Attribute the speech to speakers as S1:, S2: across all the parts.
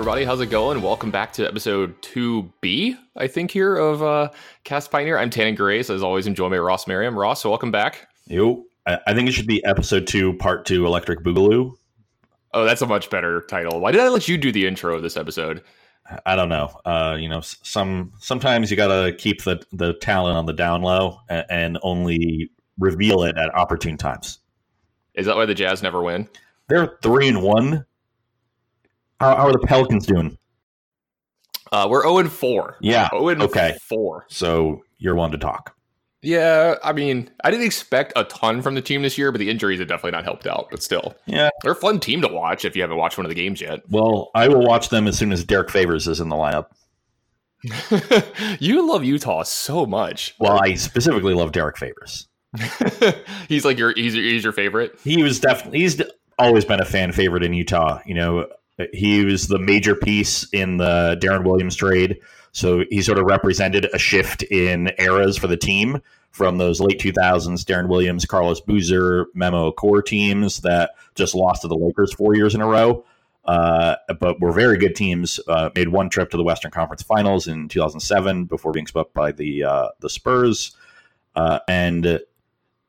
S1: Everybody, how's it going? Welcome back to episode 2B, I think, here of uh, Cast Pioneer. I'm Tannon Grace, as always, enjoy my Ross Merriam. Ross, welcome back.
S2: Yo, I think it should be episode two, part two, Electric Boogaloo.
S1: Oh, that's a much better title. Why did I let you do the intro of this episode?
S2: I don't know. Uh, you know, some sometimes you gotta keep the the talent on the down low and, and only reveal it at opportune times.
S1: Is that why the Jazz never win?
S2: They're three and one. How, how are the Pelicans doing?
S1: Uh, we're 0 and 4.
S2: Yeah,
S1: 0 and
S2: okay.
S1: 4.
S2: So you're one to talk.
S1: Yeah, I mean, I didn't expect a ton from the team this year, but the injuries have definitely not helped out. But still,
S2: Yeah.
S1: they're a fun team to watch if you haven't watched one of the games yet.
S2: Well, I will watch them as soon as Derrick Favors is in the lineup.
S1: you love Utah so much.
S2: Well, I specifically love Derrick Favors.
S1: he's like your he's, your he's your favorite.
S2: he was definitely he's always been a fan favorite in Utah. You know, he was the major piece in the Deron Williams trade, so he sort of represented a shift in eras for the team from those late 2000s Deron Williams, Carlos Boozer, Memo core teams that just lost to the Lakers four years in a row. Uh, but were very good teams. Uh, made one trip to the Western Conference Finals in 2007 before being swept by the uh, the Spurs, uh, and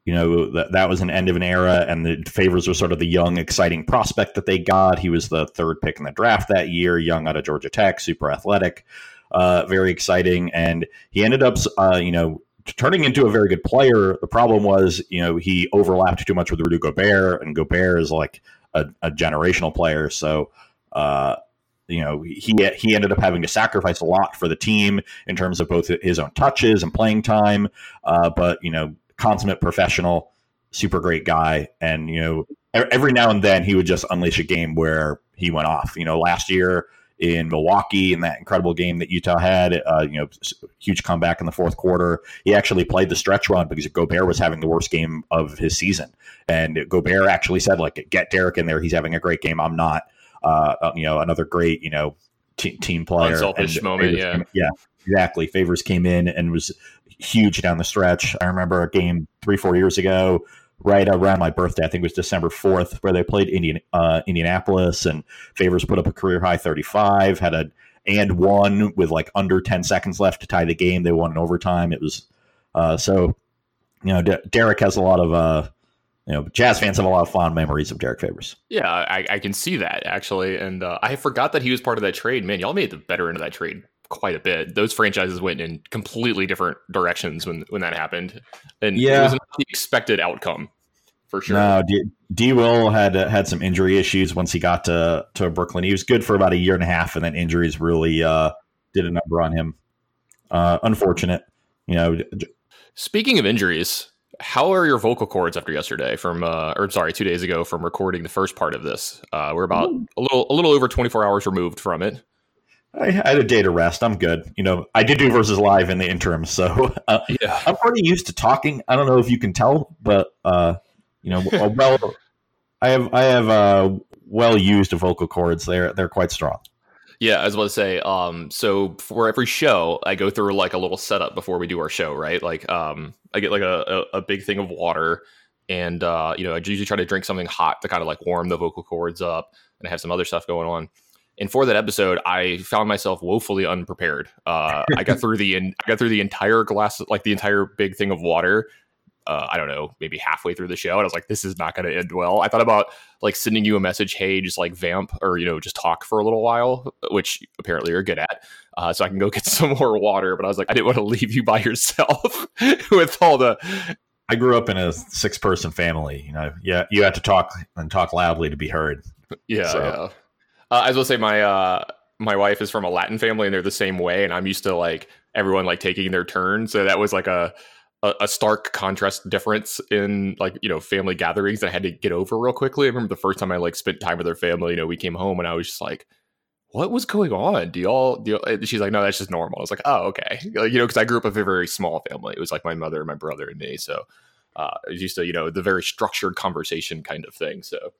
S2: you know that that was an end of an era and the favors was sort of the young exciting prospect that they got. He was the third pick in the draft that year young out of georgia tech super athletic uh, very exciting. And he ended up uh, you know turning into a very good player. The problem was you know he overlapped too much with rudy gobert and gobert is like a, a generational player. So uh, you know he he ended up having to sacrifice a lot for the team in terms of both his own touches and playing time. Uh, but you know consummate professional, super great guy. And, you know, every now and then he would just unleash a game where he went off. You know, last year in Milwaukee in that incredible game that Utah had, uh, you know, huge comeback in the fourth quarter. He actually played the stretch run because Gobert was having the worst game of his season. And Gobert actually said, like, get Derrick in there. He's having a great game. I'm not. Uh, you know, another great, you know, te- team player.
S1: Unselfish moment, yeah.
S2: yeah, exactly. Favors came in and was huge down the stretch. I remember a game three, four years ago, right around my birthday. I think it was December fourth, where they played Indian uh, Indianapolis, and Favors put up a career high thirty five. Had a and one with like under ten seconds left to tie the game. They won in overtime. It was uh, so. You know, Derrick has a lot of. Uh, you know, Jazz fans have a lot of fond memories of Derrick Favors.
S1: Yeah, I, I can see that actually, and uh, I forgot that he was part of that trade. Man, y'all made the better end of that trade quite a bit. Those franchises went in completely different directions when when that happened, and
S2: yeah.
S1: it was not the expected outcome for sure.
S2: No, D, D. Will had uh, had some injury issues once he got to to Brooklyn. He was good for about a year and a half, and then injuries really uh, did a number on him. Uh, unfortunate, you know.
S1: Speaking of injuries, how are your vocal cords after yesterday? From uh, or sorry, two days ago from recording the first part of this. Uh, we're about a little a little over twenty four hours removed from it.
S2: I had a day to rest. I'm good. You know, I did do versus live in the interim, so uh,
S1: Yeah,
S2: I'm pretty used to talking. I don't know if you can tell, but uh, you know, well, I have I have uh, well used vocal cords. They're they're quite strong.
S1: Yeah, I was about to say, um, so for every show, I go through like a little setup before we do our show, right? Like, um, I get like a, a, a big thing of water, and uh, you know, I usually try to drink something hot to kind of like warm the vocal cords up, and I have some other stuff going on. And for that episode, I found myself woefully unprepared. Uh, I got through the I got through the entire glass, like the entire big thing of water. Uh, I don't know, maybe halfway through the show, and I was like, "This is not going to end well." I thought about like sending you a message, hey, just like vamp or you know, just talk for a little while, which apparently you're good at, uh, so I can go get some more water. But I was like, I didn't want to leave you by yourself with all the.
S2: I grew up in a six person family. You know, yeah, you had to talk and talk loudly to be heard.
S1: Yeah,
S2: So-
S1: yeah. Uh, I was say my uh, my wife is from a Latin family, and they're the same way, and I'm used to like everyone like taking their turn, so that was like a a, a stark contrast difference in like you know family gatherings that I had to get over real quickly. I remember the first time I like spent time with their family. You know, we came home and I was just like, "What was going on? Do y'all?" Do y'all? She's like, "No, that's just normal." I was like, "Oh, okay." Like, you know, because I grew up with a very small family. It was like my mother, and my brother, and me. So uh, I was used to you know the very structured conversation kind of thing. So.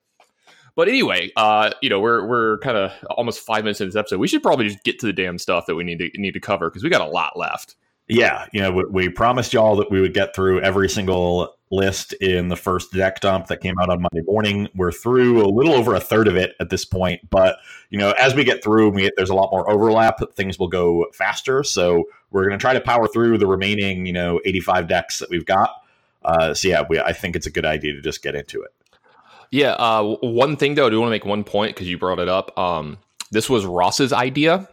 S1: But anyway, uh, you know, we're we're kind of almost five minutes into this episode. We should probably just get to the damn stuff that we need to need to cover because we got a lot left.
S2: Yeah, you know, we, we promised y'all that we would get through every single list in the first deck dump that came out on Monday morning. We're through a little over a third of it at this point, but you know, as we get through, we, there's a lot more overlap. Things will go faster, so we're going to try to power through the remaining, you know, 85 decks that we've got. Uh, so yeah, we, I think it's a good idea to just get into it.
S1: Yeah. Uh, one thing though, I do want to make one point because you brought it up. Um, this was Ross's idea.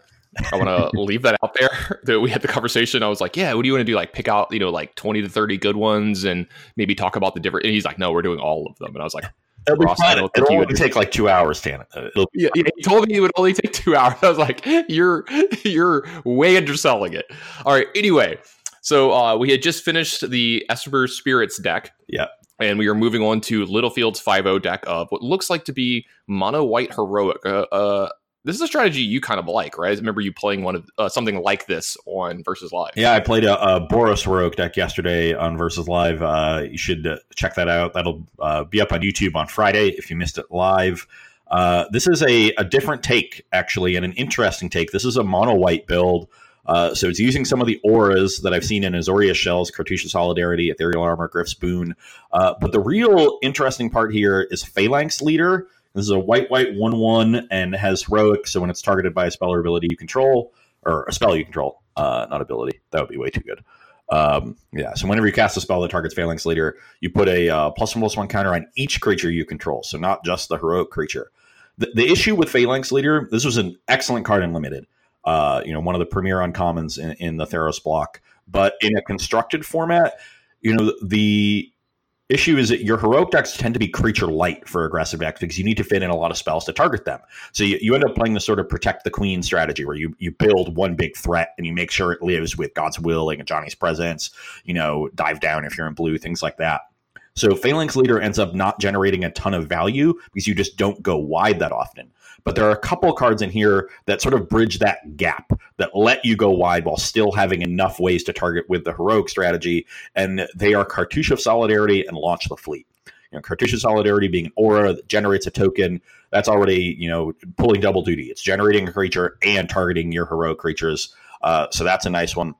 S1: I want to leave that out there. That we had the conversation. I was like, "Yeah, what do you want to do? Like, pick out you know like twenty to thirty good ones, and maybe talk about the different." And he's like, "No, we're doing all of them." And I was like,
S2: Ross, It'll only take like two hours, Tan.
S1: Yeah, yeah, he told me it would only take two hours. I was like, "You're you're way underselling it." All right. Anyway, so uh, we had just finished the Esper Spirits deck.
S2: Yeah.
S1: And we are moving on to Littlefield's 5 deck of what looks like to be mono white heroic. Uh, uh, this is a strategy you kind of like, right? I remember you playing one of uh, something like this on Versus Live.
S2: Yeah, I played a, a Boros Heroic deck yesterday on Versus Live. Uh, you should uh, check that out. That'll uh, be up on YouTube on Friday if you missed it live. Uh, this is a, a different take, actually, and an interesting take. This is a mono white build. Uh, so it's using some of the auras that I've seen in Azorius Shells, Cartouche Solidarity, Ethereal Armor, Gryff's Boon. but the real interesting part here is Phalanx Leader this is a white white one one and has heroic. So when it's targeted by a spell or ability you control, or a spell you control, uh, not ability, that would be way too good. Um, yeah. So whenever you cast a spell that targets Phalanx Leader, you put a uh, plus one plus one counter on each creature you control. So not just the heroic creature. The, the issue with Phalanx Leader, this was an excellent card in limited. Uh, you know, one of the premier uncommons in, in the Theros block, but in a constructed format, you know, the issue is that your heroic decks tend to be creature light for aggressive decks because you need to fit in a lot of spells to target them. So you, you end up playing the sort of protect the queen strategy where you you build one big threat and you make sure it lives with God's will, and Johnny's presence, you know, dive down if you're in blue, things like that. So Phalanx Leader ends up not generating a ton of value because you just don't go wide that often. But there are a couple cards in here that sort of bridge that gap that let you go wide while still having enough ways to target with the heroic strategy. And they are Cartouche of Solidarity and Launch the Fleet. You know, Cartouche of Solidarity being an aura that generates a token, that's already, you know, pulling double duty. It's generating a creature and targeting your heroic creatures. Uh, so that's a nice one.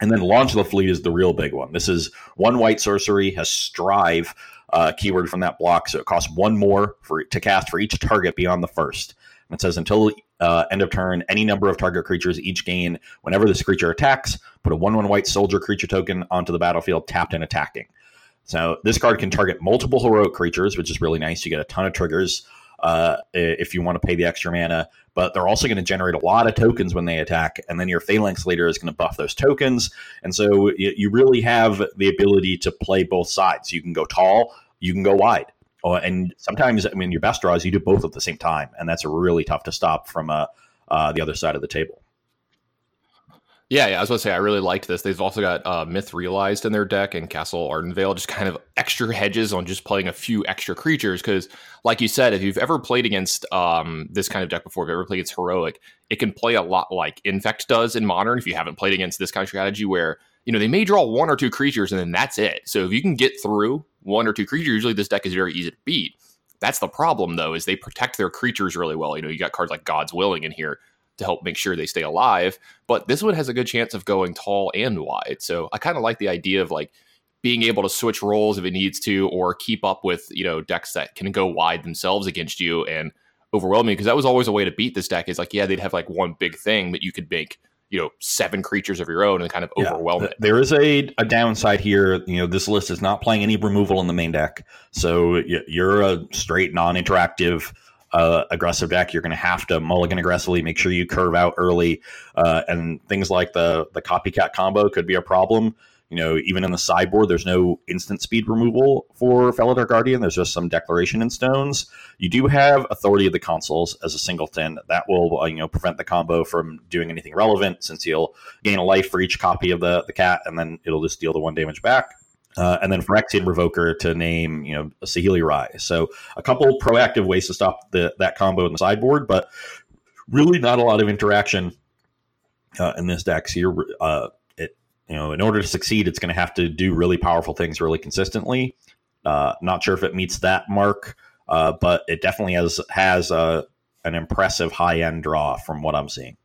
S2: And then Launch the Fleet is the real big one. This is one white sorcery, has Strive uh, keyword from that block. So it costs one more for to cast for each target beyond the first. And it says until uh, end of turn, any number of target creatures each gain whenever this creature attacks. Put a one-one white soldier creature token onto the battlefield, tapped and attacking. So this card can target multiple heroic creatures, which is really nice. You get a ton of triggers uh, if you want to pay the extra mana. But they're also going to generate a lot of tokens when they attack, and then your Phalanx Leader is going to buff those tokens. And so you, really have the ability to play both sides. You can go tall, you can go wide. And sometimes, I mean, your best draws, you do both at the same time, and that's really tough to stop from uh, uh, the other side of the table.
S1: Yeah, yeah, I was to say I really liked this. They've also got uh, Myth Realized in their deck and Castle Ardenvale, just kind of extra hedges on just playing a few extra creatures. Because, like you said, if you've ever played against um, this kind of deck before, if you ever played against Heroic, it can play a lot like Infect does in Modern. If you haven't played against this kind of strategy, where you know they may draw one or two creatures and then that's it. So if you can get through one or two creatures, usually this deck is very easy to beat. That's the problem, though, is they protect their creatures really well. You know, you got cards like Gods Willing in here to help make sure they stay alive. But this one has a good chance of going tall and wide. So I kind of like the idea of like being able to switch roles if it needs to, or keep up with you know decks that can go wide themselves against you and overwhelm me. Because that was always a way to beat this deck. Is like yeah, they'd have like one big thing, but you could make you know seven creatures of your own and kind of yeah. overwhelm it.
S2: There is a, a downside here. You know, this list is not playing any removal in the main deck, so you're a straight non-interactive. Uh, aggressive deck, you're going to have to mulligan aggressively. Make sure you curve out early, uh, and things like the the copycat combo could be a problem. You know, even in the sideboard, there's no instant speed removal for Felidar Guardian. There's just some declaration in stones. You do have Authority of the Consuls as a singleton. That will, uh, you know, prevent the combo from doing anything relevant since you'll gain a life for each copy of the, the cat, and then it'll just deal the one damage back. Uh, and then Phyrexian Revoker to name, you know, a Saheeli Rai. So a couple proactive ways to stop the, that combo in the sideboard, but really not a lot of interaction uh, in this deck. So you're uh, you know, in order to succeed, it's going to have to do really powerful things really consistently. Uh, not sure if it meets that mark, uh, but it definitely has has uh, an impressive high end draw from what I'm seeing.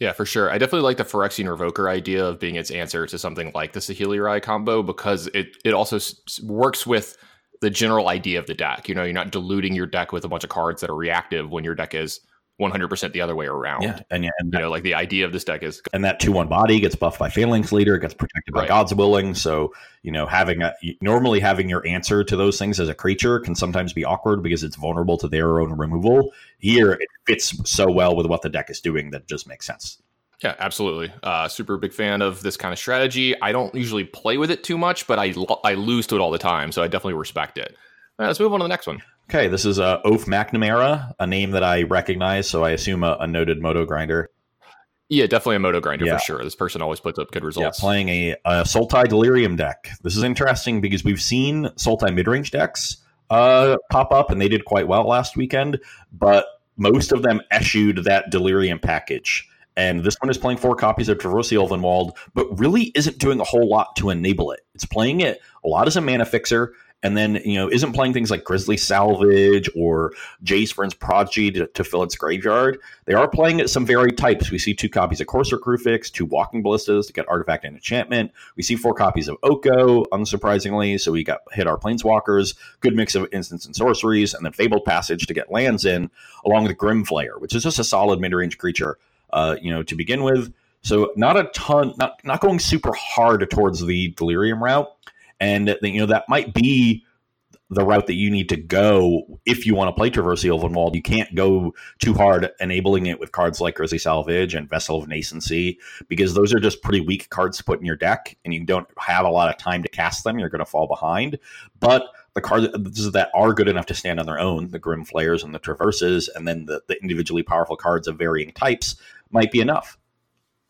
S1: Yeah, for sure. I definitely like the Phyrexian Revoker idea of being its answer to something like the Saheeli Rai combo because it it also s- works with the general idea of the deck. You know, you're not diluting your deck with a bunch of cards that are reactive when your deck is 100% the other way around.
S2: Yeah, and yeah, and
S1: You know, like the idea of this deck is
S2: and that two one body gets buffed by Phalanx Leader, it gets protected by
S1: Right.
S2: Gods Willing. So you know, having a normally having your answer to those things as a creature can sometimes be awkward because it's vulnerable to their own removal. Here, it fits so well with what the deck is doing that it just makes sense.
S1: Yeah, absolutely. Uh, super big fan of this kind of strategy. I don't usually play with it too much, but I I lose to it all the time, so I definitely respect it. Right, let's move on to the next one.
S2: Okay, this is uh, Oath McNamara, a name that I recognize, so I assume a, a noted moto grinder.
S1: Yeah, definitely a moto grinder
S2: Yeah.
S1: for sure. This person always puts up good results.
S2: Yeah, playing a, a Sultai Delirium deck. This is interesting because we've seen Sultai midrange decks uh, pop up, and they did quite well last weekend, but most of them eschewed that Delirium package. And this one is playing four copies of Traverse the Ulvenwald, but really isn't doing a whole lot to enable it. It's playing it a lot as a mana fixer, and then you know isn't playing things like Grizzly Salvage or Jace Vryn's Prodigy to, to fill its graveyard. They are playing some varied types. We see two copies of Corsair Crewfix, two Walking Ballistas to get Artifact and Enchantment. We see four copies of Oko, unsurprisingly. So we got hit our Planeswalkers, good mix of instants and sorceries, and then Fabled Passage to get lands in, along with Grim Flayer, which is just a solid mid range creature, uh, you know, to begin with. So not a ton, not not going super hard towards the Delirium route, and you know that might be the route that you need to go if you want to play Traverse the Ulvenwald. You can't go too hard enabling it with cards like Grizzly Salvage and Vessel of Nascency because those are just pretty weak cards to put in your deck, and you don't have a lot of time to cast them. You're going to fall behind. But the cards that are good enough to stand on their own, the Grim Flayers and the Traverses, and then the, the individually powerful cards of varying types, might be enough.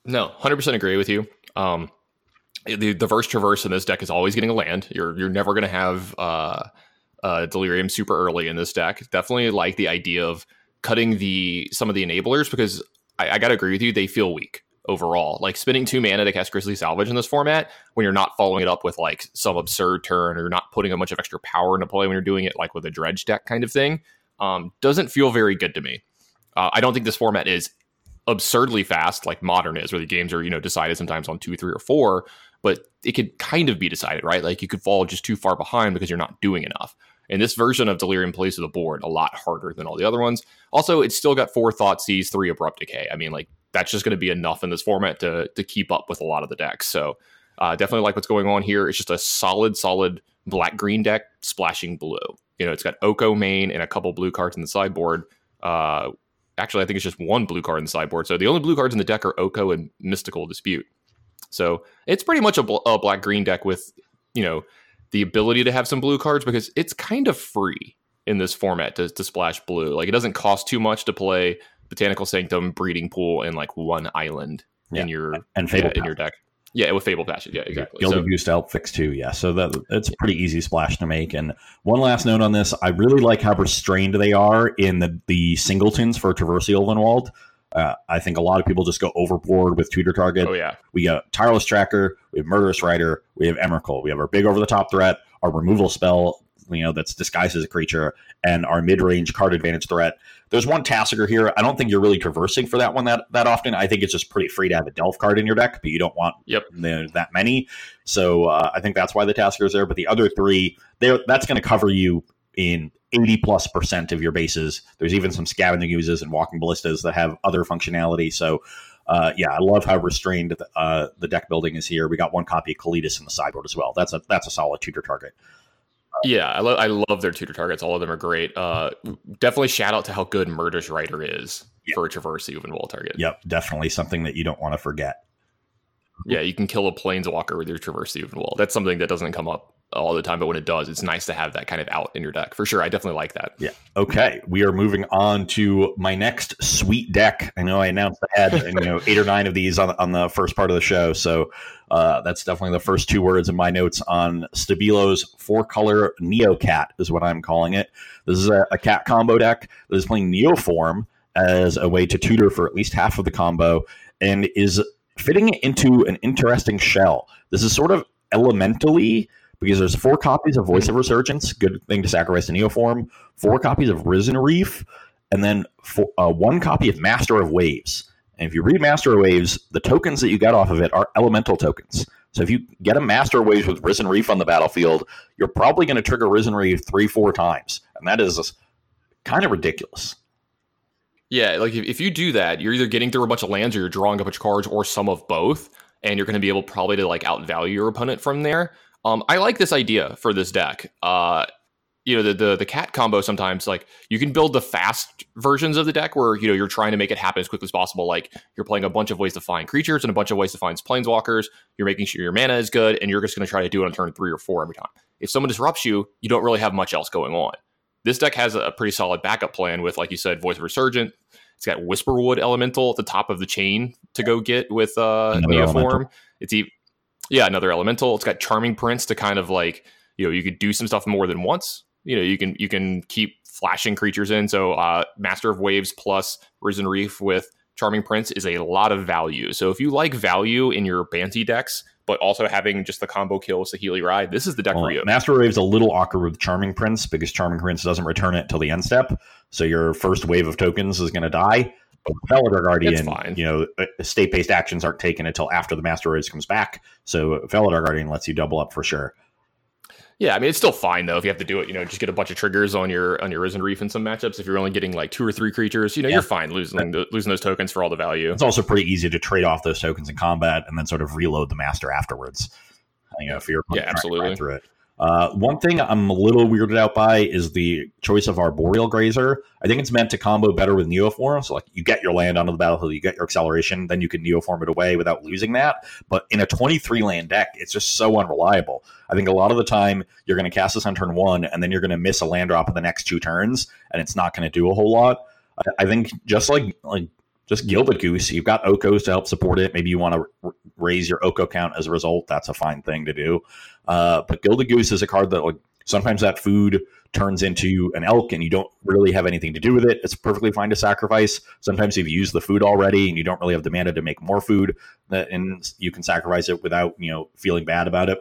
S1: No, hundred percent agree with you. Um, the the verse traverse in this deck is always getting a land. You're you're never going to have uh, uh, delirium super early in this deck. Definitely like the idea of cutting the some of the enablers because I, I got to agree with you. They feel weak overall. Like spending two mana to cast Grizzly Salvage in this format when you're not following it up with like some absurd turn or you're not putting a bunch of extra power into play when you're doing it like with a dredge deck kind of thing um, doesn't feel very good to me. Uh, I don't think this format is absurdly fast like modern is where the games are you know decided sometimes on two three or four but it could kind of be decided right? Like you could fall just too far behind because you're not doing enough. And this version of delirium plays to the board a lot harder than all the other ones. Also it's still got four Thoughtseize three abrupt decay. I mean like that's just going to be enough in this format to to keep up with a lot of the decks. So uh, definitely like what's going on here. It's just a solid solid black green deck splashing blue. You know it's got oko main and a couple blue cards in the sideboard. Uh, actually, I think it's just one blue card in the sideboard. So the only blue cards in the deck are Oko and Mystical Dispute. So it's pretty much a, bl- a black green deck with, you know, the ability to have some blue cards because it's kind of free in this format to, to splash blue. Like it doesn't cost too much to play Botanical Sanctum, Breeding Pool, and like one island
S2: Yeah.
S1: in your
S2: And
S1: yeah,
S2: Fable
S1: in your deck. Yeah, with Fable Passage. Yeah, exactly.
S2: Gilded
S1: So,
S2: Goose to help fix too. Yeah, so that it's a pretty easy splash to make. And one last note on this: I really like how restrained they are in the the singletons for Traverse Ulvenwald. Uh, I think a lot of people just go overboard with tutor target.
S1: oh yeah,
S2: We got Tireless Tracker, we have Murderous Rider, we have Emrakul, we have our big over the top threat, our removal spell, you know, that's disguised as a creature, and our mid range card advantage threat. There's one Tasigur here. I don't think you're really traversing for that one that, that often. I think it's just pretty free to have a Delve card in your deck, but you don't want
S1: Yep.
S2: the, that many. So uh, I think that's why the Tasigur is there. But the other three, that's going to cover you in 80 plus percent of your bases. There's even some scavenging uses and walking ballistas that have other functionality. So uh, yeah, I love how restrained uh, the deck building is here. We got one copy of Kalitas in the sideboard as well. That's a that's a solid tutor target.
S1: Yeah, I, lo- I love their tutor targets. All of them are great. Uh, definitely shout out to how good Murderous Rider is
S2: Yeah.
S1: for a Traverse Ulvenwald target.
S2: Yep, definitely something that you don't want to forget.
S1: Yeah, you can kill a Planeswalker with your Traverse Ulvenwald. That's something that doesn't come up all the time, but when it does, it's nice to have that kind of out in your deck. For sure, I definitely like that.
S2: Yeah. Okay, we are moving on to my next sweet deck. I know I announced I had you know eight or nine of these on on the first part of the show, so uh, that's definitely the first two words in my notes on Stabilo's four color Neo Cat is what I'm calling it. This is a, a cat combo deck that is playing Neoform as a way to tutor for at least half of the combo and is fitting it into an interesting shell. This is sort of elementally because there's four copies of Voice of Resurgence, good thing to sacrifice to Neoform, four copies of Risen Reef, and then four, uh, one copy of Master of Waves. And if you read Master of Waves, the tokens that you get off of it are elemental tokens. So if you get a Master of Waves with Risen Reef on the battlefield, you're probably going to trigger Risen Reef three, four times. And that is kind of ridiculous.
S1: Yeah, like if, if you do that, you're either getting through a bunch of lands or you're drawing a bunch of cards or some of both, and you're going to be able probably to like outvalue your opponent from there. Um, I like this idea for this deck. Uh, you know, the, the the cat combo sometimes like you can build the fast versions of the deck where you know you're trying to make it happen as quickly as possible. Like you're playing a bunch of ways to find creatures and a bunch of ways to find planeswalkers. You're making sure your mana is good, and you're just going to try to do it on turn three or four every time. If someone disrupts you, you don't really have much else going on. This deck has a pretty solid backup plan with, like you said, Voice of Resurgence. It's got Whisperwood Elemental at the top of the chain to go get with uh, Neoform. It's e- yeah, another Elemental. It's got Charming Prince to kind of like you know you could do some stuff more than once. You know you can you can keep flashing creatures in. So uh, Master of Waves plus Risen Reef with Charming Prince is a lot of value. So if you like value in your Banty decks, but also having just the combo kill Saheeli Rai, this is the deck
S2: Well,
S1: for you.
S2: Master of Wave's a little awkward with Charming Prince because Charming Prince doesn't return it till the end step. So your first wave of tokens is going to die. But with Felidar Guardian, you know, uh, state based actions aren't taken until after the Master Waves comes back. So uh, Felidar Guardian lets you double up for sure.
S1: Yeah, I mean it's still fine though if you have to do it. You know, just get a bunch of triggers on your on your Risen Reef in some matchups. If you're only getting like two or three creatures, you know,
S2: Yeah.
S1: you're fine losing the, losing those tokens for all the value.
S2: It's also pretty easy to trade off those tokens in combat and then sort of reload the Master afterwards. You know, if you're
S1: Yeah, absolutely.
S2: through it. Uh, one thing I'm a little weirded out by is the choice of Arboreal Grazer. I think it's meant to combo better with Neoform. So, like, you get your land onto the battlefield, you get your acceleration, then you can Neoform it away without losing that. But in a 23 land deck, it's just so unreliable. I think a lot of the time you're going to cast this on turn one, and then you're going to miss a land drop in the next two turns, and it's not going to do a whole lot. I, I think just like like just Gilded Goose, you've got Okos to help support it. Maybe you want to r- raise your Oko count as a result. That's a fine thing to do. Uh, but Gilded Goose is a card that like sometimes that food turns into an elk and you don't really have anything to do with it. It's perfectly fine to sacrifice. Sometimes you've used the food already and you don't really have the mana to make more food, that, and you can sacrifice it without you know feeling bad about it.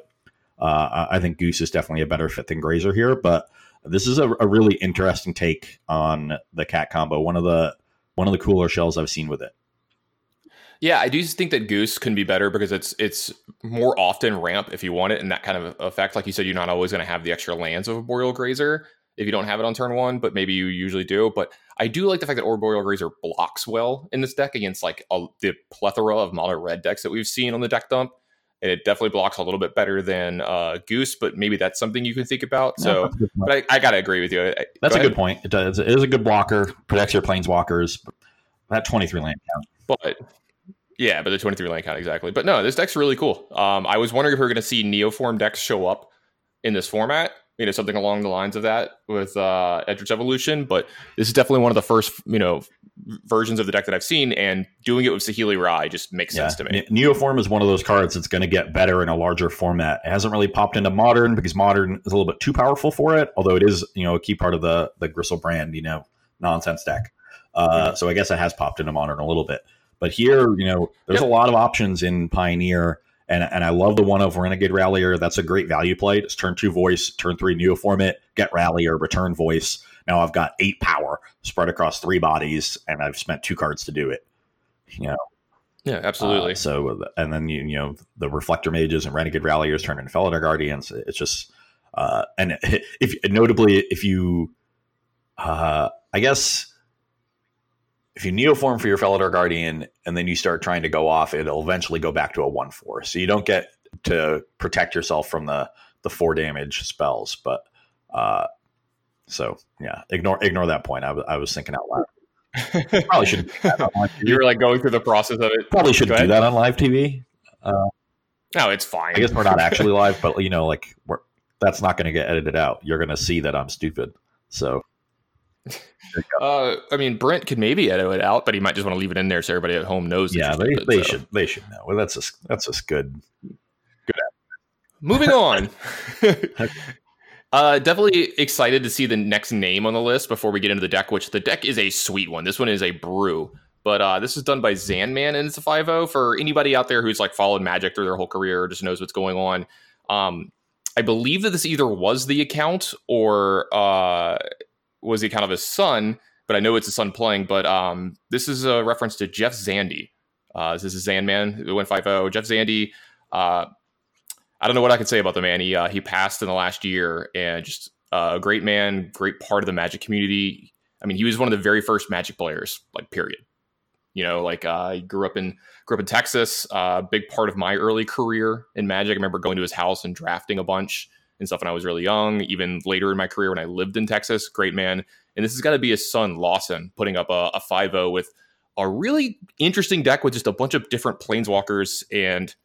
S2: Uh, I I think Goose is definitely a better fit than Grazer here, but this is a, a really interesting take on the cat combo. One of the one of the cooler shells I've seen with it.
S1: Yeah, I do think that Goose can be better because it's it's more often ramp if you want it, and that kind of effect. Like you said, you're not always going to have the extra lands of Arboreal Grazer if you don't have it on turn one, but maybe you usually do. But I do like the fact that Boreal Grazer blocks well in this deck against like a, the plethora of mono red decks that we've seen on the deck dump. And it definitely blocks a little bit better than uh, Goose, but maybe that's something you can think about. So,
S2: good point.
S1: but I, I gotta agree with you. I-
S2: That's a
S1: ahead.
S2: good point. It, does, it is a good blocker, protects your planeswalkers. That 23 land count.
S1: But yeah, but the 23 land count exactly. But no, this deck's really cool. Um, I was wondering if we are going to see Neoform decks show up in this format. You know, something along the lines of that with uh, Eldritch Evolution. But this is definitely one of the first, you know, versions of the deck that I've seen, and doing it with Saheeli Rai just makes sense to me.
S2: Ne- Neoform is one of those cards that's going to get better in a larger format. It hasn't really popped into modern because modern is a little bit too powerful for it. Although it is, you know, a key part of the the Griselbrand, you know, nonsense deck. Uh, So I guess it has popped into modern a little bit. But here, you know, there's
S1: Yep.
S2: a lot of options in Pioneer, and and I love the one of Renegade Rallier. That's a great value play. It's turn two voice, turn three Neoform it, get Rallier, return voice. Now I've got eight power spread across three bodies, and I've spent two cards to do it. You know,
S1: Yeah, absolutely.
S2: uh, so, and then you, you know the reflector mages and renegade ralliers turn into Felidar guardians. It's just, uh, and if notably, if you, uh, I guess, if you neoform for your Felidar guardian and then you start trying to go off, it'll eventually go back to a one four. So you don't get to protect yourself from the the four damage spells, but. Uh, so yeah, ignore ignore that point. I was- I was thinking out loud. Probably should
S1: you were like going through the process of it.
S2: probably should do that on live TV.
S1: No, it's fine.
S2: I guess we're not actually live, but you know, like we're that's not going to get edited out. You're going to see that I'm stupid. So
S1: Uh, I mean, Brent could maybe edit it out, but he might just want to leave it in there so everybody at home knows.
S2: yeah, they, they
S1: so.
S2: should they should know. Well, that's just that's just good. Good.
S1: Moving on. uh, definitely excited to see the next name on the list before we get into the deck, which the deck is a sweet one. This one is a brew. But uh, this is done by Zanman and it's a 5 For anybody out there who's like followed Magic through their whole career or just knows what's going on, um, I believe that this either was the account or uh, was the account of his son, but I know it's his son playing. But um, this is a reference to Jeff Zandi, Uh, this is Zandman who went 5 0. Jeff Zandi, uh, I don't know what I could say about the man. He, uh, he passed in the last year and just uh, a great man, great part of the Magic community. I mean, he was one of the very first Magic players, like, period. You know, like uh, I grew up in grew up in Texas. Uh, big part of my early career in Magic. I remember going to his house and drafting a bunch and stuff when I was really young. Even later in my career when I lived in Texas, great man. And this has got to be his son Lawson putting up a, a 5-0 with a really interesting deck with just a bunch of different planeswalkers and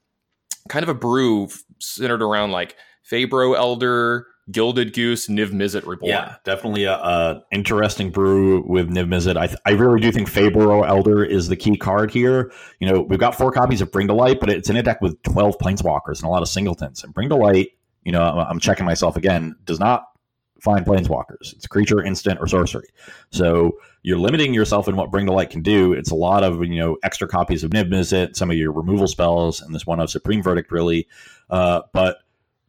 S1: kind of a brew centered around like Faeburrow Elder, Gilded Goose, Niv Mizzet Reborn.
S2: Yeah, definitely a, a interesting brew with Niv Mizzet. I, th- I really do think Faeburrow Elder is the key card here. You know, we've got four copies of Bring to Light, but it's in a deck with 12 Planeswalkers and a lot of singletons. And Bring to Light, you know, I'm checking myself again, does not find Planeswalkers. It's creature, instant, or sorcery. So you're limiting yourself in what Bring to Light can do. It's a lot of, you know, extra copies of Niv Mizzet, some of your removal spells, and this one of Supreme Verdict, really. Uh, but,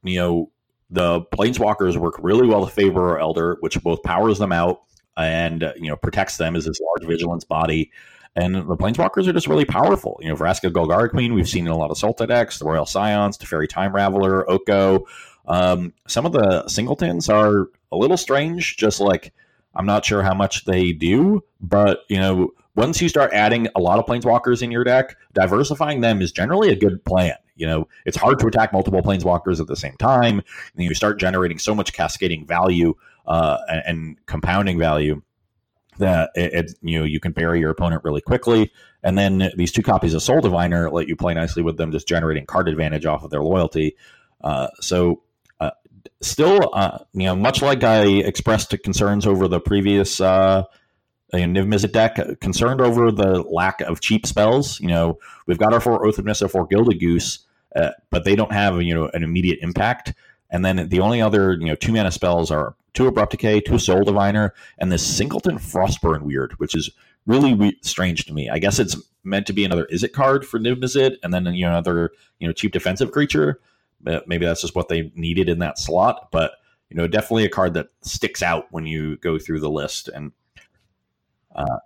S2: you know, the planeswalkers work really well to favor Faeburrow Elder, which both powers them out and uh, you know protects them as this large vigilance body. And the planeswalkers are just really powerful. You know, Vraska Golgari Queen, we've seen in a lot of Sultai decks, the Royal Scions, Teferi Time Raveler, Oko. Um, some of the singletons are a little strange, just like I'm not sure how much they do, but you know, once you start adding a lot of planeswalkers in your deck, diversifying them is generally a good plan. You know, it's hard to attack multiple planeswalkers at the same time. And you start generating so much cascading value uh, and, and, compounding value that it, it, you know you can bury your opponent really quickly. And then these two copies of Soul Diviner let you play nicely with them, just generating card advantage off of their loyalty. Uh, so uh, still, uh, you know, much like I expressed concerns over the previous uh, Niv Mizzet deck, concerned over the lack of cheap spells. You know, we've got our four Oath of Nissa, four Gilded Goose, uh, but they don't have you know an immediate impact. And then the only other you know two mana spells are two Abrupt Decay, two Soul Diviner, and this Singleton Frostburn weird, which is really we- strange to me. I guess it's meant to be another Izzet card for Niv Mizzet, and then you know another you know cheap defensive creature. maybe that's just what they needed in that slot, but you know definitely a card that sticks out when you go through the list and
S1: uh,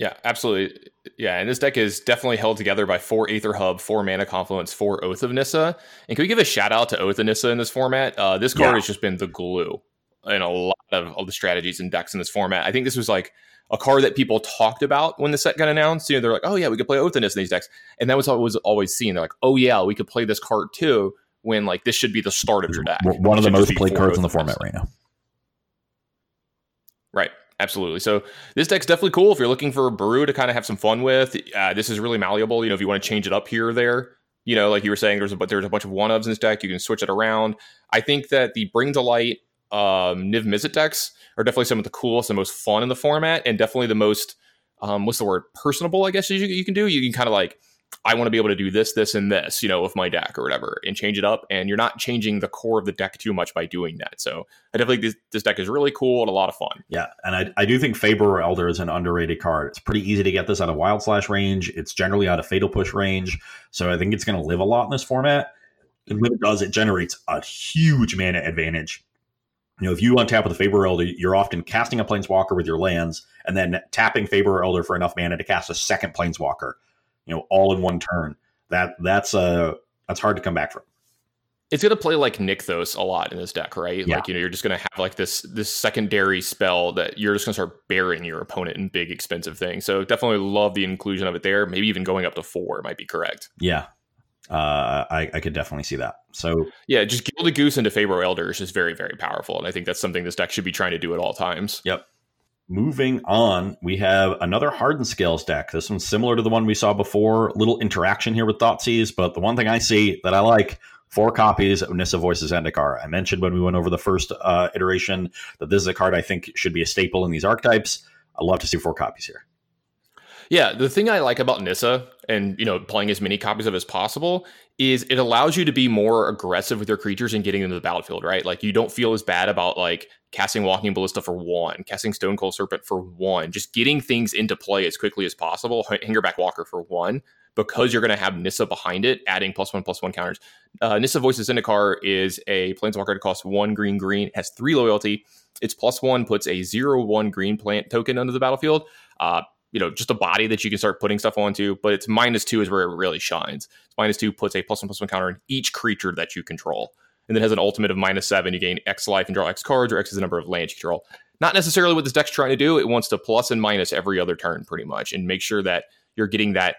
S1: yeah, absolutely. Yeah, and this deck is definitely held together by four Aether Hub, four Mana Confluence, four Oath of Nissa. And can we give a shout out to Oath of Nissa in this format? Uh, this card yeah. has just been the glue in a lot of, of the strategies and decks in this format. I think this was like a card that people talked about when the set got announced. You know, they're like, oh yeah, we could play Oath of Nissa in these decks. And that was what was always seen. They're like, oh yeah, we could play this card too, when like this should be the start of your deck.
S2: One of the most played cards in the format right now.
S1: Right. Absolutely. So this deck's definitely cool if you're looking for a brew to kind of have some fun with. Uh, this is really malleable. You know, if you want to change it up here or there, you know, like you were saying, there's a but there's a bunch of one ofs in this deck. You can switch it around. I think that the Bring to Light um, Niv Mizzet decks are definitely some of the coolest and most fun in the format, and definitely the most um, what's the word personable. I guess you, you can do. You can kind of like I want to be able to do this, this, and this, you know, with my deck or whatever, and change it up. And you're not changing the core of the deck too much by doing that. So I definitely think this, this deck is really cool and a lot of fun.
S2: Yeah, and I, I do think Faeburrow Elder is an underrated card. It's pretty easy to get this out of Wild Slash range. It's generally out of Fatal Push range, so I think it's going to live a lot in this format. And when it does, it generates a huge mana advantage. You know, if you untap with a Faeburrow Elder, you're often casting a Planeswalker with your lands, and then tapping Faeburrow Elder for enough mana to cast a second Planeswalker you know, all in one turn. That that's uh that's hard to come back from.
S1: It's gonna play like Nykthos a lot in this deck, right? Yeah. Like you know, you're just gonna have like this this secondary spell that you're just gonna start burying your opponent in big expensive things. So definitely love the inclusion of it there. Maybe even going up to four might be correct.
S2: Yeah, uh, I, I could definitely see that. So
S1: yeah, just Gilded Goose into Faeburrow Elder is just very very powerful, and I think that's something this deck should be trying to do at all times.
S2: Yep. Moving on, we have another Hardened Scales deck. This one's similar to the one we saw before. Little interaction here with Thoughtseize, but the one thing I see that I like four copies of Nissa Voices Zendikar. I mentioned when we went over the first uh, iteration that this is a card I think should be a staple in these archetypes. I'd love to see four copies here.
S1: Yeah, the thing I like about Nissa and you know playing as many copies of as possible is it allows you to be more aggressive with your creatures and getting them to the battlefield, right? Like you don't feel as bad about like casting Walking Ballista for one, casting Stonecoil Serpent for one, just getting things into play as quickly as possible. Hangerback Walker for one, because you're going to have Nissa behind it, adding plus one plus one counters. Uh, Nissa Voices Zendikar is a Planeswalker that costs one green green, has three loyalty. Its plus one puts a zero one green plant token under the battlefield. Uh, you know, just a body that you can start putting stuff onto. But it's minus two is where it really shines. It's minus two puts a plus one plus one counter on each creature that you control. And then has an ultimate of minus seven. You gain X life and draw X cards, or X is the number of lands you control. Not necessarily what this deck's trying to do. It wants to plus and minus every other turn, pretty much, and make sure that you're getting that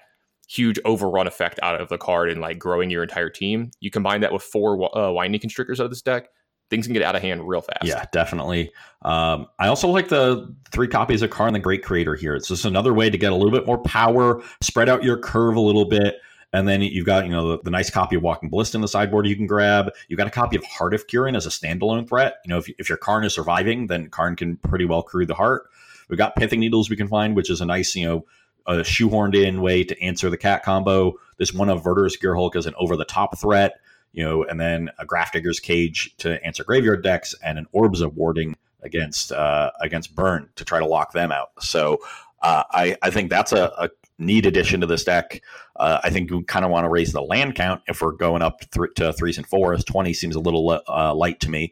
S1: huge overrun effect out of the card and like growing your entire team. You combine that with four uh, Winding Constrictors out of this deck, things can get out of hand real fast.
S2: Yeah, definitely. Um, I also like the three copies of Karn the Great Creator here. It's just another way to get a little bit more power, spread out your curve a little bit. And then you've got, you know, the, the nice copy of Walking Ballista in the sideboard you can grab. You've got a copy of Heart of Kiran as a standalone threat. You know, if, if your Karn is surviving, then Karn can pretty well crew the heart. We've got Pithing Needles we can find, which is a nice, you know, a shoehorned in way to answer the cat combo. This one of Verdurous Gearhulk is an over the top threat, you know, and then a Grafdigger's Cage to answer graveyard decks, and an Orbs of Warding against uh, against Burn to try to lock them out. So uh, I I think that's a, a neat addition to this deck. Uh, I think we kind of want to raise the land count if we're going up th- to threes and fours. Twenty seems a little uh, light to me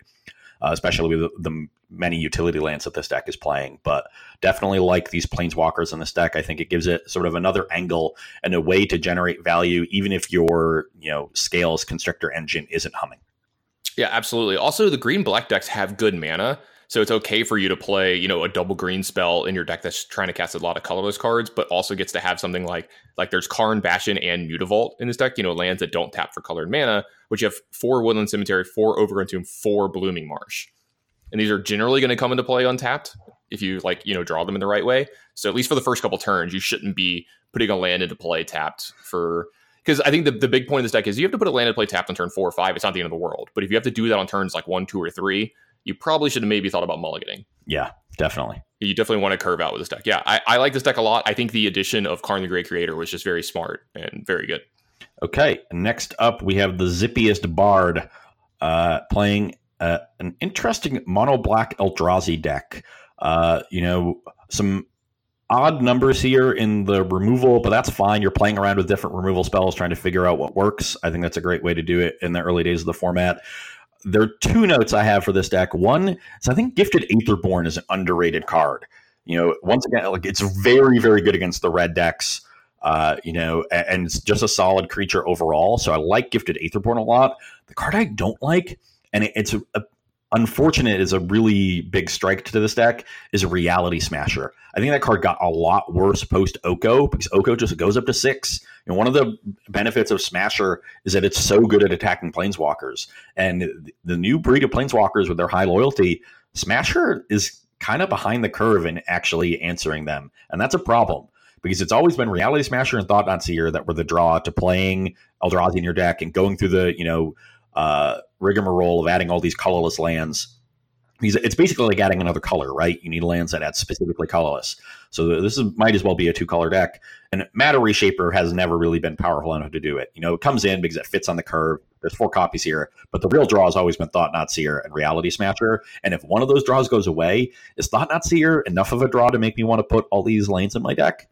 S2: uh, especially with the, the, many utility lands that this deck is playing. But definitely like these planeswalkers in this deck. I think it gives it sort of another angle and a way to generate value, even if your you know scales constrictor engine isn't humming.
S1: Yeah, absolutely. Also, the green black decks have good mana. So it's okay for you to play, you know, a double green spell in your deck that's trying to cast a lot of colorless cards, but also gets to have something like like there's Karn, Bastion, and Mutavault in this deck. You know, lands that don't tap for colored mana, which you have four Woodland Cemetery, four Overgrown Tomb, four Blooming Marsh, and these are generally going to come into play untapped if you like, you know, draw them in the right way. So at least for the first couple turns, you shouldn't be putting a land into play tapped for because I think the, the big point of this deck is you have to put a land into play tapped on turn four or five. It's not the end of the world. But if you have to do that on turns like one, two, or three, you probably should have maybe thought about mulliganing.
S2: Yeah, definitely.
S1: You definitely want to curve out with this deck. Yeah, I, I like this deck a lot. I think the addition of Karn the Great Creator was just very smart and very good.
S2: Okay, next up we have the zippiest bard uh, playing uh, an interesting mono black Eldrazi deck. Uh, you know, some odd numbers here in the removal, but that's fine. You're playing around with different removal spells, trying to figure out what works. I think that's a great way to do it in the early days of the format there are two notes I have for this deck. One is I think Gifted Aetherborn is an underrated card. You know, once again, like it's very, very good against the red decks. Uh, you know, and, and it's just a solid creature overall. So I like Gifted Aetherborn a lot. The card I don't like, and it, it's a, a unfortunate is a really big strike to this deck is a reality smasher. I think that card got a lot worse post Oko because Oko just goes up to six. And one of the benefits of Smasher is that it's so good at attacking planeswalkers. And the new breed of planeswalkers with their high loyalty, Smasher is kind of behind the curve in actually answering them. And that's a problem because it's always been Reality Smasher and Thought-Knot Seer that were the draw to playing Eldrazi in your deck and going through the, you know, uh, rigmarole of adding all these colorless lands. It's basically like adding another color, right? You need lands that add specifically colorless. So this is, might as well be a two color deck. And Matter Reshaper has never really been powerful enough to do it. You know, it comes in because it fits on the curve. There's four copies here, but the real draw has always been Thought-Knot Seer and Reality Smasher. And if one of those draws goes away, is Thought-Knot Seer enough of a draw to make me want to put all these lanes in my deck?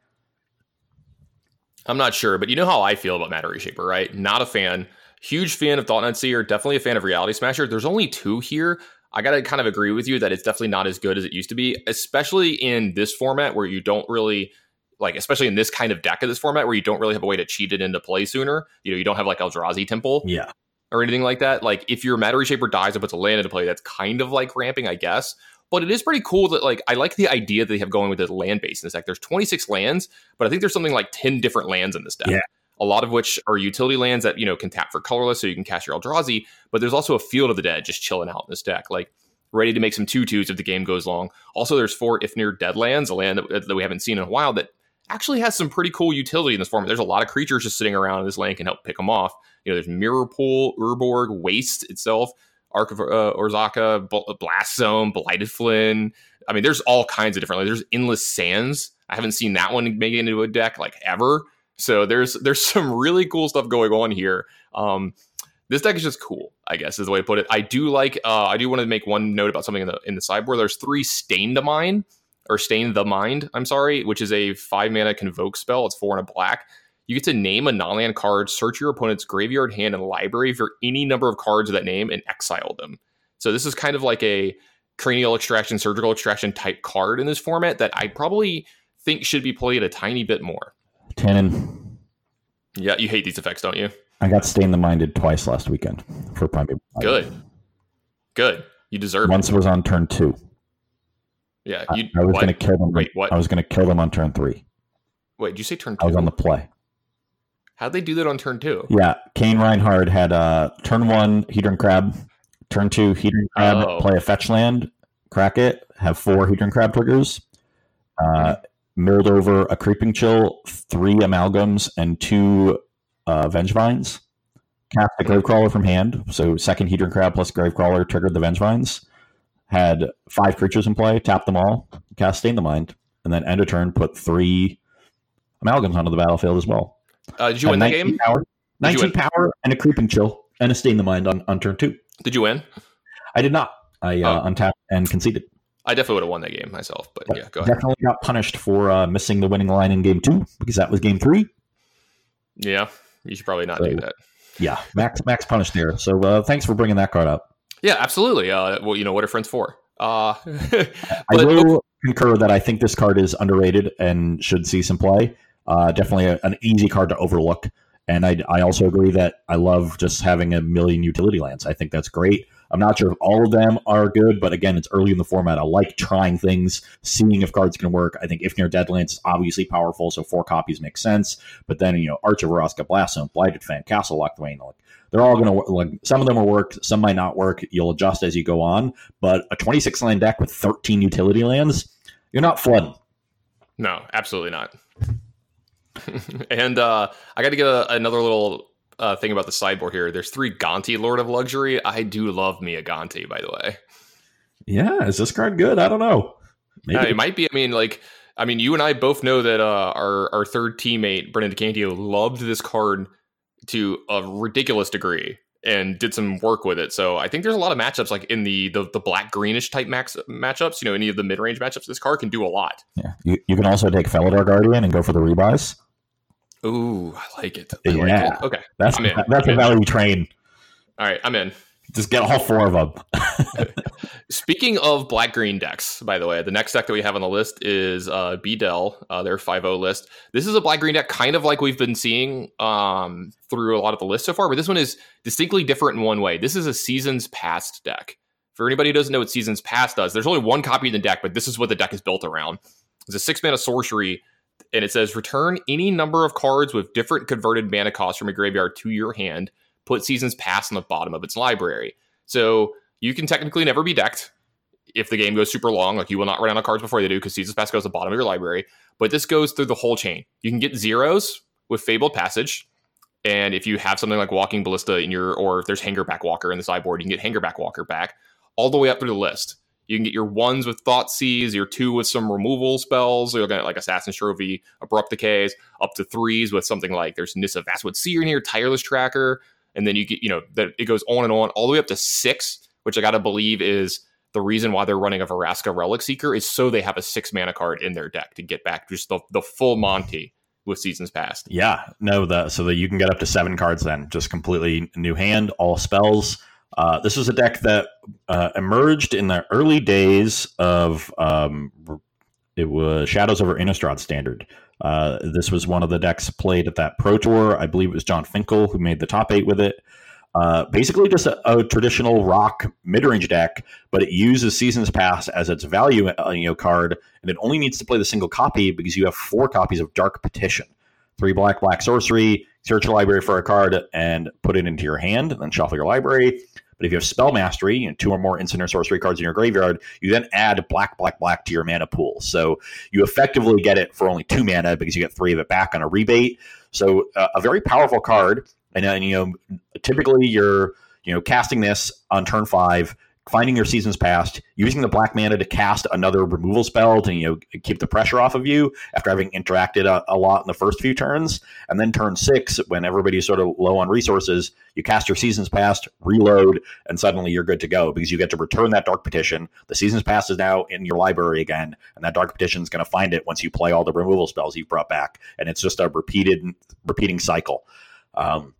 S1: I'm not sure, but you know how I feel about Matter Reshaper, right? Not a fan. Huge fan of Thought-Knot Seer, definitely a fan of Reality Smasher. There's only two here. I got to kind of agree with you that it's definitely not as good as it used to be, especially in this format where you don't really like, especially in this kind of deck of this format where you don't really have a way to cheat it into play sooner. You know, you don't have like Eldrazi Temple.
S2: Yeah.
S1: Or anything like that. Like, if your Matter Reshaper dies and puts a land into play, that's kind of like ramping, I guess. But it is pretty cool that, like, I like the idea that they have going with the land base in this deck. There's 26 lands, but I think there's something like 10 different lands in this deck.
S2: Yeah
S1: a lot of which are utility lands that you know can tap for colorless, so you can cast your Eldrazi. But there's also a Field of the Dead just chilling out in this deck, like ready to make some two twos if the game goes long. Also, there's four Ifnir Deadlands, a land that, that we haven't seen in a while that actually has some pretty cool utility in this format. There's a lot of creatures just sitting around in this land can help pick them off. You know, there's Mirror Pool, Urborg, Waste itself, Ark of uh, Orazca, Blast Zone, Blighted Fen. I mean, there's all kinds of different. Like, there's Endless Sands. I haven't seen that one make it into a deck like ever. So there's there's some really cool stuff going on here. Um, this deck is just cool, I guess is the way to put it. I do like uh, I do want to make one note about something in the in the sideboard. There's three Stain the Mind or Stain the Mind, I'm sorry, which is a five mana convoke spell. It's four and a black. You get to name a non-land card, search your opponent's graveyard, hand, and library for any number of cards of that name, and exile them. So this is kind of like a cranial extraction, surgical extraction type card in this format that I probably think should be played a tiny bit more.
S2: Tannon.
S1: Yeah, you hate these effects, don't you?
S2: I got Stain the Minded twice last weekend for Prime.
S1: Good. Good. You deserve
S2: Once
S1: it.
S2: was on turn two.
S1: Yeah.
S2: I,
S1: You,
S2: I was
S1: what?
S2: going to kill them.
S1: Wait, what?
S2: I was going to kill them on turn three.
S1: Wait, did you say turn
S2: I was on the play.
S1: How'd they do that on turn two?
S2: Yeah, Kane Reinhardt had uh, turn one Hedron Crab, turn two Hedron Crab,
S1: Oh.
S2: play a fetch land, crack it, have four Hedron Crab triggers, uh, mirrored over a Creeping Chill, three Amalgams, and two uh, Vengevines. Cast a Gravecrawler from hand, so second Hedron Crab plus Gravecrawler triggered the Vengevines. Had five creatures in play, tapped them all, cast Stain the Mind, and then end of turn put three Amalgams onto the battlefield as well.
S1: Uh, did you win that game?
S2: Power, 19 power and a creeping chill and a stain the mind on, on turn two.
S1: Did you win?
S2: I did not. I uh,
S1: Oh.
S2: untapped and conceded.
S1: I definitely would have won that game myself, but yeah, go ahead.
S2: Definitely got punished for uh, missing the winning line in game two because that was game three.
S1: Yeah, you should probably not do that.
S2: Yeah, Max Max punished there. So uh, thanks for bringing that card up.
S1: Yeah, absolutely. Uh, well, you know what are friends for? Uh,
S2: I
S1: but
S2: will concur that I think this card is underrated and should see some play. Uh, definitely a, an easy card to overlook. And I, I also agree that I love just having a million utility lands. I think that's great. I'm not sure if all of them are good, but again, it's early in the format. I like trying things, seeing if cards can work. I think Ifnir Deadlands is obviously powerful, so four copies makes sense. But then, you know, Arch of Orazca, Blaststone, Blighted Fen, Castle Locthwain, like they're all going to work. Like some of them will work, some might not work. You'll adjust as you go on. But a 26 land deck with 13 utility lands, you're not flooding.
S1: No, absolutely not. and uh, I got to get a, another little uh, thing about the sideboard here. There's three Gonti Lord of Luxury. I do love me a Gonti, by the way.
S2: Yeah, is this card good? I don't know. Maybe.
S1: Uh, it might be. I mean, like, I mean, you and I both know that uh, our our third teammate Brennan DeCandio loved this card to a ridiculous degree and did some work with it. So I think there's a lot of matchups like in the the, the black greenish type max matchups. You know, any of the mid range matchups, this card can do a lot.
S2: yeah, you, you can also take Felidar Guardian and go for the rebuys.
S1: Ooh, I like it. I like
S2: Yeah.
S1: it. Okay,
S2: That's that's a value train.
S1: all right, I'm in.
S2: Just get all four of them.
S1: Speaking of black green decks, by the way, the next deck that we have on the list is uh, B Dell, uh, their 5 list. This is a black green deck, kind of like we've been seeing um, through a lot of the list so far, but this one is distinctly different in one way. This is a Seasons Past deck. For anybody who doesn't know what Seasons Past does, there's only one copy in the deck, but this is what the deck is built around. It's a six mana sorcery, and it says return any number of cards with different converted mana costs from your graveyard to your hand. Put Seasons Past on the bottom of its library. So you can technically never be decked if the game goes super long. Like you will not run out of cards before they do because Seasons Past goes to the bottom of your library. But this goes through the whole chain. You can get zeros with Fabled Passage. And if you have something like Walking Ballista in your, or if there's Hangerback Walker in the sideboard, you can get Hangerback Walker back all the way up through the list. You can get your ones with Thoughtseize, your two with some removal spells. You're looking at like Assassin's Trophy, Abrupt Decays, up to threes with something like there's Nissa Vastwood Seer in here, Tireless Tracker, and then you get, you know, that it goes on and on, all the way up to six, which I gotta believe is the reason why they're running a Vraska Relic Seeker is so they have a six mana card in their deck to get back just the, the full Monty with seasons past.
S2: yeah, no, the so that you can get up to seven cards then, just completely new hand, all spells. Uh, this was a deck that uh, emerged in the early days of um, it was Shadows over Innistrad Standard. Uh, this was one of the decks played at that Pro Tour. I believe it was Jon Finkel who made the top eight with it. Uh, basically, just a, a traditional rock mid-range deck, but it uses Seasons Past as its value uh, you know card, and it only needs to play the single copy because you have four copies of Dark Petition, three black black sorcery. Search your library for a card and put it into your hand, and then shuffle your library. But if you have spell mastery, you know, two or more instant or sorcery cards in your graveyard, you then add black, black, black to your mana pool. So you effectively get it for only two mana because you get three of it back on a rebate. So uh, a very powerful card. And, and you know, typically you're you know casting this on turn five, finding your seasons past, using the black mana to cast another removal spell to you know keep the pressure off of you after having interacted a, a lot in the first few turns, and then turn six when everybody's sort of low on resources, you cast your seasons past, reload, and suddenly you're good to go because you get to return that dark petition. The seasons past is now in your library again, and that dark petition is going to find it once you play all the removal spells you've brought back, and it's just a repeated repeating cycle. Um,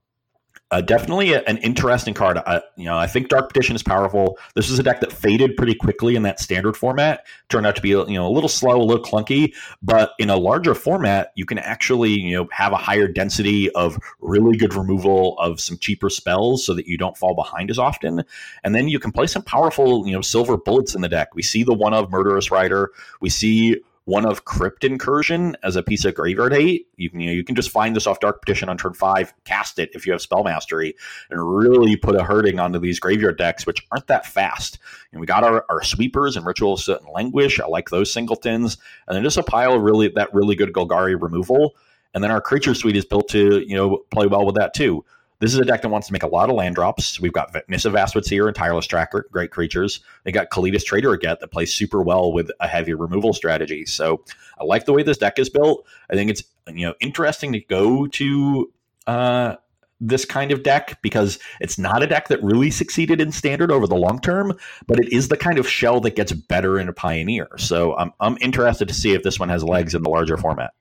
S2: uh, definitely a, an interesting card. Uh, you know, I think Dark Petition is powerful. This is a deck that faded pretty quickly in that standard format. Turned out to be you know a little slow, a little clunky, but in a larger format, you can actually you know have a higher density of really good removal of some cheaper spells, so that you don't fall behind as often. And then you can play some powerful you know silver bullets in the deck. We see the one of Murderous Rider. We see one of Crypt Incursion as a piece of graveyard hate. You can you, know, you can just find this off Dark Petition on turn five, cast it if you have Spell Mastery, and really put a hurting onto these graveyard decks, which aren't that fast. And we got our, our sweepers and Ritual Soot and Languish. I like those singletons, and then just a pile of really that really good Golgari removal. And then our creature suite is built to you know play well with that too. This is a deck that wants to make a lot of land drops. We've got Nissa Missive here and Tireless Tracker, great creatures. They got Kalitas Traitor of Ghet that plays super well with a heavy removal strategy. So I like the way this deck is built. I think it's you know interesting to go to uh, this kind of deck because it's not a deck that really succeeded in standard over the long term, but it is the kind of shell that gets better in a pioneer. So I'm I'm interested to see if this one has legs in the larger format.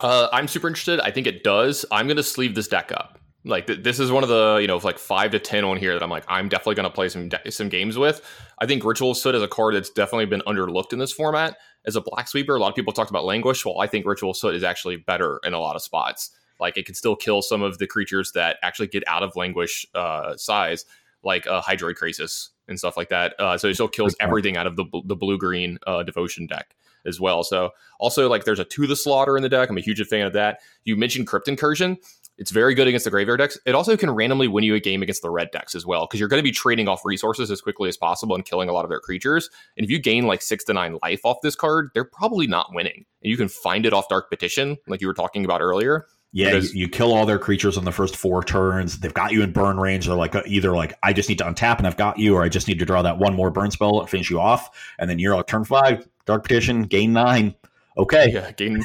S1: Uh, I'm super interested. I think it does. I'm going to sleeve this deck up. Like th- this is one of the you know like five to ten on here that I'm like I'm definitely going to play some de- some games with. I think Ritual of Soot is a card that's definitely been underlooked in this format as a black sweeper. A lot of people talked about Languish. Well, I think Ritual of Soot is actually better in a lot of spots. Like it can still kill some of the creatures that actually get out of Languish uh, size, like uh, Hydroid Krasis and stuff like that. Uh, so it still kills everything out of the the blue green uh, devotion deck as well. So also like there's a to the slaughter in the deck. I'm a huge fan of that. You mentioned Crypt Incursion. It's very good against the graveyard decks. It also can randomly win you a game against the red decks as well, because you're going to be trading off resources as quickly as possible and killing a lot of their creatures. And if you gain like six to nine life off this card, they're probably not winning. And you can find it off Dark Petition, like you were talking about earlier.
S2: Yeah, because, you, you, kill all their creatures on the first four turns. They've got you in burn range. They're like uh, either like I just need to untap and I've got you, or I just need to draw that one more burn spell and finish you off. And then you're like turn five, Dark Petition, gain nine. Okay,
S1: yeah, gain.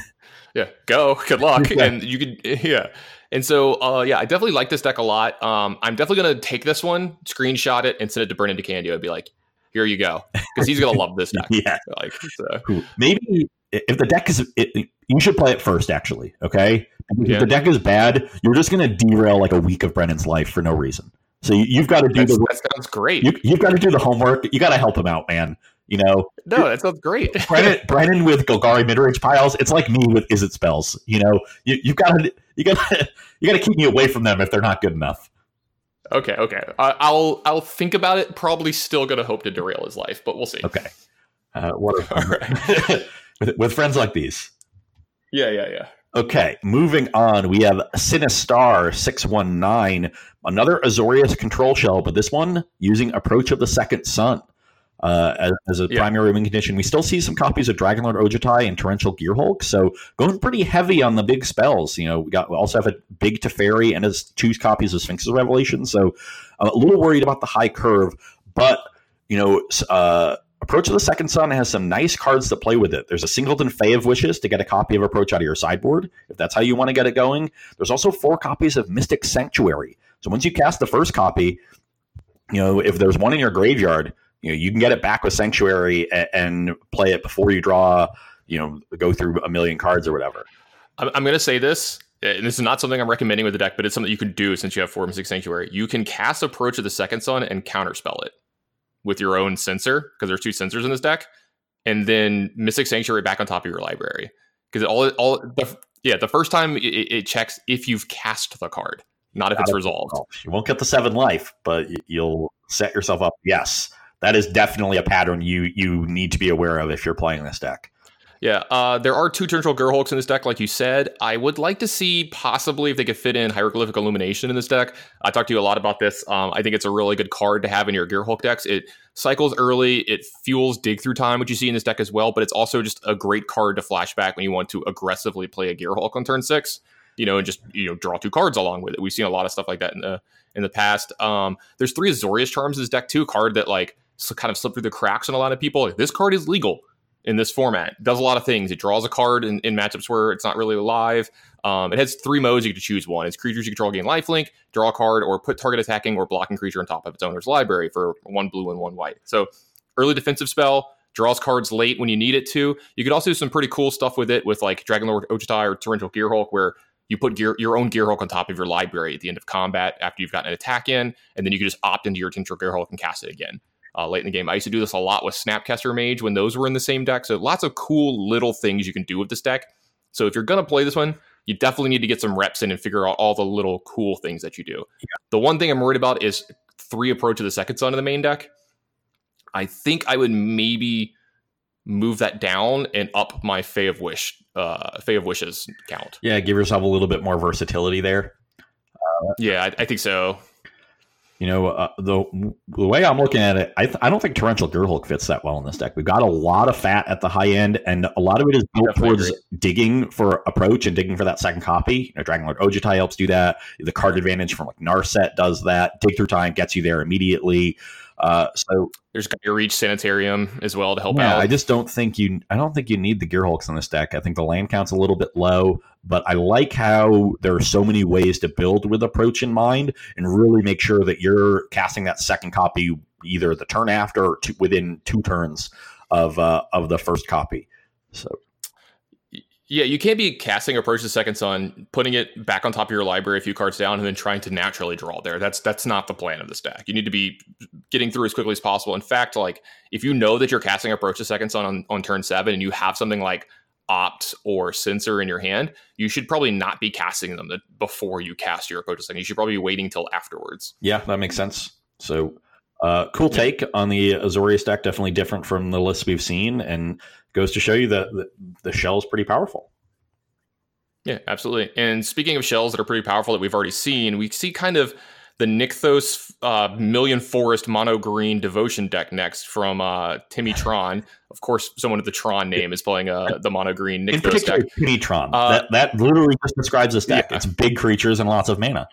S1: Yeah, go. Good luck. yeah. And you could, yeah. And so, uh, yeah, I definitely like this deck a lot. Um, I'm definitely going to take this one, screenshot it, and send it to Brennan DeCandio and be like, here you go. Because he's going to love this deck.
S2: yeah. Like, so. Maybe if the deck is, it, you should play it first, actually. Okay. Yeah. If the deck is bad, you're just going to derail like a week of Brennan's life for no reason. So you, have got to do
S1: That's,
S2: the.
S1: That sounds great.
S2: You, have got to do the homework. You got to help him out, man. You know,
S1: no, that sounds great.
S2: Brennan, Brennan with Golgari midrange piles. It's like me with Izzet spells. You know, you you got to you got to you got to keep me away from them if they're not good enough.
S1: Okay, okay. I'll I'll think about it. Probably still to hope to derail his life, but we'll see.
S2: Okay. Uh, what with, with friends like these.
S1: Yeah, yeah, yeah.
S2: Okay, moving on. We have Sinistar 619, another Azorius control shell, but this one using Approach of the Second Sun uh, as, as, a yeah. primary win condition. We still see some copies of Dragonlord Ojutai and Torrential Gearhulk, so going pretty heavy on the big spells. You know, we got we also have a big Teferi and as two copies of Sphinx's Revelation, so I'm a little worried about the high curve, but you know. Uh, Approach of the Second Sun has some nice cards to play with it. There's a Singleton Fae of Wishes to get a copy of Approach out of your sideboard, if that's how you want to get it going. There's also four copies of Mystic Sanctuary. So once you cast the first copy, you know, if there's one in your graveyard, you know you can get it back with sanctuary and, and play it before you draw you know go through a million cards or whatever.
S1: I'm, I'm going to say this and this is not something i'm recommending with the deck but it's something you can do since you have four mystic sanctuary. You can cast approach of the second sun and counterspell it with your own Censor because there's two Censors in this deck and then mystic sanctuary back on top of your library. Because all all the, yeah the first time it, it, checks if you've cast the card not if not it's resolved.
S2: You won't get the seven life but you'll set yourself up yes that is definitely a pattern you you need to be aware of if you're playing this deck.
S1: Yeah, uh, there are two Torrential Gearhulks in this deck, like you said. I would like to see possibly if they could fit in Hieroglyphic Illumination in this deck. I talked to you a lot about this. Um, I think it's a really good card to have in your Gearhulk decks. It cycles early, it fuels dig through time, which you see in this deck as well, but it's also just a great card to flashback when you want to aggressively play a Gearhulk on turn six. You know, and just you know draw two cards along with it. We've seen a lot of stuff like that in the in the past. Um, there's three Azorius Charms in this deck too, card that like kind of slip through the cracks on a lot of people. This card is legal in this format. It does a lot of things. It draws a card in, in matchups where it's not really alive. Um, it has three modes you can choose one. It's creatures you control gain lifelink, draw a card, or put target attacking or blocking creature on top of its owner's library for one blue and one white. So early defensive spell, draws cards late when you need it to. You could also do some pretty cool stuff with it with like Dragonlord Ojutai or Torrential Gearhulk where you put gear, your own Gearhulk on top of your library at the end of combat after you've gotten an attack in, and then you can just opt into your Torrential Gearhulk and cast it again. Uh, late in the game, I used to do this a lot with Snapcaster Mage when those were in the same deck. So lots of cool little things you can do with this deck. So if you're gonna play this one, you definitely need to get some reps in and figure out all the little cool things that you do. Yeah. The one thing I'm worried about is three approach of the second sun of the main deck. I think I would maybe move that down and up my Fae of Wish, uh, Fae of Wishes count.
S2: Yeah, give yourself a little bit more versatility there.
S1: Uh, yeah, I, I, think so.
S2: You know, uh, the the way I'm looking at it, I, th- I don't think Torrential Gearhulk fits that well in this deck. We've got a lot of fat at the high end, and a lot of it is built towards agree. digging for approach and digging for that second copy. You know, Dragonlord Ojutai helps do that. The card advantage from like Narset does that. Dig through time gets you there immediately. Uh, so
S1: there's your reach sanitarium as well to help yeah, out.
S2: I just don't think you I don't think you need the Gearhulks on this deck. I think the land count's a little bit low, but I like how there are so many ways to build with approach in mind and really make sure that you're casting that second copy either the turn after or two, within two turns of uh, of the first copy. So
S1: yeah, you can't be casting Approach the Second Sun, putting it back on top of your library a few cards down, and then trying to naturally draw there. That's that's not the plan of the stack. You need to be getting through as quickly as possible. In fact, like if you know that you're casting Approach the Second Sun on, on turn seven and you have something like Opt or Censor in your hand, you should probably not be casting them before you cast your Approach the Second. You should probably be waiting till afterwards.
S2: Yeah, that makes sense. So uh, cool take on the Azorius deck. Definitely different from the lists we've seen, and goes to show you that the, the shell is pretty powerful.
S1: Yeah, absolutely. And speaking of shells that are pretty powerful that we've already seen, we see kind of the Nykthos uh, Million Forest Mono Green Devotion deck next from uh, Timmy Tron. Of course, someone with the Tron name is playing uh, the Mono Green Nykthos deck.
S2: Timmy Tron. Uh, that, that literally just describes this deck. Yeah. It's big creatures and lots of mana.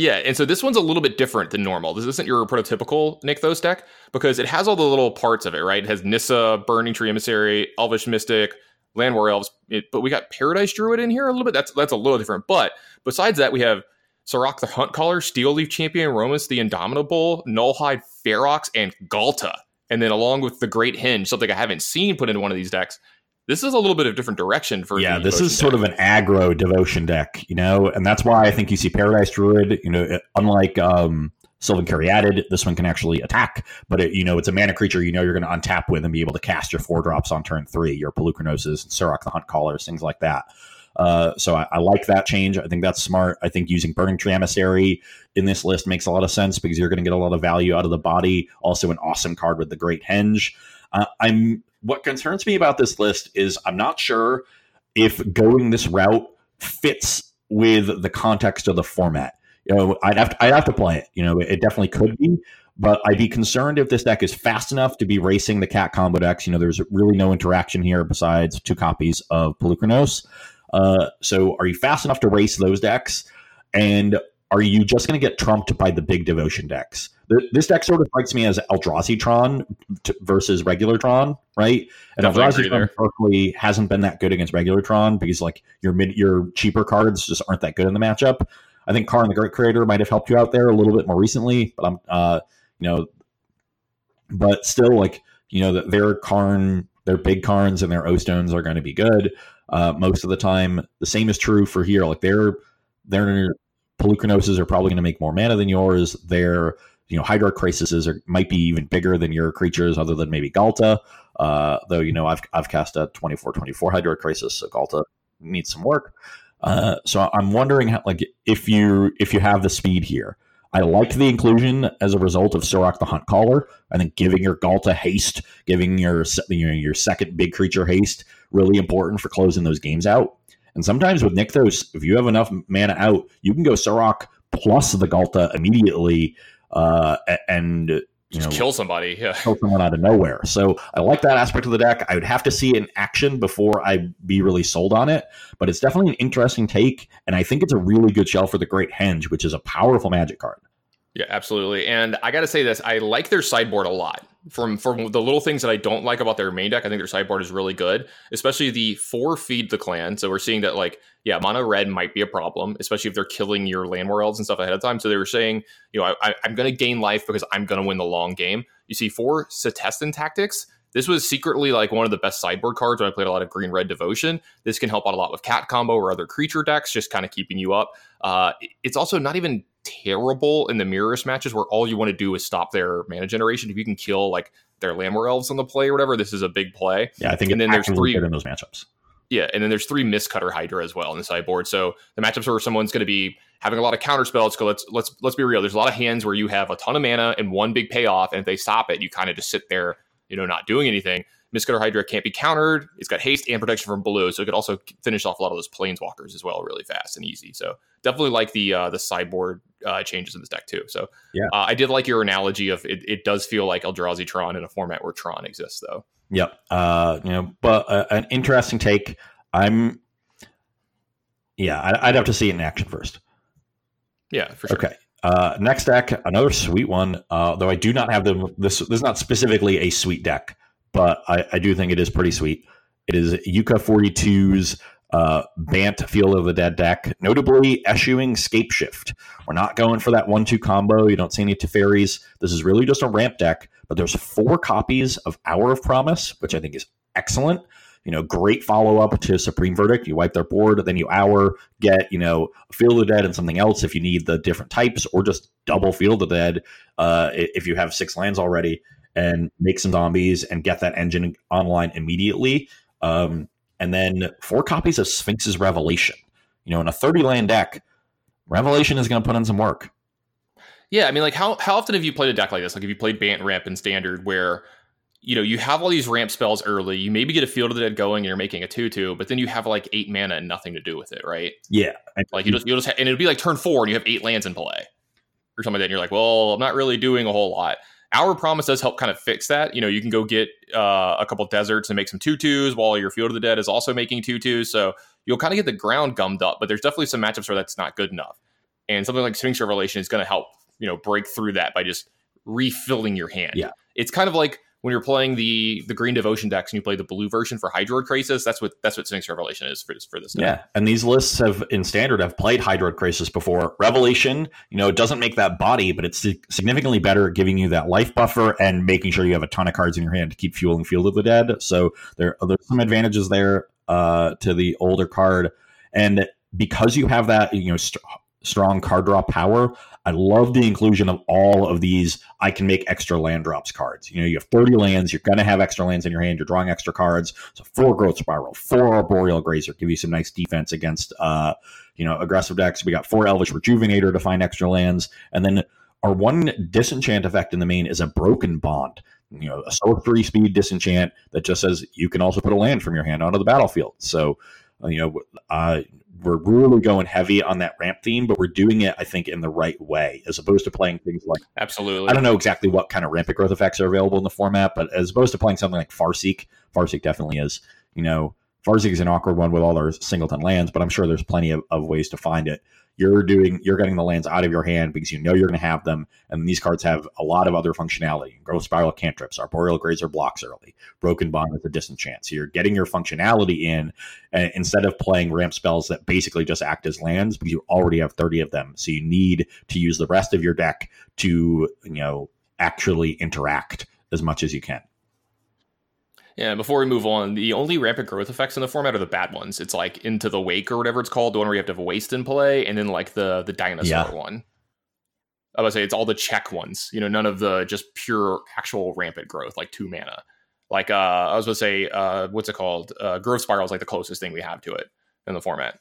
S1: Yeah, and so this one's a little bit different than normal. This isn't your prototypical Nykthos deck because it has all the little parts of it, right? It has Nissa, Burning Tree Emissary, Elvish Mystic, Llanowar Elves, it, but we got Paradise Druid in here a little bit. That's that's a little different. But besides that, we have Surrak the Hunt Caller, Steel Leaf Champion, Rhonas the Indomitable, Nullhide Ferox, and Ghalta. And then along with the Great Henge, something I haven't seen put into one of these decks, this is a little bit of different direction for
S2: yeah this is sort of an aggro devotion deck you know and that's why i think you see paradise druid you know unlike um Sylvan Caryatid, this one can actually attack, but it, you know it's a mana creature. You know you're going to untap with and be able to cast your four drops on turn three, your Polukranos, Surrak the Hunt Callers, things like that. Uh, so I, I, like that change. I think that's smart. I think using Burning Tree Emissary in this list makes a lot of sense because you're going to get a lot of value out of the body. Also, an awesome card with the Great Henge. Uh, I'm what concerns me about this list is I'm not sure if going this route fits with the context of the format. You know, I'd have to, I'd have to play it. You know, it definitely could be, but I'd be concerned if this deck is fast enough to be racing the cat combo decks. You know, there's really no interaction here besides two copies of Polukranos. Uh, so, are you fast enough to race those decks? And are you just going to get trumped by the big devotion decks? This deck sort of strikes me as Eldrazi Tron versus regular Tron, right? And Eldrazi Tron historically hasn't been that good against regular Tron because like your mid your cheaper cards just aren't that good in the matchup. I think Karn the Great Creator might have helped you out there a little bit more recently, but I'm uh you know but still like you know that their Karn their big Karns and their O stones are going to be good uh, most of the time. The same is true for here. Like their their Polukranoses are probably going to make more mana than yours. Their you know Hydroid Krasis are might be even bigger than your creatures, other than maybe Ghalta. Uh, though you know I've I've cast a 24-24 Hydroid Krasis, so Ghalta needs some work. Uh, so I'm wondering how, like if you if you have the speed here. I like the inclusion as a result of Surrak the Hunt Caller. I think giving your Ghalta haste, giving your you know, your second big creature haste, really important for closing those games out. And sometimes with Nykthos, if you have enough mana out, you can go Surrak plus the Ghalta immediately uh, and you know,
S1: kill somebody, yeah.
S2: kill someone out of nowhere. So I like that aspect of the deck. I would have to see it in action before I be really sold on it, but it's definitely an interesting take, and I think it's a really good shell for the Great Henge, which is a powerful Magic card.
S1: Yeah, absolutely. And I got to say this: I like their sideboard a lot from from the little things that I don't like about their main deck, I think their sideboard is really good, especially the four feed the clan. So we're seeing that like yeah, mono red might be a problem, especially if they're killing your Llanowar Elves and stuff ahead of time. So they were saying, you know, I, am going to gain life because I'm going to win the long game. You see four Setessan tactics. this was secretly like one of the best sideboard cards when I played a lot of green red devotion. This can help out a lot with cat combo or other creature decks, just kind of keeping you up. Uh, it's also not even terrible in the mirrors matches where all you want to do is stop their mana generation. If you can kill like their Llanowar Elves on the play or whatever, this is a big play.
S2: Yeah, I think
S1: and then there's three
S2: in those matchups.
S1: Yeah, and then there's three Mistcutter Hydra as well in the sideboard. So the matchups where someone's going to be having a lot of counter spells. Go, let's let's let's be real. There's a lot of hands where you have a ton of mana and one big payoff, and if they stop it, you kind of just sit there, you know, not doing anything. Mistcutter Hydra can't be countered. It's got haste and protection from blue, so it could also finish off a lot of those planeswalkers as well, really fast and easy. So definitely like the uh, the sideboard uh, changes in this deck too. So
S2: yeah,
S1: uh, I did like your analogy of it. It does feel like Eldrazi Tron in a format where Tron exists, though.
S2: Yep. Uh, you know, but uh, an interesting take. I'm, yeah, I, would have to see it in action first.
S1: Yeah, for sure.
S2: Okay. Uh, next deck, another sweet one. Uh, though I do not have them. This, this is not specifically a sweet deck, but I, I do think it is pretty sweet. It is Yuka 42's uh, Bant Field of the Dead deck, notably eschewing Scapeshift. We're not going for that one-two combo. You don't see any Teferis. This is really just a ramp deck, but there's four copies of Hour of Promise, which I think is excellent you know, great follow up to Supreme Verdict. You wipe their board, then you hour, get, you know, Field of the Dead and something else if you need the different types, or just double Field of the Dead uh, if you have six lands already, and make some zombies and get that engine online immediately. Um, and then four copies of Sphinx's Revelation. You know, in a 30 land deck, Revelation is going to put in some work.
S1: Yeah, I mean, like how how often have you played a deck like this? Like, have you played Bant Ramp in Standard, where you know, you have all these ramp spells early. You maybe get a Field of the Dead going, and you're making a two-two, but then you have like eight mana and nothing to do with it, right?
S2: Yeah,
S1: like you just you just ha- and it'll be like turn four, and you have eight lands in play or something like that. And you're like, well, I'm not really doing a whole lot. Hour Promise does help kind of fix that. You know, you can go get uh, a couple deserts and make some two-twos while your Field of the Dead is also making two-twos. So you'll kind of get the ground gummed up, but there's definitely some matchups where that's not good enough. And something like Sphinx Revelation is going to help, you know, break through that by just refilling your hand.
S2: Yeah.
S1: It's kind of like when you're playing the the green devotion decks and you play the blue version for Hydroid Krasis, that's what that's what Sphinx Revelation is for, for this. Deck.
S2: Yeah, and these lists have in standard have played Hydroid Krasis before. Revelation, you know, it doesn't make that body, but it's significantly better at giving you that life buffer and making sure you have a ton of cards in your hand to keep fueling Field of the Dead. So there there's some advantages there uh, to the older card, and because you have that, you know. St- strong card draw power. I love the inclusion of all of these. I can make extra land drops cards. You know, you have 30 lands. You're going to have extra lands in your hand. You're drawing extra cards. So four growth spiral, four arboreal grazer, give you some nice defense against, uh, you know, aggressive decks. We got four elvish rejuvenator to find extra lands, and then our one disenchant effect in the main is a broken bond. You know, a sorcery speed disenchant that just says you can also put a land from your hand onto the battlefield. So, you know, uh, we're really going heavy on that ramp theme, but we're doing it, I think, in the right way, as opposed to playing things like
S1: absolutely.
S2: I don't know exactly what kind of rampant growth effects are available in the format, but as opposed to playing something like Farseek, Farseek definitely is. You know, Farseek is an awkward one with all their singleton lands, but I'm sure there's plenty of, of ways to find it you're doing you're getting the lands out of your hand because you know you're going to have them. And these cards have a lot of other functionality. Growth spiral cantrips. Arboreal grazer blocks early. Broken bond with a disenchant so you're getting your functionality in instead of playing ramp spells that basically just act as lands because you already have 30 of them. So you need to use the rest of your deck to you know actually interact as much as you can
S1: yeah, before we move on, the only rampant growth effects in the format are the bad ones. It's like into the wake or whatever it's called, the one where you have to have a waste in play, and then like the the dinosaur yeah. one. I would say it's all the check ones. You know, none of the just pure actual rampant growth, like two mana. Like uh I was gonna say, uh what's it called? Uh growth spiral is like the closest thing we have to it in the format.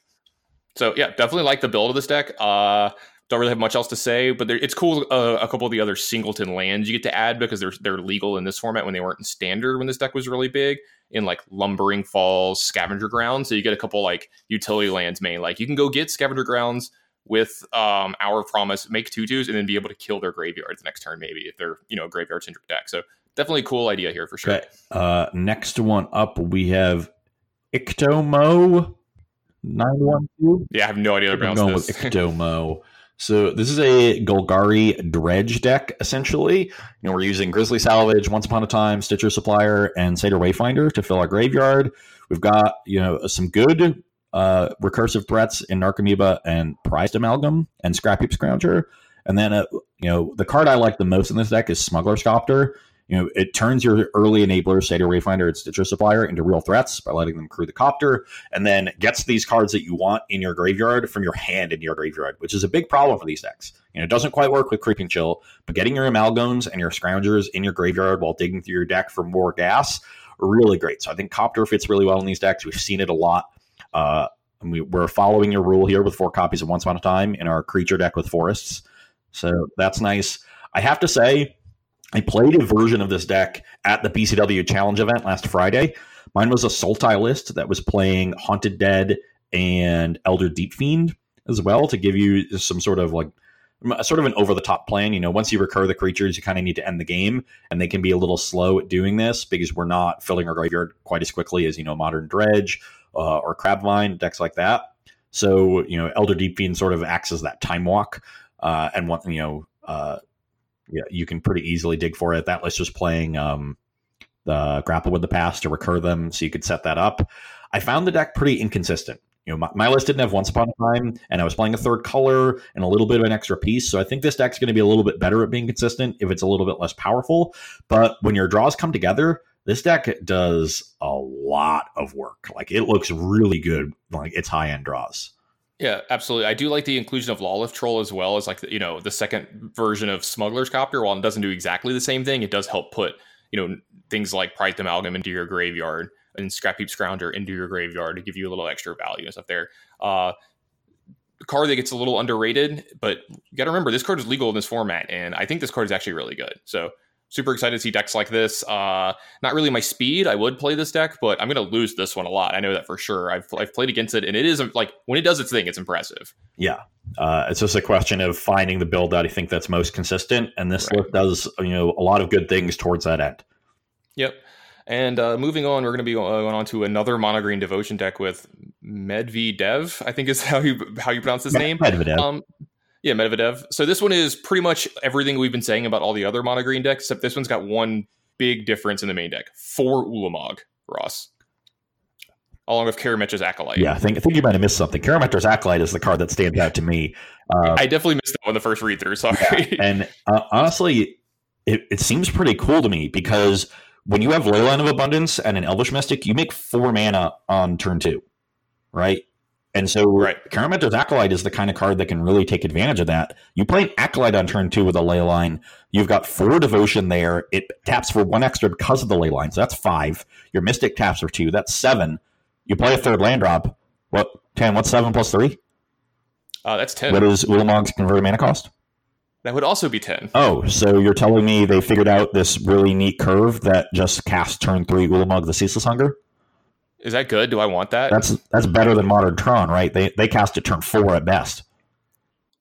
S1: So yeah, definitely like the build of this deck. Uh don't really have much else to say, but it's cool. Uh, a couple of the other singleton lands you get to add because they're they're legal in this format when they weren't in standard when this deck was really big in like lumbering falls, scavenger grounds. So you get a couple like utility lands main. Like you can go get scavenger grounds with um Hour Promise, make two twos, and then be able to kill their graveyard the next turn, maybe if they're you know graveyard centric deck. So definitely a cool idea here for sure. Okay.
S2: Uh, next one up, we have Ictomo. 912.
S1: Yeah, I have no idea.
S2: I'm going this. with Ictomo. So this is a Golgari dredge deck, essentially. You know, we're using Grizzly Salvage, Once Upon a Time, Stitcher Supplier, and Satyr Wayfinder to fill our graveyard. We've got, you know, some good uh, recursive threats in Narcomoeba and Prized Amalgam and Scrap Heap Scrounger. And then, uh, you know, the card I like the most in this deck is Smuggler's Copter. You know, it turns your early enabler, Satyr Wayfinder, and Stitcher Supplier into real threats by letting them crew the copter, and then gets these cards that you want in your graveyard from your hand in your graveyard, which is a big problem for these decks. You know, it doesn't quite work with Creeping Chill, but getting your Amalgams and your Scroungers in your graveyard while digging through your deck for more gas, really great. So I think Copter fits really well in these decks. We've seen it a lot. Uh, we, we're following your rule here with four copies of Once Upon a Time in our creature deck with forests. So that's nice. I have to say, I played a version of this deck at the BCW Challenge event last Friday. Mine was a Sultai list that was playing Haunted Dead and Elder Deep Fiend as well to give you some sort of like sort of an over the top plan. You know, once you recur the creatures, you kind of need to end the game, and they can be a little slow at doing this because we're not filling our graveyard quite as quickly as you know Modern Dredge uh, or Crabvine decks like that. So you know, Elder Deep Fiend sort of acts as that time walk, uh, and what you know. Uh, yeah, you can pretty easily dig for it. That list was playing um, the grapple with the past to recur them, so you could set that up. I found the deck pretty inconsistent. You know, my, my, list didn't have Once Upon a Time, and I was playing a third color and a little bit of an extra piece. So I think this deck's going to be a little bit better at being consistent if it's a little bit less powerful. But when your draws come together, this deck does a lot of work. Like it looks really good. Like it's high end draws.
S1: Yeah, absolutely. I do like the inclusion of Lotleth Troll as well as like the, you know the second version of Smuggler's Copter. While it doesn't do exactly the same thing, it does help put you know things like Prized Amalgam into your graveyard and Scrap Heap Scrounger into your graveyard to give you a little extra value and stuff there. Uh, a card that gets a little underrated, but you got to remember this card is legal in this format, and I think this card is actually really good. So super excited to see decks like this. Uh, not really my speed. I would play this deck, but I'm going to lose this one a lot. I know that for sure. I've, I've played against it, and it is like when it does its thing, it's impressive.
S2: Yeah, uh, it's just a question of finding the build that I think that's most consistent, and this right. does you know a lot of good things towards that end.
S1: Yep. And uh, moving on, we're going to be going on to another mono green devotion deck with Medvedev. I think is how you how you pronounce his name.
S2: Medvedev. Um,
S1: yeah, Medvedev. So this one is pretty much everything we've been saying about all the other mono green decks, except this one's got one big difference in the main deck. Four Ulamog, Ross. Along with Karametra's Acolyte.
S2: Yeah, I think, I think you might have missed something. Karametra's Acolyte is the card that stands out to me.
S1: Uh, I definitely missed that one the first read through. Sorry.
S2: Yeah, and uh, honestly, it, it seems pretty cool to me because when you have Leyline of Abundance and an Elvish Mystic, you make four mana on turn two, right? And so right. Karametra's Acolyte is the kind of card that can really take advantage of that. You play an Acolyte on turn two with a ley line. You've got four devotion there. It taps for one extra because of the ley line. So that's five. Your Mystic taps for two. That's seven. You play a third land drop. What, 10? What's seven plus three?
S1: Uh, that's 10.
S2: What is Ulamog's converted mana cost?
S1: That would also be 10.
S2: Oh, so you're telling me they figured out this really neat curve that just casts turn three Ulamog the Ceaseless Hunger?
S1: Is that good? Do I want that?
S2: That's that's better than Modern Tron, right? They they cast it turn four at best.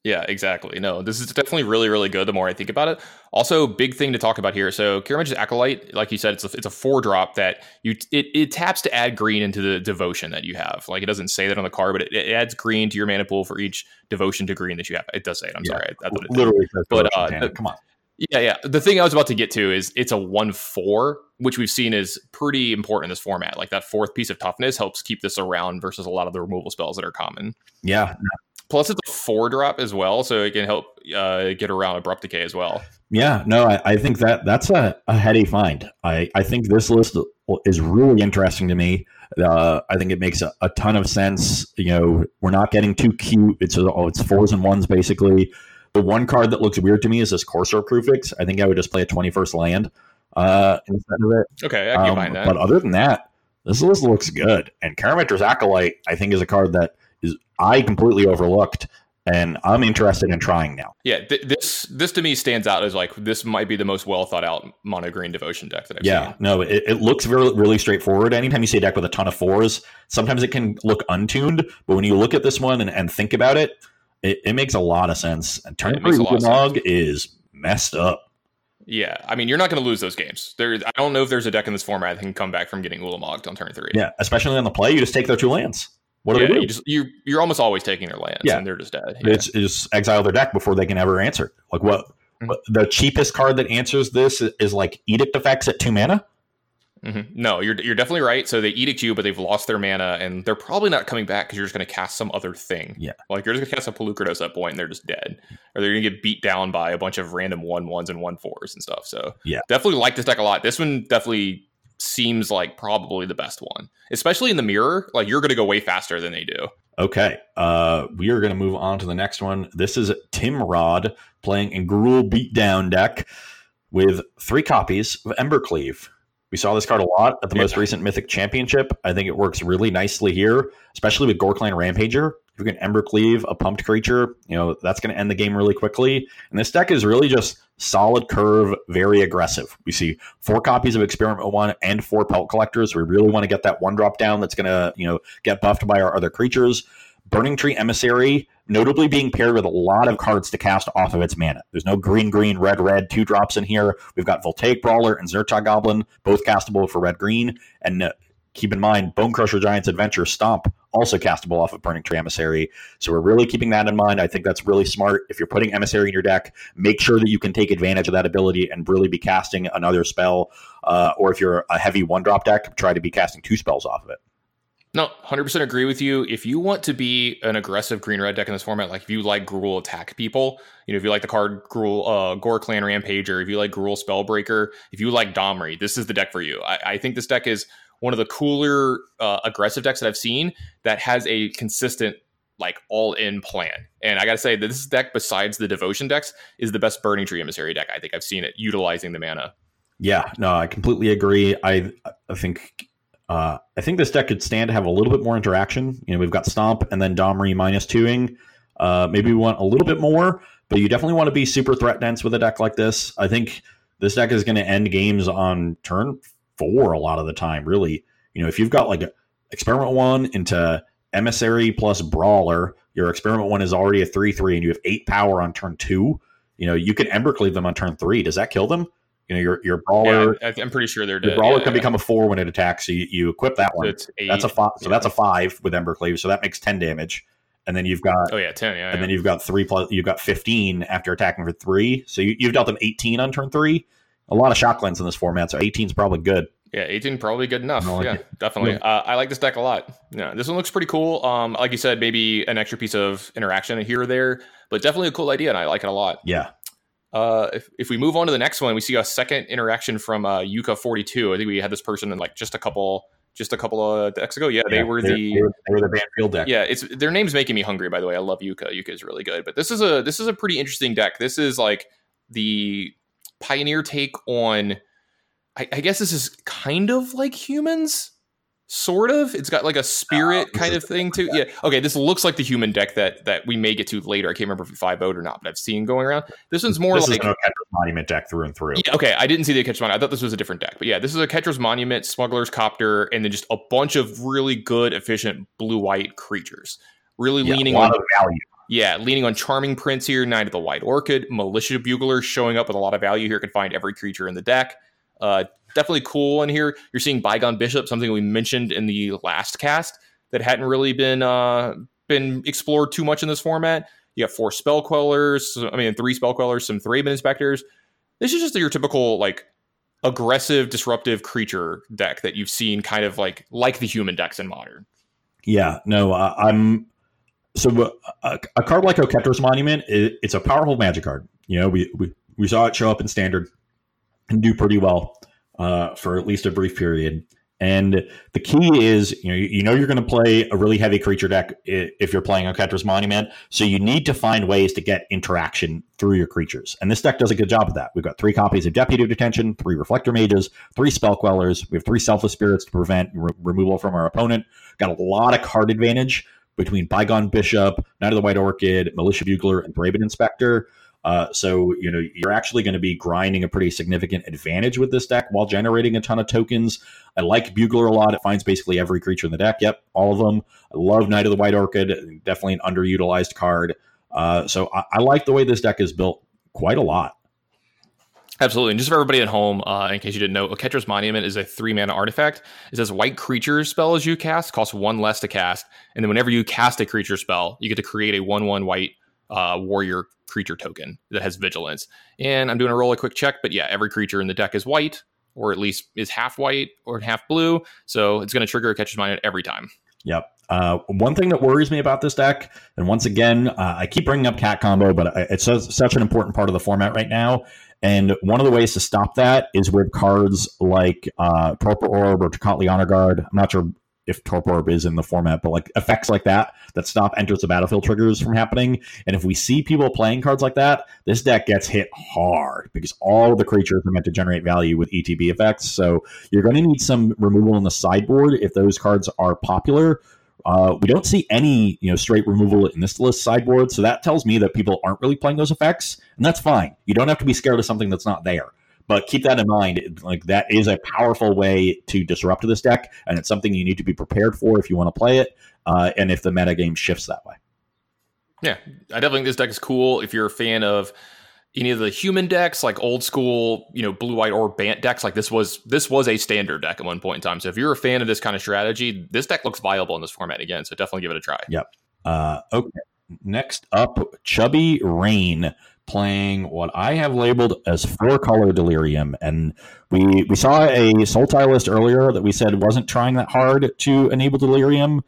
S1: Yeah, exactly. No, this is definitely really, really good. The more I think about it, also big thing to talk about here. So, Karametra's Acolyte, like you said, it's a, it's a four drop that you it, it taps to add green into the devotion that you have. Like it doesn't say that on the card, but it, it adds green to your mana pool for each devotion to green that you have. It does say it. I'm yeah. sorry, I, I
S2: literally. But uh, come on.
S1: Yeah, yeah. The thing I was about to get to is it's a one four, which we've seen is pretty important in this format. Like that fourth piece of toughness helps keep this around versus a lot of the removal spells that are common.
S2: Yeah.
S1: Plus, it's a four drop as well, so it can help uh, get around abrupt decay as well.
S2: Yeah, no, I, I think that that's a, a heady find. I, I think this list is really interesting to me. Uh, I think it makes a, a, ton of sense. You know, we're not getting too cute. It's oh, it's fours and ones basically. The one card that looks weird to me is this Courser Kruphix. I think I would just play a 21st land uh, instead of it.
S1: Okay, I can um, find that.
S2: But other than that, this list looks good. And Karametra's Acolyte, I think, is a card that is I completely overlooked and I'm interested in trying now.
S1: Yeah, th- this this to me stands out as like this might be the most well thought out mono green devotion deck that I've seen.
S2: yeah,
S1: seen.
S2: no, it, it looks really really straightforward. Anytime you see a deck with a ton of fours, sometimes it can look untuned, but when you look at this one and, and think about it, it, it makes a lot of sense. And turn Ulamog is messed up.
S1: Yeah, I mean, you're not going to lose those games. There, I don't know if there's a deck in this format that can come back from getting Ulamogged on turn three.
S2: Yeah, especially on the play, you just take their two lands. What do
S1: yeah,
S2: they do?
S1: You just, you, you're almost always taking their lands, yeah. and they're just dead.
S2: Yeah. It's just exile their deck before they can ever answer. Like what? Mm-hmm. The cheapest card that answers this is, is like Edict Effects at two mana.
S1: Mm-hmm. No, you're you're definitely right. So they edict you, but they've lost their mana, and they're probably not coming back because you're just going to cast some other thing.
S2: Yeah,
S1: like you're just going to cast a Polukranos at that point, and they're just dead, or they're going to get beat down by a bunch of random one ones and one fours and stuff. So
S2: yeah,
S1: definitely like this deck a lot. This one definitely seems like probably the best one, especially in the mirror. Like you're going to go way faster than they do.
S2: Okay, uh, we are going to move on to the next one. This is Tim Rod playing in Gruul Beatdown deck with three copies of Embercleave. We saw this card a lot at the yeah. most recent Mythic Championship. I think it works really nicely here, especially with Ghor-Clan Rampager. If you can Embercleave a pumped creature, you know, that's going to end the game really quickly. And this deck is really just solid curve, very aggressive. We see four copies of Experiment One and four Pelt Collectors. We really want to get that one drop down that's going to, you know, get buffed by our other creatures. Burning Tree Emissary, notably being paired with a lot of cards to cast off of its mana. There's no green, green, red, red, two drops in here. We've got Voltaic Brawler and Zhur-Taa Goblin, both castable for red, green. And uh, keep in mind, Bonecrusher Giant's Adventure Stomp, also castable off of Burning Tree Emissary. So we're really keeping that in mind. I think that's really smart. If you're putting Emissary in your deck, make sure that you can take advantage of that ability and really be casting another spell. Uh, or if you're a heavy one drop deck, try to be casting two spells off of it.
S1: No, 100% agree with you. If you want to be an aggressive green red deck in this format, like if you like Gruul attack people, you know, if you like the card Gruul, uh, Ghor-Clan Rampager, if you like Gruul Spellbreaker, if you like Domri, this is the deck for you. I, I think this deck is one of the cooler uh, aggressive decks that I've seen that has a consistent like all in plan. And I got to say that this deck, besides the devotion decks, is the best Burning Tree Emissary deck. I think I've seen it utilizing the mana.
S2: Yeah, no, I completely agree. I I think uh, I think this deck could stand to have a little bit more interaction. You know, we've got Stomp and then Domri minus twoing. Uh, maybe we want a little bit more, but you definitely want to be super threat dense with a deck like this. I think this deck is going to end games on turn four a lot of the time. Really, you know, if you've got like experiment one into emissary plus brawler, your experiment one is already a three three, and you have eight power on turn two. You know, you can Embercleave them on turn three. Does that kill them? You know, your your brawler.
S1: Yeah, I'm pretty sure they're
S2: dead. Your brawler yeah, can yeah. become a four when it attacks. So you, you equip that one. So that's a five. So that's a five with Embercleave. So that makes ten damage. And then you've got
S1: oh yeah ten yeah.
S2: And then you've got three plus. You've got fifteen after attacking for three. So you, have dealt them eighteen on turn three. A lot of shock in this format. So 18 is probably good.
S1: Yeah, 18 probably good enough. Like yeah, it. definitely. Yeah. Uh, I like this deck a lot. Yeah, this one looks pretty cool. Um, like you said, maybe an extra piece of interaction here or there, but definitely a cool idea, and I like it a lot.
S2: Yeah,
S1: uh, if, if we move on to the next one, we see a second interaction from uh, Yuka 42. I think we had this person in like just a couple just a couple of decks ago. Yeah, they were the
S2: they were, they were the Bant Field deck.
S1: Yeah, it's their name's making me hungry. By the way, I love Yuka. Yuka is really good, but this is a this is a pretty interesting deck. This is like the pioneer take on. I, I guess this is kind of like humans sort of. It's got like a spirit uh, kind of thing too. yeah. Okay this looks like the human deck that that we may get to later. I can't remember if it's five vote or not but i've seen going around. This one's more
S2: this
S1: like
S2: a Ketra's monument deck through and through.
S1: Yeah, okay i didn't see the Ketra's monument. I thought this was a different deck but yeah this is a Ketra's monument smuggler's copter and then just a bunch of really good efficient blue white creatures. Really yeah, leaning on
S2: value.
S1: Yeah, leaning on Charming Prince here, Knight of the White Orchid, Militia Bugler showing up with a lot of value here. Can find every creature in the deck. Uh, definitely cool in here. You're seeing Bygone Bishop, something we mentioned in the last cast that hadn't really been uh, been explored too much in this format. You have four spell quellers, I mean three spell quellers, some Thraben inspectors. This is just your typical like aggressive, disruptive creature deck that you've seen kind of like like the human decks in modern.
S2: Yeah, no, I'm so uh, a, card like Oketra's Monument. It, it's a powerful magic card. You know, we, we we saw it show up in standard and do pretty well uh, for at least a brief period. And the key is, you know, you know you're going to play a really heavy creature deck if you're playing a Oketra's Monument. So you need to find ways to get interaction through your creatures. And this deck does a good job of that. We've got three copies of Deputy of Detention, three Reflector Mages, three Spell Quellers. We have three Selfless Spirits to prevent re- removal from our opponent. Got a lot of card advantage between Bygone Bishop, Knight of the White Orchid, Militia Bugler, and Thraben Inspector. Uh, so you know you're actually going to be grinding a pretty significant advantage with this deck while generating a ton of tokens. I like Bugler a lot; it finds basically every creature in the deck. Yep, all of them. I love Knight of the White Orchid; definitely an underutilized card. Uh, so I, I, like the way this deck is built quite a lot.
S1: Absolutely. And just for everybody at home, uh, in case you didn't know, Oketra's Monument is a three mana artifact. It says white creature spell as you cast costs one less to cast. And then whenever you cast a creature spell, you get to create a 1 1 white uh, warrior creature token that has vigilance. And I'm doing a roll a quick check, but yeah, every creature in the deck is white or at least is half white or half blue. So it's going to trigger a catcher's mind every time.
S2: Yep. Uh, one thing that worries me about this deck, and once again, uh, I keep bringing up cat combo, but it's such an important part of the format right now. And one of the ways to stop that is with cards like uh, Torpor Orb or Tocatli Honor Guard. I'm not sure if Torpor Orb is in the format, but like effects like that that stop enters the battlefield triggers from happening. And if we see people playing cards like that, this deck gets hit hard because all the creatures are meant to generate value with ETB effects. So you're going to need some removal in the sideboard if those cards are popular. Uh, we don't see any, you know, straight removal in this list sideboard, so that tells me that people aren't really playing those effects, and that's fine. You don't have to be scared of something that's not there. But keep that in mind. Like that is a powerful way to disrupt this deck, and it's something you need to be prepared for if you want to play it, uh, and if the meta game shifts that way.
S1: Yeah, I definitely think this deck is cool. If you're a fan of any of the human decks, like old school, you know, blue white or Bant decks, like this was this was a standard deck at one point in time. So if you're a fan of this kind of strategy, this deck looks viable in this format again. So definitely give it a try.
S2: Yep. Uh, okay. Next up, Chubby Rain playing what I have labeled as four color delirium. And we we saw a Sultai list earlier that we said wasn't trying that hard to enable delirium.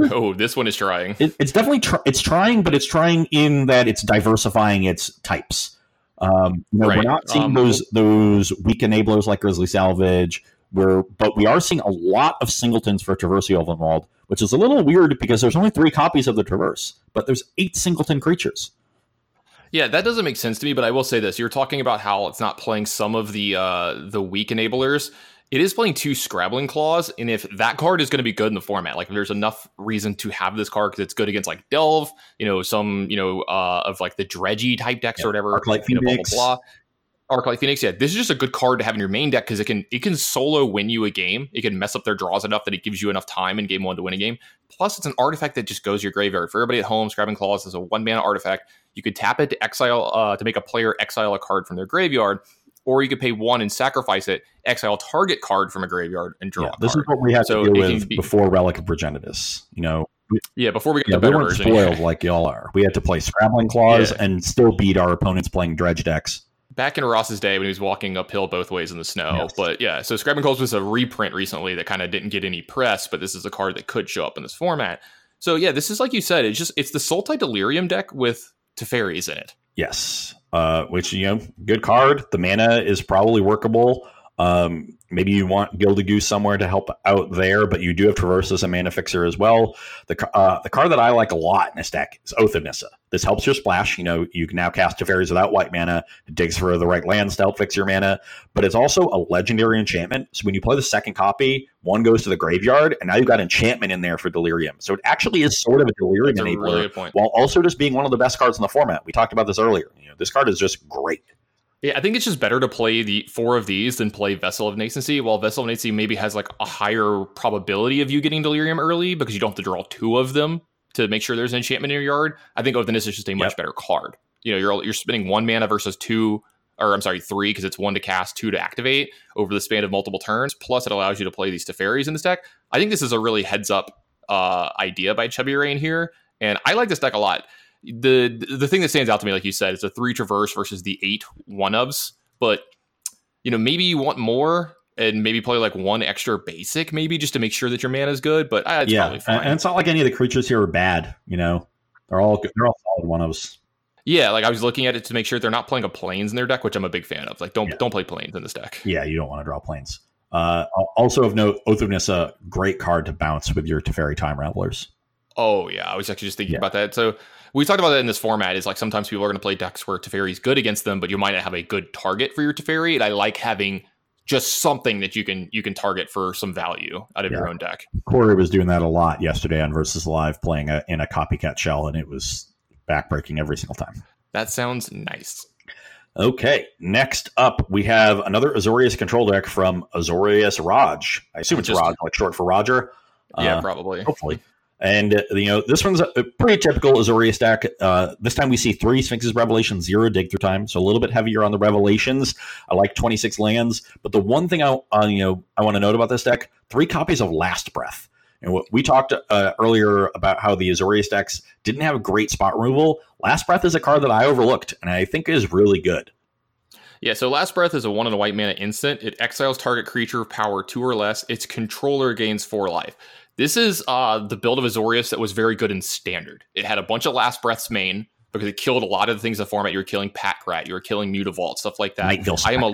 S1: Oh, this one is trying.
S2: It, it's definitely tr- it's trying, but it's trying in that it's diversifying its types. Um, you know, right. we're not seeing um, those those weak enablers like Grisly Salvage. We're, but we are seeing a lot of singletons for Traverse Ulvenwald, which is a little weird because there's only three copies of the Traverse, but there's eight singleton creatures.
S1: Yeah, that doesn't make sense to me, but I will say this. You're talking about how it's not playing some of the uh, the weak enablers. It is playing two Scrabbling Claws, and if that card is going to be good in the format, like if there's enough reason to have this card because it's good against like Delve, you know, some, you know, uh, of like the dredgy type decks or whatever.
S2: Phoenix. You know, blah, blah, blah.
S1: Arclight Phoenix, yeah, this is just a good card to have in your main deck because it can it can solo win you a game. It can mess up their draws enough that it gives you enough time in game one to win a game. Plus, it's an artifact that just goes your graveyard. For everybody at home, Scrabbling Claws is a one mana artifact. You could tap it to exile uh, to make a player exile a card from their graveyard, or you could pay one and sacrifice it, exile target card from a graveyard, and draw. Yeah,
S2: this is what we had so to deal with be, before Relic of Progenitus. You know,
S1: yeah, before we got
S2: yeah,
S1: the better
S2: we weren't
S1: version,
S2: spoiled like y'all are. We had to play Scrabbling Claws yeah. and still beat our opponents playing Dredge decks
S1: back in Ross's day when he was walking uphill both ways in the snow. Yes. But yeah, so Scrabbling Claws was a reprint recently that kind of didn't get any press, but this is a card that could show up in this format. So yeah, this is like you said, it's just it's the Sultai Delirium deck with Teferis in it.
S2: Yes. Uh, which you know, good card. The mana is probably workable. Um, maybe you want Gilded Goose somewhere to help out there, but you do have Traverse as a mana fixer as well. The uh, the card that I like a lot in this deck is Oath of Nissa. This helps your splash. You know, you can now cast Teferis without white mana. It digs for the right lands to help fix your mana, but it's also a legendary enchantment. So when you play the second copy, one goes to the graveyard, and now you've got enchantment in there for Delirium. So it actually is sort of a Delirium enabler, really while also just being one of the best cards in the format. We talked about this earlier. You know, this card is just great.
S1: Yeah, I think it's just better to play the four of these than play Vessel of Nascency. While Vessel of Nascency maybe has like a higher probability of you getting Delirium early because you don't have to draw two of them to make sure there's an enchantment in your yard. I think Oath of Nissa is just a much yep. better card. You know, you're you're spending one mana versus two, or I'm sorry, three because it's one to cast, two to activate over the span of multiple turns. Plus, it allows you to play these Teferis in this deck. I think this is a really heads up uh, idea by Chubby Rain here, and I like this deck a lot the the thing that stands out to me, like you said, is the three traverse versus the eight one ofs. But you know, maybe you want more and maybe play like one extra basic, maybe just to make sure that your mana is good. But uh, yeah,
S2: and it's not like any of the creatures here are bad. You know, they're all they're all solid one ofs.
S1: Yeah, like I was looking at it to make sure they're not playing a planes in their deck, which I'm a big fan of. Like, don't yeah. don't play planes in this deck.
S2: Yeah, you don't want to draw planes. Uh, also of note, Oath of Nissa, great card to bounce with your Teferi Time Ravelers.
S1: Oh yeah, I was actually just thinking yeah. about that. So we talked about that in this format. Is like sometimes people are going to play decks where Teferi is good against them, but you might not have a good target for your Teferi. And I like having just something that you can you can target for some value out of yeah. your own deck.
S2: Corey was doing that a lot yesterday on Versus Live, playing a, in a copycat shell, and it was backbreaking every single time.
S1: That sounds nice.
S2: Okay, next up we have another Azorius control deck from Azorius Raj. I assume it's Raj, like short for Roger.
S1: Yeah, uh, probably.
S2: Hopefully. And uh, you know this one's a, pretty typical Azorius deck. Uh, this time we see three Sphinx's Revelation, zero dig through time, so a little bit heavier on the Revelations. I like twenty six lands, but the one thing I uh, you know I want to note about this deck: three copies of Last Breath. And what we talked uh, earlier about how the Azorius decks didn't have great spot removal. Last Breath is a card that I overlooked, and I think is really good.
S1: Yeah, so Last Breath is a one in a white mana instant. It exiles target creature of power two or less. Its controller gains four life. This is uh, the build of Azorius that was very good in standard. It had a bunch of Last Breaths main because it killed a lot of the things in the format. You were killing Pack Rat, you were killing Mutavault, stuff like that.
S2: Nightveil
S1: I am a.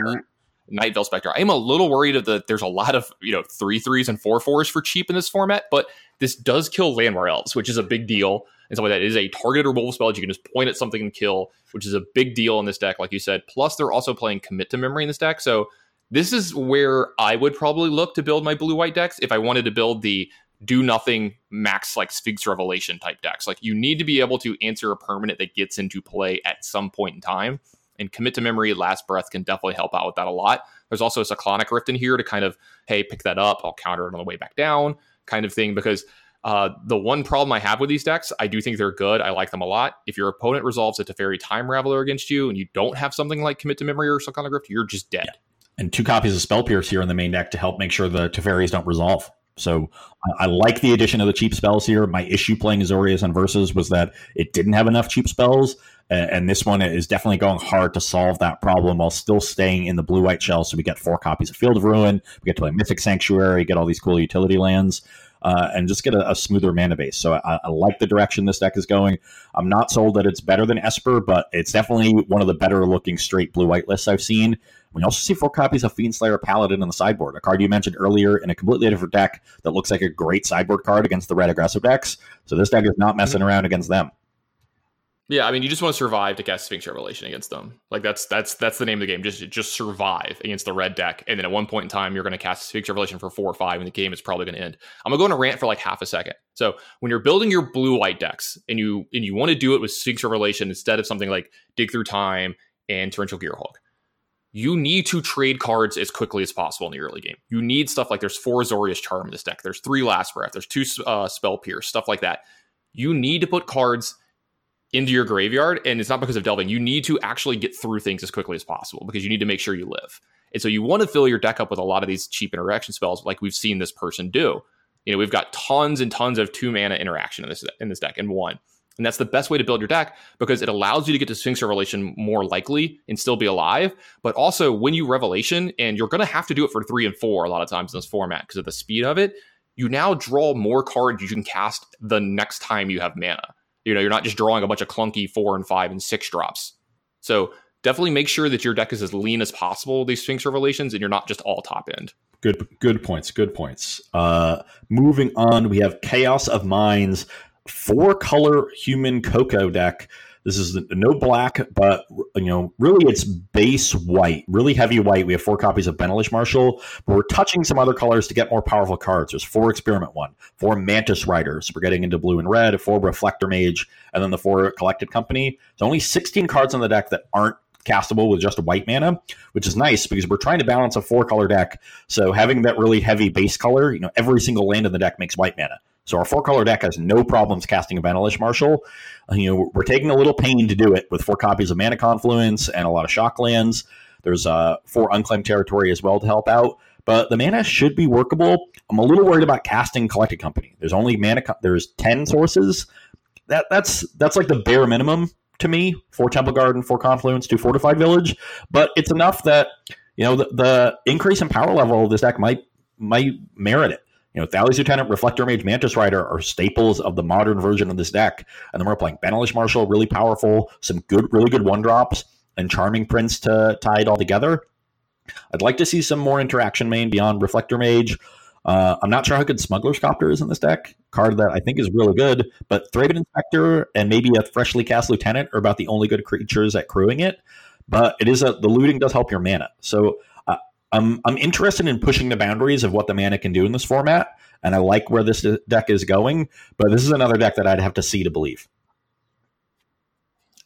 S1: Nightveil Spectre. I am a little worried of the there's a lot of you know three threes and four fours for cheap in this format, but this does kill Llanowar Elves, which is a big deal and stuff like that. Is a targeted removal spell that you can just point at something and kill, which is a big deal in this deck, like you said. Plus, they're also playing Commit to Memory in this deck, so this is where I would probably look to build my blue white decks if I wanted to build the do nothing max like Sphinx Revelation type decks. Like you need to be able to answer a permanent that gets into play at some point in time. And commit to memory, last breath can definitely help out with that a lot. There's also a cyclonic rift in here to kind of, hey, pick that up, I'll counter it on the way back down, kind of thing. Because uh, the one problem I have with these decks, I do think they're good. I like them a lot. If your opponent resolves a Teferi Time Raveler against you and you don't have something like commit to memory or cyclonic rift, you're just dead.
S2: and two copies of Spell Pierce here in the main deck to help make sure the Teferis don't resolve. So I, I like the addition of the cheap spells here. My issue playing Azorius on Versus was that it didn't have enough cheap spells, a- and this one is definitely going hard to solve that problem while still staying in the blue white shell. So we get four copies of Field of Ruin, we get to play Mystic Sanctuary, get all these cool utility lands. Uh, and just get a, a smoother mana base. So I, I like the direction this deck is going. I'm not sold that it's better than Esper, but it's definitely one of the better looking straight blue white lists I've seen. We also see four copies of Fiendslayer Paladin on the sideboard, a card you mentioned earlier in a completely different deck that looks like a great sideboard card against the red aggressive decks. So this deck is not messing mm-hmm. around against them.
S1: Yeah, I mean, you just want to survive to cast Sphinx Revelation against them. Like that's that's that's the name of the game. Just just survive against the red deck, and then at one point in time, you're going to cast Sphinx Revelation for four or five, and the game is probably going to end. I'm gonna go on a rant for like half a second. So when you're building your blue white decks, and you and you want to do it with Sphinx Revelation instead of something like Dig Through Time and Torrential Gearhulk, you need to trade cards as quickly as possible in the early game. You need stuff like there's four Azorius Charm in this deck, there's three Last Breath, there's two uh, Spell Pierce, stuff like that. You need to put cards into your graveyard, and it's not because of delving. You need to actually get through things as quickly as possible because you need to make sure you live. And so you want to fill your deck up with a lot of these cheap interaction spells, like we've seen this person do. You know, we've got tons and tons of two mana interaction in this in this deck, and one. And that's the best way to build your deck because it allows you to get to Sphinx Revelation more likely and still be alive. But also, when you Revelation, and you're going to have to do it for three and four a lot of times in this format because of the speed of it, you now draw more cards you can cast the next time you have mana. You know, you're not just drawing a bunch of clunky four and five and six drops. So definitely make sure that your deck is as lean as possible these Sphinx Revelations and you're not just all top end.
S2: Good, good points. Good points. Uh, moving on, we have Chaos of Minds, four color human cocoa deck. This is no black, but you know, really it's base white, really heavy white. We have four copies of Benalish Marshal, but we're touching some other colors to get more powerful cards. There's four Experiment One, four Mantis Riders. We're getting into blue and red, four Reflector Mage, and then the four Collected Company. There's only 16 cards on the deck that aren't castable with just white mana, which is nice because we're trying to balance a four color deck. So having that really heavy base color, you know, every single land in the deck makes white mana. So our four color deck has no problems casting a Benalish Marshal. Uh, You know, we're taking a little pain to do it with four copies of Mana Confluence and a lot of shock lands. There's uh, four unclaimed territory as well to help out. But the mana should be workable. I'm a little worried about casting Collected Company. There's only mana. Co- there's ten sources. That that's that's like the bare minimum to me. Four Temple Garden, four Confluence, two Fortified Village. But it's enough that you know the, the increase in power level of this deck might might merit it. You know, Thalia's Lieutenant, Reflector Mage, Mantis Rider are staples of the modern version of this deck. And then we're playing Benalish Marshal, really powerful, some good, really good one drops, and Charming Prince to tie it all together. I'd like to see some more interaction main beyond Reflector Mage. Uh, I'm not sure how good Smuggler's Copter is in this deck. Card that I think is really good, but Thraben Inspector and maybe a freshly cast Lieutenant are about the only good creatures at crewing it. But it is a the looting does help your mana. So I'm I'm interested in pushing the boundaries of what the mana can do in this format, and I like where this deck is going. But this is another deck that I'd have to see to believe.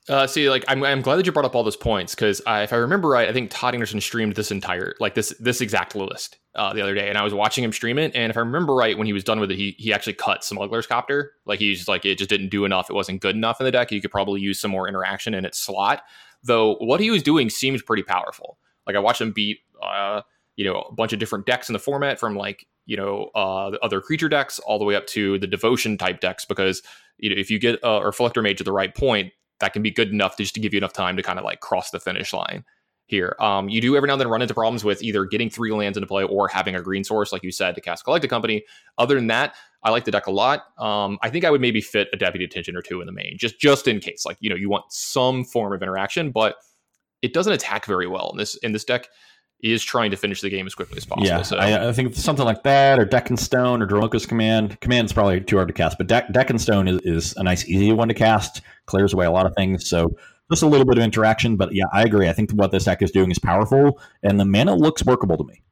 S1: Uh, see, like I'm, I'm glad that you brought up all those points because if I remember right, I think Todd Anderson streamed this entire like this this exact list uh, the other day, and I was watching him stream it. And if I remember right, when he was done with it, he he actually cut Smuggler's Copter. Like he's just like it just didn't do enough. It wasn't good enough in the deck. You could probably use some more interaction in its slot. Though what he was doing seemed pretty powerful. Like I watched him beat uh, you know a bunch of different decks in the format from like you know uh, the other creature decks all the way up to the devotion type decks because you know if you get a reflector mage at the right point that can be good enough to just to give you enough time to kind of like cross the finish line here. Um, you do every now and then run into problems with either getting three lands into play or having a green source, like you said, to cast Collected Company. Other than that, I like the deck a lot. Um, I think I would maybe fit a Deputy of Detention or two in the main, just just in case. Like you know, you want some form of interaction, but it doesn't attack very well in this in this deck. Is trying to finish the game as quickly as possible.
S2: Yeah,
S1: so.
S2: I, I, think something like that, or Deck and Stone, or Dromoka's Command. Command's probably too hard to cast, but Deck, Deck and Stone is, is a nice, easy one to cast. Clears away a lot of things. So just a little bit of interaction. But yeah, I agree. I think what this deck is doing is powerful, and the mana looks workable to me.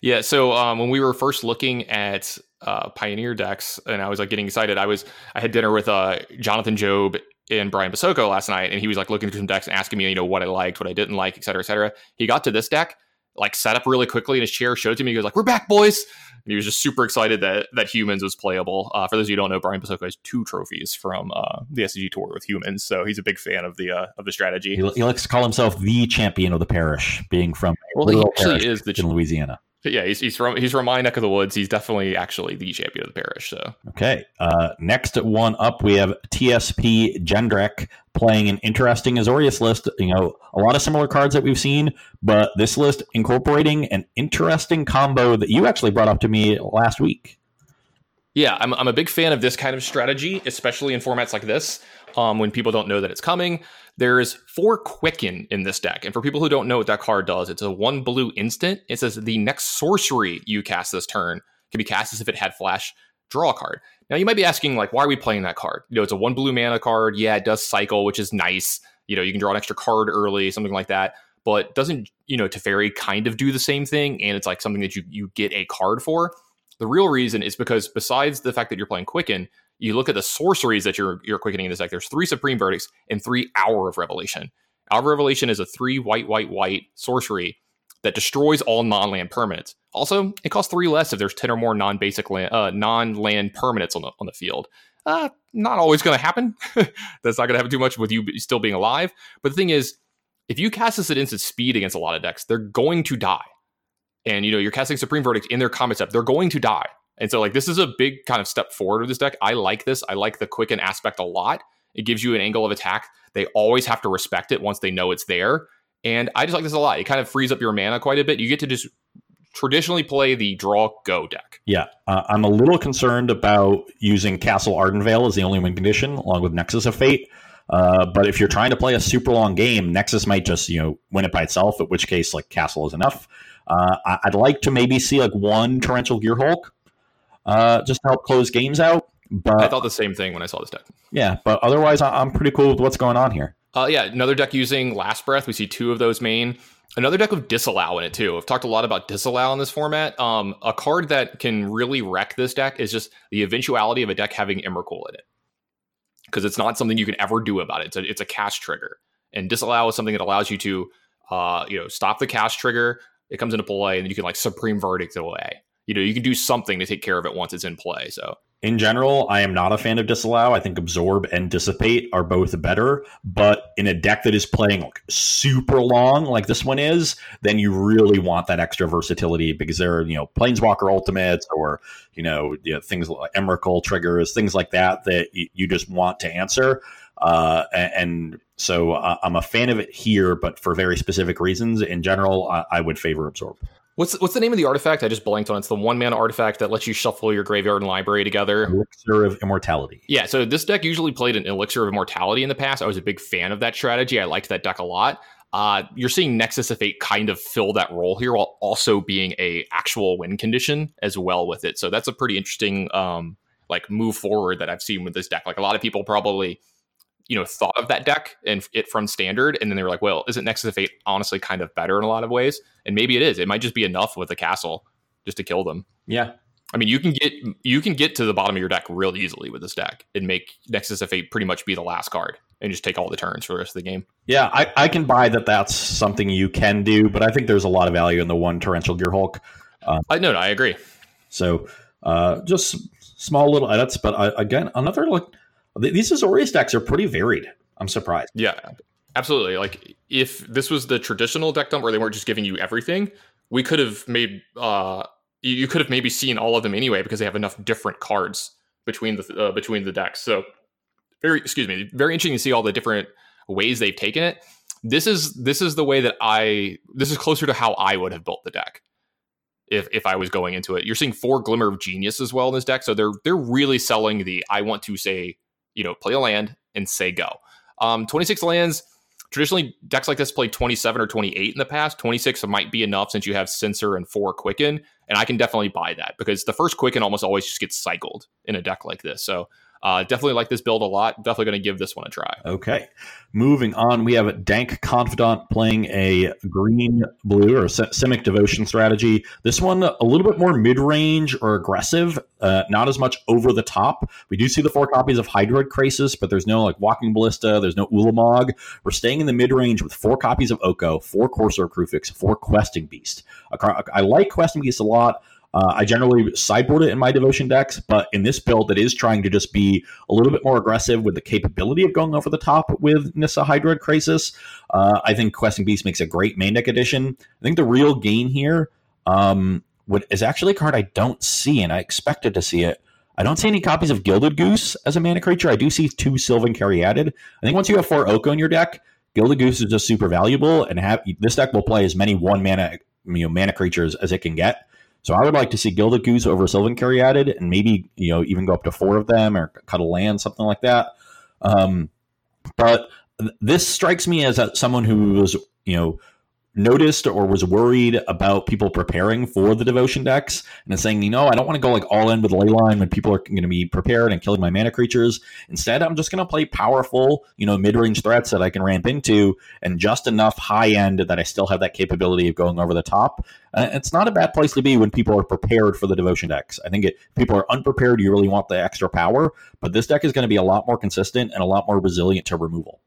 S1: Yeah. So um, when we were first looking at uh, Pioneer decks, and I was like getting excited, I was I had dinner with uh, Jonathan Job and Brian Basoko last night, and he was like looking through some decks and asking me, you know, what I liked, what I didn't like, et cetera, et cetera. He got to this deck, like sat up really quickly in his chair, showed it to me. He goes like, "We're back, boys!" And he was just super excited that that humans was playable. Uh, for those of you who don't know, Brian Basoko has two trophies from uh, the SCG tour with humans, so he's a big fan of the uh, of the strategy.
S2: He, he, likes to call himself the champion of the parish, being from
S1: well, he actually is the
S2: in Louisiana
S1: yeah, he's, he's from he's from my neck of the woods. He's definitely actually the champion of the parish. So
S2: okay, uh, next one up we have TSP Jendrik playing an interesting Azorius list. You know, a lot of similar cards that we've seen, but this list incorporating an interesting combo that you actually brought up to me last week.
S1: Yeah, I'm I'm a big fan of this kind of strategy, especially in formats like this, um, when people don't know that it's coming. There's four Quicken in this deck. And for people who don't know what that card does, it's a one blue instant. It says the next sorcery you cast this turn can be cast as if it had flash, draw a card. Now you might be asking, like, why are we playing that card? You know, it's a one blue mana card. Yeah, it does cycle, which is nice. You know, you can draw an extra card early, something like that. But doesn't, you know, Teferi kind of do the same thing? And it's like something that you you get a card for. The real reason is because besides the fact that you're playing Quicken, you look at the sorceries that you're you're quickening in this deck. There's three Supreme Verdicts and three Hour of Revelation. Hour of Revelation is a three white white white sorcery that destroys all non-land permanents. Also, it costs three less if there's ten or more non-basic land, uh, non-land permanents on the on the field. Uh, not always going to happen. That's not going to happen too much with you still being alive. But the thing is, if you cast this at instant speed against a lot of decks, they're going to die. And you know you're casting Supreme Verdict in their combat step, they're going to die. And so, like, this is a big kind of step forward with this deck. I like this. I like the quicken aspect a lot. It gives you an angle of attack. They always have to respect it once they know it's there. And I just like this a lot. It kind of frees up your mana quite a bit. You get to just traditionally play the draw go deck.
S2: Yeah, uh, I'm a little concerned about using Castle Ardenvale as the only win condition, along with Nexus of Fate. Uh, but if you're trying to play a super long game, Nexus might just you know win it by itself. At which case, like Castle is enough. Uh, I'd like to maybe see like one Torrential Gearhulk uh, just to help close games out. But
S1: I thought the same thing when I saw this deck.
S2: Yeah, but otherwise, I'm pretty cool with what's going on here.
S1: Uh, yeah, another deck using Last Breath. We see two of those main. Another deck with Disallow in it too. I've talked a lot about Disallow in this format. Um, a card that can really wreck this deck is just the eventuality of a deck having Emrakul in it, because it's not something you can ever do about it. It's a, it's a cast trigger, and Disallow is something that allows you to, uh, you know, stop the cast trigger. It comes into play, and you can like Supreme Verdict away you know you can do something to take care of it once it's in play so.
S2: In general i am not a fan of disallow. I think absorb and dissipate are both better but in a deck that is playing like super long like this one is then you really want that extra versatility because there are you know planeswalker ultimates or you know, you know things like Emrakul triggers things like that that you just want to answer uh, and, so I'm a fan of it here, but for very specific reasons. In general, I, I would favor absorb.
S1: What's what's the name of the artifact? I just blanked on. It's the one mana artifact that lets you shuffle your graveyard and library together.
S2: Elixir of Immortality.
S1: Yeah, so this deck usually played an Elixir of Immortality in the past. I was a big fan of that strategy. I liked that deck a lot. Uh, you're seeing Nexus of Fate kind of fill that role here while also being a actual win condition as well with it. So that's a pretty interesting um, like move forward that I've seen with this deck. Like a lot of people probably you know thought of that deck and it from standard and then they were like well isn't nexus of fate honestly kind of better in a lot of ways? And maybe it is. It might just be enough with the castle just to kill them.
S2: Yeah.
S1: I mean you can get you can get to the bottom of your deck real easily with this deck and make nexus of fate pretty much be the last card and just take all the turns for the rest of the game.
S2: Yeah i, I can buy that that's something you can do but i think there's a lot of value in the one torrential gearhulk
S1: uh, i know no, i agree.
S2: so uh, just small little edits but I, uh, again another look these Azorius decks are pretty varied. I'm surprised.
S1: Yeah, absolutely. Like if this was the traditional deck dump where they weren't just giving you everything, we could have made uh you could have maybe seen all of them anyway because they have enough different cards between the uh, between the decks. So very excuse me, very interesting to see all the different ways they've taken it. this is this is the way that I this is closer to how I would have built the deck if if I was going into it. You're seeing four Glimmer of Genius as well in this deck, so they're they're really selling the I want to say you know play a land and say go. Um, 26 lands. Traditionally, decks like this play 27 or 28 in the past. 26 might be enough since you have Censor and four Quicken, and I can definitely buy that because the first Quicken almost always just gets cycled in a deck like this. So uh, definitely like this build a lot. Definitely going to give this one a try.
S2: Okay. Moving on, we have Dank Confidant playing a green blue or Simic Devotion strategy. This one a little bit more mid range or aggressive, uh, not as much over the top. We do see the four copies of Hydroid Krasis, but there's no like Walking Ballista, there's no Ulamog. We're staying in the mid range with four copies of Oko, four Courser of Kruphix, four Questing Beast. I like Questing Beast a lot. Uh, I generally sideboard it in my devotion decks, but in this build, it is trying to just be a little bit more aggressive with the capability of going over the top with Nissa Hydroid Krasis, Uh, I think Questing Beast makes a great main deck addition. I think the real gain here um, would, is actually a card I don't see, and I expected to see it. I don't see any copies of Gilded Goose as a mana creature. I do see two Sylvan Caryatid. I think once you have four Oko in your deck, Gilded Goose is just super valuable, and have this deck will play as many one mana you know mana creatures as it can get. So I would like to see Gilded Goose over Sylvan Caryatid, and maybe you know even go up to four of them or cut a land, something like that. Um, but this strikes me as someone who was you know noticed or was worried about people preparing for the devotion decks and saying, you know, I don't want to go like all in with Leyline when people are going to be prepared and killing my mana creatures. Instead, I'm just going to play powerful, you know, mid range threats that I can ramp into and just enough high end that I still have that capability of going over the top. Uh, it's not a bad place to be when people are prepared for the devotion decks. I think it, people are unprepared, you really want the extra power, but this deck is going to be a lot more consistent and a lot more resilient to removal.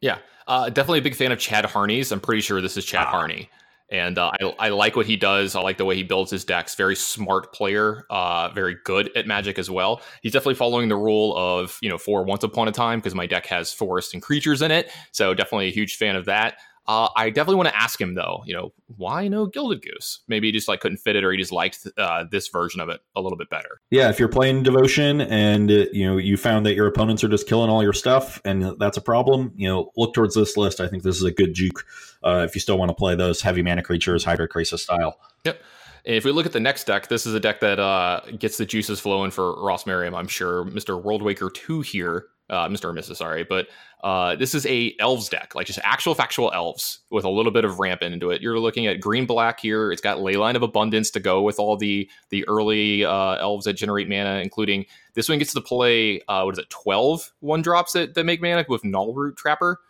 S1: Yeah, uh, definitely a big fan of Chad Harney's. I'm pretty sure this is Chad ah. Harney. And uh, I, I like what he does. I like the way he builds his decks. Very smart player, uh, very good at Magic as well. He's definitely following the rule of you know for Once Upon a Time because my deck has forest and creatures in it. So definitely a huge fan of that. Uh, I definitely want to ask him though. You know, why no Gilded Goose? Maybe he just like couldn't fit it, or he just liked uh, this version of it a little bit better.
S2: Yeah, if you're playing Devotion and uh, you know you found that your opponents are just killing all your stuff, and that's a problem, you know, look towards this list. I think this is a good juke uh, if you still want to play those heavy mana creatures, Hydroid Krasis style.
S1: Yep. If we look at the next deck, this is a deck that uh, gets the juices flowing for Ross Merriam, I'm sure. Mr. Worldwaker 2 here uh, Mr. or Mrs. Sorry, but uh, this is a elves deck, like just actual factual elves with a little bit of ramp into it. You're looking at green black here. It's got Leyline of Abundance to go with all the the early uh, elves that generate mana, including this one gets to play uh, what is it, 12 one drops that, that make mana with Gnarlroot Trapper.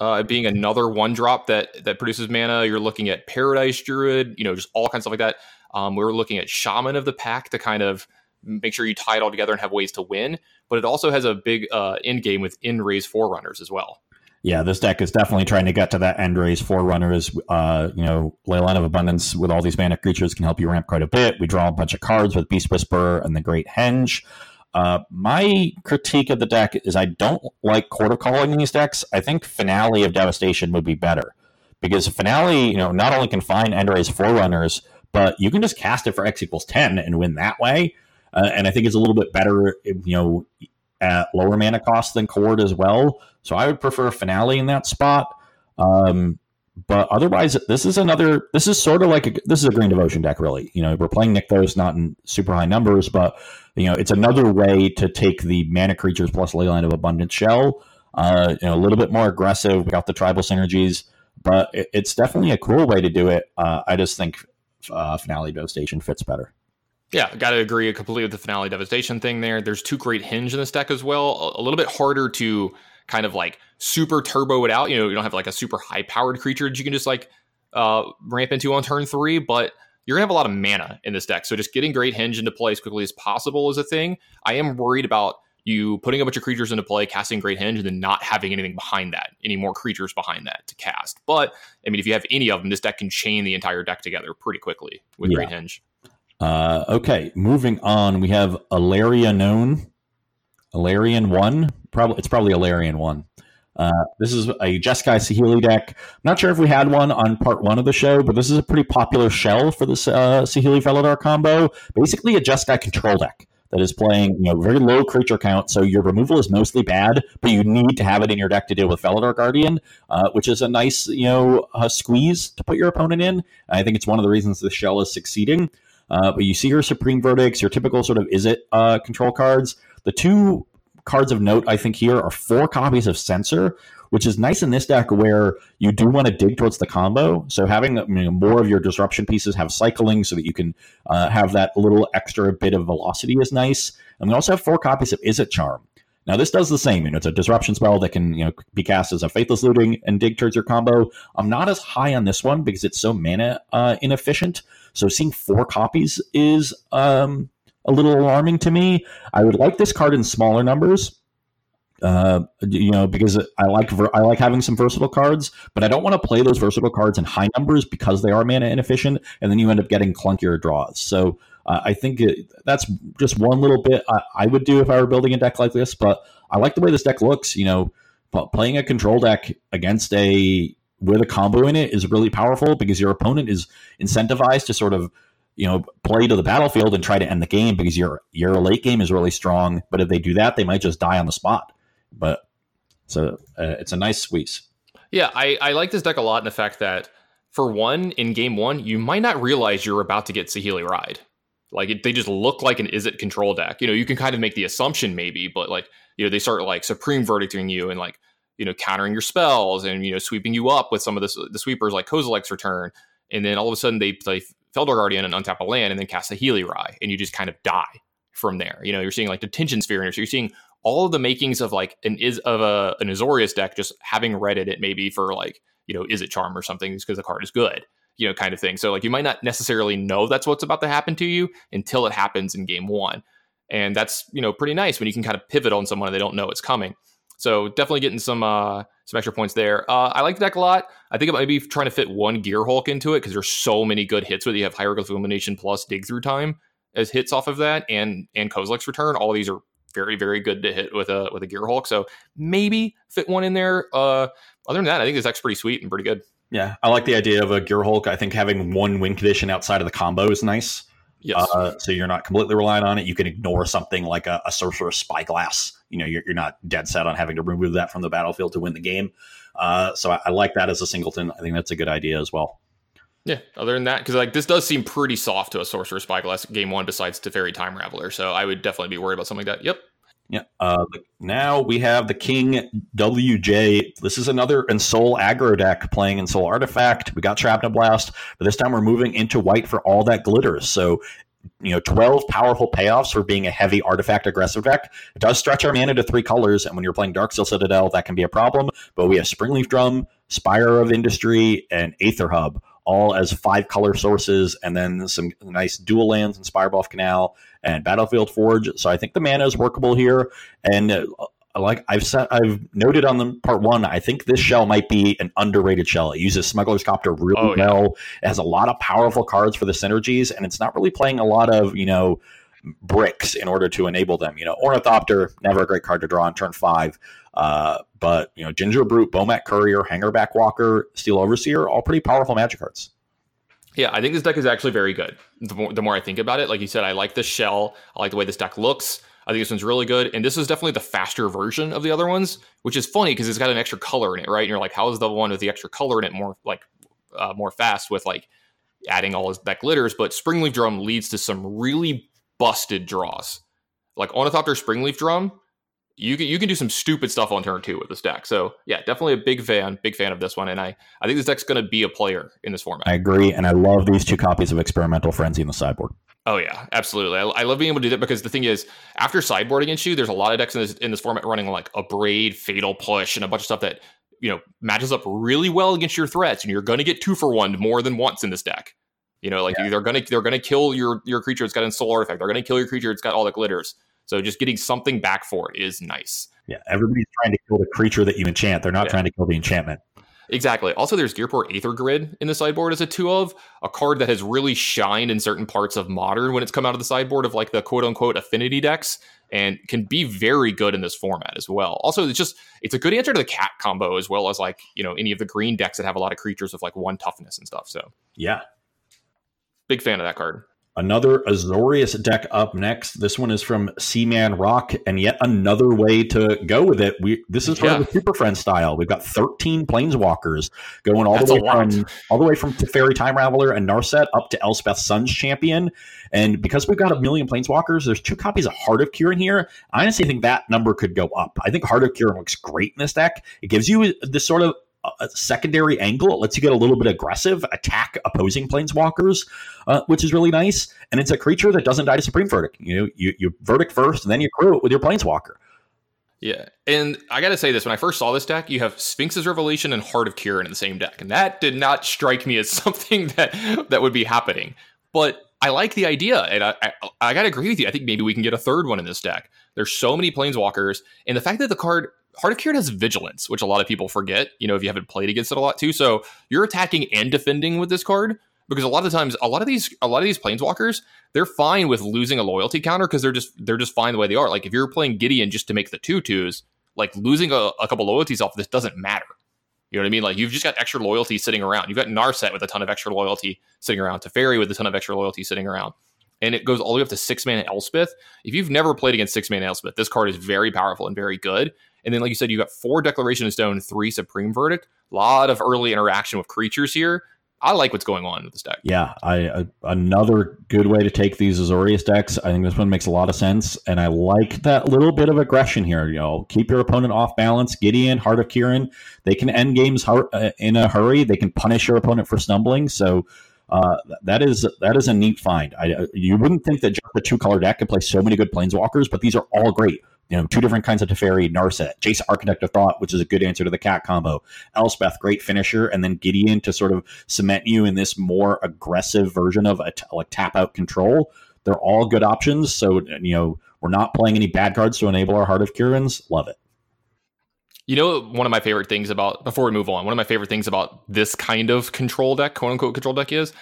S1: Uh, being another one drop that that produces mana, you're looking at Paradise Druid, you know, just all kinds of stuff like that. Um, we are looking at Shaman of the Pack to kind of make sure you tie it all together and have ways to win. But it also has a big uh, end game with End-Raze Forerunners as well.
S2: Yeah, this deck is definitely trying to get to that End-Raze Forerunners. Uh, you know, Leyline of Abundance with all these mana creatures can help you ramp quite a bit. We draw a bunch of cards with Beast Whisperer and the Great Henge. Uh, my critique of the deck is I don't like Chord of Calling these decks. I think Finale of Devastation would be better because Finale, you know, not only can find End-Raze Forerunners, but you can just cast it for X equals 10 and win that way. Uh, and I think it's a little bit better, you know, at lower mana cost than Chord as well. So I would prefer Finale in that spot. Um, but otherwise, this is another. This is sort of like a, this is a Green Devotion deck, really. You know, we're playing Nykthos not in super high numbers, but you know, it's another way to take the mana creatures plus Leyline of Abundance shell. Uh, you know, a little bit more aggressive. We got the tribal synergies, but it, it's definitely a cool way to do it. Uh, I just think uh, Finale Devastation fits better.
S1: Yeah, got to agree completely with the finale devastation thing there. There's two great henge in this deck as well. A, little bit harder to kind of like super turbo it out. You know, you don't have like a super high powered creature that you can just like uh, ramp into on turn three, but you're gonna have a lot of mana in this deck. So just getting great henge into play as quickly as possible is a thing. I am worried about you putting a bunch of creatures into play, casting great Henge, and then not having anything behind that, any more creatures behind that to cast. But I mean, if you have any of them, this deck can chain the entire deck together pretty quickly with yeah. great henge.
S2: Uh, okay, moving on. We have Alaria known. Alarian one. Probably it's probably Alarian one. Uh, this is a Jeskai Saheeli deck. Not sure if we had one on part one of the show, but this is a pretty popular shell for this uh, Saheeli Felidar combo. Basically, a Jeskai control deck. that is playing you know very low creature count, so your removal is mostly bad, but you need to have it in your deck to deal with Felidar Guardian, uh, which is a nice you know uh, squeeze to put your opponent in. I think it's one of the reasons the shell is succeeding. Uh, but you see your Supreme Verdicts, your typical sort of Izzet uh, control cards. The two cards of note I think here are four copies of Censor, which is nice in this deck where you do want to dig towards the combo. So having more of your disruption pieces have cycling so that you can uh, have that little extra bit of velocity is nice. And we also have four copies of Izzet Charm. Now this does the same. You know, it's a disruption spell that can you know be cast as a faithless looting and dig towards your combo. I'm not as high on this one because it's so mana uh, inefficient. So seeing four copies is um, a little alarming to me. I would like this card in smaller numbers uh, you know, because I like I like having some versatile cards, but I don't want to play those versatile cards in high numbers because they are mana inefficient, and then you end up getting clunkier draws. So uh, I think it, that's just one little bit I, I, would do if I were building a deck like this. But I like the way this deck looks. You know, playing a control deck against a with a combo in it is really powerful because your opponent is incentivized to sort of you know play to the battlefield and try to end the game because your your late game is really strong. But if they do that, they might just die on the spot. But so uh, it's a nice squeeze.
S1: Yeah, I, I like this deck a lot in the fact that for one, in game one, you might not realize you're about to get Saheeli Ride. Like it, they just look like an Izzet control deck. You know, you can kind of make the assumption maybe, but like you know they start like supreme verdicting you and like you know countering your spells and you know sweeping you up with some of the the sweepers like Kozilek's return, and then all of a sudden they play Felidar Guardian and untap a land and then cast Saheeli Rai and you just kind of die from there. You know, you're seeing like detention sphere and you're seeing all of the makings of like an is of a an Azorius deck just having read it maybe for like you know Izzet Charm or something just because the card is good you know kind of thing. So like you might not necessarily know that's what's about to happen to you until it happens in game one. And that's you know pretty nice when you can kind of pivot on someone and they don't know it's coming so definitely getting some uh some extra points there uh, i like the deck a lot i think I might be trying to fit one Gear Hulk into it because there's so many good hits with it. you have hieroglyph illumination plus dig through time as hits off of that and and kozilek's return all these are very very good to hit with a with a Gearhulk. So maybe fit one in there. Uh, other than that, I think this deck's pretty sweet and pretty good.
S2: Yeah, I like the idea of a Gear Hulk. I think having one win condition outside of the combo is nice. Yes. Uh, so you're not completely relying on it. You can ignore something like a, a Sorcerous Spyglass. You know, you're, you're, not dead set on having to remove that from the battlefield to win the game. Uh, so I, I like that as a singleton. I think that's a good idea as well.
S1: Yeah, other than that, because like this does seem pretty soft to a Sorcerous Spyglass game one besides Teferi Time Raveler. So I would definitely be worried about something like that. Yep.
S2: Yeah. Uh, now we have the King WJ. This is another Ensoul aggro deck playing Ensoul Artifact. We got Shrapnel Blast, but this time we're moving into white for all that glitters. So, you know, 12 powerful payoffs for being a heavy artifact aggressive deck. It does stretch our mana to three colors, and when you're playing Darksteel Citadel, that can be a problem. But we have Springleaf Drum, Spire of Industry, and Aether Hub all as five color sources, and then some nice dual lands and Buff Canal and Battlefield Forge. So I think the mana is workable here, and uh, like I've said, I've noted on the part one, I think this shell might be an underrated shell. It uses Smuggler's Copter really oh, yeah. well. It has a lot of powerful cards for the synergies, and it's not really playing a lot of you know bricks in order to enable them. You know, Ornithopter, never a great card to draw on turn five. Uh, but you know, Gingerbrute, Bomat Courier, Hangarback Walker, Steel Overseer, all pretty powerful magic cards.
S1: Yeah, I think this deck is actually very good. The more, the more I think about it, like you said, I like the shell. I like the way this deck looks. I think this one's really good, and this is definitely the faster version of the other ones, which is funny because it's got an extra color in it, right? And you're like, how is the one with the extra color in it more like uh, more fast with like adding all that glitters? But Springleaf Drum leads to some really busted draws. Like Ornithopter Springleaf Drum you can you can do some stupid stuff on turn two with this deck. So yeah, definitely a big fan, big fan of this one, and I I think this deck's going to be a player in this format.
S2: I agree, and I love these two copies of Experimental Frenzy in the sideboard.
S1: Oh yeah, absolutely. I, I, love being able to do that because the thing is, after sideboard against you, there's a lot of decks in this in this format running like Abrade, Fatal Push, and a bunch of stuff that you know matches up really well against your threats, and you're going to get two for one more than once in this deck. You know, like yeah. they're gonna they're gonna kill your your creature. It's got Ensoul Artifact. They're gonna kill your creature. It's got all the glitters. So just getting something back for it is nice.
S2: Yeah, everybody's trying to kill the creature that you enchant. They're not yeah. trying to kill the enchantment.
S1: Exactly. Also, there's Ghirapur Aether Grid in the sideboard as a two of a card that has really shined in certain parts of modern when it's come out of the sideboard of like the quote unquote affinity decks and can be very good in this format as well. Also, it's just it's a good answer to the cat combo as well as like you know any of the green decks that have a lot of creatures of like one toughness and stuff. So
S2: yeah,
S1: big fan of that card.
S2: Another Azorius deck up next. This one is from Seaman Rock, and yet another way to go with it. We this is yeah. the Super Friend style. We've got 13 planeswalkers going all That's the way from all the way from Teferi Time Raveler and Narset up to Elspeth Sun's Champion. And because we've got a million planeswalkers, there's two copies of Heart of Kiran here. I honestly think that number could go up. I think Heart of Kiran looks great in this deck. It gives you this sort of a secondary angle. It lets you get a little bit aggressive, attack opposing planeswalkers, uh, which is really nice. And it's a creature that doesn't die to Supreme Verdict. You know, you, you verdict first, and then you crew it with your planeswalker.
S1: Yeah, and I got to say this: when I first saw this deck, you have Sphinx's Revelation and Heart of Kiran in the same deck, and that did not strike me as something that that would be happening. But I like the idea, and I, I, I got to agree with you. I think maybe we can get a third one in this deck. There's so many planeswalkers, and the fact that the card Heart of Kiran has vigilance, which a lot of people forget, you know, if you haven't played against it a lot too. So you're attacking and defending with this card because a lot of times a lot of these a lot of these planeswalkers, they're fine with losing a loyalty counter because they're just they're just fine the way they are. Like if you're playing Gideon just to make the two twos, like losing a, a couple loyalties off this doesn't matter. You know what I mean? Like you've just got extra loyalty sitting around. You've got Narset with a ton of extra loyalty sitting around, Teferi with a ton of extra loyalty sitting around. And it goes all the way up to six mana Elspeth. If you've never played against six mana Elspeth, this card is very powerful and very good. And then, like you said, you got four Declaration of Stone, three Supreme Verdict. A lot of early interaction with creatures here. I like what's going on with this deck.
S2: Yeah, I, another good way to take these Azorius decks. I think this one makes a lot of sense, and I like that little bit of aggression here. You know, keep your opponent off balance. Gideon, Heart of Kiran, they can end games uh, in a hurry. They can punish your opponent for stumbling. So uh, that is that is a neat find. I, you wouldn't think that just a two color deck could play so many good planeswalkers, but these are all great you know, two different kinds of Teferi, Narset, Jace Architect of Thought, which is a good answer to the cat combo, Elspeth, great finisher, and then Gideon to sort of cement you in this more aggressive version of a t- like tap out control. They're all good options. So, you know, we're not playing any bad cards to enable our Heart of Kirans. Love it.
S1: You know, one of my favorite things about, before we move on, one of my favorite things about this kind of control deck, quote unquote control deck is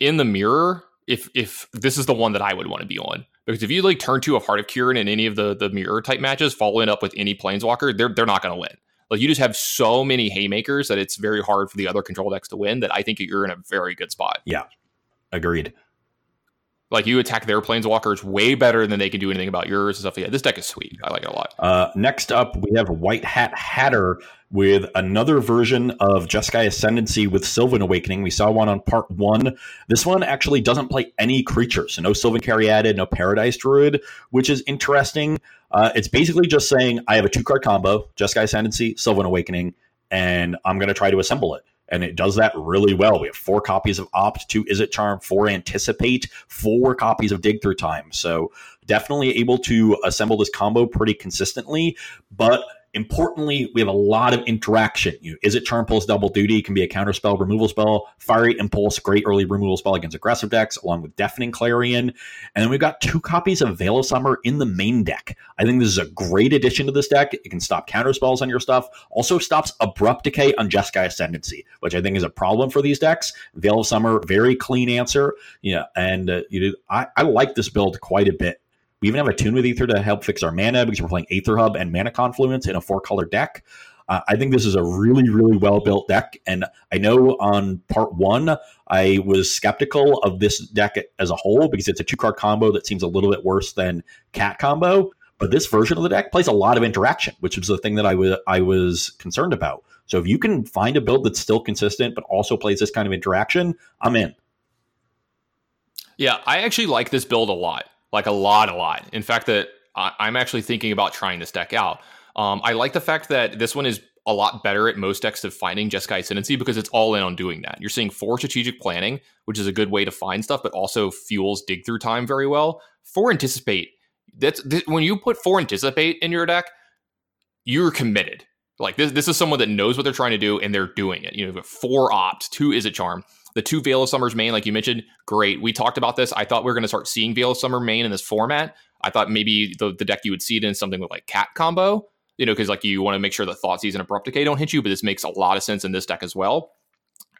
S1: in the mirror, if if this is the one that I would want to be on because if you like turn to a Heart of Kiran in any of the the mirror type matches, following up with any Planeswalker, they're they're not going to win. Like you just have so many haymakers that it's very hard for the other control decks to win. That I think you're in a very good spot.
S2: Yeah, agreed.
S1: Like you attack their planeswalkers way better than they can do anything about yours and stuff. Yeah, this deck is sweet. I like it a lot.
S2: Uh, next up, we have White Hat Hatter with another version of Jeskai Ascendancy with Sylvan Awakening. We saw one on part one. This one actually doesn't play any creatures, so no Sylvan Caryatid, no Paradise Druid, which is interesting. Uh, it's basically just saying I have a two card combo, Jeskai Ascendancy, Sylvan Awakening, and I'm going to try to assemble it and it does that really well. We have four copies of Opt, two it Charm, four Anticipate, four copies of Dig Through Time. So definitely able to assemble this combo pretty consistently, but Importantly, we have a lot of interaction. You know, Izzet Charm Pulse double duty can be a counter spell, removal spell. Fiery Impulse, great early removal spell against aggressive decks, along with Deafening Clarion. And then we've got two copies of Veil of Summer in the main deck. I think this is a great addition to this deck. It can stop counter spells on your stuff. Also stops Abrupt Decay on Jeskai Ascendancy, which I think is a problem for these decks. Veil of Summer, very clean answer. Yeah, and uh, you I, I like this build quite a bit. We even have Attune with Aether to help fix our mana because we're playing Aether Hub and Mana Confluence in a four color deck. Uh, I think this is a really, really well built deck. And I know on part one, I was skeptical of this deck as a whole because it's a two card combo that seems a little bit worse than Cat combo. But this version of the deck plays a lot of interaction, which was the thing that I was I was concerned about. So if you can find a build that's still consistent but also plays this kind of interaction, I'm in.
S1: Yeah, I actually like this build a lot like a lot, a lot. In fact, that I'm actually thinking about trying this deck out. Um, I like the fact that this one is a lot better at most decks of finding Jeskai Ascendancy because it's all in on doing that. You're seeing four strategic planning, which is a good way to find stuff, but also fuels dig through time very well. Four anticipate. That's th- when you put four anticipate in your deck, you're committed. Like this, this is someone that knows what they're trying to do and they're doing it. You know, four opt, two is a Charm. The two Veil of Summer's main, like you mentioned, great. We talked about this. I thought we were going to start seeing Veil of Summer main in this format. I thought maybe the, the deck you would see it in something with like Cat combo, you know, because like you want to make sure that Thoughtseize and Abrupt Decay don't hit you, but this makes a lot of sense in this deck as well.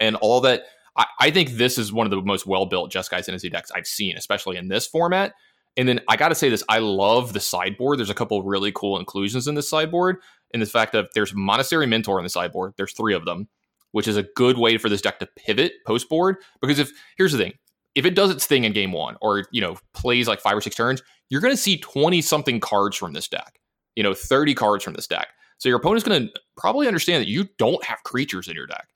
S1: And all that, I, I think this is one of the most well built Jeskai Ascendancy decks I've seen, especially in this format. And then I got to say this, I love the sideboard. There's a couple really cool inclusions in this sideboard. In the fact that there's Monastery Mentor in the sideboard. There's three of them which is a good way for this deck to pivot post board. Because if here's the thing, if it does its thing in game one or you know plays like five or six turns, you're going to see 20 something cards from this deck. You know, 30 cards from this deck. So your opponent's going to probably understand that you don't have creatures in your deck.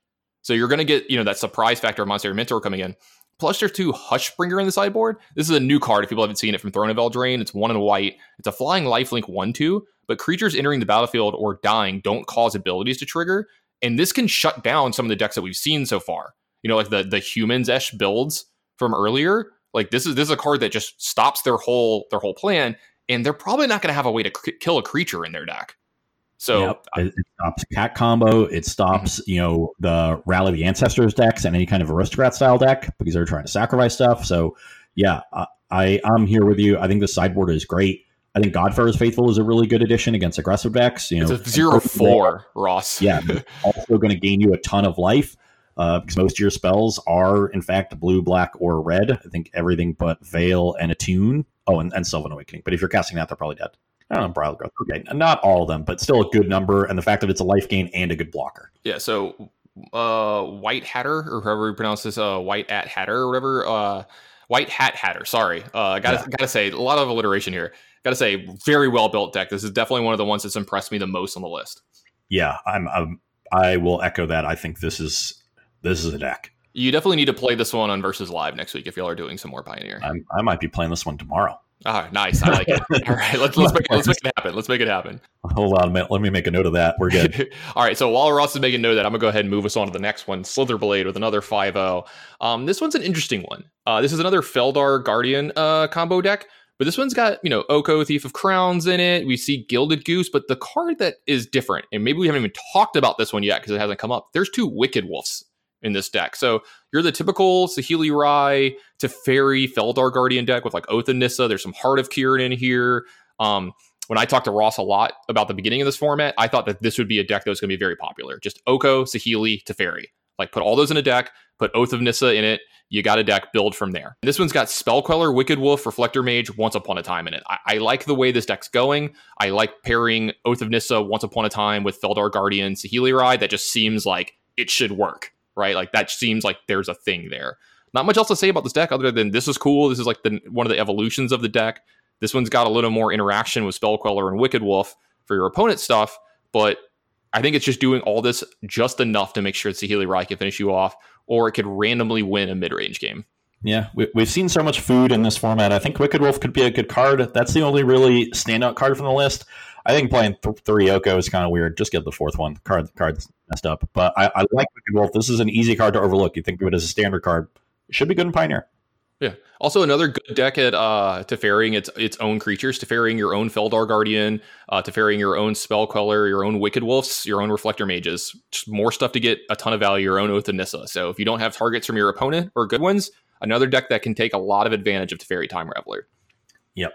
S1: So you're going to get, you know, that surprise factor of Monastery Mentor coming in. Plus, there's two Hushbringer in the sideboard. This is a new card if people haven't seen it from Throne of Eldraine. It's one in white. It's a flying lifelink 1 2, but creatures entering the battlefield or dying don't cause abilities to trigger. And this can shut down some of the decks that we've seen so far. You know, like the the humans esh builds from earlier. Like this is this is a card that just stops their whole their whole plan, and they're probably not going to have a way to c- kill a creature in their deck. So
S2: yep. it, it, stops cat combo. It stops mm-hmm. you know the rally the ancestors decks and any kind of aristocrat style deck because they're trying to sacrifice stuff. So yeah, I I'm here with you. I think the sideboard is great. I think Godfarer's Faithful is a really good addition against aggressive decks. You know,
S1: it's a zero four, Ross.
S2: Yeah, also going to gain you a ton of life uh, because most of your spells are in fact blue, black, or red. I think everything but Veil and Attune. Oh, and, and Sylvan Awakening. But if you're casting that, they're probably dead. I don't know, Brile Growth. Okay, not all of them, but still a good number. And the fact that it's a life gain and a good blocker.
S1: Yeah. So, uh, White Hatter or however you pronounce this, uh, White at Hatter or whatever. Uh, White Hat Hatter. Sorry. Uh, gotta yeah. gotta say a lot of alliteration here. Gotta say, very well built deck. This is definitely one of the ones that's impressed me the most on the list.
S2: Yeah, I'm, I'm I will echo that. I think this is this is a deck.
S1: You definitely need to play this one on versus live next week if y'all are doing some more Pioneer.
S2: I'm, i might be playing this one tomorrow.
S1: Oh, nice. I like it. All right, let's let's make, let's make it happen. Let's make it happen.
S2: Hold on a minute. Let me make a note of that. We're good.
S1: All right. So while Ross is making note of that, I'm gonna go ahead and move us on to the next one, Slitherblade with another 5-0. Um, this one's an interesting one. Uh, this is another Felidar Guardian uh, combo deck, but this one's got you know Oko Thief of Crowns in it. We see Gilded Goose, but the card that is different, and maybe we haven't even talked about this one yet because it hasn't come up. There's two Wicked Wolves in this deck. So you're the typical Saheeli Rai Teferi Felidar Guardian deck with like Oath of. There's some Heart of Kiran in here. Um, when I talked to Ross a lot about the beginning of this format, I thought that this would be a deck that was going to be very popular. Just Oko, Saheeli, Teferi. Like put all those in a deck, put Oath of Nissa in it. You got a deck, build from there. This one's got Spell Queller, Wicked Wolf, Reflector Mage, Once Upon a Time in it. I, I like the way this deck's going. I like pairing Oath of Nissa, Once Upon a Time with Felidar Guardian, Saheeli Rai. That just seems like it should work right? Like that seems like there's a thing there. Not much else to say about this deck other than this is cool. This is like the one of the evolutions of the deck. This one's got a little more interaction with Spell Queller and Wicked Wolf for your opponent stuff, but I think it's just doing all this just enough to make sure Saheeli Rai can finish you off, or it could randomly win a mid range game.
S2: Yeah, we, have seen so much food in this format. I think Wicked Wolf could be a good card. That's the only really standout card from the list. I think playing th- three Oko is kind of weird. Just get the fourth one. The card, card's messed up. But I, I like Wicked Wolf. This is an easy card to overlook. You think of it as a standard card. It should be good in Pioneer.
S1: Yeah. Also, another good deck at uh, Teferring its its own creatures, Teferring your own Felidar Guardian, uh, Teferring your own Spell Queller, your own Wicked Wolves, your own Reflector Mages. Just more stuff to get a ton of value, your own Oath of Nissa. So if you don't have targets from your opponent or good ones, another deck that can take a lot of advantage of Teferi Time Raveler.
S2: Yep.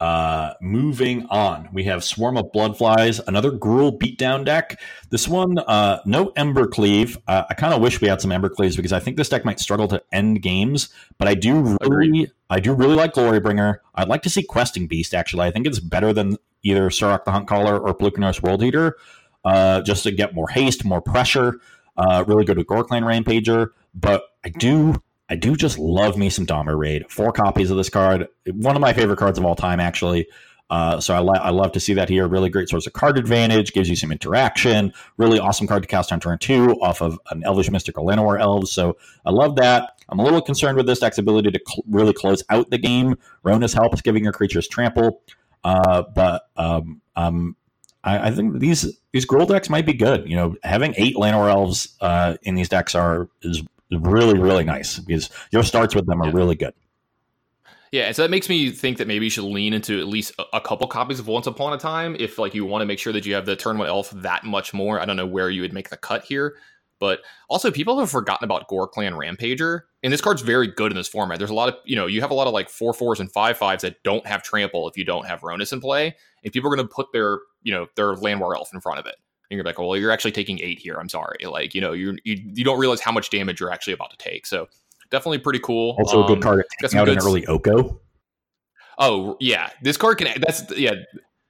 S2: Uh, moving on, we have Swarm of Bloodflies, another Gruul beatdown deck. This one, uh, no Embercleave. Uh, I kind of wish we had some Ember Embercleaves because I think this deck might struggle to end games. But I do really, I do really like Glorybringer. I'd like to see Questing Beast. Actually, I think it's better than either Surrak the Huntcaller or Polukranos World Eater, uh, just to get more haste, more pressure. Uh, really good with Ghor-Clan Rampager. But I do I do just love me some Domri Rade. Four copies of this card. One of my favorite cards of all time, actually. Uh, so I, li- I love to see that here. Really great source of card advantage. Gives you some interaction. Really awesome card to cast on turn two off of an Elvish Mystic or Llanowar Elves. So I love that. I'm a little concerned with this deck's ability to cl- really close out the game. Rhonas helps giving your creatures trample. Uh, but um, um, I, I, think these these Gruul decks might be good. You know, having eight Llanowar Elves uh, in these decks are is really, really nice because your starts with them are yeah. really good.
S1: Yeah, and so that makes me think that maybe you should lean into at least a couple copies of Once Upon a Time if like you want to make sure that you have the turn one elf that much more. I don't know where you would make the cut here, but also people have forgotten about Ghor-Clan Rampager, and this card's very good in this format. There's a lot of you know you have a lot of like four fours and five fives that don't have trample if you don't have Rhonas in play, and people are going to put their you know their Llanowar Elf in front of it you're like, well, you're actually taking eight here. I'm sorry. Like, you know, you you you don't realize how much damage you're actually about to take. So definitely pretty cool.
S2: Also um, a good um, card to out good... an early Oko.
S1: Oh yeah, this card can. That's yeah.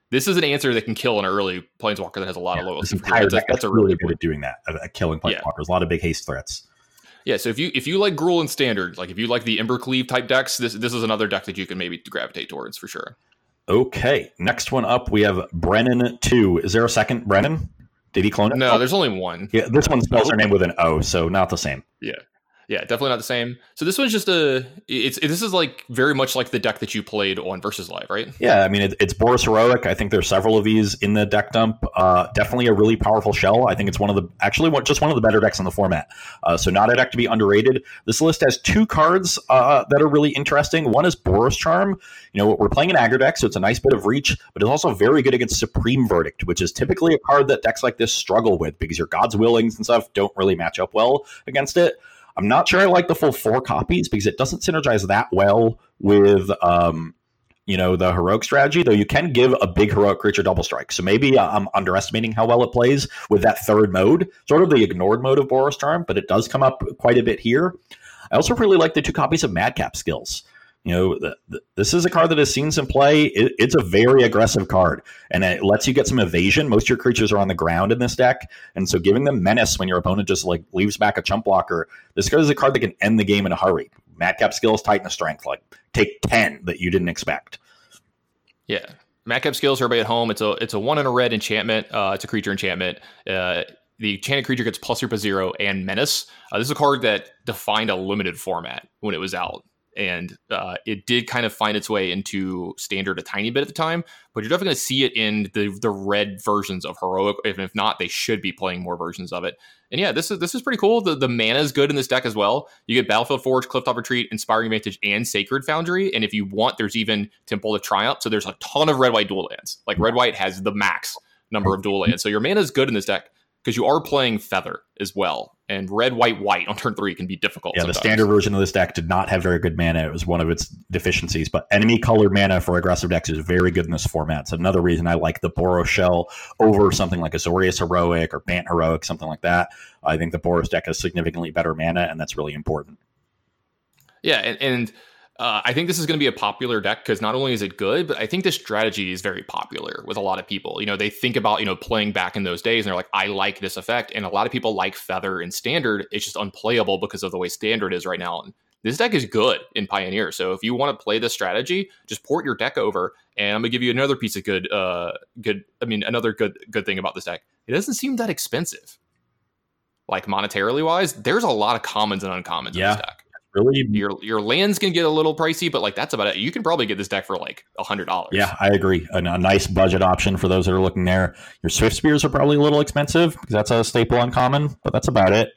S1: This is an answer that can kill an early planeswalker that has a lot yeah, of loyalty.
S2: That's, that's, that's a really good at doing that. At killing planeswalkers, yeah. a lot of big haste threats.
S1: Yeah, so if you if you like Gruul and Standard, like if you like the Embercleave type decks, this this is another deck that you can maybe gravitate towards for sure.
S2: Okay, next one up, we have Brennan two. Is there a second Brennan? Did he clone it?
S1: No, there's only one.
S2: Yeah, this one spells oh. her name with an O, so not the same.
S1: Yeah. Yeah, definitely not the same. So this one's just a. It's it, this is like very much like the deck that you played on versus live, right?
S2: Yeah, I mean it, it's Boros heroic. I think there's several of these in the deck dump. Uh, definitely a really powerful shell. I think it's one of the actually one, just one of the better decks in the format. Uh, so not a deck to be underrated. This list has two cards uh, that are really interesting. One is Boros Charm. You know we're playing an aggro deck, so it's a nice bit of reach, but it's also very good against Supreme Verdict, which is typically a card that decks like this struggle with because your God's Willings and stuff don't really match up well against it. I'm not sure I like the full four copies because it doesn't synergize that well with um, you know the heroic strategy. Though you can give a big heroic creature double strike, so maybe I'm underestimating how well it plays with that third mode, sort of the ignored mode of Boros Charm, but it does come up quite a bit here. I also really like the two copies of Madcap skills. You know, this is a card that has seen some play. It, it's a very aggressive card, and it lets you get some evasion. Most of your creatures are on the ground in this deck, and so giving them menace when your opponent just like leaves back a chump blocker. This card is a card that can end the game in a hurry. Madcap skills, Titan's Strength, like take ten that you didn't expect.
S1: Yeah, Madcap skills. Everybody at home. It's a it's a one in a red enchantment. Uh, it's a creature enchantment. Uh, the enchanted creature gets plus super zero and menace. Uh, this is a card that defined a limited format when it was out and uh, it did kind of find its way into standard a tiny bit at the time. But you're definitely going to see it in the the red versions of heroic. If, if not, they should be playing more versions of it. And yeah, this is this is pretty cool. The the mana is good in this deck as well. You get Battlefield Forge, Clifftop Retreat, Inspiring Vantage, and Sacred Foundry. And if you want, there's even Temple of Triumph. So there's a ton of red white dual lands. Like red white has the max number of dual lands. So your mana is good in this deck because you are playing Feather as well. And red, white, white on turn three can be difficult.
S2: Yeah, sometimes. the standard version of this deck did not have very good mana. It was one of its deficiencies. But enemy colored mana for aggressive decks is very good in this format. It's another reason I like the Boros Shell over something like Azorius Heroic or Bant Heroic, something like that. I think the Boros deck has significantly better mana, and that's really important.
S1: Yeah, and, and uh, I think this is going to be a popular deck because not only is it good, but I think this strategy is very popular with a lot of people. You know, they think about you know playing back in those days, and they're like, I like this effect, and a lot of people like Feather and Standard. It's just unplayable because of the way Standard is right now. And this deck is good in Pioneer, so if you want to play this strategy, just port your deck over. And I'm gonna give you another piece of good, uh, good. I mean, another good good thing about this deck. It doesn't seem that expensive, like monetarily wise. There's a lot of commons and uncommons yeah. in this deck
S2: really
S1: your your lands can get a little pricey, but like that's about it. You can probably get this deck for like a hundred dollars.
S2: Yeah, I agree. A, a, nice budget option for those that are looking there. Your Swift Spears are probably a little expensive because that's a staple uncommon, but that's about it.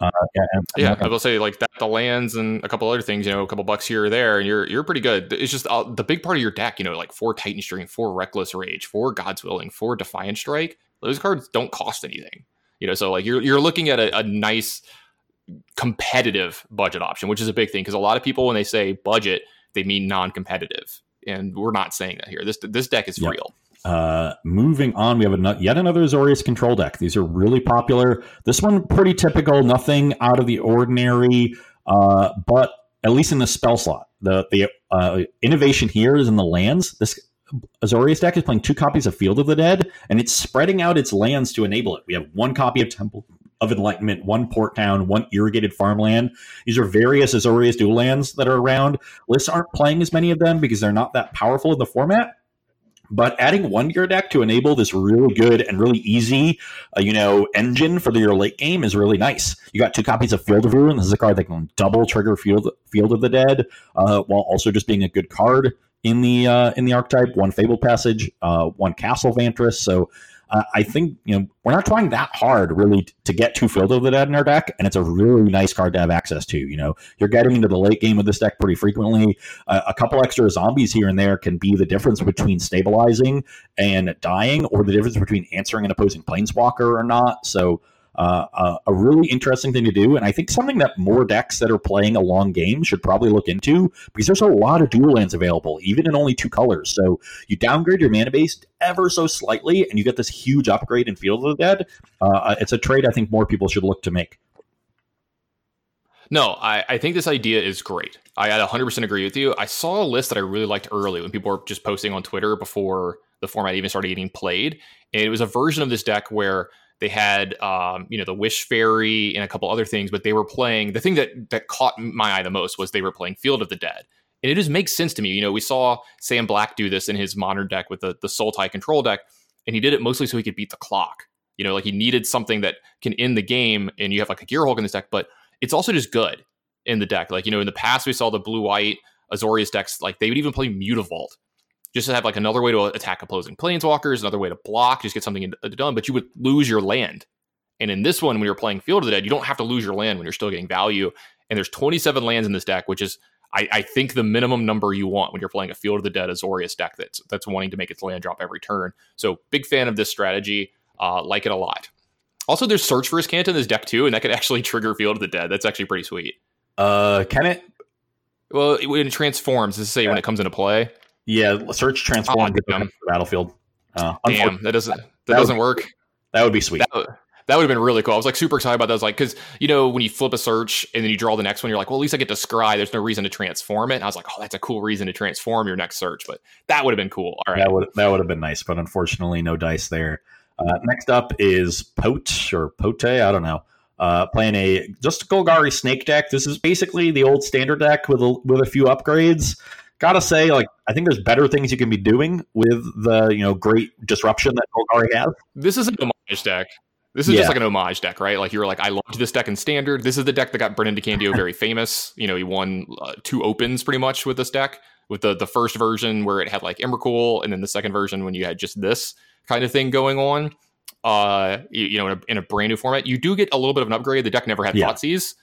S1: Uh, yeah, and, yeah, I will say like that the lands and a couple other things, you know, a couple bucks here or there, and you're you're pretty good. It's just uh, the big part of your deck, you know, like four Titan's Strength, four Reckless Rage, four God's Willing, four Defiant Strike. Those cards don't cost anything, you know. So like you're you're looking at a, a nice competitive budget option, which is a big thing because a lot of people when they say budget, they mean non-competitive, and we're not saying that here. This this deck is yep. real.
S2: Uh, moving on, we have a, yet another Azorius control deck. These are really popular. This one pretty typical, nothing out of the ordinary, uh, but at least in the spell slot, the the uh, innovation here is in the lands. This Azorius deck is playing two copies of Field of the Dead, and it's spreading out its lands to enable it. We have one copy of Temple of Enlightenment, one port town, one irrigated farmland. These are various Azorius dual lands that are around. Lists aren't playing as many of them because they're not that powerful in the format. But adding one your deck to enable this really good and really easy, uh, you know, engine for your late game is really nice. You got two copies of Field of Ruin. This is a card that can double trigger Field Field of the Dead, uh, while also just being a good card in the uh, in the archetype. One Fabled Passage, uh, one Castle Vantress. So uh, I think you know we're not trying that hard really to get two Field of the Dead in our deck, and it's a really nice card to have access to. You know, you're getting into the late game of this deck pretty frequently. Uh, a couple extra zombies here and there can be the difference between stabilizing and dying, or the difference between answering an opposing planeswalker or not. So uh, a really interesting thing to do, and I think something that more decks that are playing a long game should probably look into because there's a lot of dual lands available, even in only two colors. So you downgrade your mana base ever so slightly, and you get this huge upgrade in Field of the Dead. Uh, it's a trade I think more people should look to make.
S1: No, I, I think this idea is great. I 100% agree with you. I saw a list that I really liked early when people were just posting on Twitter before the format even started getting played. And it was a version of this deck where They had, um, you know, the Wish Fairy and a couple other things, but they were playing. The thing that that caught my eye the most was they were playing Field of the Dead, and it just makes sense to me. You know, we saw Sam Black do this in his modern deck with the the Sultai control deck, and he did it mostly so he could beat the clock. You know, like he needed something that can end the game, and you have like a Gearhulk in this deck, but it's also just good in the deck. Like you know, in the past we saw the blue white Azorius decks, like they would even play Mutavault just to have like another way to attack opposing planeswalkers, another way to block, just get something done, but you would lose your land. And in this one, when you're playing Field of the Dead, you don't have to lose your land when you're still getting value. And there's 27 lands in this deck, which is I, I think the minimum number you want when you're playing a Field of the Dead Azorius deck that's that's wanting to make its land drop every turn. So big fan of this strategy. Uh, like it a lot. Also, there's Search for Azcanta in this deck too, and that could actually trigger Field of the Dead. That's actually pretty sweet.
S2: Uh, can it?
S1: Well, when it transforms, as to say yeah. when it comes into play.
S2: Yeah, search transform oh, battlefield.
S1: Uh, damn, that doesn't that, that doesn't
S2: would,
S1: work.
S2: That would be sweet.
S1: That would, that would have been really cool. I was like super excited about that. I was like, because you know when you flip a search and then you draw the next one, you're like, well, at least I get to scry. There's no reason to transform it. And I was like, oh, that's a cool reason to transform your next search. But that would have been cool. All right,
S2: that would that would have been nice, but unfortunately, no dice there. Uh, next up is Pote or Pote. I don't know. Uh, playing a just a Golgari Snake deck. This is basically the old standard deck with a, with a few upgrades gotta say, like, I think there's better things you can be doing with the you know great disruption that Golgari has.
S1: This is an homage deck. This is yeah. just like an homage deck, right? Like you were like, I loved this deck in standard. This is the deck that got Brennan DeCandio very famous. You know, he won uh, two opens pretty much with this deck. With the the first version where it had like Emrakul, and then the second version when you had just this kind of thing going on. Uh, you, you know, in a, in a, brand new format, you do get a little bit of an upgrade. The deck never had yeah. Thoughtseize,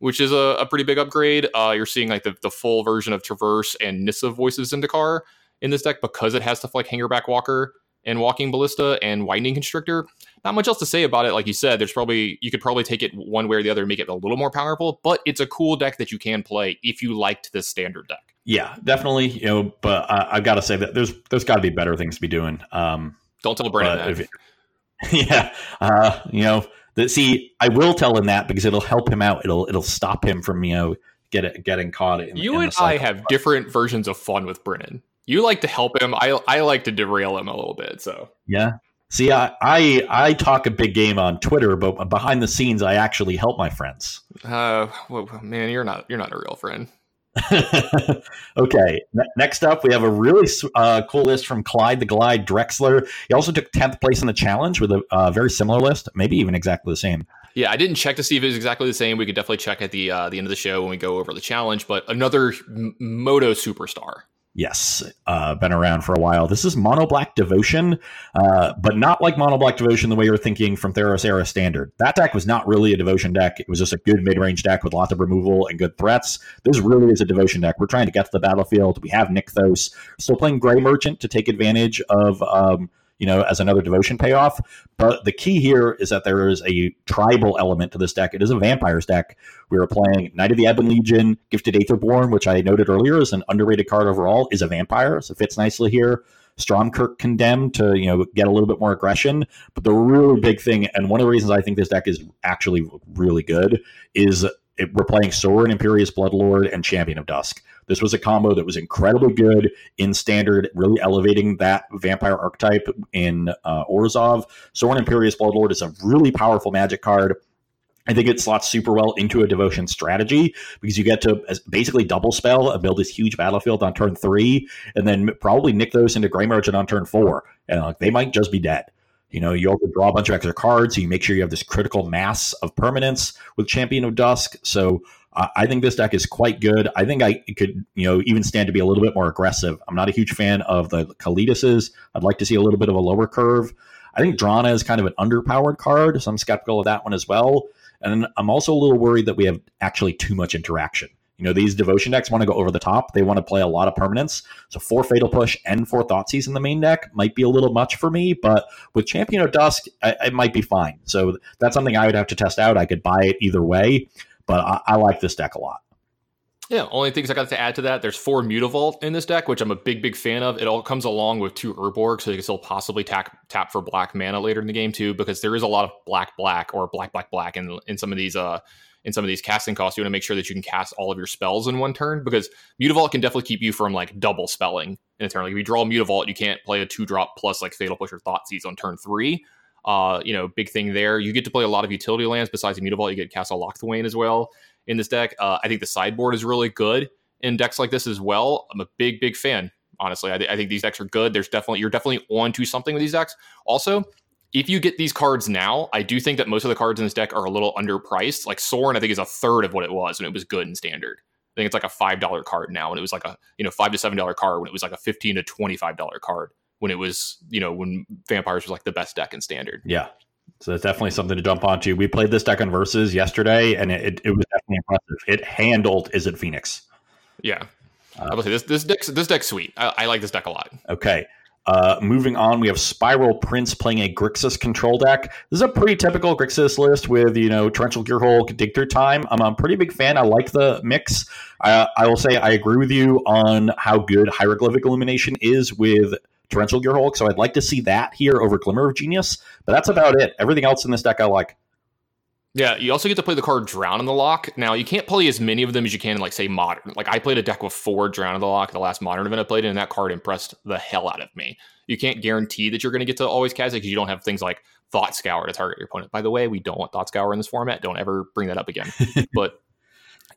S1: which is a, a pretty big upgrade. Uh, you're seeing like the, the full version of Traverse and Nissa Voices Zendikar in this deck because it has stuff like Hangerback Walker and Walking Ballista and Widening Constrictor. Not much else to say about it. Like you said, there's probably you could probably take it one way or the other and make it a little more powerful, but it's a cool deck that you can play if you liked this standard deck.
S2: Yeah, definitely. You know, but I, have got to say that there's there's got to be better things to be doing. Um,
S1: Don't tell Brennan that.
S2: If, yeah, uh, you know, that see, I will tell him that because it'll help him out. It'll it'll stop him from you know get it, getting caught. In,
S1: you
S2: in
S1: and I have different versions of fun with Brennan. You like to help him. I I like to derail him a little bit. So
S2: yeah. See, I, I I talk a big game on Twitter, but behind the scenes, I actually help my friends.
S1: Uh, well, man, you're not you're not a real friend.
S2: okay. next up, we have a really uh, cool list from Clyde the Glide Drexler. He also took 10th place in the challenge with a uh, very similar list, maybe even exactly the same.
S1: Yeah, I didn't check to see if it was exactly the same. We could definitely check at the uh, the end of the show when we go over the challenge. But another Moto superstar.
S2: Yes, uh, been around for a while. This is Mono Black Devotion, uh, but not like Mono Black Devotion the way you're thinking from Theros Era Standard. That deck was not really a Devotion deck. It was just a good mid range deck with lots of removal and good threats. This really is a Devotion deck. We're trying to get to the battlefield. We have Nykthos. Still playing Gray Merchant to take advantage of um, you know, as another devotion payoff. But the key here is that there is a tribal element to this deck. It is a vampires deck. We are playing Knight of the Ebon Legion, Gifted Aetherborn, which I noted earlier is an underrated card overall, is a vampire, so it fits nicely here. Stromkirk Condemned to you know get a little bit more aggression. But the really big thing, and one of the reasons I think this deck is actually really good, is it, we're playing Sorin, Imperious Bloodlord, and Champion of Dusk. This was a combo that was incredibly good in standard, really elevating that vampire archetype in uh, Orzhov. Sorin Imperious Bloodlord is a really powerful magic card. I think it slots super well into a devotion strategy because you get to basically double spell and build this huge battlefield on turn three, and then probably Nykthos into Gray Merchant on turn four, and like, they might just be dead. You know, you also draw a bunch of extra cards, so you make sure you have this critical mass of permanence with Champion of Dusk. So I think this deck is quite good. I think I could, you know, even stand to be a little bit more aggressive. I'm not a huge fan of the Kalituses. I'd like to see a little bit of a lower curve. I think Drana is kind of an underpowered card, so I'm skeptical of that one as well. And I'm also a little worried that we have actually too much interaction. You know, these devotion decks want to go over the top. They want to play a lot of permanence. So four Fatal Push and four Thoughtseize in the main deck might be a little much for me, but with Champion of Dusk, I, it might be fine. So that's something I would have to test out. I could buy it either way but I, I like this deck a lot.
S1: Yeah, only things I got to add to that. There's four Mutavault in this deck, which I'm a big, big fan of. It all comes along with two Urborg, so you can still possibly tap tap for black mana later in the game too, because there is a lot of black, black, or black, black, black in in some of these uh in some of these casting costs. You want to make sure that you can cast all of your spells in one turn because Mutavault can definitely keep you from like double spelling in a turn. Like if you draw Mutavault, you can't play a two drop plus like Fatal Push or Thoughtseize on turn three. Uh, you know, big thing there. You get to play a lot of utility lands besides the Mutavault. You get Castle Locthwain as well in this deck. Uh, I think the sideboard is really good in decks like this as well. I'm a big, big fan. Honestly, I, th- I think these decks are good. There's definitely you're definitely on to something with these decks. Also, if you get these cards now, I do think that most of the cards in this deck are a little underpriced. Like Sorin, I think is a third of what it was when it was good and standard. I think it's like a five dollar card now, and it was like a you know five to seven dollar card when it was like a fifteen to twenty five dollar card when it was you know when Vampires was like the best deck in standard.
S2: Yeah, so it's definitely something to jump onto. We played this deck on versus yesterday, and it, it was definitely impressive. It handled is it Phoenix.
S1: Yeah, uh, I will say this this deck this deck's sweet. I, I like this deck a lot.
S2: Okay, uh, moving on, we have Spiral Prince playing a Grixis control deck. This is a pretty typical Grixis list with, you know, Torrential Gearhulk, Dig Through Time. I'm a pretty big fan. I like the mix. I, I will say I agree with you on how good Hieroglyphic Illumination is with Torrential Gearhulk, so I'd like to see that here over Glimmer of Genius, but that's about it. Everything else in this deck I like.
S1: Yeah, you also get to play the card Drown in the Loch. Now, you can't play as many of them as you can in, like, say, Modern. Like, I played a deck with four Drown in the Loch the last Modern event I played, and that card impressed the hell out of me. You can't guarantee that you're going to get to always cast it because you don't have things like Thought Scour to target your opponent. By the way, we don't want Thought Scour in this format. Don't ever bring that up again. but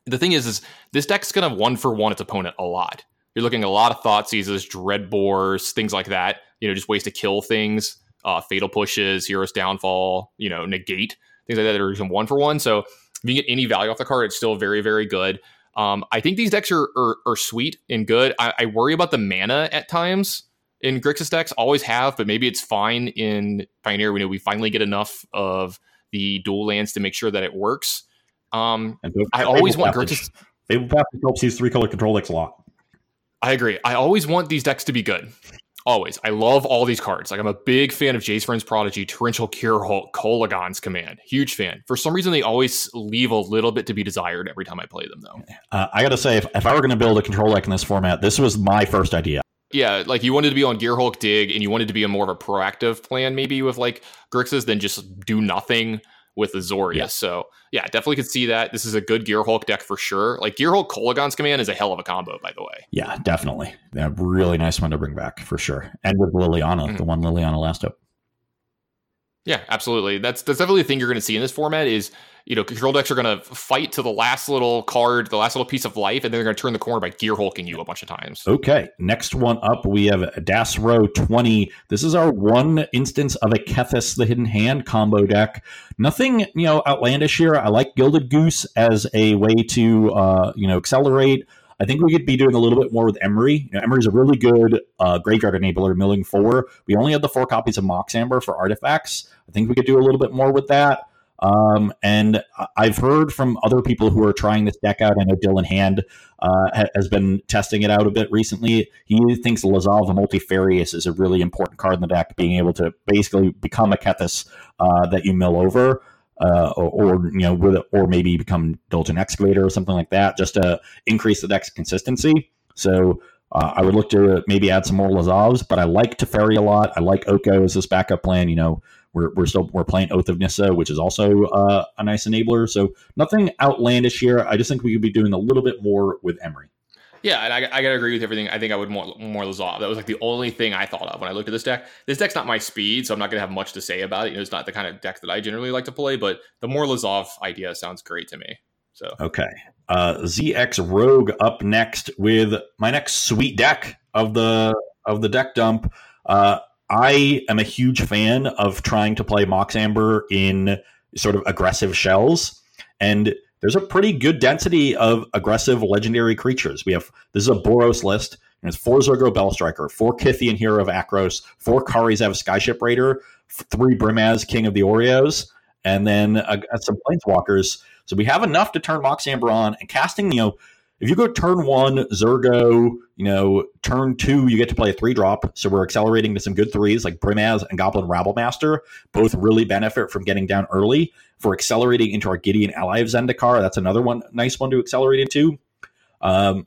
S1: the thing is, is this deck's going to one for one its opponent a lot. You're looking at a lot of thought seizes, Dreadbores, things like that. You know, just ways to kill things, uh, Fatal Pushes, Hero's Downfall, you know, Negate things like that that are even one for one. So if you get any value off the card, it's still very, very good. Um, I think these decks are, are, are sweet and good. I, I, worry about the mana at times in Grixis decks. Always have, but maybe it's fine in Pioneer. We know we finally get enough of the dual lands to make sure that it works. Um, I always want Grixis.
S2: Fabled Passage helps these three color control decks a lot.
S1: I agree. I always want these decks to be good. Always. I love all these cards. Like I'm a big fan of Jace Vryn's Prodigy, Torrential Gearhulk, Kolaghan's Command. Huge fan. For some reason, they always leave a little bit to be desired every time I play them, though.
S2: Uh, I got to say, if, if I were going to build a control deck in this format, this was my first idea.
S1: Yeah, like you wanted to be on Gearhulk Dig, and you wanted to be a more of a proactive plan, maybe with like Grixis, than just do nothing with Azorius. Yeah. So yeah, definitely could see that. This is a good Gear Hulk deck for sure. Like Gear Hulk Kolaghan's command is a hell of a combo, by the way.
S2: Yeah, definitely. Yeah, really nice one to bring back for sure. And with Liliana, mm-hmm. the one Liliana Last Hope.
S1: Yeah, absolutely. That's that's definitely the thing you're going to see in this format is you know control decks are going to fight to the last little card, the last little piece of life, and then they're going to turn the corner by gear hulking you a bunch of times.
S2: Okay, next one up we have Das Row twenty. This is our one instance of a Kethis the Hidden Hand combo deck. Nothing you know outlandish here. I like Gilded Goose as a way to uh, you know accelerate. I think we could be doing a little bit more with Emry. You know, is a really good uh, graveyard enabler, milling four. We only have the four copies of Mox Amber for artifacts. I think we could do a little bit more with that. Um, and I've heard from other people who are trying this deck out. I know Dylan Hand uh, has been testing it out a bit recently. He thinks Lazav the Multifarious is a really important card in the deck, being able to basically become a Kethis uh, that you mill over uh, or, or, you know, with or maybe become Diligent Excavator or something like that, just to increase the deck's consistency. So uh, I would look to maybe add some more Lazavs, but I like Teferi a lot. I like Oko as this backup plan. You know, we're, we're still we're playing Oath of Nissa, which is also uh, a nice enabler. So nothing outlandish here. I just think we could be doing a little bit more with Emry.
S1: Yeah, and I, I gotta agree with everything. I think I would more more Lazav. That was like the only thing I thought of when I looked at this deck. This deck's not my speed, so I'm not gonna have much to say about it. You know, it's not the kind of deck that I generally like to play. But the more Lazav idea sounds great to me. So
S2: okay, uh, ZX Rogue up next with my next sweet deck of the of the deck dump. Uh, I am a huge fan of trying to play Mox Amber in sort of aggressive shells, and there's a pretty good density of aggressive legendary creatures. We have this is a Boros list. And it's four Zurgo Bellstriker, four Kytheon Hero of Akros, four Kari Zev Skyship Raider, three Brimaz King of the Oreskos, and then uh, some Planeswalkers. So we have enough to turn Mox Amber on and casting, you know, if you go turn one, Zurgo, you know, turn two, you get to play a three drop. So we're accelerating to some good threes like Brimaz and Goblin Rabblemaster. Both really benefit from getting down early. For accelerating into our Gideon ally of Zendikar, that's another one, nice one to accelerate into. Um,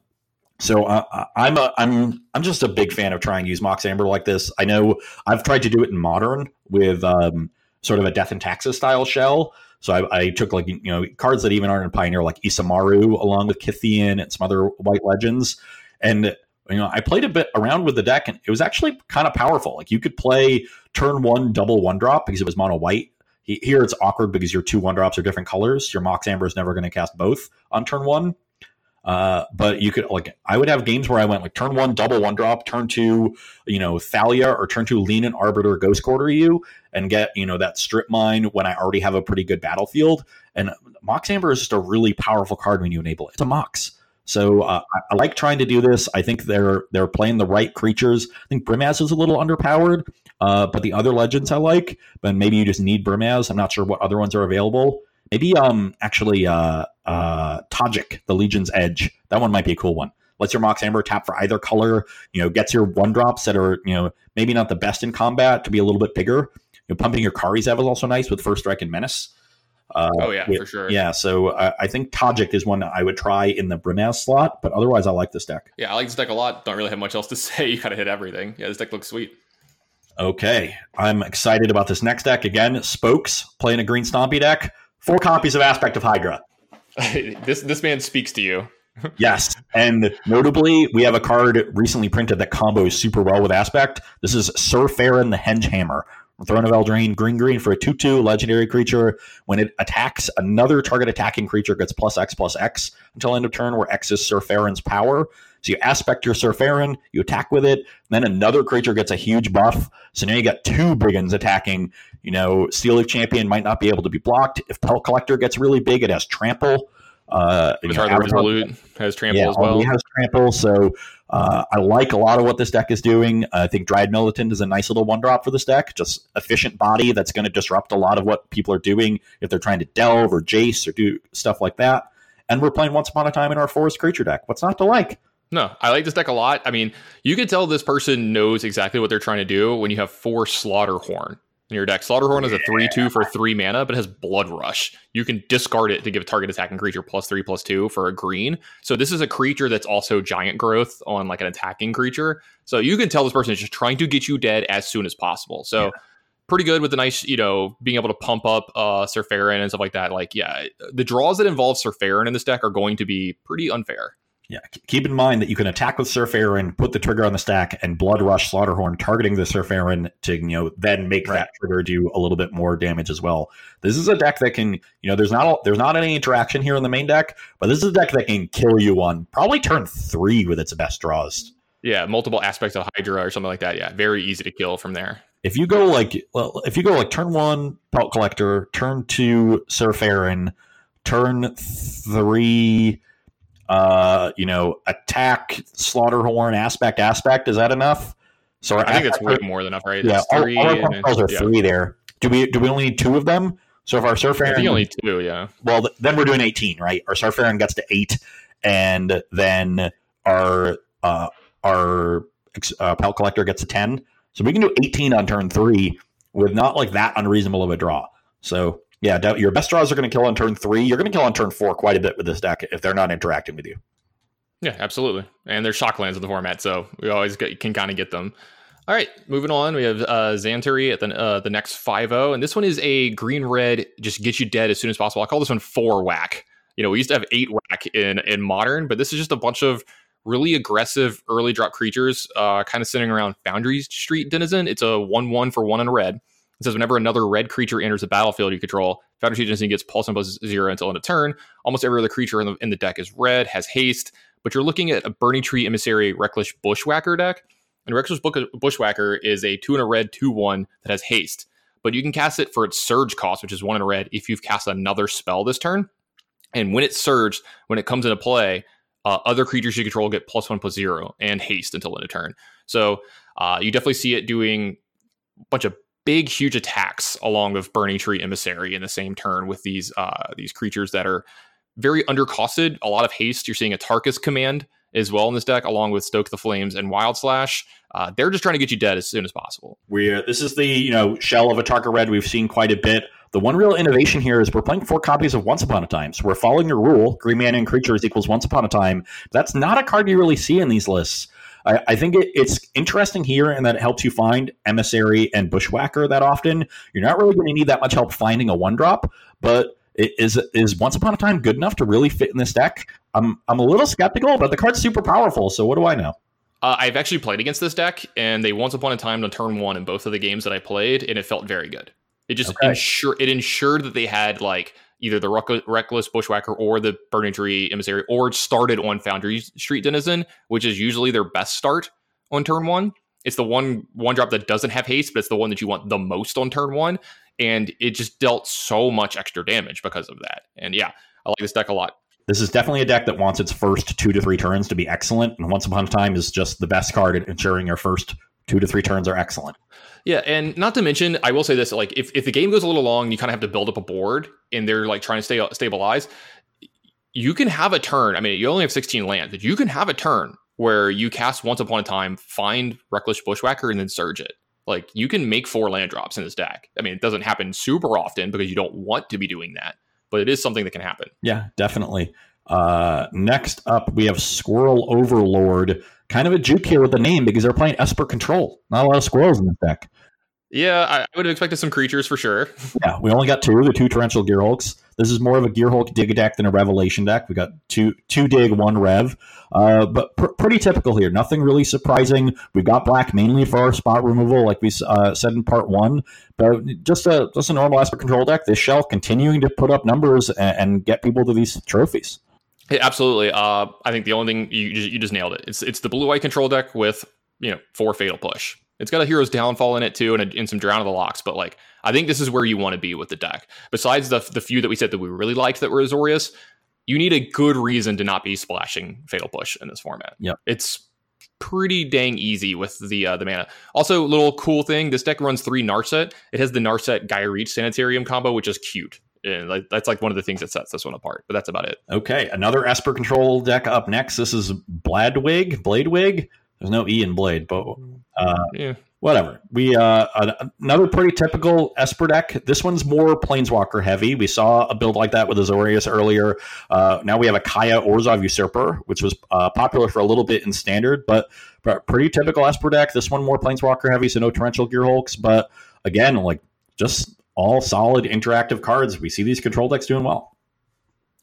S2: so uh, I'm a I'm I'm just a big fan of trying to use Mox Amber like this. I know I've tried to do it in modern with um, sort of a Death and Taxes style shell. So I, I, took like you know cards that even aren't in Pioneer, like Isamaru, along with Kytheon and some other White Legends. And you know, I played a bit around with the deck and it was actually kind of powerful. Like you could play turn one double one drop because it was mono white. Here it's awkward because your two one drops are different colors. Your Mox Amber is never going to cast both on turn one. Uh, but you could like I would have games where I went like turn one double one drop, turn two, you know, Thalia or turn two Leonin Arbiter Ghost Quarter you and get, you know, that strip mine when I already have a pretty good battlefield. And Mox Amber is just a really powerful card when you enable it. It's a Mox. So uh, I, I, like trying to do this. I think they're they're playing the right creatures. I think Brimaz is a little underpowered, uh, but the other legends I like. But maybe you just need Brimaz. I'm not sure what other ones are available. Maybe um actually uh uh Tajic, the Legion's Edge. That one might be a cool one. Lets your Mox Amber tap for either color. You know, gets your one drops that are you know maybe not the best in combat to be a little bit bigger. You know, pumping your Kari Zev is also nice with First Strike and Menace.
S1: Uh, oh yeah, with, for sure.
S2: Yeah, so uh, I think Tajic is one I would try in the Brimaz slot, but otherwise I like this deck.
S1: Yeah, I like this deck a lot. Don't really have much else to say. You kind of hit everything. Yeah, this deck looks sweet.
S2: Okay, I'm excited about this next deck again. Spokes playing a green Stompy deck. Four copies of Aspect of Hydra.
S1: this this man speaks to you.
S2: yes, and notably, we have a card recently printed that combos super well with Aspect. This is Syr Faren the Hengehammer. Throne of Eldraine, green green for a 2 2 legendary creature. When it attacks, another target attacking creature gets plus X plus X until end of turn, where X is Syr Faren's power. So you aspect your Syr Faren, you attack with it, then another creature gets a huge buff. So now you got two brigands attacking. You know, Steel Leaf Champion might not be able to be blocked. If Pelt Collector gets really big, it has trample.
S1: Uh, Avatar Resolute has trample yeah, as well.
S2: He has trample, so uh, I like a lot of what this deck is doing. I think Dryad Militant is a nice little one drop for this deck. Just efficient body that's going to disrupt a lot of what people are doing if they're trying to delve or jace or do stuff like that. And we're playing Once Upon a Time in our Forest Creature deck. What's not to like?
S1: No, I like this deck a lot. I mean, you can tell this person knows exactly what they're trying to do when you have four Slaughterhorn in your deck. Slaughterhorn is a 3 2 for 3 mana, but has Blood Rush. You can discard it to give a target attacking creature plus 3 plus 2 for a green. So this is a creature that's also giant growth on like an attacking creature. So you can tell this person is just trying to get you dead as soon as possible. So. Yeah. Pretty good with the nice, you know, being able to pump up uh Syr Faren and stuff like that. Like, yeah, the draws that involve Syr Faren in this deck are going to be pretty unfair.
S2: Yeah, keep in mind that you can attack with Syr Faren, put the trigger on the stack, and Blood Rush Slaughterhorn, targeting the Syr Faren to you know then make right. that trigger do a little bit more damage as well. This is a deck that can you know there's not a, there's not any interaction here in the main deck, but this is a deck that can kill you on probably turn three with its best draws.
S1: Yeah, multiple aspects of Hydra or something like that. Yeah, very easy to kill from there.
S2: If you go like well, if you go like turn one Pelt Collector, turn two Syr Faren, turn three uh, you know, attack, Slaughterhorn, aspect, aspect. Is that enough?
S1: So I think it's way more than enough, right?
S2: Yeah, all, three all our spells are yeah. three there. Do we do we only need two of them? So if our Syr Faren, I
S1: think only two, yeah.
S2: Well, th- then we're doing eighteen, right? Our Sir gets to eight, and then our uh, our uh, Pelt Collector gets to ten. So we can do eighteen on turn three with not like that unreasonable of a draw. So yeah, your best draws are going to kill on turn three. You're going to kill on turn four quite a bit with this deck if they're not interacting with you.
S1: Yeah, absolutely. And there's shock lands in the format, so we always get, can kind of get them. All right, moving on. We have uh, Xantari at the uh, the next 5 and this one is a green red, just get you dead as soon as possible. I call this one four whack. You know, we used to have eight whack in in modern, but this is just a bunch of really aggressive early drop creatures, uh, kind of sitting around Foundry Street Denizen. It's a one one for one a red. It says whenever another red creature enters the battlefield you control, Foundry Denizen gets plus one plus zero until end of turn. Almost every other creature in the, in the deck is red, has haste, but you're looking at a Burning Tree Emissary Reckless Bushwhacker deck. And Reckless Bushwhacker is a two and a red, two one that has haste. But you can cast it for its surge cost, which is one in a red, if you've cast another spell this turn. And when it's surged, when it comes into play, uh, other creatures you control get plus one plus zero and haste until end of turn. So uh, you definitely see it doing a bunch of big, huge attacks along with Burning Tree Emissary in the same turn with these uh, these creatures that are very undercosted. A lot of haste. You're seeing Atarka's Command as well in this deck, along with Stoke the Flames and Wild Slash. Uh, they're just trying to get you dead as soon as possible.
S2: We this is the you know shell of Atarka Red we've seen quite a bit. The one real innovation here is we're playing four copies of Once Upon a Time. So we're following your rule: green mana and creatures equals Once Upon a Time. That's not a card you really see in these lists. I, I think it, it's interesting here and that it helps you find emissary and bushwhacker that often. You're not really going to need that much help finding a one drop, but is is Once Upon a Time good enough to really fit in this deck? I'm I'm a little skeptical, but the card's super powerful. So what do I know?
S1: Uh, I've actually played against this deck, and they once upon a time on turn one in both of the games that I played, and it felt very good. It just okay. ensured it ensured that they had like either the reckless bushwhacker or the burning tree emissary, or started on Foundry Street Denizen, which is usually their best start on turn one. It's the one one drop that doesn't have haste, but it's the one that you want the most on turn one, and it just dealt so much extra damage because of that. And yeah, I like this deck a lot.
S2: This is definitely a deck that wants its first two to three turns to be excellent, and Once Upon a Time is just the best card at ensuring your first two to three turns are excellent.
S1: Yeah, and not to mention, I will say this: like, if, if the game goes a little long, you kind of have to build up a board, and they're like trying to stay stabilize. You can have a turn. I mean, you only have 16 lands, but you can have a turn where you cast Once Upon a Time, find Reckless Bushwhacker, and then surge it. Like, you can make four land drops in this deck. I mean, it doesn't happen super often because you don't want to be doing that but it is something that can happen.
S2: Yeah, definitely. Uh, next up, we have Squirrel Overlord. Kind of a juke here with the name because they're playing Esper Control. Not a lot of squirrels in this deck.
S1: Yeah, I would have expected some creatures for sure.
S2: yeah, we only got two, the two torrential Gearhulks. This is more of a Gearhulk dig deck than a Revelation deck. We got two two dig, one rev, uh, but pr- pretty typical here. Nothing really surprising. We got black mainly for our spot removal, like we uh, said in part one. But just a just a normal Esper control deck. This shell continuing to put up numbers and, and get people to these trophies.
S1: Yeah, absolutely. Uh, I think the only thing you you just nailed it. It's it's the blue white control deck with you know four fatal push. It's got a hero's downfall in it too, and, a, and some drown of the locks. But like, I think this is where you want to be with the deck. Besides the the few that we said that we really liked that were Azorius, you need a good reason to not be splashing fatal push in this format.
S2: Yeah,
S1: it's pretty dang easy with the uh, the mana. Also, little cool thing: this deck runs three Narset. It has the Narset Geier Reach Sanitarium combo, which is cute. And like, that's like one of the things that sets this one apart. But that's about it.
S2: Okay, another Esper control deck up next. This is Bladwig, Bladewig. There's no E in Blade, but uh, yeah. whatever. We uh, another pretty typical Esper deck. This one's more Planeswalker heavy. We saw a build like that with Azorius earlier. Uh, now we have a Kaya Orzhov Usurper, which was uh, popular for a little bit in Standard, but, but pretty typical Esper deck. This one more Planeswalker heavy, so no Torrential Gearhulks. But again, like just all solid interactive cards. We see these control decks doing well.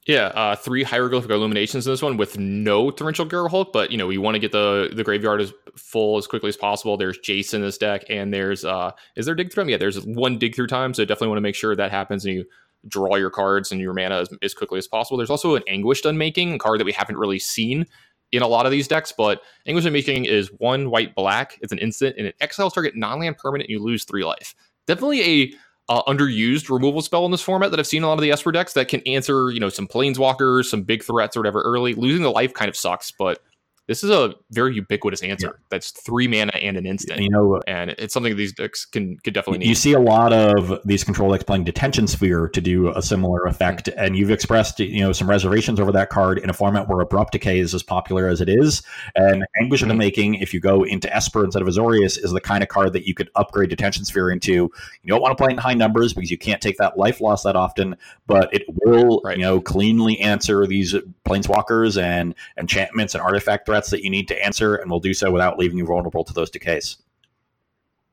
S1: Yeah, uh, three hieroglyphic illuminations in this one with no torrential Gearhulk, but you know we want to get the the graveyard as full as quickly as possible. There's Jason in this deck, and there's uh, is there dig through? Yeah, there's one dig through time, so definitely want to make sure that happens and you draw your cards and your mana as, as quickly as possible. There's also an Anguished Unmaking, a card that we haven't really seen in a lot of these decks, but Anguished Unmaking is one white black. It's an instant and it exiles target non-land permanent. and You lose three life. Definitely a uh, underused removal spell in this format that I've seen a lot of the Esper decks that can answer, you know, some planeswalkers, some big threats or whatever early. Losing the life kind of sucks, but this is a very ubiquitous answer. Yeah. That's three mana and an instant. You know, and it's something these decks can could definitely need.
S2: You see a lot of these control decks playing Detention Sphere to do a similar effect, mm-hmm. and you've expressed you know some reservations over that card in a format where Abrupt Decay is as popular as it is, and Anguish mm-hmm. in the Making, if you go into Esper instead of Azorius, is the kind of card that you could upgrade Detention Sphere into. You don't want to play in high numbers because you can't take that life loss that often, but it will right. you know cleanly answer these planeswalkers and enchantments and artifact threats that you need to answer, and we'll do so without leaving you vulnerable to those decays.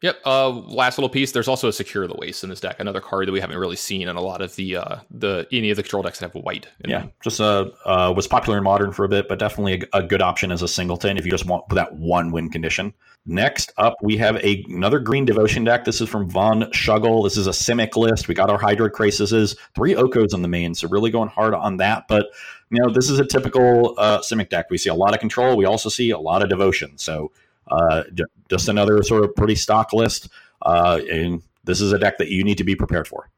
S1: Yep. Uh, last little piece. There's also a secure the waste in this deck. Another card that we haven't really seen in a lot of the uh, the any of the control decks that have white.
S2: yeah, them. just uh, uh, was popular in modern for a bit, but definitely a, a, good option as a singleton if you just want that one win condition. Next up, we have a, another green devotion deck. This is from Von Schuggle. This is a Simic list. We got our Hydroid Krasis, three Okos on the main, so really going hard on that. But you know, this is a typical uh, Simic deck. We see a lot of control. We also see a lot of devotion. So uh, just another sort of pretty stock list. Uh, and this is a deck that you need to be prepared for.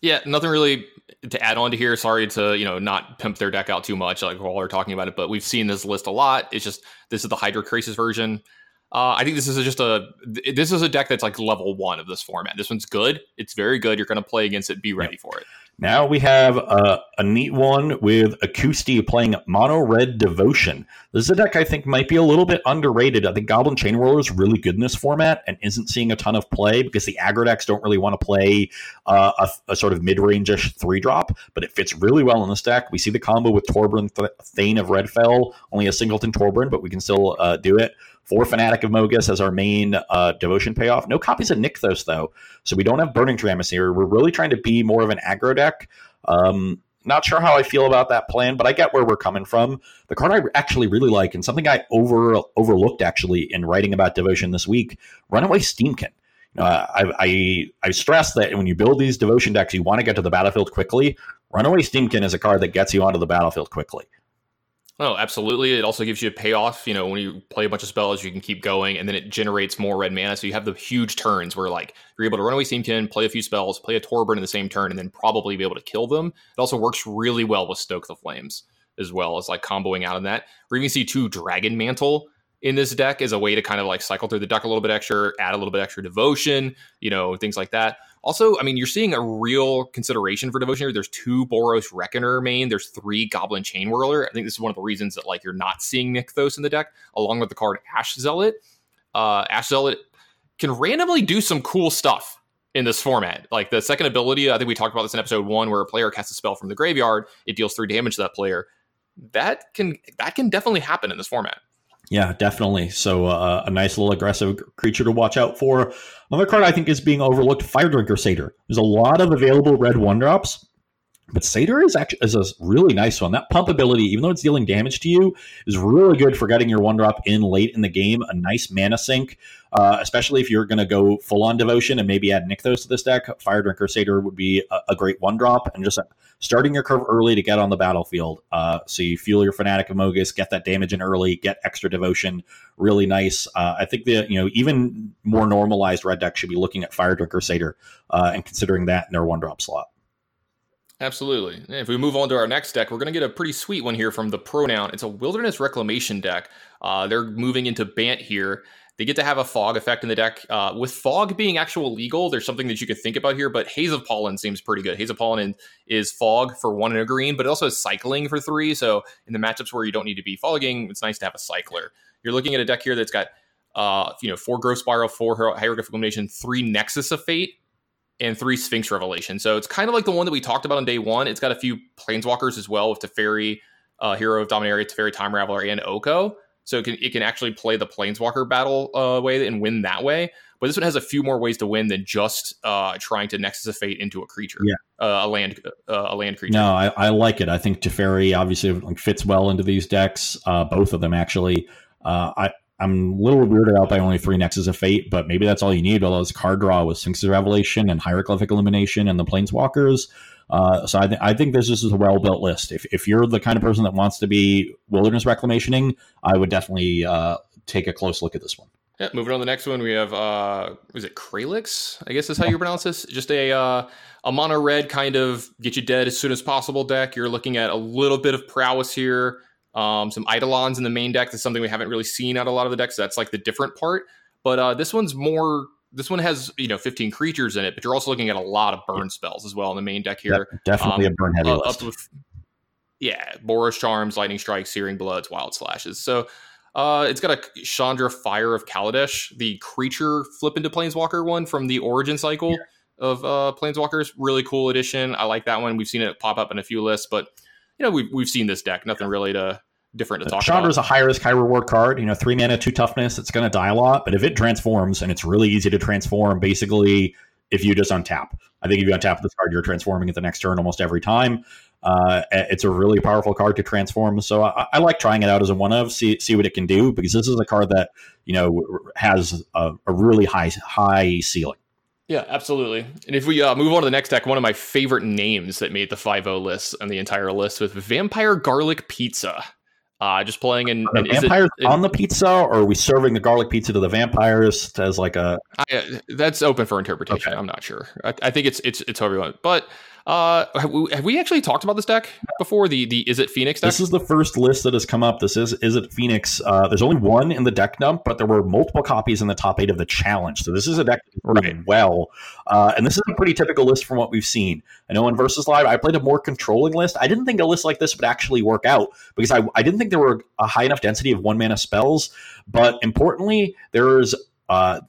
S1: Yeah, nothing really to add on to here. Sorry to you know not pimp their deck out too much, like while we're talking about it. But we've seen this list a lot. It's just this is the Hydroid Krasis version. Uh, I think this is just a this is a deck that's like level one of this format. This one's good. It's very good. You're going to play against it. Be ready for it.
S2: Now we have a, a neat one with Akusti playing Mono Red Devotion. This is a deck I think might be a little bit underrated. I think Goblin Chainwhirler is really good in this format and isn't seeing a ton of play because the aggro decks don't really want to play uh, a, a, sort of mid range-ish three drop, but it fits really well in this deck. We see the combo with Torbran Th- Thane of Redfell, only a singleton Torbran, but we can still uh, do it for Fanatic of Mogis as our main uh, devotion payoff. No copies of Nykthos, though. So we don't have Burning Tree Emissary. We're really trying to be more of an aggro deck. Um, not sure how I feel about that plan, but I get where we're coming from. The card I actually really like, and something I over overlooked actually in writing about devotion this week, Runaway Steamkin. Uh, I, I I stress that when you build these devotion decks, you want to get to the battlefield quickly. Runaway Steamkin is a card that gets you onto the battlefield quickly.
S1: Oh, absolutely. It also gives you a payoff. You know, when you play a bunch of spells, you can keep going, and then it generates more red mana. So you have the huge turns where, like, you're able to run away Steamkin, play a few spells, play a Torbran in the same turn, and then probably be able to kill them. It also works really well with Stoke the Flames as well as like comboing out of that. We're even see two Dragon Mantle in this deck as a way to kind of like cycle through the deck a little bit extra, add a little bit extra devotion, you know, things like that. Also, I mean, you're seeing a real consideration for devotion here. There's two Boros Reckoner main. There's three Goblin Chainwhirler. I think this is one of the reasons that like you're not seeing Nykthos in the deck, along with the card Ash Zealot. Uh, Ash Zealot can randomly do some cool stuff in this format. Like the second ability, I think we talked about this in episode one, where a player casts a spell from the graveyard, it deals three damage to that player. That can that can definitely happen in this format.
S2: Yeah, definitely. So uh, a nice little aggressive creature to watch out for. Another card I think is being overlooked: Firedrinker Satyr. There's a lot of available red one drops, but Satyr is actually is a really nice one. That pump ability, even though it's dealing damage to you, is really good for getting your one drop in late in the game. A nice mana sink, uh, especially if you're going to go full on devotion and maybe add Nykthos to this deck. Firedrinker Satyr would be a, a great one drop, and just starting your curve early to get on the battlefield. Uh, so you fuel your Fanatic of Mogis, get that damage in early, get extra devotion. Really nice. Uh, I think that you know even more normalized red deck should be looking at Firedrinker Satyr uh, and considering that in their one drop slot.
S1: Absolutely. If we move on to our next deck, we're going to get a pretty sweet one here from the Pronoun. It's a Wilderness Reclamation deck. Uh, they're moving into Bant here. They get to have a fog effect in the deck. Uh, with fog being actual legal, there's something that you could think about here, but Haze of Pollen seems pretty good. Haze of Pollen is fog for one and a green, but it also has cycling for three. So in the matchups where you don't need to be fogging, it's nice to have a cycler. You're looking at a deck here that's got uh, you know, four Growth Spiral, four Hieroglyphic Illumination, three Nexus of Fate, and three Sphinx Revelation. So it's kind of like the one that we talked about on day one. It's got a few Planeswalkers as well with Teferi, uh, Hero of Dominaria, Teferi Time Raveler, and Oko. So it can it can actually play the Planeswalker battle uh, way and win that way. But this one has a few more ways to win than just uh, trying to Nexus of Fate into a creature,
S2: yeah,
S1: uh, a land uh, a land creature.
S2: No, I, I, like it. I think Teferi obviously like, fits well into these decks. Uh, both of them actually. Uh, I I'm a little weirded out by only three Nexus of Fate, but maybe that's all you need. All those card draw with Sphinx's Revelation and Hieroglyphic Illumination and the Planeswalkers. Uh, so I, th- I, think this is a well built list. If, if you're the kind of person that wants to be wilderness reclamationing, I would definitely uh, take a close look at this one.
S1: Yeah, moving on to the next one, we have uh, is it Kralix? I guess is how you pronounce this. Just a uh, a mono red kind of get you dead as soon as possible deck. You're looking at a little bit of prowess here. Um, some Eidolons in the main deck. That's something we haven't really seen out a lot of the decks. So that's like the different part. But uh, this one's more. This one has you know 15 creatures in it, but you're also looking at a lot of burn spells as well in the main deck here.
S2: Definitely um, a burn heavy uh, list. With,
S1: yeah, Boros Charms, Lightning Strikes, Searing Bloods, Wild Slashes. So uh, it's got a Chandra Fire of Kaladesh, the creature flip into Planeswalker one from the Origin cycle yeah. of uh, Planeswalkers. Really cool edition. I like that one. We've seen it pop up in a few lists, but you know, we've, we've seen this deck. Nothing really to different to talk
S2: Chandra's
S1: about.
S2: a high risk, high reward card. You know, three mana, two toughness. It's going to die a lot, but if it transforms, and it's really easy to transform, basically, if you just untap. I think if you untap this card, you're transforming at the next turn almost every time. Uh, it's a really powerful card to transform. So I, I, like trying it out as a one of, see see what it can do, because this is a card that you know has a, a really high high ceiling.
S1: Yeah, absolutely. And if we uh, move on to the next deck, one of my favorite names that made the 5 list and the entire list was Vampire Garlic Pizza. Uh, just playing in,
S2: in vampires it, on the pizza, or are we serving the garlic pizza to the vampires as like a?
S1: I, that's open for interpretation. Okay. I'm not sure. I, I, think it's it's it's everyone, but uh, have we, have we, actually talked about this deck before? The the Izzet Phoenix deck.
S2: This is the first list that has come up. This is Izzet Phoenix. Uh, there's only one in the deck dump, but there were multiple copies in the top eight of the challenge. So this is a deck right. well, uh, and this is a pretty typical list from what we've seen. I know in Versus Live, I played a more controlling list. I didn't think a list like this would actually work out because I I didn't think there were a high enough density of one mana spells. But importantly, there's uh,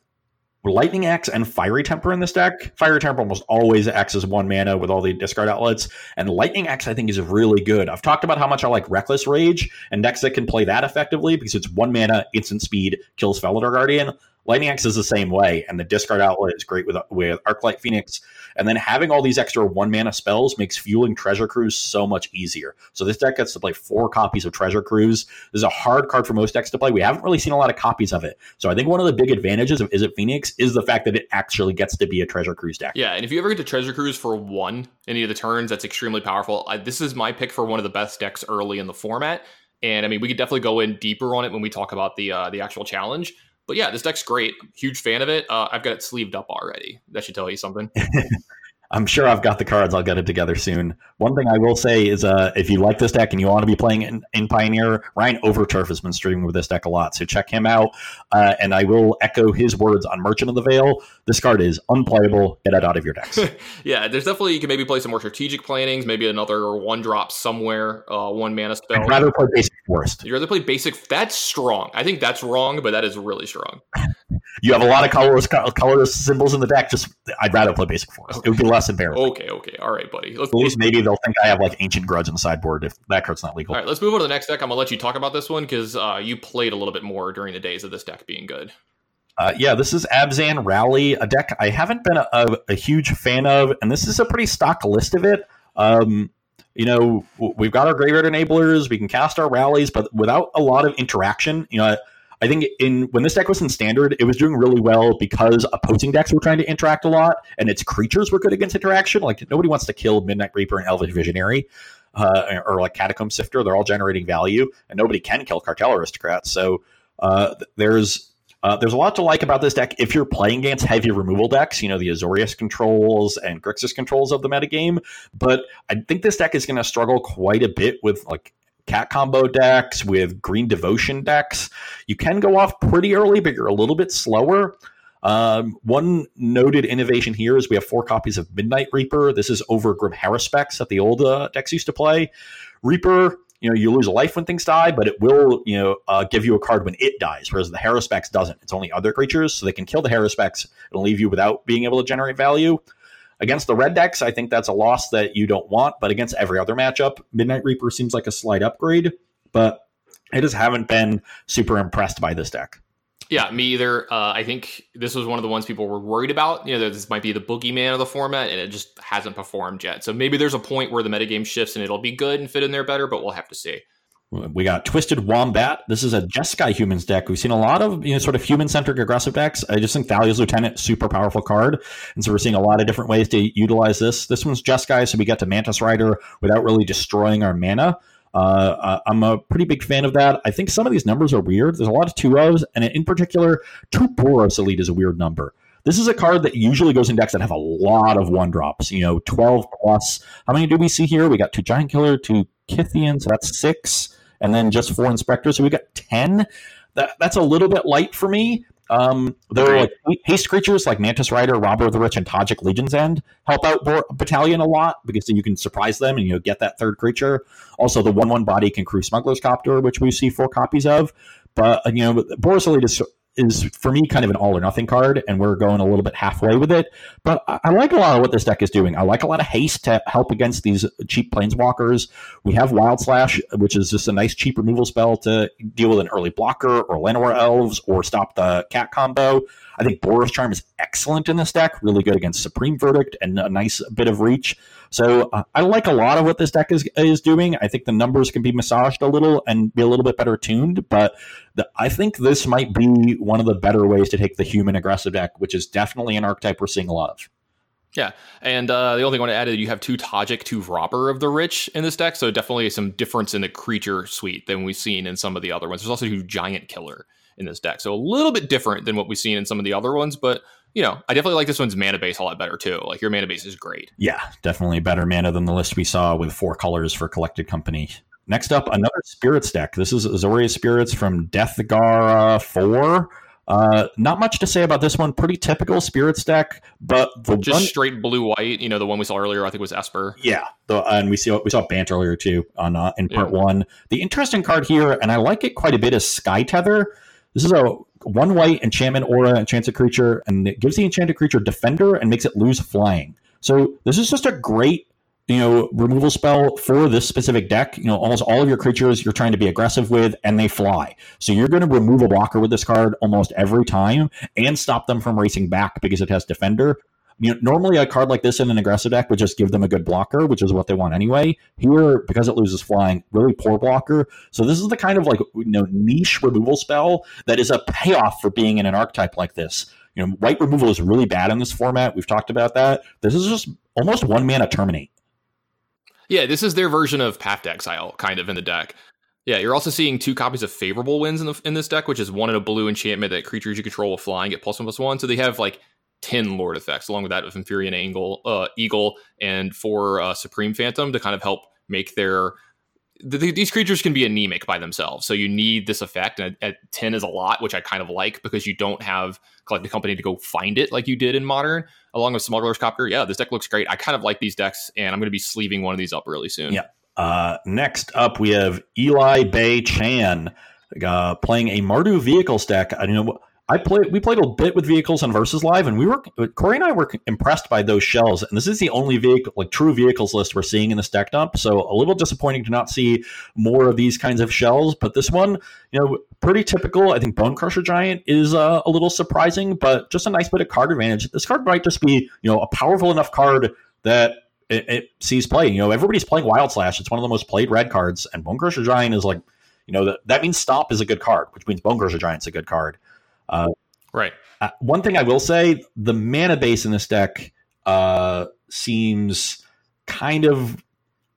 S2: Lightning Axe and Fiery Temper in this deck. Fiery Temper almost always acts as one mana with all the discard outlets, and Lightning Axe I think is really good. I've talked about how much I like Reckless Rage and decks that can play that effectively because it's one mana, instant speed, kills Felidar Guardian. Lightning Axe is the same way, and the discard outlet is great with with Arclight Phoenix. And then having all these extra one mana spells makes fueling Treasure Cruise so much easier. So this deck gets to play four copies of Treasure Cruise. This is a hard card for most decks to play. We haven't really seen a lot of copies of it. So I think one of the big advantages of Izzet Phoenix is the fact that it actually gets to be a Treasure Cruise deck.
S1: Yeah, and if you ever get to Treasure Cruise for one any of the turns, that's extremely powerful. I, this is my pick for one of the best decks early in the format. And I mean, we could definitely go in deeper on it when we talk about the uh, the actual challenge. But yeah, this deck's great. Huge fan of it. Uh, I've got it sleeved up already. That should tell you something.
S2: I'm sure I've got the cards. I'll get it together soon. One thing I will say is, uh, if you like this deck and you want to be playing in, in, Pioneer, Ryan Overturf has been streaming with this deck a lot, so check him out. Uh, and I will echo his words on Merchant of the Vale. This card is unplayable. Get it out of your decks.
S1: yeah, there's definitely you can maybe play some more strategic plannings, maybe another one drop somewhere, uh, one mana spell.
S2: I'd rather play basic forest.
S1: You'd rather play basic. That's strong. I think that's wrong, but that is really strong.
S2: you have a lot of colorless colorless symbols in the deck. Just I'd rather play basic forest. Okay. It would be less embarrassing.
S1: Okay, okay, all right, buddy.
S2: Let's, At least maybe they'll think I have like ancient grudge on the sideboard if that card's not legal.
S1: All right, let's move on to the next deck. I'm gonna let you talk about this one because uh, you played a little bit more during the days of this deck being good.
S2: Uh, yeah, this is Abzan Rally, a deck I haven't been a, a, a, huge fan of, and this is a pretty stock list of it. Um, you know, we've got our graveyard enablers, we can cast our rallies, but without a lot of interaction, you know, I think in when this deck was in standard, it was doing really well because opposing decks were trying to interact a lot, and its creatures were good against interaction. Like nobody wants to kill Midnight Reaper and Elvish Visionary, uh, or like Catacomb Sifter. They're all generating value, and nobody can kill Cartel Aristocrats. So uh, there's uh, there's a lot to like about this deck if you're playing against heavy removal decks, you know, the Azorius controls and Grixis controls of the metagame. But I think this deck is going to struggle quite a bit with like cat combo decks, with green devotion decks. You can go off pretty early, but you're a little bit slower. Um, one noted innovation here is we have four copies of Midnight Reaper. This is over Grim Haruspex that the old uh, decks used to play. Reaper, you know, you lose a life when things die, but it will, you know, uh, give you a card when it dies, whereas the Haruspex doesn't. It's only other creatures, so they can kill the Haruspex and leave you without being able to generate value. Against the red decks, I think that's a loss that you don't want, but against every other matchup, Midnight Reaper seems like a slight upgrade, but I just haven't been super impressed by this deck.
S1: Yeah, me either. Uh, I think this was one of the ones people were worried about. You know, this might be the boogeyman of the format, and it just hasn't performed yet. So maybe there's a point where the metagame shifts and it'll be good and fit in there better, but we'll have to see.
S2: We got Twisted Wombat. This is a Jeskai Humans deck. We've seen a lot of you know sort of human centric aggressive decks. I just think Thalia's Lieutenant super powerful card, and so we're seeing a lot of different ways to utilize this. This one's Jeskai, so we get to Mantis Rider without really destroying our mana. Uh, I'm a pretty big fan of that. I think some of these numbers are weird. There's a lot of two ofs, and in particular, two Boros Elite is a weird number. This is a card that usually goes in decks that have a lot of one drops, you know, 12 plus. How many do we see here? We got two Giant Killer, two Kytheon, so that's six and then just four inspectors. So we've got 10. That, that's a little bit light for me. Um, there are like haste creatures like Mantis Rider, Robber of the Rich, and Tajic Legion's Edge help out Battalion a lot because then you can surprise them and you know, get that third creature. Also, the one one body can crew Smuggler's Copter, which we see four copies of. But you know, Boros Elite is is for me kind of an all or nothing card, and we're going a little bit halfway with it. But I, like a lot of what this deck is doing. I like a lot of haste to help against these cheap planeswalkers. We have Wild Slash, which is just a nice cheap removal spell to deal with an early blocker or Llanowar Elves or stop the cat combo. I think Boros Charm is excellent in this deck, really good against Supreme Verdict and a nice bit of reach. So uh, I like a lot of what this deck is is doing. I think the numbers can be massaged a little and be a little bit better tuned, but the, I think this might be one of the better ways to take the human aggressive deck, which is definitely an archetype we're seeing a lot of.
S1: Yeah, and uh, the only thing I want to add is you have two Tajic, two Robber of the Rich in this deck, so definitely some difference in the creature suite than we've seen in some of the other ones. There's also two Giant Killer in this deck, so a little bit different than what we've seen in some of the other ones, but you know, I definitely like this one's mana base a lot better too. Like your mana base is great.
S2: Yeah, definitely better mana than the list we saw with four colors for collected company. Next up, another spirits deck. This is Azorius Spirits from Deathgara 4. Uh, not much to say about this one. Pretty typical spirits deck, but
S1: the just one, straight blue white. You know, the one we saw earlier, I think was Esper.
S2: Yeah, the, and we see we saw Bant earlier too on uh, in part yeah. one. The interesting card here, and I like it quite a bit, is Sky Tether. This is a one white enchantment aura enchanted creature, and it gives the enchanted creature defender and makes it lose flying. So this is just a great you know removal spell for this specific deck. You know almost all of your creatures you're trying to be aggressive with and they fly. So you're going to remove a blocker with this card almost every time and stop them from racing back because it has defender you know, normally a card like this in an aggressive deck would just give them a good blocker which is what they want anyway. Here because it loses flying really poor blocker. So this is the kind of like you know niche removal spell that is a payoff for being in an archetype like this. You know white removal is really bad in this format. We've talked about that. This is just almost one mana terminate.
S1: Yeah, this is their version of Path to Exile, kind of in the deck. Yeah, you're also seeing two copies of favorable winds in the in this deck, which is one in a blue enchantment that creatures you control with flying get plus one plus one. So they have like ten Lord effects, along with that of Empyrean Angle, uh, Eagle, and four uh, Supreme Phantom to kind of help make their the, these creatures can be anemic by themselves, so you need this effect. And at, at, ten is a lot, which I kind of like because you don't have Collected Company to go find it like you did in Modern, along with Smuggler's Copter. Yeah, this deck looks great. I kind of like these decks, and I'm going to be sleeving one of these up really soon.
S2: Yeah. Uh, next up, we have Eli Bay Chan uh, playing a Mardu vehicle stack. I don't know I played. We played a bit with vehicles on Versus Live, and we were Corey and I were impressed by those shells. And this is the only vehicle, like true vehicles list we're seeing in the stacked dump. So a little disappointing to not see more of these kinds of shells. But this one, you know, pretty typical. I think Bonecrusher Giant is uh, a little surprising, but just a nice bit of card advantage. This card might just be, you know, a powerful enough card that it, it sees play. You know, everybody's playing Wild Slash. It's one of the most played red cards, and Bonecrusher Giant is like, you know, that that means Stomp is a good card, which means Bonecrusher Giant's a good card.
S1: Uh, right.
S2: Uh, one thing I will say: the mana base in this deck uh, seems kind of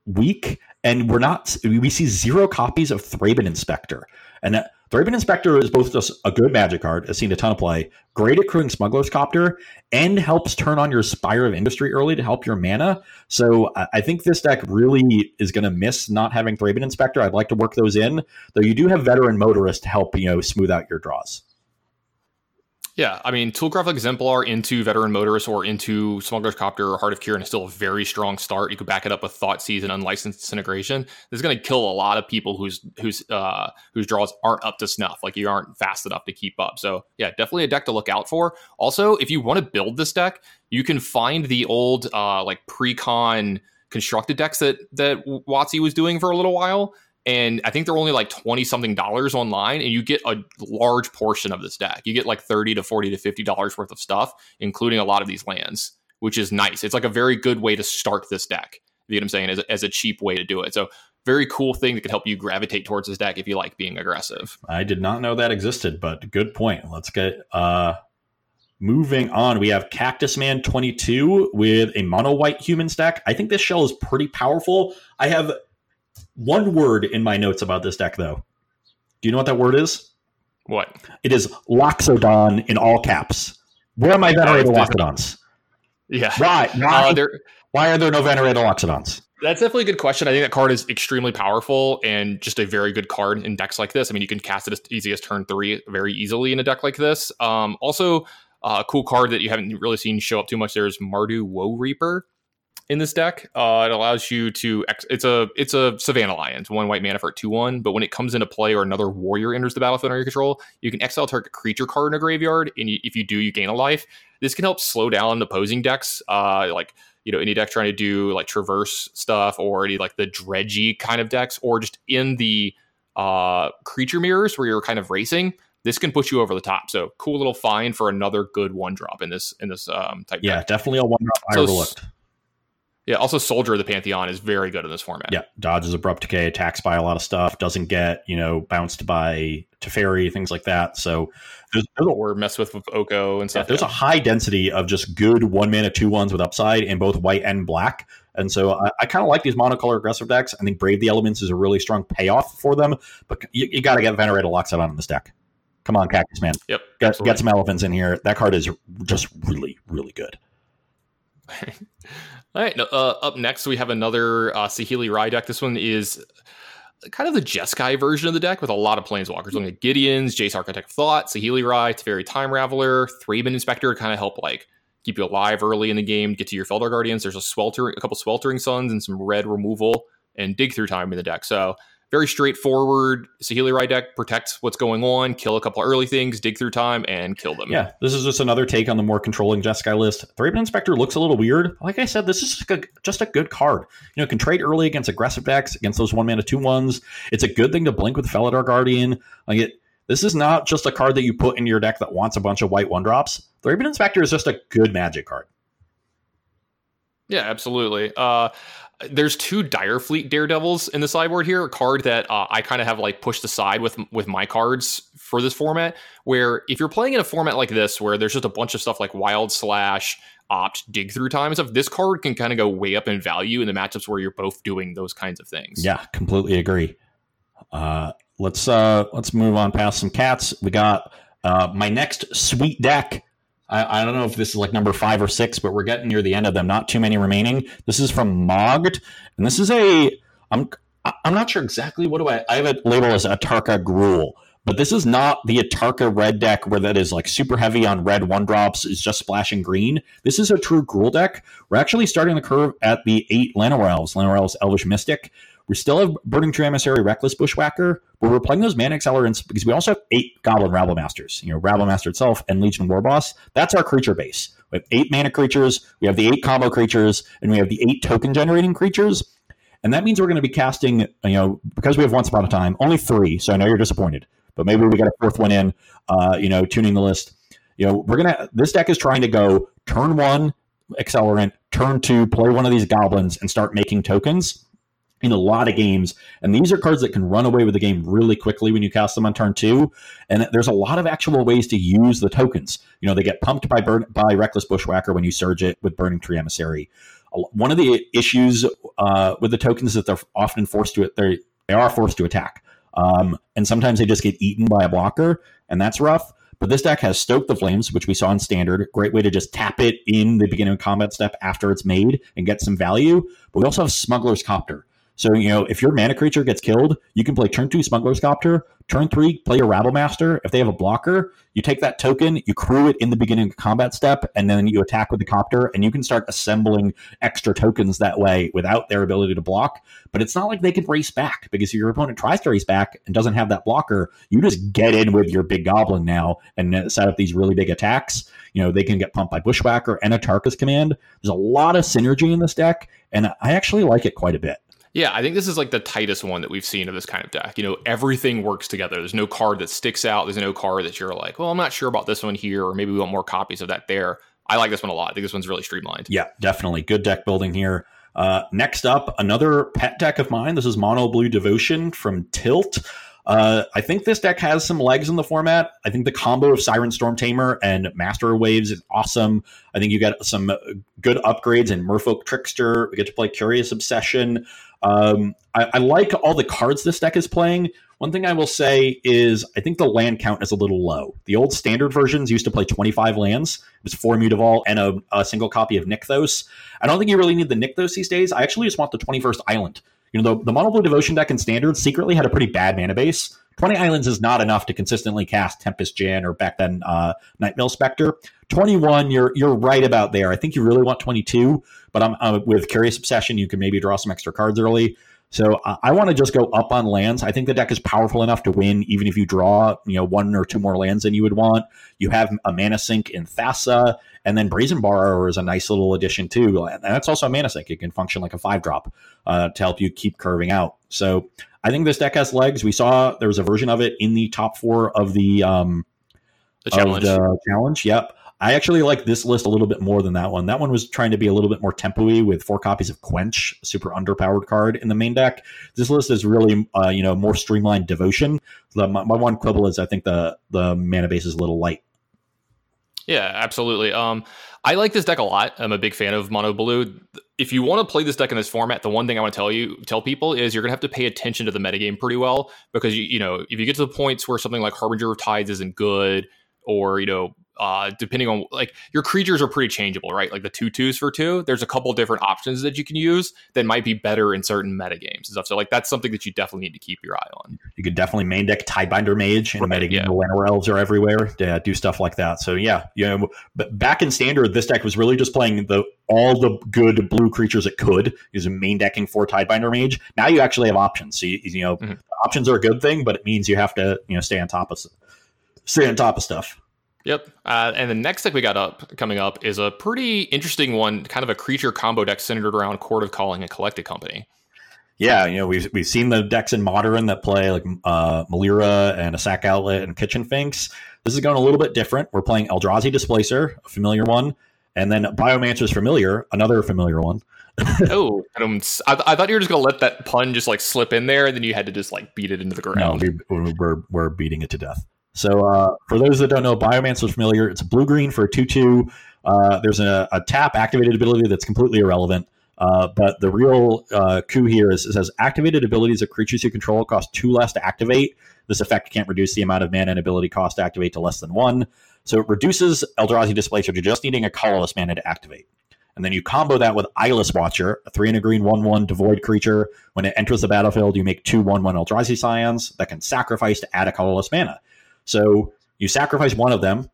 S2: weak, and we're not. We see zero copies of Thraben Inspector, and Thraben Inspector is both just a good magic card, has seen a ton of play, great at crewing Smuggler's Copter, and helps turn on your Spire of Industry early to help your mana. So I think this deck really is going to miss not having Thraben Inspector. I'd like to work those in, though you do have Veteran Motorist to help you know smooth out your draws.
S1: Yeah, I mean, Toolcraft Exemplar into Veteran Motorist or into Smuggler's Copter or Heart of Kiran is still a very strong start. You could back it up with Thoughtseize and Unlicensed Disintegration. This is going to kill a lot of people whose whose uh, whose draws aren't up to snuff. Like you aren't fast enough to keep up. So yeah, definitely a deck to look out for. Also, if you want to build this deck, you can find the old uh, like pre-con constructed decks that that WotC was doing for a little while and I think they're only like 20 something dollars online and you get a large portion of this deck. You get like 30 to 40 to 50 dollars worth of stuff, including a lot of these lands, which is nice. It's like a very good way to start this deck. You know what I'm saying? As a, as a cheap way to do it. So very cool thing that could help you gravitate towards this deck if you like being aggressive.
S2: I did not know that existed, but good point. Let's get uh moving on. We have Cactus Man 22 with a mono white human stack. I think this shell is pretty powerful. I have one word in my notes about this deck, though. Do you know what that word is?
S1: What?
S2: It is Loxodon in all caps. Where are my venerated Loxodons?
S1: Yeah.
S2: Why? Why, uh, why are there no venerated Loxodons?
S1: That's definitely a good question. I think that card is extremely powerful and just a very good card in decks like this. I mean, you can cast it as easy as turn three very easily in a deck like this. Um, also, a uh, cool card that you haven't really seen show up too much there is Mardu Woe Reaper in this deck. Uh, it allows you to ex- it's a it's a Savannah Lion, one white mana for two one. But when it comes into play or another warrior enters the battlefield under your control, you can exile target creature card in a graveyard, and you, if you do, you gain a life. This can help slow down opposing decks, uh, like you know any deck trying to do like traverse stuff or any like the dredgy kind of decks, or just in the uh, creature mirrors where you're kind of racing this can push you over the top. So cool little find for another good one drop in this in this um, type.
S2: Yeah,
S1: deck.
S2: definitely a one drop I so, overlooked.
S1: Yeah, also Soldier of the Pantheon is very good in this format.
S2: Yeah, dodges abrupt decay, attacks by a lot of stuff, doesn't get you know bounced by Teferi, things like that. So
S1: there's, there's or mess with with Oko and stuff.
S2: Yeah, there's yeah. a high density of just good one mana two ones with upside in both white and black. And so I, I kind of like these monocolor aggressive decks. I think Brave the Elements is a really strong payoff for them, but you, you got to get Venerated Loxodon in this deck. Come on, Cactus Man.
S1: Yep.
S2: Get, get some elephants in here. That card is just really, really good.
S1: All right. Uh, up next, we have another uh, Saheeli Rai deck. This one is kind of the Jeskai version of the deck with a lot of planeswalkers. Looking at Gideon's, Jace Architect of Thought, Saheeli Rai, Teferi Time Raveler, Thraben Inspector kind of help like keep you alive early in the game, get to your Felidar Guardians. There's a swelter, a couple sweltering suns and some red removal and dig through time in the deck. So very straightforward. Saheeli Rai deck protects what's going on, kill a couple early things, dig through time, and kill them.
S2: Yeah, this is just another take on the more controlling Jeskai list. Thraben Inspector looks a little weird. Like I said, this is just a, just a good card. You know, can trade early against aggressive decks, against those one mana two ones. It's a good thing to blink with Felidar Guardian. Like it, this is not just a card that you put in your deck that wants a bunch of white one drops. Thraben Inspector is just a good magic card.
S1: Yeah, absolutely. Uh, there's two Direfleet Daredevils in the sideboard here, a card that uh, I kind of have like pushed aside with with my cards for this format. Where if you're playing in a format like this, where there's just a bunch of stuff like Wild Slash, Opt, Dig Through Time and stuff, this card can kind of go way up in value in the matchups where you're both doing those kinds of things.
S2: Yeah, completely agree. Uh, let's uh, let's move on past some cats. We got uh, my next sweet deck I, I, don't know if this is like number five or six, but we're getting near the end of them. Not too many remaining. This is from Mogged, and this is a. I'm I'm not sure exactly what do I. I have it labeled as Atarka Gruul, but this is not the Atarka red deck where that is like super heavy on red one drops is just splashing green. This is a true Gruul deck. We're actually starting the curve at the eight Llanowar Elves, Elves Elvish Mystic. We still have Burning Tree Emissary, Reckless Bushwhacker, but we're playing those mana accelerants because we also have eight Goblin Rabble Masters. You know, Rabble Master itself and Legion Warboss. That's our creature base. We have eight mana creatures, we have the eight combo creatures, and we have the eight token generating creatures. And that means we're going to be casting, you know, because we have Once Upon a Time, only three. So I know you're disappointed, but maybe we got a fourth one in, uh, you know, tuning the list. You know, we're going to, this deck is trying to go turn one, accelerant, turn two, play one of these goblins and start making tokens in a lot of games. And these are cards that can run away with the game really quickly when you cast them on turn two. And there's a lot of actual ways to use the tokens. You know, they get pumped by burn, by Reckless Bushwhacker when you surge it with Burning Tree Emissary. One of the issues uh, with the tokens is that they're often forced to they they are forced to attack, um, and sometimes they just get eaten by a blocker, and that's rough. But this deck has Stoke the Flames, which we saw in standard. Great way to just tap it in the beginning of combat step after it's made and get some value. But we also have Smuggler's Copter. So, you know, if your mana creature gets killed, you can play turn two Smuggler's Copter, turn three, play your Rabble Master. If they have a blocker, you take that token, you crew it in the beginning of combat step, and then you attack with the copter, and you can start assembling extra tokens that way without their ability to block. But it's not like they can race back, because if your opponent tries to race back and doesn't have that blocker, you just get in with your big goblin now and uh, set up these really big attacks. You know, they can get pumped by Bushwhacker and a Atarka's command. There's a lot of synergy in this deck, and I actually like it quite a bit.
S1: Yeah, I think this is like the tightest one that we've seen of this kind of deck. You know, everything works together. There's no card that sticks out. There's no card that you're like, well, I'm not sure about this one here, or maybe we want more copies of that there. I like this one a lot. I think this one's really streamlined.
S2: Yeah, definitely. Good deck building here. Uh, next up, another pet deck of mine. This is Mono Blue Devotion from Tilt. Uh, I think this deck has some legs in the format. I think the combo of Siren Storm Tamer and Master of Waves is awesome. I think you get some good upgrades in Merfolk Trickster. We get to play Curious Obsession. Um, I, I, like all the cards this deck is playing. One thing I will say is I think the land count is a little low. The old standard versions used to play 25 lands. It was four Mutavault and a, a single copy of Nykthos. I don't think you really need the Nykthos these days. I actually just want the 21st Island. You know, the, the Mono Blue Devotion deck in standard secretly had a pretty bad mana base. 20 islands is not enough to consistently cast Tempest Djinn or back then uh, Nightveil Specter. 21, you're you're right about there. I think you really want 22, but I'm uh, with Curious Obsession, you can maybe draw some extra cards early. So uh, I want to just go up on lands. I think the deck is powerful enough to win, even if you draw, you know, one or two more lands than you would want. You have a mana sink in Thassa, and then Brazen Borrower is a nice little addition too. And that's also a mana sink. It can function like a five drop uh, to help you keep curving out. So I think this deck has legs. We saw there was a version of it in the top four of the um,
S1: the challenge.
S2: The challenge. Yep. I actually like this list a little bit more than that one. That one was trying to be a little bit more tempo-y with four copies of Quench, super underpowered card in the main deck. This list is really, uh, you know, more streamlined devotion. The, my, my, one quibble is I think the the mana base is a little light.
S1: Yeah, absolutely. Um, I like this deck a lot. I'm a big fan of Mono Blue. If you want to play this deck in this format, the one thing I want to tell you, tell people is you're gonna have to pay attention to the metagame pretty well because you, you know, if you get to the points where something like Harbinger of Tides isn't good, or you know, uh, depending on like your creatures are pretty changeable, right? Like the two twos for two, there's a couple different options that you can use that might be better in certain meta games and stuff. So like that's something that you definitely need to keep your eye on.
S2: You could definitely main deck Tidebinder Mage and right, metagame. Yeah. Llanowar Elves are everywhere. Yeah, do stuff like that. So yeah, you know, but back in standard, this deck was really just playing the all the good blue creatures it could, is main decking for Tidebinder Mage. Now you actually have options. So you, you know, mm-hmm. options are a good thing, but it means you have to you know stay on top of stay on top of stuff.
S1: Yep. Uh, and the next deck we got up coming up is a pretty interesting one, kind of a creature combo deck centered around Chord of Calling and Collected Company.
S2: Yeah, you know we've we've seen the decks in modern that play like uh, Melira and a Sack Outlet and Kitchen Finks. This is going a little bit different. We're playing Eldrazi Displacer, a familiar one, and then Biomancer's Familiar, another familiar one.
S1: oh, I, I, thought you were just going to let that pun just like slip in there, and then you had to just like beat it into the ground.
S2: No, we, we're we're beating it to death. So uh, for those that don't know, Biomancer's Familiar. It's blue green for a two two. Uh, there's a, a, tap activated ability that's completely irrelevant. Uh, but the real uh, coup here is it says activated abilities of creatures you control cost two less to activate. This effect can't reduce the amount of mana and ability cost to activate to less than one. So it reduces Eldrazi Displacer to just needing a colorless mana to activate. And then you combo that with Eyeless Watcher, a three and a green 1 1 devoid creature. When it enters the battlefield, you make two 1 1 Eldrazi Scions that can sacrifice to add a colorless mana. So you sacrifice one of them,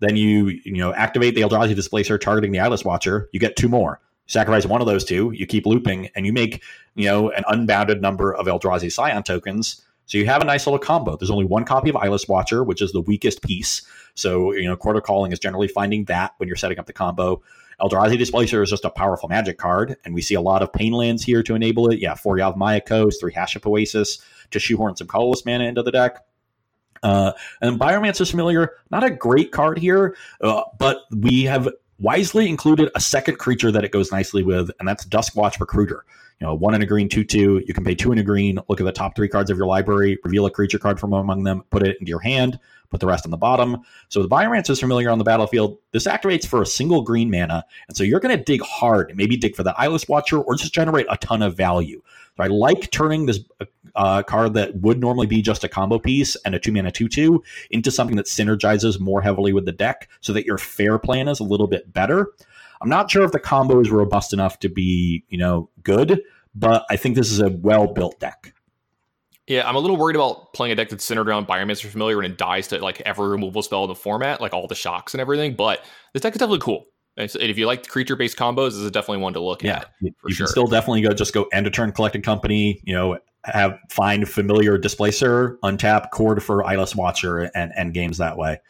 S2: then you you know activate the Eldrazi Displacer targeting the Eyeless Watcher, you get two more. sacrifice one of those two, you keep looping, and you make you know an unbounded number of Eldrazi Scion tokens so you have a nice little combo. There's only one copy of Eyeless Watcher, which is the weakest piece. So, you know, Chord of Calling is generally finding that when you're setting up the combo. Eldrazi Displacer is just a powerful magic card, and we see a lot of pain lands here to enable it. Yeah, four Yavimaya Coast, three Hashep Oasis to shoehorn some colorless mana into the deck. Uh, and Biomancer's Familiar, not a great card here, uh, but we have wisely included a second creature that it goes nicely with, and that's Duskwatch Recruiter you know, one in a green, two, two. You can pay two in a green, look at the top three cards of your library, reveal a creature card from among them, put it into your hand, put the rest on the bottom. So the Biomancer's Familiar on the battlefield. This activates for a single green mana. And so you're going to dig hard, maybe dig for the Eyeless Watcher or just generate a ton of value. So I like turning this uh, card that would normally be just a combo piece and a two mana 2 2 into something that synergizes more heavily with the deck so that your fair plan is a little bit better. I'm not sure if the combo is robust enough to be, you know, good, but I think this is a well built deck.
S1: Yeah, I'm a little worried about playing a deck that's centered around Biomancer Familiar and it dies to like every removal spell in the format, like all the shocks and everything. But this deck is definitely cool. And if you like creature based combos, this is definitely one to look
S2: yeah,
S1: at.
S2: you sure. can still definitely go just go end of turn collected company. You know, have find familiar displacer, untap chord for eyeless watcher, and end games that way.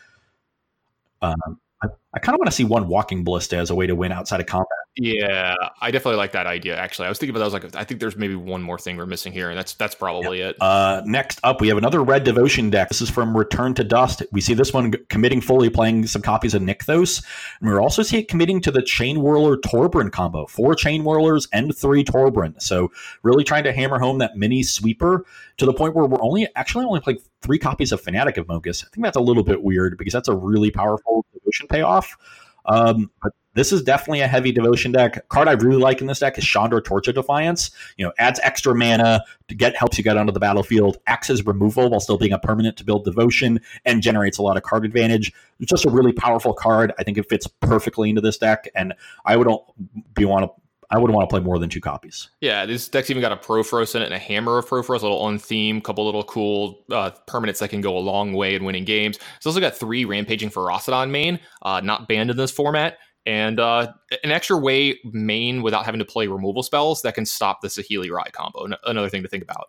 S2: Um, I, I kind of want to see one walking ballista as a way to win outside of combat.
S1: Yeah, I definitely like that idea. Actually, I was thinking about that. I was like, I think there's maybe one more thing we're missing here, and that's that's probably
S2: yeah.
S1: it.
S2: Uh, next up, we have another red devotion deck. This is from Return to Dust. We see this one committing fully, playing some copies of Nykthos, and we're also see it committing to the Chain Whirler Torbran combo, four Chain Whirlers and three Torbran. So really trying to hammer home that mini sweeper to the point where we're only actually only playing three copies of Fanatic of Mogis. I think that's a little bit weird because that's a really powerful devotion payoff. Um, but this is definitely a heavy devotion deck. Card I really like in this deck is Chandra of Defiance. You know, adds extra mana to get helps you get onto the battlefield, acts as removal while still being a permanent to build devotion, and generates a lot of card advantage. It's just a really powerful card. I think it fits perfectly into this deck, and I would be want to I wouldn't want to play more than two copies.
S1: Yeah, this deck's even got a Purphoros in it and a Hammer of Purphoros, a little on theme, a couple little cool uh, permanents that can go a long way in winning games. It's also got three Rampaging Ferocidon main, uh, not banned in this format, and uh, an extra way main without having to play removal spells that can stop the Saheeli Rai combo. another thing to think about.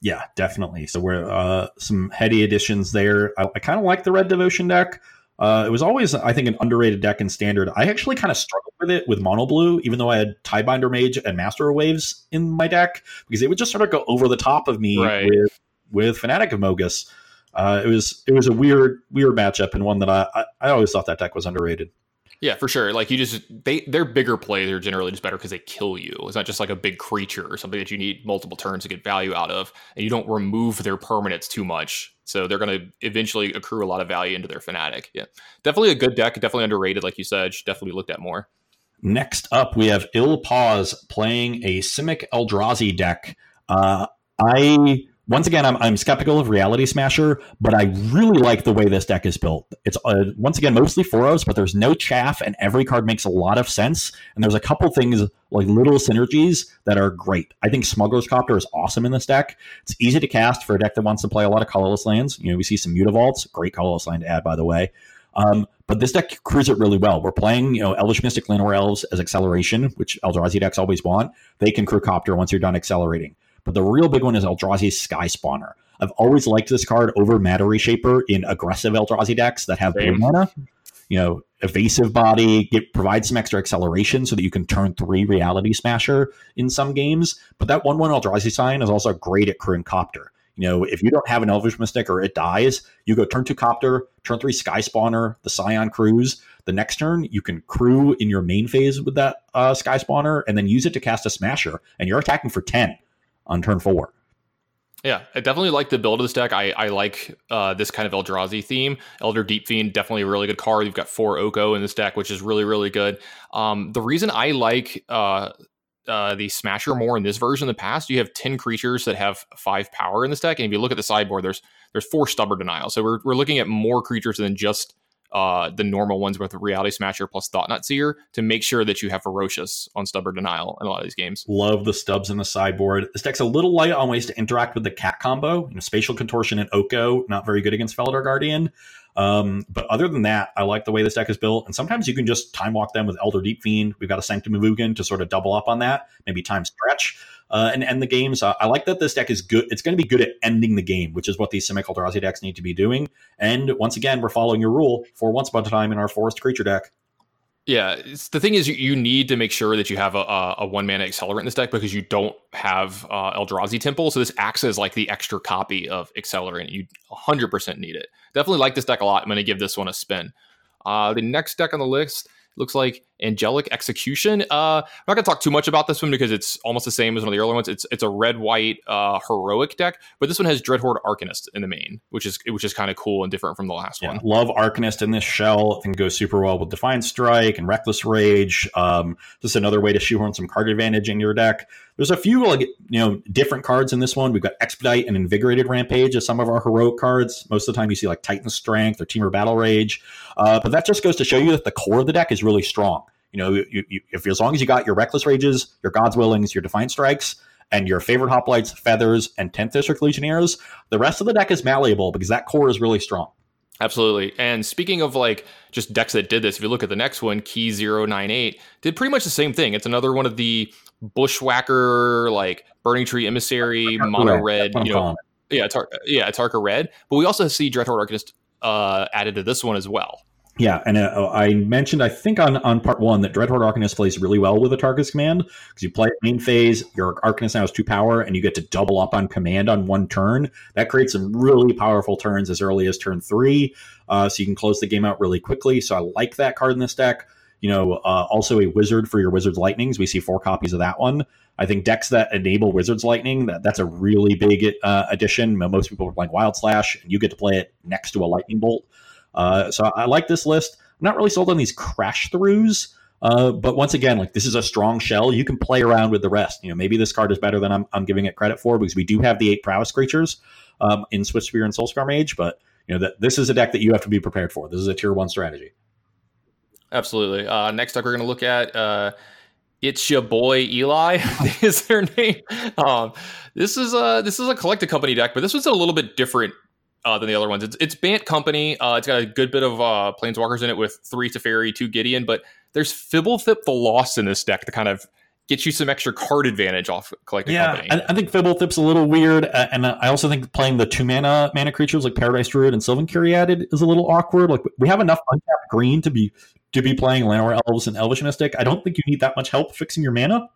S2: Yeah, definitely. So we're uh, some heady additions there. I, I kind of like the Red Devotion deck. Uh, it was always, I think, an underrated deck in standard. I actually kind of struggled with it with Mono Blue, even though I had Tidebinder Mage and Master of Waves in my deck, because it would just sort of go over the top of me right. with with Fanatic of Mogis. Uh, it was it was a weird weird matchup and one that I, I, I always thought that deck was underrated.
S1: Yeah, for sure. Like you just they they're bigger plays are generally just better because they kill you. It's not just like a big creature or something that you need multiple turns to get value out of, and you don't remove their permanents too much. So they're going to eventually accrue a lot of value into their fanatic. Yeah, definitely a good deck. Definitely underrated, like you said. Should definitely looked at more.
S2: Next up, we have Ill Pause playing a Simic Eldrazi deck. Uh, I once again, I'm, I'm skeptical of Reality Smasher, but I really like the way this deck is built. It's uh, once again mostly foros, but there's no chaff, and every card makes a lot of sense. And there's a couple things like little synergies that are great. I think Smuggler's Copter is awesome in this deck. It's easy to cast for a deck that wants to play a lot of colorless lands. You know, we see some Mutavaults, great colorless land to add, by the way. Um, but this deck crews it really well. We're playing, you know, Elvish Mystic Llanowar Elves as acceleration, which Eldrazi decks always want. They can crew Copter once you're done accelerating. But the real big one is Eldrazi's Sky Spawner. I've always liked this card over Matter Reshaper in aggressive Eldrazi decks that have blue mana. You know, evasive body, get provide some extra acceleration so that you can turn three Reality Smasher in some games. But that one one Eldrazi Scion is also great at crewing Copter. You know, if you don't have an Elvish Mystic or it dies, you go turn two Copter, turn three Sky Spawner, the Scion crews. The next turn, you can crew in your main phase with that uh, Sky Spawner and then use it to cast a Smasher, and you're attacking for 10 on turn four.
S1: Yeah, I definitely like the build of this deck. I, I like uh, this kind of Eldrazi theme. Elder Deep Fiend, definitely a really good card. You've got four Oko in this deck, which is really, really good. Um, the reason I like uh, uh, the Smasher more in this version in the past, you have 10 creatures that have five power in this deck. And if you look at the sideboard, there's there's four Stubborn Denial. So we're, we're looking at more creatures than just uh, the normal ones with Reality Smasher plus Thought-Knot Seer to make sure that you have Ferocious on Stubborn Denial in a lot of these games.
S2: Love the stubs in the sideboard. This deck's a little light on ways to interact with the cat combo. You know, Spatial Contortion and Oko, not very good against Felidar Guardian. Um, but other than that, I like the way this deck is built. And sometimes you can just time walk them with Elder Deep Fiend. We've got a Sanctum of Ugin to sort of double up on that, maybe time stretch uh, and end the games. Uh, I like that this deck is good. It's going to be good at ending the game, which is what these Simic Eldrazi decks need to be doing. And once again, we're following your rule for once upon a time in our Forest Creature deck.
S1: Yeah, the thing is, you, need to make sure that you have a, a, a, one mana accelerant in this deck because you don't have uh, Eldrazi Temple. So this acts as like the extra copy of accelerant. You 100% need it. Definitely like this deck a lot. I'm going to give this one a spin. Uh, the next deck on the list looks like Angelic Execution. Uh, I'm not gonna talk too much about this one because it's almost the same as one of the earlier ones. It's it's a red white uh, heroic deck, but this one has Dreadhorde Arcanist in the main, which is which is kind of cool and different from the last yeah, one.
S2: Love Arcanist in this shell. I think it goes super well with Defiant Strike and Reckless Rage. Um, just another way to shoehorn some card advantage in your deck. There's a few like you know different cards in this one. We've got Expedite and Invigorated Rampage as some of our heroic cards. Most of the time, you see like Titan Strength or Temur Battle Rage, uh, but that just goes to show you that the core of the deck is really strong. You know, you, you, if as long as you got your Reckless Rages, your God's Willings, your Defiant Strikes, and your Favored Hoplites, Feathers, and 10th District Legionnaires, the rest of the deck is malleable because that core is really strong.
S1: Absolutely. And speaking of like just decks that did this, if you look at the next one, Key 098, did pretty much the same thing. It's another one of the bushwhacker, like Burning Tree Emissary, mono red, you know. Yeah, tar- yeah, Atarka red. But we also see Dreadhorde Arcanist uh, added to this one as well.
S2: Yeah, and uh, I mentioned I think on, on part one that Dreadhorde Arcanist plays really well with Atarka's command because you play main phase, your Arcanist now has two power, and you get to double up on command on one turn. That creates some really powerful turns as early as turn three, uh, so you can close the game out really quickly. So I like that card in this deck. You know, uh, also a wizard for your Wizard's Lightnings. We see four copies of that one. I think decks that enable Wizard's Lightning that that's a really big uh, addition. Most people are playing Wild Slash, and you get to play it next to a Lightning Bolt. Uh, so I like this list. I'm not really sold on these crash throughs. Uh, but once again, like this is a strong shell. You can play around with the rest. You know, maybe this card is better than I'm, I'm giving it credit for because we do have the eight prowess creatures um, in Swiftspear and Soulscar Mage. But you know that this is a deck that you have to be prepared for. This is a tier one strategy.
S1: Absolutely. Uh, next up, we're going to look at uh, it's your boy Eli is their name. Um, this is a this is a collected company deck, but this was a little bit different uh, than the other ones. It's, it's Bant Company. Uh, it's got a good bit of uh, Planeswalkers in it with three Teferi, two Gideon, but there's Fblthp the Lost in this deck to kind of get you some extra card advantage off collecting
S2: yeah,
S1: Company.
S2: I, I think Fblthp's a little weird, uh, and I also think playing the two mana mana creatures like Paradise Druid and Sylvan Caryatid is a little awkward. Like we have enough untapped green to be to be playing Llanowar Elves and Elvish Mystic. I don't think you need that much help fixing your mana.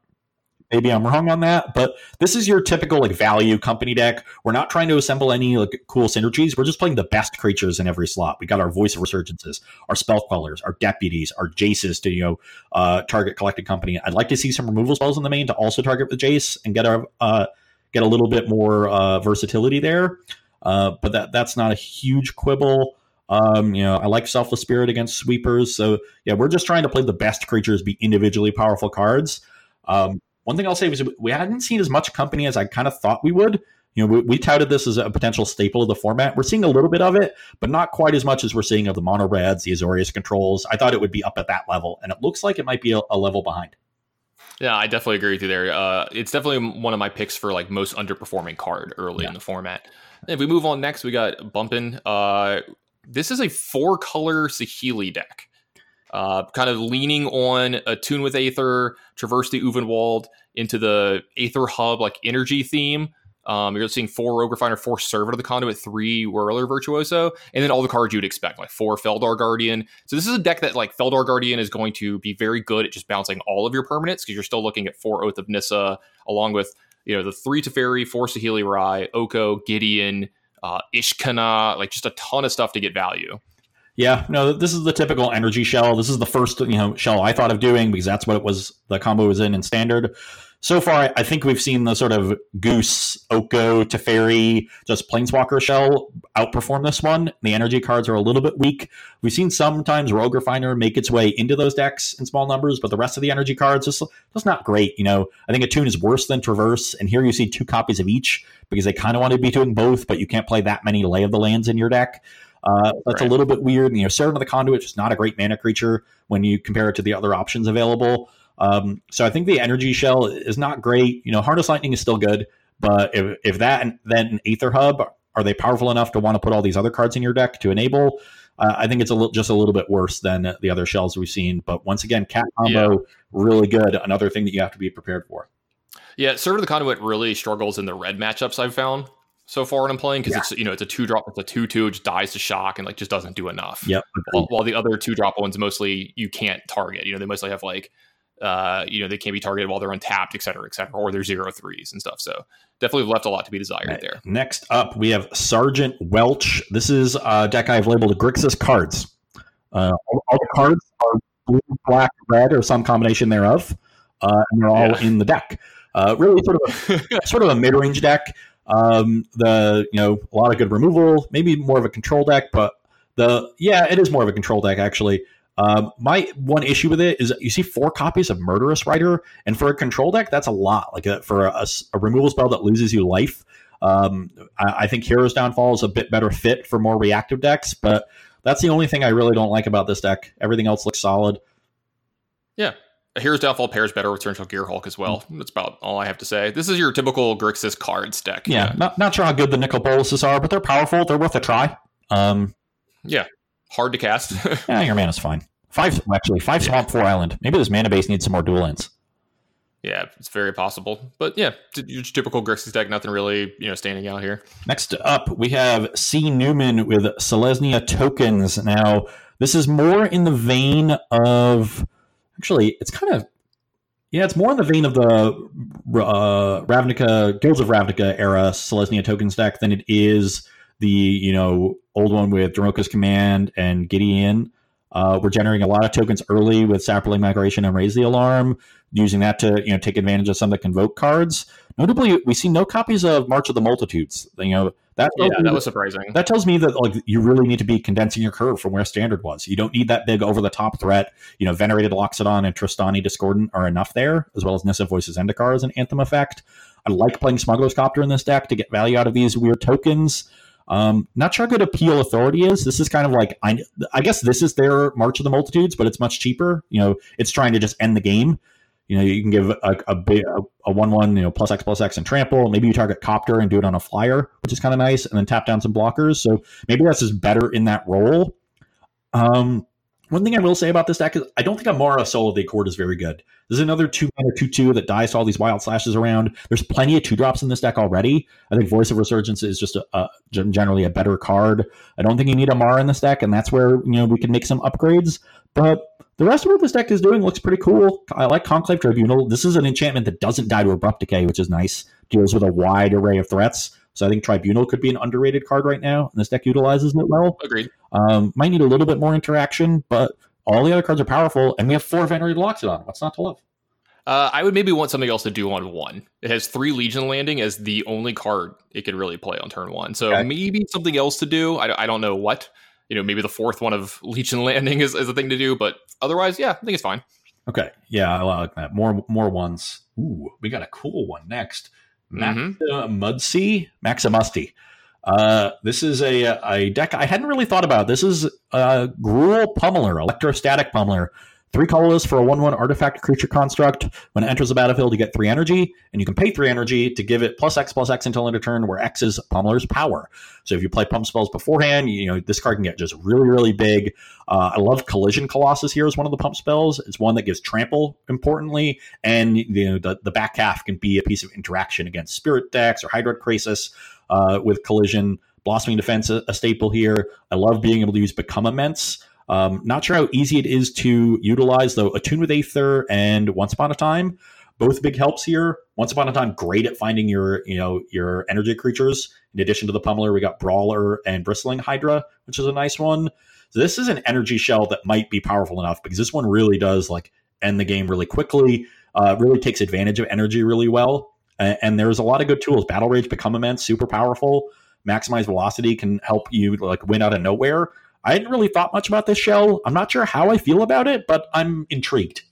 S2: Maybe I'm wrong on that, but this is your typical like value company deck. We're not trying to assemble any like cool synergies. We're just playing the best creatures in every slot. We got our voice of resurgences, our spell quellers, our deputies, our jaces to you know uh, target collected company. I'd like to see some removal spells in the main to also target the jace and get a uh, get a little bit more uh, versatility there. Uh, but that that's not a huge quibble. Um, you know, I like Selfless Spirit against sweepers. So yeah, we're just trying to play the best creatures, be individually powerful cards. Um, one thing I'll say is we hadn't seen as much company as I kind of thought we would. You know, we, we, touted this as a potential staple of the format. We're seeing a little bit of it, but not quite as much as we're seeing of the mono reds, the Azorius controls. I thought it would be up at that level, and it looks like it might be a, a level behind.
S1: Yeah, I definitely agree with you there. Uh, it's definitely one of my picks for like most underperforming card early yeah. in the format. if we move on next, we got Bumpin. Uh, this is a four color Saheeli deck. Uh, kind of leaning on Attune with Aether, traverse the Ulvenwald into the Aether Hub like energy theme. Um, you're seeing four Rogue Refiner, four Servant of the Conduit, three Whirler Virtuoso, and then all the cards you'd expect, like four Felidar Guardian. So this is a deck that like Felidar Guardian is going to be very good at just bouncing all of your permanents because you're still looking at four Oath of Nissa, along with you know the three Teferi, four Saheeli Rai, Oko, Gideon, uh, Ishkanah, like just a ton of stuff to get value.
S2: Yeah, no, this is the typical energy shell. This is the first you know shell I thought of doing because that's what it was. The combo was in in standard so far, I think we've seen the sort of Goose, Oko, Teferi, just Planeswalker shell outperform this one. The energy cards are a little bit weak. We've seen sometimes Rogue Refiner make its way into those decks in small numbers, but the rest of the energy cards just just not great. You know, I think Attune is worse than Traverse, and here you see two copies of each because they kind of want to be doing both, but you can't play that many Lay of the Lands in your deck. Uh, that's right. a little bit weird. You know, Servant of the Conduit is not a great mana creature when you compare it to the other options available. Um, so I think the energy shell is not great. You know, harness lightning is still good, but if, if that and then Aether Hub are they powerful enough to want to put all these other cards in your deck to enable? Uh, I think it's a little, just a little bit worse than the other shells we've seen. But once again, cat combo yeah. really good. Another thing that you have to be prepared for.
S1: Yeah, Servant of the Conduit really struggles in the red matchups I've found so far when I'm playing because yeah. it's you know it's a two drop, it's a two two, it just dies to shock and like just doesn't do enough.
S2: Yep.
S1: While, while the other two drop ones mostly you can't target. You know they mostly have like uh, you know, they can't be targeted while they're untapped, et cetera, et cetera, or they're zero threes and stuff. So definitely left a lot to be desired right. there.
S2: Next up, we have Sergeant Welch. This is a deck I've labeled Grixis cards. Uh, all, all, the cards are blue, black, red, or some combination thereof, uh, and they're all yeah. in the deck. Uh, really, sort of a, sort of a mid-range deck. Um, the you know a lot of good removal, maybe more of a control deck, but the yeah, it is more of a control deck actually. Um, my one issue with it is you see four copies of Murderous Rider, and for a control deck, that's a lot. Like a, for a, a, removal spell that loses you life, um, I, I, think Hero's Downfall is a bit better fit for more reactive decks, but that's the only thing I really don't like about this deck. Everything else looks solid.
S1: Yeah. A Hero's Downfall pairs better with Torrential Gearhulk as well. That's about all I have to say. This is your typical Grixis cards deck.
S2: Yeah, yeah. Not, not sure how good the Nicol Bolases are, but they're powerful. They're worth a try. Um,
S1: yeah, hard to cast.
S2: yeah, your mana's fine. Five actually, five yeah. swamp, four island. Maybe this mana base needs some more dual lands.
S1: Yeah, it's very possible. But yeah, your typical Grixis deck, nothing really, you know, standing out here.
S2: Next up, we have C. Newman with Selesnya tokens. Now, this is more in the vein of actually, it's kind of yeah, it's more in the vein of the uh, Ravnica Guilds of Ravnica era Selesnya tokens deck than it is the you know old one with Dromoka's Command and Gideon. Uh, we're generating a lot of tokens early with Saproling Migration and Raise the Alarm, using that to you know take advantage of some of the Convoke cards. Notably, we see no copies of March of the Multitudes. You know
S1: that yeah, that was surprising.
S2: That tells me that like you really need to be condensing your curve from where Standard was. You don't need that big over the top threat. You know, Venerated Loxodon and Trostani Discordant are enough there, as well as Nissa Voice of Zendikar as an Anthem effect. I like playing Smuggler's Copter in this deck to get value out of these weird tokens. Um, not sure how good appeal authority is. This is kind of like I, I guess this is their March of the Multitudes, but it's much cheaper. You know, it's trying to just end the game. You know, you can give a, a big a one one, you know, plus X plus X and trample. Maybe you target copter and do it on a flyer, which is kind of nice, and then tap down some blockers. So maybe that's just better in that role. Um, one thing I will say about this deck is I don't think Emmara Soul of the Accord is very good. There's another two mana two two that dies to all these wild slashes around. There's plenty of two drops in this deck already. I think Voice of Resurgence is just a, a, generally a better card. I don't think you need Emmara in this deck, and that's where you know we can make some upgrades. But the rest of what this deck is doing looks pretty cool. I like Conclave Tribunal. This is an enchantment that doesn't die to Abrupt Decay, which is nice. Deals with a wide array of threats. So I think Tribunal could be an underrated card right now, and this deck utilizes it well.
S1: Agreed.
S2: Um, might need a little bit more interaction, but all the other cards are powerful, and we have four Venerated Loxodon. What's not to love?
S1: Uh, I would maybe want something else to do on one. It has three Legion landing as the only card it could really play on turn one. So okay. maybe something else to do. I, I don't know what. You know, maybe the fourth one of Legion landing is, is a thing to do, but otherwise, yeah, I think it's fine.
S2: Okay, yeah, I like that. More more ones. Ooh, we got a cool one next. Mm-hmm. Mudsea Maximusty. Uh, this is a, a deck I hadn't really thought about. This is a Gruul Pummeler, Electrostatic Pummeler. Three colorless for a 1 1 artifact creature construct. When it enters the battlefield, you get three energy, and you can pay three energy to give it plus X plus X until end of turn, where X is Pummeler's power. So if you play pump spells beforehand, you know this card can get just really, really big. Uh, I love Collision Colossus here as one of the pump spells. It's one that gives trample, importantly, and you know the, the back half can be a piece of interaction against Spirit decks or Hydroid Krasis uh, with Collision. Blossoming Defense, a, a staple here. I love being able to use Become Immense. Um, not sure how easy it is to utilize, though. Attune with Aether and Once Upon a Time, both big helps here. Once Upon a Time, great at finding your, you know, your energy creatures. In addition to the Pummeler, we got Brawler and Bristling Hydra, which is a nice one. So this is an energy shell that might be powerful enough because this one really does like end the game really quickly. Uh, really takes advantage of energy really well. And, and there's a lot of good tools. Battle Rage become immense, super powerful. Maximize velocity can help you like win out of nowhere. I hadn't really thought much about this shell. I'm not sure how I feel about it, but I'm intrigued.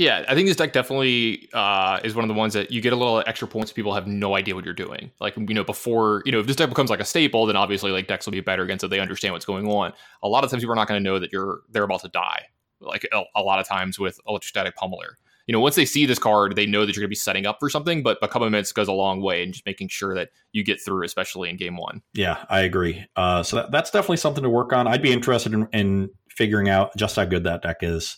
S1: Yeah, I think this deck definitely uh, is one of the ones that you get a little extra points. People have no idea what you're doing. Like you know, before you know, if this deck becomes like a staple, then obviously like decks will be better against it. They understand what's going on. A lot of times, people are not going to know that you're they're about to die. Like a, a lot of times with electrostatic pummeler, you know, once they see this card, they know that you're going to be setting up for something. But become immense goes a long way and just making sure that you get through, especially in game one.
S2: Yeah, I agree. Uh, so that, that's definitely something to work on. I'd be interested in, in figuring out just how good that deck is.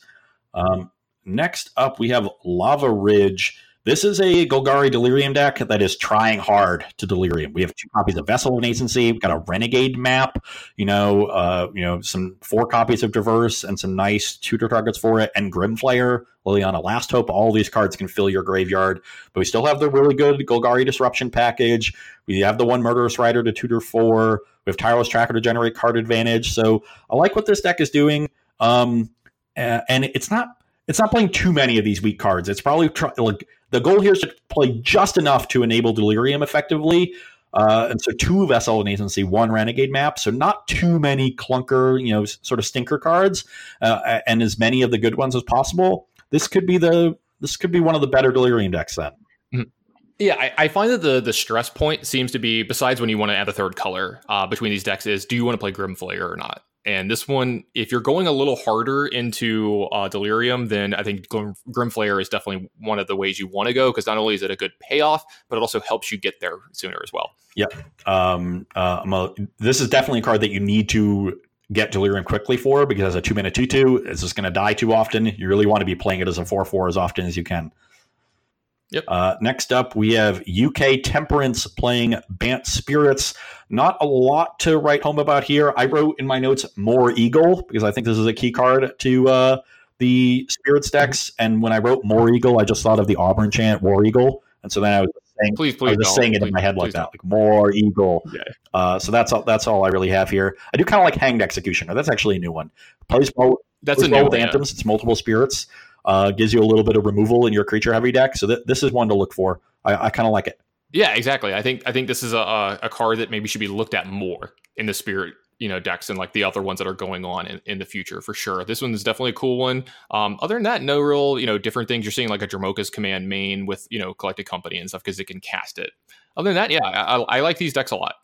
S2: Um, next up, we have Lava Ridge. This is a Golgari Delirium deck that is trying hard to Delirium. We have two copies of Vessel of Nascency. We've got a Renegade map. You know, uh, you know, some four copies of Traverse and some nice tutor targets for it, and Grimflayer, Liliana Last Hope. All these cards can fill your graveyard, but we still have the really good Golgari Disruption package. We have the one Murderous Rider to tutor for. We have Tireless Tracker to generate card advantage. So I like what this deck is doing. Um, and it's not it's not playing too many of these weak cards. It's probably like the goal here is to play just enough to enable Delirium effectively. Uh, and so two Vessel of Nascency, one Renegade map. So not too many clunker, you know, sort of stinker cards, uh, and as many of the good ones as possible. This could be the this could be one of the better Delirium decks then.
S1: Mm-hmm. Yeah, I, I, find that the the stress point seems to be besides when you want to add a third color uh, between these decks is do you want to play Grimflayer or not? And this one, if you're going a little harder into uh, Delirium, then I think Grim, Grimflayer is definitely one of the ways you want to go because not only is it a good payoff, but it also helps you get there sooner as well.
S2: Yep. Um, uh, a, this is definitely a card that you need to get Delirium quickly for because as a two minute 2 2, it's just going to die too often. You really want to be playing it as a 4 4 as often as you can.
S1: Yep.
S2: Uh, next up, we have UK Temperance playing Bant Spirits. Not a lot to write home about here. I wrote in my notes more Eagle because I think this is a key card to uh, the Spirits decks. And when I wrote more Eagle, I just thought of the Auburn chant War Eagle. And so then I was saying,
S1: please, please
S2: I was just saying it in my head like that, like more Eagle. Yeah. Uh, so that's all. That's all I really have here. I do kind of like Hanged Executioner. That's actually a new one. Plays well.
S1: That's
S2: plays
S1: a new
S2: well with anthems. It's multiple spirits uh, gives you a little bit of removal in your creature heavy deck. So th- this is one to look for. I, I kind of like it.
S1: Yeah, exactly. I think I think this is a, a card that maybe should be looked at more in the spirit you know decks and like the other ones that are going on in, in the future for sure. This one is definitely a cool one. Um, other than that, no real you know different things. You're seeing like a Dromoka's command main with you know collected company and stuff because it can cast it. Other than that, yeah, I, I like these decks a lot.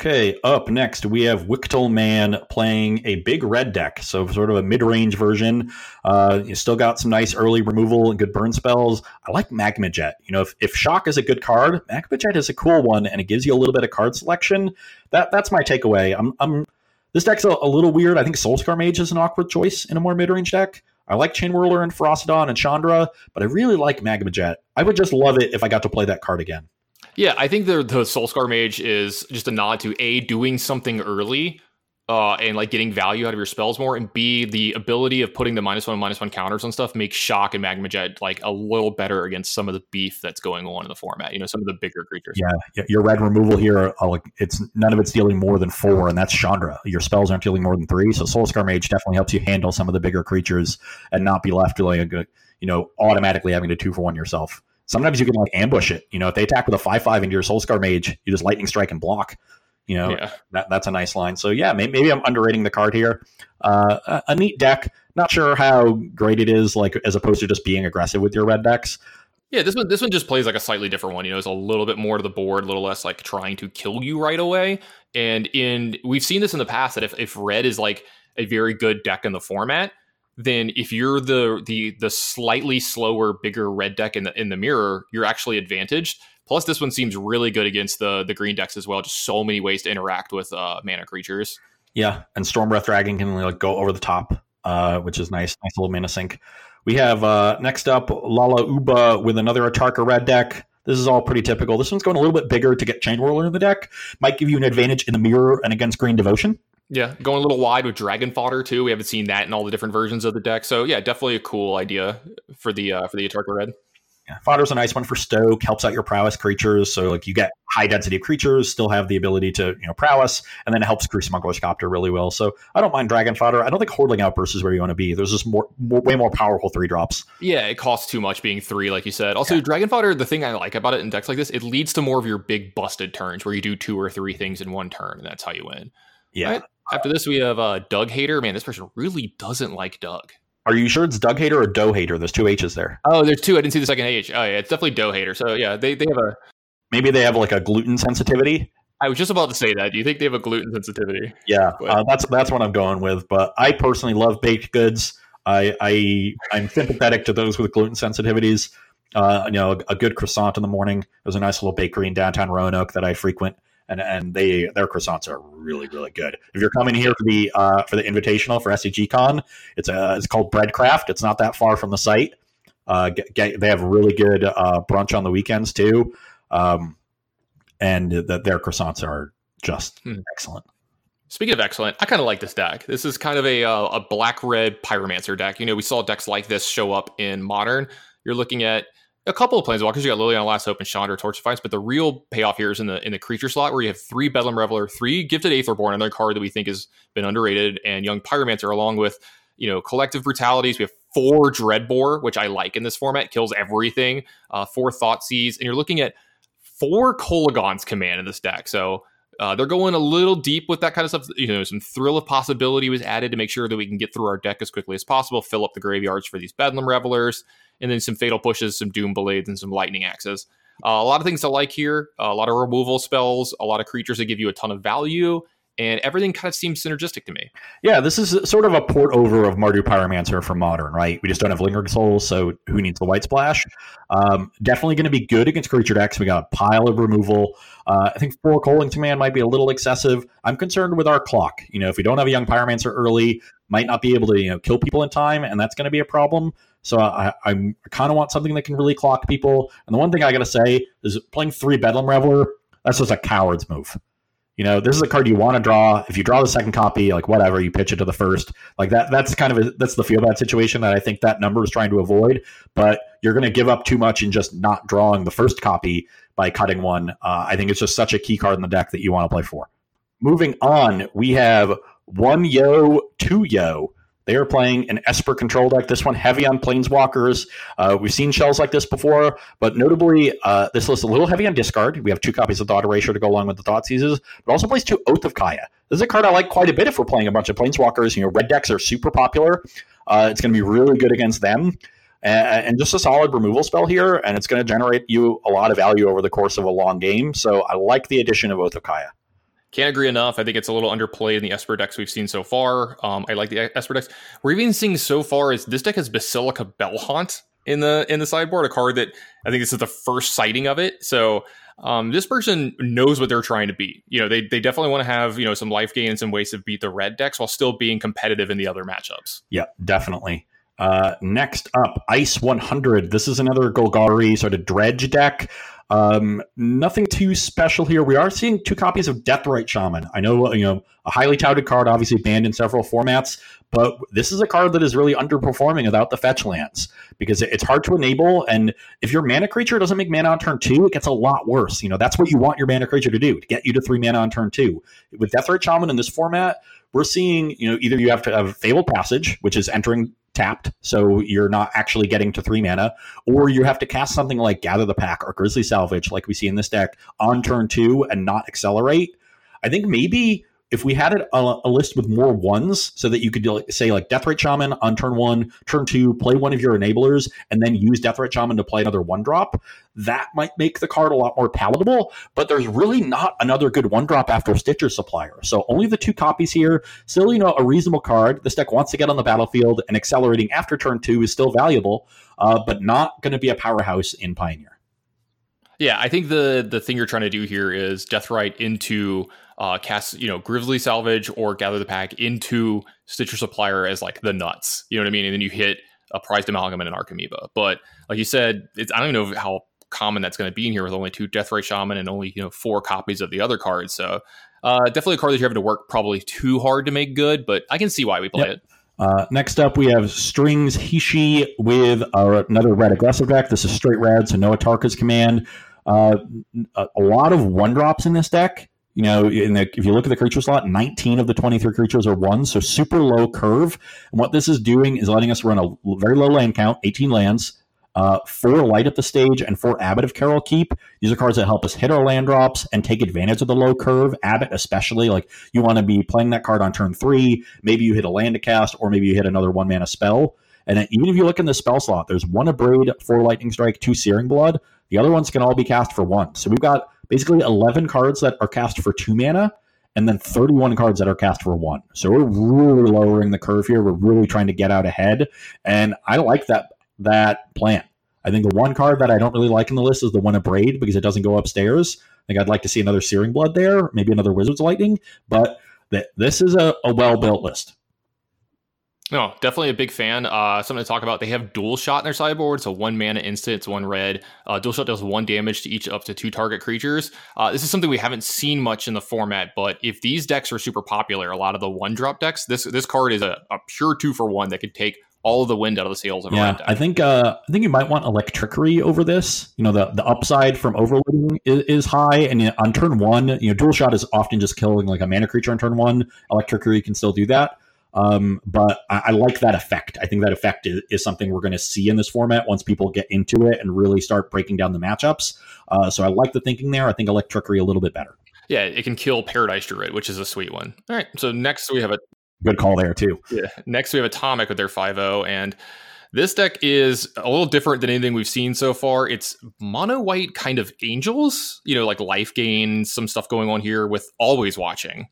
S2: Okay, up next we have Wictal Man playing a big red deck, so sort of a mid-range version. Uh, you still got some nice early removal and good burn spells. I like Magma Jet. You know, if, if Shock is a good card, Magma Jet is a cool one, and it gives you a little bit of card selection. That that's my takeaway. I'm, I'm this deck's a, a little weird. I think Soulscar Mage is an awkward choice in a more mid-range deck. I like Chain Whirler and Ferocidon and Chandra, but I really like Magma Jet. I would just love it if I got to play that card again.
S1: Yeah, I think the the Soulscar Mage is just a nod to a doing something early, uh, and like getting value out of your spells more, and b the ability of putting the minus one minus one counters on stuff makes Shock and Magma Jet like a little better against some of the beef that's going on in the format. You know, some of the bigger creatures.
S2: Yeah, your red removal here, uh, like it's none of it's dealing more than four, and that's Chandra. Your spells aren't dealing more than three, so Soulscar Mage definitely helps you handle some of the bigger creatures and not be left like you know, automatically having to two for one yourself sometimes you can like ambush it. You know, if they attack with a five five into your Soulscar Mage, you just lightning strike and block. You know, yeah. that, that's a nice line. So yeah, maybe, maybe I'm underrating the card here. Uh, a, a, neat deck. Not sure how great it is, like as opposed to just being aggressive with your red decks.
S1: Yeah, this one this one just plays like a slightly different one. You know, it's a little bit more to the board, a little less like trying to kill you right away. And in we've seen this in the past that if if red is like a very good deck in the format, then if you're the the the slightly slower, bigger red deck in the in the mirror, you're actually advantaged. Plus, this one seems really good against the the green decks as well. Just so many ways to interact with uh, mana creatures.
S2: Yeah, and Storm Breath Dragon can like go over the top, uh, which is nice. Nice little mana sink. We have uh, next up Lala Uba with another Atarka red deck. This is all pretty typical. This one's going a little bit bigger to get Chain Whirler in the deck. Might give you an advantage in the mirror and against Green Devotion.
S1: Yeah, going a little wide with Dragon Fodder too. We haven't seen that in all the different versions of the deck. So yeah, definitely a cool idea for the uh, for the Atarka Red.
S2: Yeah, fodder's a nice one for stoke. Helps out your prowess creatures. So like you get high density of creatures, still have the ability to you know prowess, and then it helps crew smuggler's copter really well. So I don't mind dragon fodder. I don't think Hordeling Outburst is where you want to be. There's just more, more way more powerful three drops.
S1: Yeah, it costs too much being three, like you said. Also, yeah. dragon fodder. The thing I like about it in decks like this, it leads to more of your big busted turns where you do two or three things in one turn, and that's how you win.
S2: Yeah. Right?
S1: After this, we have uh, Doug Hater. Man, this person really doesn't like Doug.
S2: Are you sure it's Doug Hater or Doe Hater? There's two H's there.
S1: Oh, there's two. I didn't see the second H. Oh, yeah, it's definitely Doe Hater. So yeah, they, they have a.
S2: Maybe they have like a gluten sensitivity.
S1: I was just about to say that. Do you think they have a gluten sensitivity?
S2: Yeah, uh, that's that's what I'm going with. But I personally love baked goods. I, I I'm sympathetic to those with gluten sensitivities. Uh, you know, a, a good croissant in the morning. There's a nice little bakery in downtown Roanoke that I frequent and and they their croissants are really really good. If you're coming here for the uh, for the invitational for SCG Con, it's a it's called Breadcraft. It's not that far from the site. Uh, get, get, they have really good uh, brunch on the weekends too, um, and the, their croissants are just hmm. excellent.
S1: Speaking of excellent, I kind of like this deck. This is kind of a uh, a black red pyromancer deck. You know, we saw decks like this show up in modern. You're looking at a couple of planeswalkers. You got Liliana Last Hope and Chandra Torch Defiance, but the real payoff here is in the in the creature slot where you have three Bedlam Reveler, three Gifted Aetherborn, another card that we think has been underrated, and Young Pyromancer, along with you know Collective Brutalities. We have four Dreadbore, which I like in this format, kills everything. Uh, four Thoughtseize, and you're looking at four Kolaghan's command in this deck. So uh, they're going a little deep with that kind of stuff. You know, some thrill of possibility was added to make sure that we can get through our deck as quickly as possible, fill up the graveyards for these Bedlam Revelers and then some fatal pushes, some doom blades, and some lightning axes. Uh, a lot of things to like here. Uh, a lot of removal spells, a lot of creatures that give you a ton of value, and everything kind of seems synergistic to me.
S2: Yeah, this is sort of a port over of Mardu Pyromancer from Modern, right? We just don't have Lingering Souls, so who needs the White Splash? Um, definitely going to be good against creature decks. We got a pile of removal. Uh, I think four Kolaghan Command might be a little excessive. I'm concerned with our clock. You know, if we don't have a Young Pyromancer early, might not be able to you know kill people in time, and that's going to be a problem. So I, I kind of want something that can really clock people. And the one thing I got to say is playing three Bedlam Reveler, that's just a coward's move. You know, this is a card you want to draw. If you draw the second copy, like whatever, you pitch it to the first. Like that. That's kind of a, that's the feel bad situation that I think that number is trying to avoid. But you're going to give up too much in just not drawing the first copy by cutting one. Uh, I think it's just such a key card in the deck that you want to play for. Moving on, we have one yo, two yo. They are playing an Esper control deck. This one heavy on planeswalkers. Uh, we've seen shells like this before, but notably, uh, this list a little heavy on discard. We have two copies of Thought Erasure to go along with the Thoughtseizes, but also plays two Oath of Kaya. This is a card I like quite a bit if we're playing a bunch of planeswalkers. You know, red decks are super popular. Uh, it's going to be really good against them. And, just a solid removal spell here, and it's going to generate you a lot of value over the course of a long game. So I like the addition of Oath of Kaya.
S1: Can't agree enough. I think it's a little underplayed in the Esper decks we've seen so far. Um, I like the Esper decks. We're even seeing so far is this deck has Basilica Bellhaunt in the in the sideboard, a card that I think this is the first sighting of it. So um, this person knows what they're trying to beat. You know, they they definitely want to have you know some life gain and some ways to beat the red decks while still being competitive in the other matchups.
S2: Yeah, definitely. Uh, next up, Ice 100. This is another Golgari sort of dredge deck. Um, nothing too special here. We are seeing two copies of Deathrite Shaman. I know, you know, a highly touted card, obviously banned in several formats, but this is a card that is really underperforming without the fetch lands because it's hard to enable. And if your mana creature doesn't make mana on turn two, it gets a lot worse. You know, that's what you want your mana creature to do to get you to three mana on turn two. With Deathrite Shaman in this format, we're seeing, you know, either you have to have Fabled Passage, which is entering tapped, so you're not actually getting to three mana, or you have to cast something like Gather the Pack or Grisly Salvage, like we see in this deck, on turn two and not accelerate. I think maybe if we had a, a, list with more ones so that you could do, say like Deathrite Shaman on turn one, turn two, play one of your enablers, and then use Deathrite Shaman to play another one drop, that might make the card a lot more palatable. But there's really not another good one drop after Stitcher Supplier. So only the two copies here. Still, you know, a reasonable card. This deck wants to get on the battlefield, and accelerating after turn two is still valuable, uh, but not going to be a powerhouse in Pioneer.
S1: Yeah, I think the the thing you're trying to do here is Deathrite into uh, cast, you know, Grisly Salvage or Gather the Pack into Stitcher Supplier as like the nuts. You know what I mean? And then you hit a prized amalgam and an Narcomoeba. But like you said, it's I don't even know how common that's going to be in here with only two Deathrite Shaman and only you know four copies of the other cards. So uh, definitely a card that you're having to work probably too hard to make good, but I can see why we play yep. it.
S2: Uh, next up, we have Strings Hishi with uh, another red aggressive deck. This is straight red, so no Atarka's command. Uh, a, lot of one drops in this deck. You know, the, if you look at the creature slot, 19 of the 23 creatures are ones, so super low curve. And what this is doing is letting us run a very low land count, 18 lands, uh, four light up the stage, and four Abbot of Keral Keep. These are cards that help us hit our land drops and take advantage of the low curve. Abbot, especially, like you want to be playing that card on turn three. Maybe you hit a land to cast, or maybe you hit another one mana spell. And even if you look in the spell slot, there's one Abrade, four Lightning Strike, two Searing Blood. The other ones can all be cast for one. So we've got basically 11 cards that are cast for two mana and then 31 cards that are cast for one. So we're really lowering the curve here. We're really trying to get out ahead. And I like that that plan. I think the one card that I don't really like in the list is the one of Abrade because it doesn't go upstairs. I think I'd like to see another Searing Blood there, maybe another Wizard's Lightning, but th- this is a, a well built list.
S1: No, definitely a big fan. Uh, something to talk about. They have dual shot in their sideboard, so one mana instant, it's one red. Uh, dual shot does one damage to each up to two target creatures. Uh, this is something we haven't seen much in the format, but if these decks are super popular, a lot of the one drop decks, this this card is a, a pure two for one that could take all of the wind out of the sails of
S2: yeah, I think uh, I think you might want Electrickery over this. You know, the the upside from overloading is, is high, and on turn one, you know, dual shot is often just killing like a mana creature on turn one. Electrickery can still do that. Um, but I, I, like that effect. I think that effect is, is something we're going to see in this format once people get into it and really start breaking down the matchups. Uh, so I like the thinking there. I think Electrickery a little bit better.
S1: Yeah, it can kill Paradise Druid, which is a sweet one. All right, so next we have a
S2: good call there too.
S1: Yeah, next we have Atomic with their 5-0 and this deck is a little different than anything we've seen so far. It's mono white kind of angels, you know, like life gain, some stuff going on here with always watching.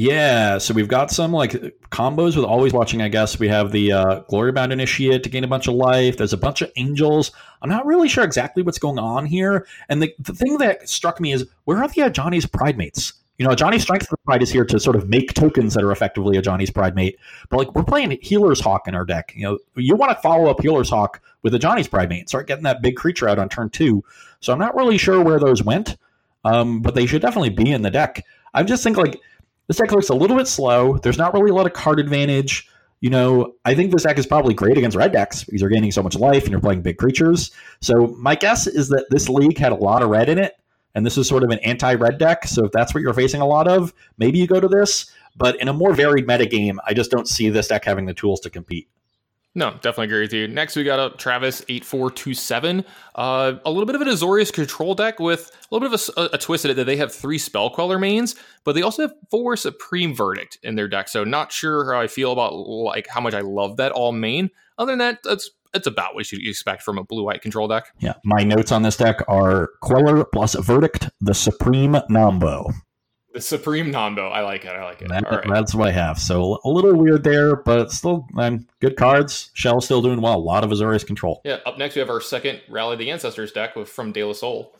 S2: Yeah, so we've got some like combos with always watching. I guess we have the uh, Glory Bound Initiate to gain a bunch of life. There's a bunch of angels. I'm not really sure exactly what's going on here. And the, the thing that struck me is where are the Ajani's Pridemates? You know, Ajani's Strength Pride is here to sort of make tokens that are effectively a Ajani's Pridemate. But like we're playing Healer's Hawk in our deck. You know, you want to follow up Healer's Hawk with a Ajani's Pridemate and start getting that big creature out on turn two. So I'm not really sure where those went, um, but they should definitely be in the deck. I just think like this deck looks a little bit slow. There's not really a lot of card advantage. You know, I think this deck is probably great against red decks because you're gaining so much life and you're playing big creatures. So my guess is that this league had a lot of red in it, and this is sort of an anti-red deck. So if that's what you're facing a lot of, maybe you go to this. But in a more varied metagame, I just don't see this deck having the tools to compete.
S1: No, definitely agree with you. Next, we got up Travis eight four two seven. Uh, a little bit of an Azorius control deck with a little bit of a, a, twist in it that they have three Spell Queller mains, but they also have four Supreme Verdict in their deck. So not sure how I feel about like how much I love that all main. Other than that, that's it's about what you expect from a blue white control deck.
S2: Yeah, my notes on this deck are Queller plus Verdict, the Supreme Nombo.
S1: The Supreme Nombo. I like it. I like it.
S2: That, right. That's what I have. So a little weird there, but still um, good cards. Shell still doing well. A lot of Azorius control.
S1: Yeah. Up next, we have our second Rally the Ancestors deck with from De La Soul.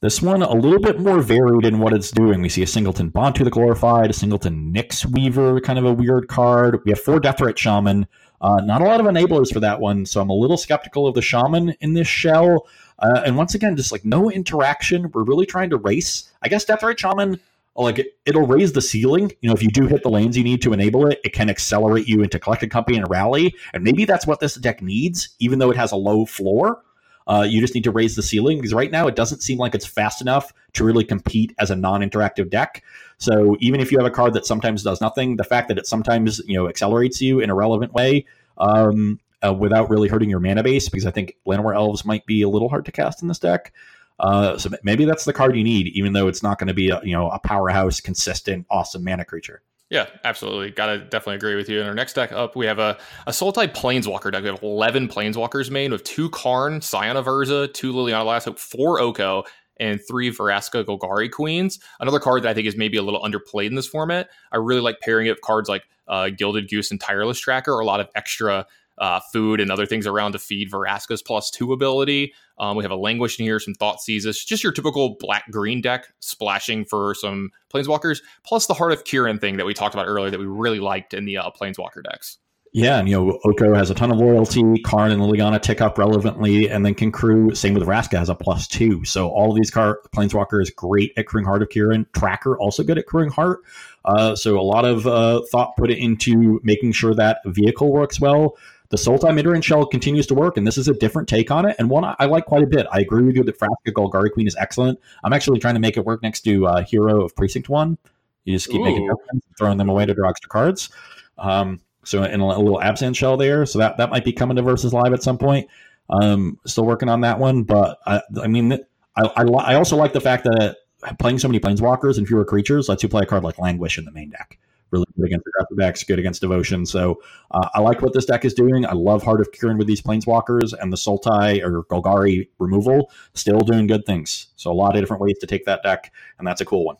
S2: This one a little bit more varied in what it's doing. We see a Singleton Bontu the Glorified, a Singleton Nyx Weaver, kind of a weird card. We have four Death Deathrite Shaman. Uh, not a lot of enablers for that one, so I'm a little skeptical of the Shaman in this shell. Uh, and once again, just like no interaction. We're really trying to race. I guess Deathrite Shaman like it, it'll raise the ceiling. You know, if you do hit the lanes you need to enable it, it can accelerate you into collected company and rally. And maybe that's what this deck needs, even though it has a low floor. Uh, you just need to raise the ceiling because right now it doesn't seem like it's fast enough to really compete as a non-interactive deck. So even if you have a card that sometimes does nothing, the fact that it sometimes you know accelerates you in a relevant way um, uh, without really hurting your mana base, because I think Llanowar Elves might be a little hard to cast in this deck. Uh, so maybe that's the card you need, even though it's not going to be a, you know a powerhouse, consistent, awesome mana creature.
S1: Yeah, absolutely. Gotta definitely agree with you. In our next deck up, we have a, a Sultai Planeswalker deck. We have 11 Planeswalkers made with two Karn, Scion of Urza, two Liliana Last Hope, four Oko, and three Vraska Golgari Queens. Another card that I think is maybe a little underplayed in this format. I really like pairing it with cards like uh, Gilded Goose and Tireless Tracker, or a lot of extra uh, food and other things around to feed Vraska's plus two ability. Um, we have a Languish in here, some Thoughtseizes, just your typical black green deck splashing for some Planeswalkers, plus the Heart of Kiran thing that we talked about earlier that we really liked in the uh, Planeswalker decks.
S2: Yeah, and you know, Oko has a ton of loyalty. Karn and Liliana tick up relevantly, and then Kinkru, same with Vraska, has a plus two. So all of these car Planeswalker is great at crewing Heart of Kiran. Tracker also good at crewing Heart. Uh, so a lot of uh, thought put into making sure that vehicle works well. The Sultai Midrange Shell continues to work, and this is a different take on it, and one I like quite a bit. I agree with you that Vraska Golgari Queen is excellent. I'm actually trying to make it work next to uh, Hero of Precinct 1. You just keep Ooh. making throwing them away to draw extra cards. Um, so in a, a little Abzan shell there. So that, that might be coming to Versus Live at some point. Um, still working on that one, but I, I mean, I, I, I also like the fact that playing so many planeswalkers and fewer creatures lets you play a card like Languish in the main deck really good against aggressive decks, good against devotion. So uh, I like what this deck is doing. I love Heart of Kiran with these planeswalkers and the Sultai or Golgari removal, still doing good things. So a lot of different ways to take that deck, and that's a cool one.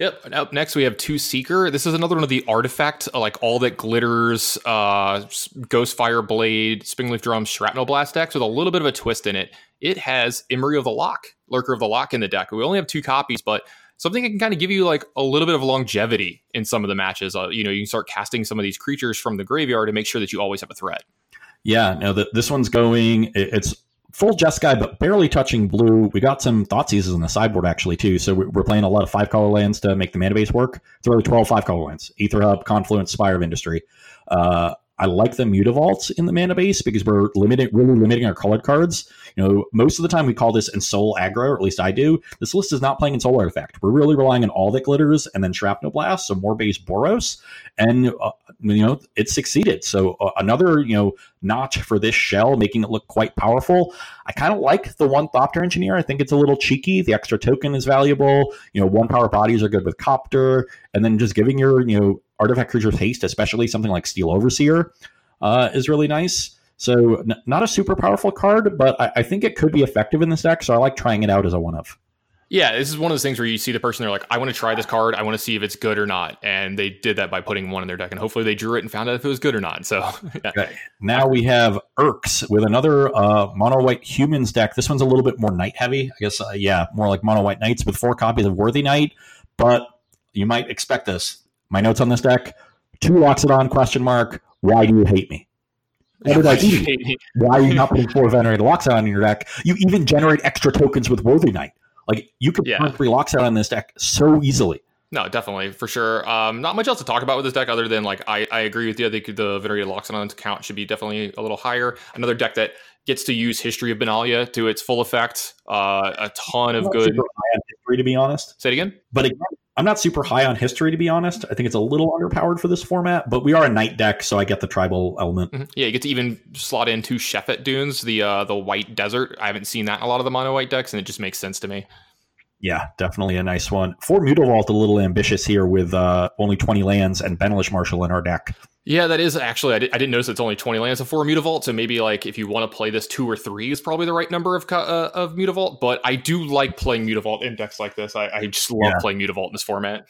S1: Yep. Up next, we have two Seeker. This is another one of the artifact, uh, like all that glitters, uh, Ghostfire Blade, Springleaf Drum, Shrapnel Blast decks with a little bit of a twist in it. It has Imri of the Lock, Lurker of the Lock in the deck. We only have two copies, but something that can kind of give you like a little bit of longevity in some of the matches. Uh, you know, you can start casting some of these creatures from the graveyard to make sure that you always have a threat.
S2: Yeah, no, the, this one's going. It's full Jeskai, but barely touching blue. We got some Thoughtseizes on the sideboard actually too. So we're playing a lot of five color lands to make the mana base work. It's really 12 five color lands: Aether Hub, Confluence, Spire of Industry. Uh, I like the Mutavaults in the mana base because we're limiting, really limiting our colored cards. You know, most of the time we call this Ensoul aggro, or at least I do. This list is not playing Ensoul Artifact. We're really relying on all that glitters and then Shrapnel Blast, so more base Boros, and uh, you know it succeeded. So uh, another you know notch for this shell, making it look quite powerful. I kind of like the one Thopter Engineer. I think it's a little cheeky. The extra token is valuable. You know, one power bodies are good with Copter, and then just giving your you know artifact creatures haste, especially something like Steel Overseer, uh, is really nice. So n- not a super powerful card, but I-, I think it could be effective in this deck. So I like trying it out as a one of.
S1: Yeah, this is one of those things where you see the person, they're like, I want to try this card. I want to see if it's good or not. And they did that by putting one in their deck. And hopefully they drew it and found out if it was good or not. So,
S2: yeah. okay. Now we have Urks with another uh, mono white humans deck. This one's a little bit more knight heavy. I guess, uh, yeah, more like mono white knights with four copies of Worthy Knight. But you might expect this. My notes on this deck two Loxodon question mark. Why do you hate me? What did I do? Why are you not putting four venerated Loxodon on your deck? You even generate extra tokens with Worthy Knight. Like you could yeah. three Loxodon on this deck so easily.
S1: No, definitely for sure. Um, not much else to talk about with this deck other than like I, I agree with you. I think the venerated Loxodon count should be definitely a little higher. Another deck that gets to use History of Benalia to its full effect. Uh, a ton of good
S2: history, to be honest.
S1: Say it again.
S2: But again, I'm not super high on history to be honest. I think it's a little underpowered for this format, but we are a knight deck, so I get the tribal element.
S1: Mm-hmm. Yeah, you get to even slot in two Shefet Dunes, the uh, the white desert. I haven't seen that in a lot of the mono white decks, and it just makes sense to me.
S2: Yeah, definitely a nice one. For Mutavault, a little ambitious here with uh, only 20 lands and Benalish Marshal in our deck.
S1: Yeah, that is actually. I, did, not notice it's only twenty lands of four Mutavault, so maybe like if you want to play this, two or three is probably the right number of uh, of Mutavault. But I do like playing Mutavault in decks like this. I, I just love yeah. playing Mutavault in this format.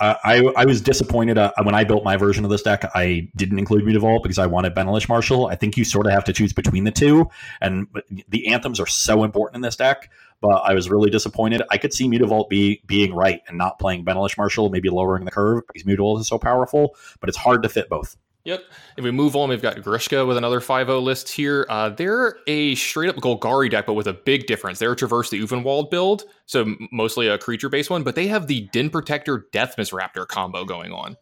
S2: I I was disappointed uh, when I built my version of this deck. I didn't include Mutavault because I wanted Benalish Marshal. I think you sort of have to choose between the two, and the anthems are so important in this deck but I was really disappointed. I could see Mutavault be being right and not playing Benalish Marshal, maybe lowering the curve because Mutavault is so powerful, but it's hard to fit both.
S1: Yep. If we move on, we've got Grishka with another 5-0 list here. Uh, they're a straight up Golgari deck, but with a big difference. They're a Traverse the Ulvenwald build, so mostly a creature based one, but they have the Den Protector Deathmist Raptor combo going on.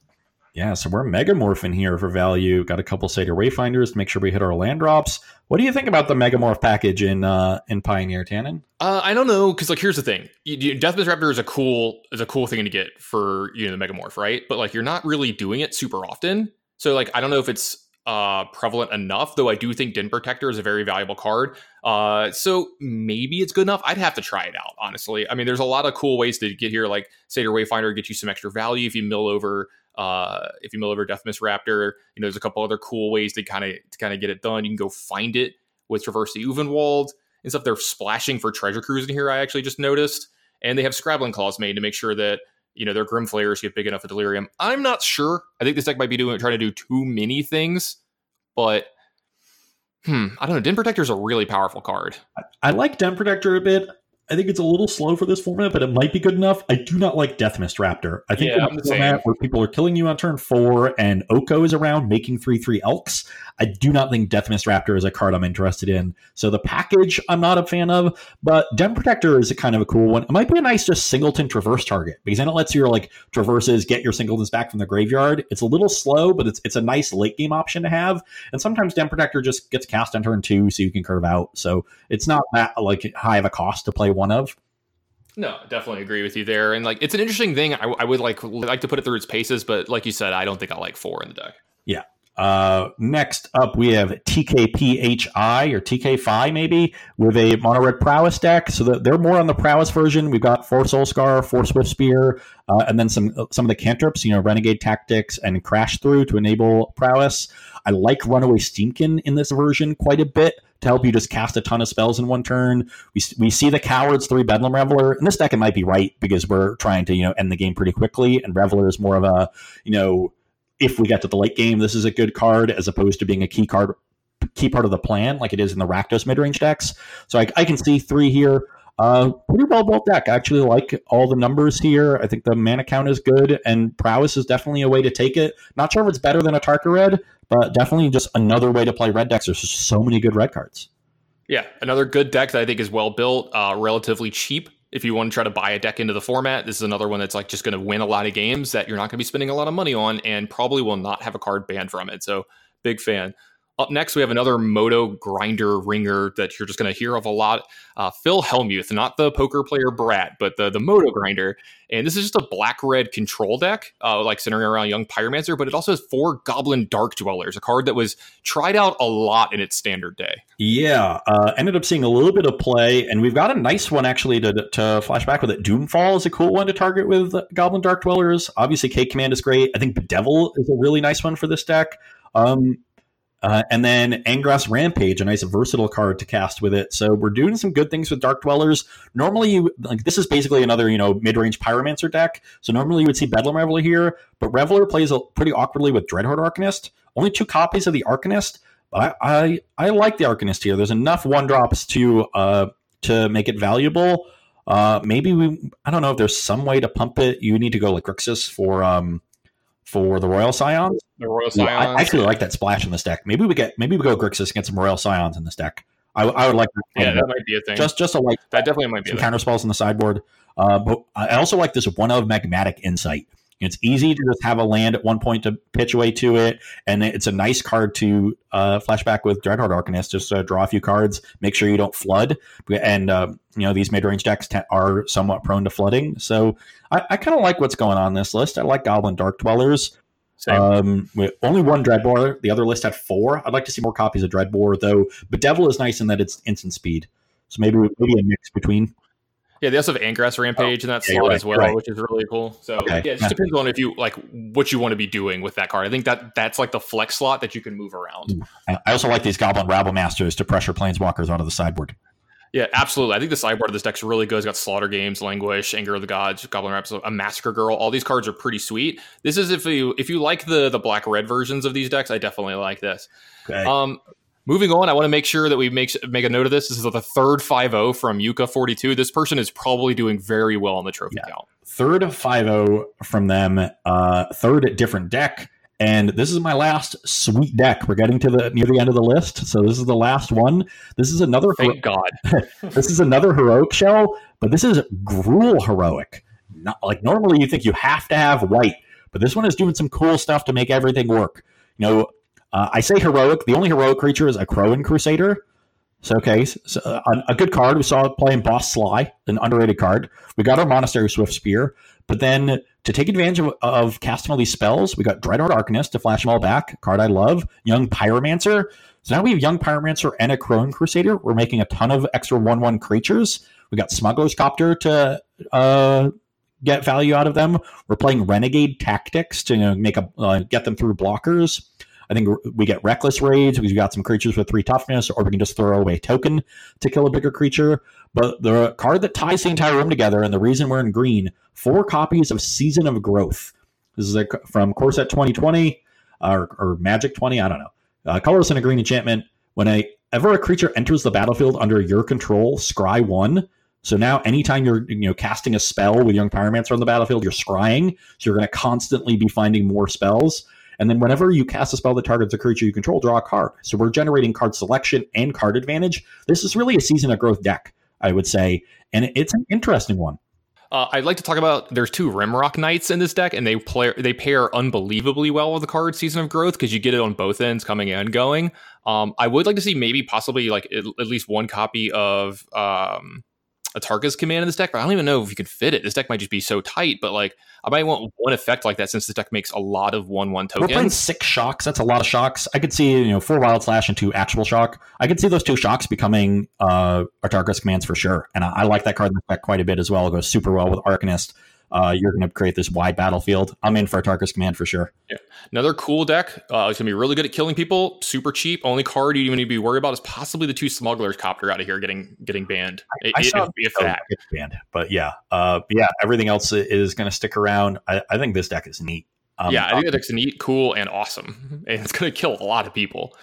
S2: Yeah, so we're megamorphing here for value. Got a couple Satyr Wayfinders to make sure we hit our land drops. What do you think about the megamorph package in uh, in Pioneer Tannon?
S1: Uh, I don't know because like here's the thing: Deathmist Raptor is a cool is a cool thing to get for you know the megamorph, right? But like you're not really doing it super often. So like I don't know if it's uh, prevalent enough, though I do think Den Protector is a very valuable card. Uh, so maybe it's good enough. I'd have to try it out, honestly. I mean, there's a lot of cool ways to get here, like Satyr Wayfinder get you some extra value if you mill over uh, if you mill over Deathmist Raptor. You know, there's a couple other cool ways to kind of to kind of get it done. You can go find it with Traverse the Ulvenwald and stuff. They're splashing for treasure cruise in here. I actually just noticed, and they have Scrabbling Claws made to make sure that you know, their Grim Flayers get big enough for Delirium. I'm not sure. I think this deck might be doing trying to do too many things, but hmm, I don't know. Den Protector is a really powerful card.
S2: I, I like Den Protector a bit. I think it's a little slow for this format, but it might be good enough. I do not like Deathmist Raptor. I think yeah, format where people are killing you on turn four and Oko is around making three three elks, I do not think Deathmist Raptor is a card I'm interested in. So the package I'm not a fan of, but Den Protector is a kind of a cool one. It might be a nice just singleton traverse target because then it lets your like traverses get your singletons back from the graveyard. It's a little slow, but it's it's a nice late game option to have. And sometimes Den Protector just gets cast on turn two, so you can curve out. So it's not that like high of a cost to play one of.
S1: No, definitely agree with you there. And like, it's an interesting thing. I, I, would like like to put it through its paces, but like you said, I don't think I like four in the deck.
S2: Yeah. Uh, next up, we have TKPHI or TK5 maybe with a mono red prowess deck. So the, they're more on the prowess version. We've got four soul scar, four swift spear, uh, and then some some of the cantrips. You know, renegade tactics and crash through to enable prowess. I like runaway steamkin in this version quite a bit to help you just cast a ton of spells in one turn. We, we see the cowards three Bedlam Reveler. and this deck, it might be right because we're trying to you know end the game pretty quickly, and Reveler is more of a you know if we get to the late game, this is a good card as opposed to being a key card key part of the plan like it is in the Rakdos midrange decks. So I, I can see three here. Uh, pretty well built deck. I actually like all the numbers here. I think the mana count is good, and prowess is definitely a way to take it. Not sure if it's better than a Atarka Red, but definitely just another way to play red decks. There's just so many good red cards.
S1: Yeah, another good deck that I think is well built, uh, relatively cheap. If you want to try to buy a deck into the format, this is another one that's like just going to win a lot of games that you're not going to be spending a lot of money on, and probably will not have a card banned from it. So, big fan. Up next, we have another Moto grinder ringer that you're just going to hear of a lot. Uh, Phil Hellmuth, not the poker player Brat, but the, the Moto grinder. And this is just a black red control deck, uh, like centering around Young Pyromancer, but it also has four Goblin Dark Dwellers, a card that was tried out a lot in its standard day.
S2: Yeah, uh, ended up seeing a little bit of play, and we've got a nice one actually to, to flash back with it. Doomfall is a cool one to target with Goblin Dark Dwellers. Obviously, K Command is great. I think Devil is a really nice one for this deck. Um, uh, and then Angrath's Rampage, a nice versatile card to cast with it. So we're doing some good things with Dark Dwellers. Normally, you like this is basically another you know mid range Pyromancer deck. So normally you would see Bedlam Reveler here, but Reveler plays a, pretty awkwardly with Dreadhorde Arcanist. Only two copies of the Arcanist, but I I, I like the Arcanist here. There's enough one drops to uh to make it valuable. Uh, maybe we I don't know if there's some way to pump it. You need to go like Grixis for um for the Royal Scions.
S1: The Royal Scions.
S2: I actually like that splash in this deck. Maybe we get maybe we go Grixis and get some Royal Scions in this deck. I, I would like that.
S1: Yeah, that might be a thing.
S2: Just just a like
S1: that definitely might be
S2: some counter spells on the sideboard. Uh, but I also like this one of magmatic insight. It's easy to just have a land at one point to pitch away to it, and it's a nice card to uh, flashback with Dreadhorde Arcanist. Just uh, draw a few cards, make sure you don't flood, and uh, you know these mid range decks t- are somewhat prone to flooding. So I, I kind of like what's going on this list. I like Goblin Dark Dwellers. Um, only one Dreadbore. The other list had four. I'd like to see more copies of Dreadbore, though. But Devil is nice in that it's instant speed. So maybe maybe a mix between.
S1: Yeah, they also have Angrath's Rampage oh, in that yeah, slot right, as well, right. which is really cool. So okay. yeah, it just depends on if you like what you want to be doing with that card. I think that that's like the flex slot that you can move around.
S2: I also like these Goblin Rabble Masters to pressure Planeswalkers onto the sideboard.
S1: Yeah, absolutely. I think the sideboard of this deck's really good. It's got Slaughter Games, Languish, Anger of the Gods, Goblin Raps, a Massacre Girl. All these cards are pretty sweet. This is if you if you like the the black red versions of these decks, I definitely like this. Okay. Um, Moving on, I want to make sure that we make make a note of this. This is the third 5-0 from Yuka 42. This person is probably doing very well on the trophy yeah. count.
S2: Third 5-0 from them, uh, third different deck. And this is my last sweet deck. We're getting to the near the end of the list, so this is the last one. This is another.
S1: Thank hero-
S2: God. this is another heroic shell, but this is Gruul heroic. Not like normally you think you have to have white, but this one is doing some cool stuff to make everything work. You know, uh, I say heroic. The only heroic creature is a Akroan Crusader. So, okay, so, uh, a, a, good card. We saw it playing Boss Sly, an underrated card. We got our Monastery Swift Spear, But then to take advantage of, of casting all these spells, we got Dreadhorde Arcanist to flash them all back, card I love, Young Pyromancer. So now we have Young Pyromancer and a Akroan Crusader. We're making a ton of extra 1 1 creatures. We got Smuggler's Copter to uh, get value out of them. We're playing Renegade Tactics to you know, make a uh, get them through blockers. I think we get Reckless Rage because we got some creatures with three toughness, or we can just throw away token to kill a bigger creature. But the card that ties the entire room together, and the reason we're in green, four copies of Season of Growth. This is a, from Core Set 2020 or, or, Magic 20. I don't know. Uh, colorless and a green enchantment. When a ever a creature enters the battlefield under your control, scry one. So now, anytime you're you know casting a spell with Young Pyromancer on the battlefield, you're scrying. So you're going to constantly be finding more spells. And then whenever you cast a spell that targets a creature you control, draw a card. So we're generating card selection and card advantage. This is really a season of growth deck, I would say. And it's an interesting one.
S1: Uh, I'd like to talk about there's two Rimrock Knights in this deck, and they play they pair unbelievably well with the card Season of Growth because you get it on both ends, coming and going. Um, I would like to see maybe possibly like at, at least one copy of um, Atarka's command in this deck, but I don't even know if you can fit it. This deck might just be so tight, but like I might want one effect like that since this deck makes a lot of one one tokens.
S2: We're playing six shocks. That's a lot of shocks. I could see you know four wild slash and two actual shock. I could see those two shocks becoming uh Atarka's commands for sure, and I, I like that card in the deck quite a bit as well. It goes super well with Arcanist uh, you're going to create this wide battlefield. I'm in for Atarka's Command for sure.
S1: Yeah. Another cool deck. Uh, it's going to be really good at killing people. Super cheap. Only card you even need to be worried about is possibly the two smugglers copter out of here getting getting banned.
S2: I, it, I saw if, that banned, but yeah, uh, yeah. Everything else is going to stick around. I, I, think this deck is neat.
S1: Um, yeah, I think the deck's neat, cool, and awesome, and it's going to kill a lot of people.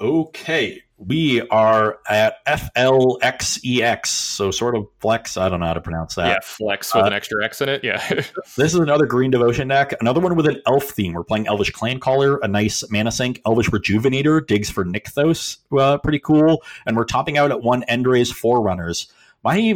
S2: Okay, we are at FLXEX, so sort of flex. I don't know how to pronounce that.
S1: Yeah, flex with uh, an extra X in it. Yeah.
S2: this is another Green Devotion deck. Another one with an elf theme. We're playing Elvish Clan Caller, a nice mana sink. Elvish Rejuvenator digs for Nykthos, uh, pretty cool. And we're topping out at one End-Raze Forerunners. My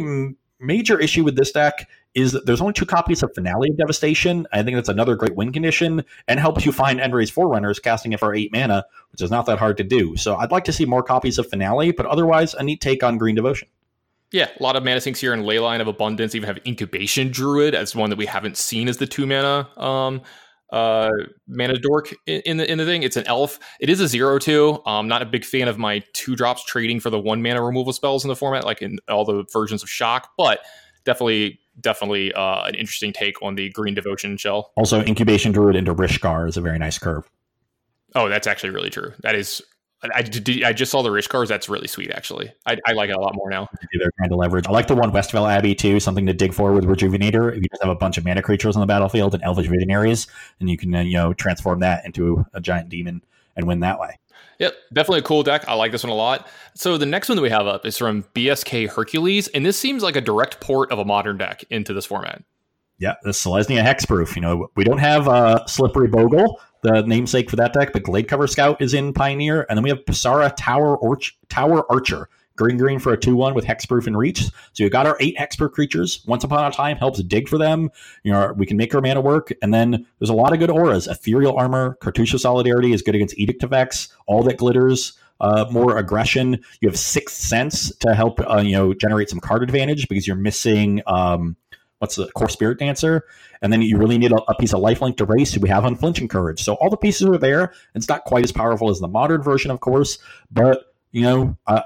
S2: major issue with this deck is that there's only two copies of Finale of Devastation. I think that's another great win condition and helps you find End-Raze Forerunners, casting it for eight mana, which is not that hard to do. So I'd like to see more copies of Finale, but otherwise, a neat take on Green Devotion.
S1: Yeah, a lot of mana sinks here in Leyline of Abundance. Even have Incubation Druid as one that we haven't seen as the two mana um, uh, mana dork in, in, the in the thing. It's an elf. It is a zero two. I'm not a big fan of my two drops trading for the one mana removal spells in the format, like in all the versions of Shock, but definitely definitely uh, an interesting take on the green devotion shell.
S2: Also, incubation druid into Rishkar is a very nice curve.
S1: Oh, that's actually really true. That is. I, did, I just saw the Rishkars. That's really sweet, actually. I, I like it a lot more now.
S2: They're trying to leverage. I like the one Westvale Abbey too. Something to dig for with Rejuvenator. If you just have a bunch of mana creatures on the battlefield and Elvish Visionaries, and you can uh, you know transform that into a giant demon and win that way.
S1: Yep, definitely a cool deck. I like this one a lot. So the next one that we have up is from BSK Hercules, and this seems like a direct port of a modern deck into this format.
S2: Yeah, the Selesnya Hexproof. You know, we don't have uh, Slippery Bogle, the namesake for that deck, but Gladecover Scout is in Pioneer, and then we have Bassara Tower Tower Archer. Green green for a 2 1 with hexproof and reach. So you got our eight hexproof creatures. Once upon a time helps dig for them. You know, we can make our mana work. And then there's a lot of good auras. Ethereal Armor, Cartouche Solidarity is good against edict effects. All that glitters. Uh, more aggression. You have Sixth Sense to help uh, you know generate some card advantage because you're missing um, what's the Kor Spiritdancer, and then you really need a, a piece of lifelink to race. We have unflinching courage, so all the pieces are there. It's not quite as powerful as the modern version, of course, but you know uh,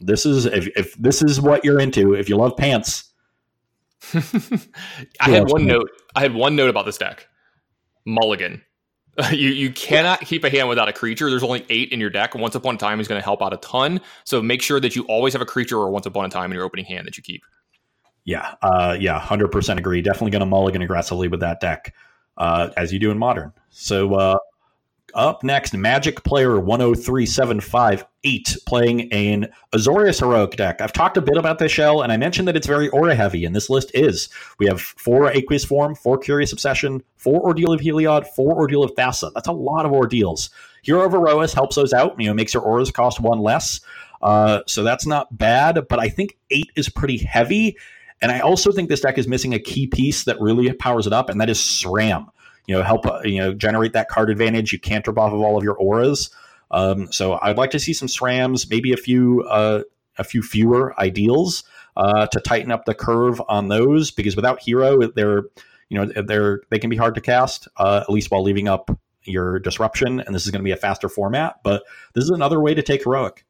S2: this is if, if this is what you're into, if you love pants.
S1: I had one note. I had one note about this deck. Mulligan. you you cannot keep a hand without a creature. There's only eight in your deck. Once upon a time is going to help out a ton. So make sure that you always have a creature or once upon a time in your opening hand that you keep.
S2: Yeah, uh, yeah, hundred percent agree. Definitely going to mulligan aggressively with that deck, uh, as you do in modern. So uh, up next, Magic Player 103758 playing an Azorius Heroic deck. I've talked a bit about this shell, and I mentioned that it's very aura heavy, and this list is. We have four Aqueous Form, four Curious Obsession, four Ordeal of Heliod, four Ordeal of Thassa. That's a lot of ordeals. Hero of Iroas helps those out, you know, makes your auras cost one less. Uh, so that's not bad, but I think eight is pretty heavy. And I also think this deck is missing a key piece that really powers it up, and that is Sram you know help uh, you know generate that card advantage. You can't drop off of all of your auras. Um, so I'd like to see some Srams, maybe a few uh, a few fewer ordeals uh, to tighten up the curve on those because without hero, they're you know they're they can be hard to cast uh, at least while leaving up your disruption, and this is going to be a faster format. But this is another way to take heroic.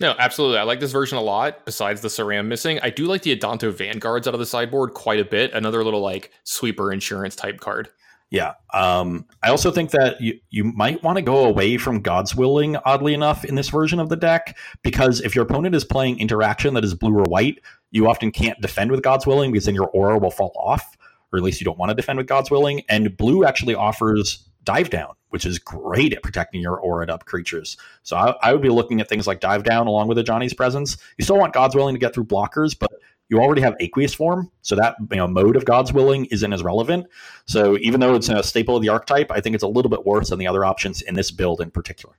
S1: No, absolutely. I like this version a lot. Besides the Sram missing, I do like the Adanto Vanguards out of the sideboard quite a bit. Another little like sweeper insurance type card.
S2: Yeah. Um, I also think that you, you might want to go away from Gods Willing, oddly enough, in this version of the deck, because if your opponent is playing interaction that is blue or white, you often can't defend with Gods Willing because then your aura will fall off, or at least you don't want to defend with Gods Willing. And blue actually offers dive down, which is great at protecting your aura up creatures. So I, I, would be looking at things like dive down along with Ajani's presence. You still want Gods willing to get through blockers, but you already have aqueous form, so that you know mode of Gods willing isn't as relevant. So even though it's a staple of the archetype, I think it's a little bit worse than the other options in this build in particular.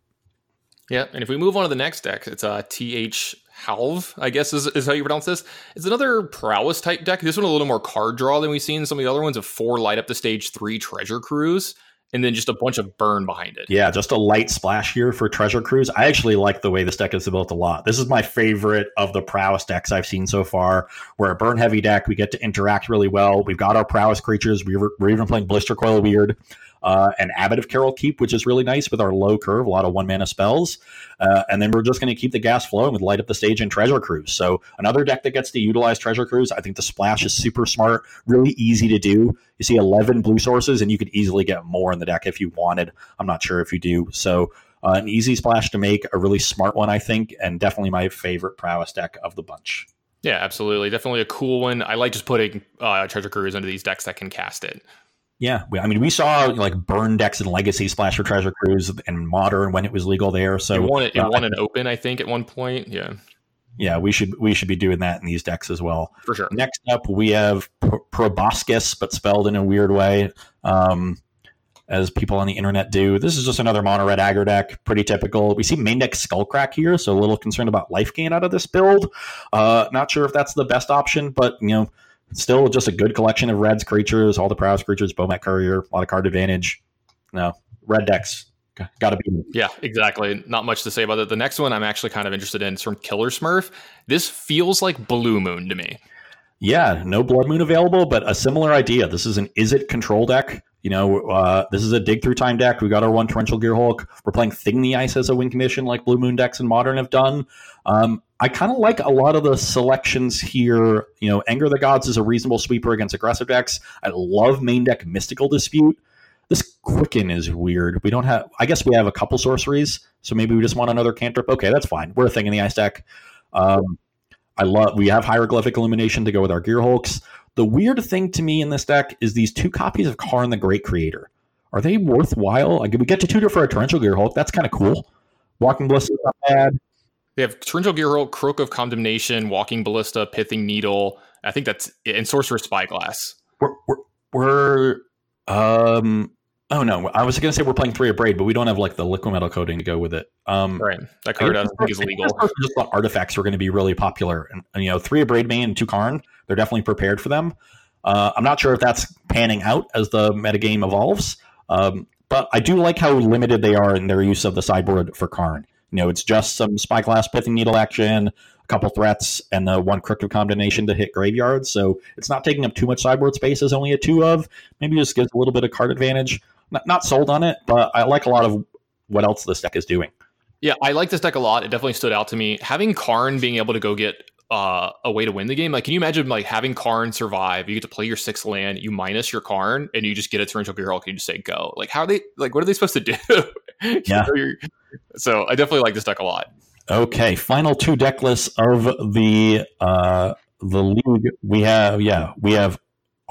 S1: Yeah, and if we move on to the next deck, it's a uh, TH Halve, I guess is, is how you pronounce this. It's another prowess type deck. This one a little more card draw than we've seen some of the other ones of four light up the stage, three treasure cruise and then just a bunch of burn behind it.
S2: Yeah, just a light splash here for Treasure Cruise. I actually like the way this deck is built a lot. This is my favorite of the prowess decks I've seen so far. We're a burn heavy deck. We get to interact really well. We've got our prowess creatures. We're, we're even playing Blistercoil Weird uh, an Abbot of Keral Keep, which is really nice with our low curve, a lot of one mana spells. Uh, and then we're just going to keep the gas flowing with Light Up the Stage and Treasure Cruise. So another deck that gets to utilize Treasure Cruise. I think the splash is super smart, really easy to do. You see 11 blue sources, and you could easily get more in the deck if you wanted. I'm not sure if you do. So uh, an easy splash to make, a really smart one, I think, and definitely my favorite prowess deck of the bunch.
S1: Yeah, absolutely. Definitely a cool one. I like just putting uh, Treasure Cruise into these decks that can cast it.
S2: Yeah, we, I mean, we saw like burn decks and legacy splash for Treasure Cruise and modern when it was legal there. So
S1: it won, it, it uh, won an open, I think, at one point. Yeah,
S2: yeah, we should we should be doing that in these decks as well.
S1: For sure.
S2: Next up, we have Proboscis, but spelled in a weird way, um, as people on the internet do. This is just another mono red aggro deck, pretty typical. We see main deck Skullcrack here, so a little concerned about life gain out of this build. Uh, not sure if that's the best option, but you know still just a good collection of reds creatures, all the prowess creatures, Bomat Courier, a lot of card advantage. No, red decks. Got to be.
S1: Yeah, exactly. Not much to say about it. The next one I'm actually kind of interested in is from Killer Smurf. This feels like Blue Moon to me.
S2: Yeah, no Blood Moon available, but a similar idea. This is an Izzet control deck. You know, uh, this is a dig through time deck. We got our one Torrential Gearhulk. We're playing Thing the Ice as a win condition, like Blue Moon decks and Modern have done. Um, I kind of like a lot of the selections here. You know, Anger the Gods is a reasonable sweeper against aggressive decks. I love main deck Mystical Dispute. This Quicken is weird. We don't have, I guess we have a couple sorceries, so maybe we just want another cantrip. Okay, that's fine. We're a thing in the ice deck. Um, I love, we have hieroglyphic illumination to go with our Gearhulks. The weird thing to me in this deck is these two copies of Karn the Great Creator. Are they worthwhile? Like, we get to tutor for a Torrential Gearhulk. That's kind of cool. Walking Ballista not bad.
S1: They have Torrential Gearhulk, Crook of Condemnation, Walking Ballista, Pithing Needle. I think that's and Sorcerer's Spyglass.
S2: We're, we're, we're um oh no, I was going to say we're playing three Abrade, but we don't have like the Liquimetal Coating to go with it. Um,
S1: right, that card I, think is legal.
S2: Just the artifacts are going to be really popular, and, and, you know, three Abrade main and two Karn, they're definitely prepared for them. Uh, I'm not sure if that's panning out as the metagame evolves, um, but I do like how limited they are in their use of the sideboard for Karn. You know, it's just some spyglass pithing needle action, a couple threats, and the one of combination to hit graveyards. So it's not taking up too much sideboard space as only a two of. Maybe just gives a little bit of card advantage. Not, not sold on it, but I like a lot of what else this deck is doing.
S1: Yeah, I like this deck a lot. It definitely stood out to me. Having Karn being able to go get uh, a way to win the game. Like, can you imagine like having Karn survive? You get to play your sixth land, you minus your Karn, and you just get a torrential gear and you just say go. Like, how are they? Like, what are they supposed to do?
S2: Yeah.
S1: so I definitely like this deck a lot.
S2: Okay, final two deck lists of the uh, the league. We have yeah, we have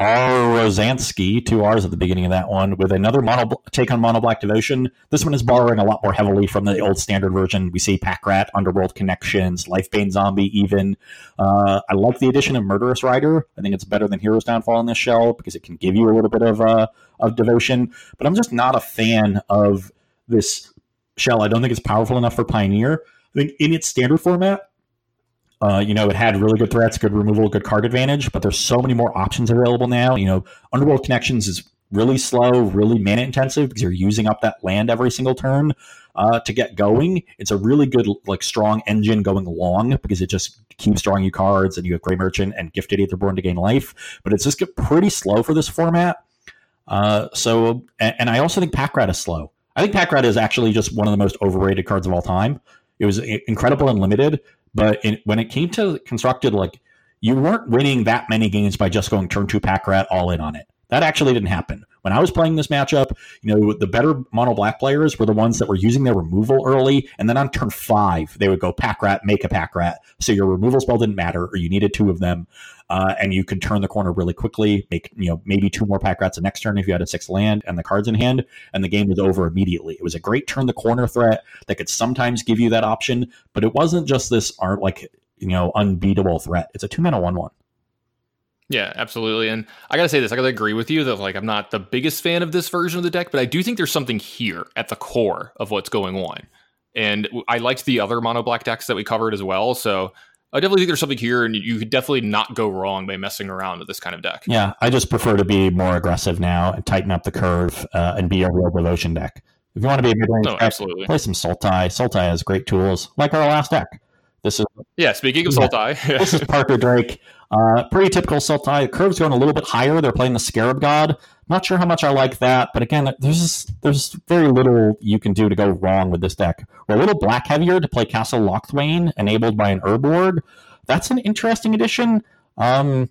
S2: R. Rosansky, two R's at the beginning of that one, with another mono take on Mono Black Devotion. This one is borrowing a lot more heavily from the old standard version. We see Pack Rat, Underworld Connections, Lifebane Zombie, even. Uh, I like the addition of Murderous Rider. I think it's better than Hero's Downfall in this shell because it can give you a little bit of uh, of devotion. But I'm just not a fan of this shell. I don't think it's powerful enough for Pioneer. I think in its standard format, uh, you know, it had really good threats, good removal, good card advantage, but there's so many more options available now. You know, Underworld Connections is really slow, really mana intensive because you're using up that land every single turn uh, to get going. It's a really good, like, strong engine going long because it just keeps drawing you cards and you have Gray Merchant and Gifted Aetherborn to gain life. But it's just pretty slow for this format. Uh, so, and, and, I also think Pack Rat is slow. I think Pack Rat is actually just one of the most overrated cards of all time. It was incredible and limited, but in, when it came to constructed, like you weren't winning that many games by just going turn two Pack Rat all in on it. That actually didn't happen. When I was playing this matchup, you know, the better mono black players were the ones that were using their removal early, and then on turn five, they would go pack rat, make a pack rat. So your removal spell didn't matter, or you needed two of them, uh, and you could turn the corner really quickly, make you know maybe two more pack rats the next turn if you had a six land and the cards in hand, and the game was over immediately. It was a great turn the corner threat that could sometimes give you that option, but it wasn't just this art like you know unbeatable threat. It's a two mana one one.
S1: Yeah, absolutely. And I gotta say this, I gotta agree with you that like I'm not the biggest fan of this version of the deck, but I do think there's something here at the core of what's going on. And I liked the other mono black decks that we covered as well. So I definitely think there's something here, and you could definitely not go wrong by messing around with this kind of deck.
S2: Yeah, I just prefer to be more aggressive now and tighten up the curve uh, and be a real devotion deck. If you want to be a mid-range
S1: no,
S2: deck,
S1: absolutely.
S2: play some Sultai. Sultai has great tools, like our last deck. This is
S1: yeah. Speaking of Sultai,
S2: this is Parker Drake. Uh, pretty typical Sultai. Curve's going a little bit higher. They're playing the Scarab God. Not sure how much I like that, but again, there's there's very little you can do to go wrong with this deck. We're a little black heavier to play Castle Locthwain, enabled by an Urborg. That's an interesting addition um,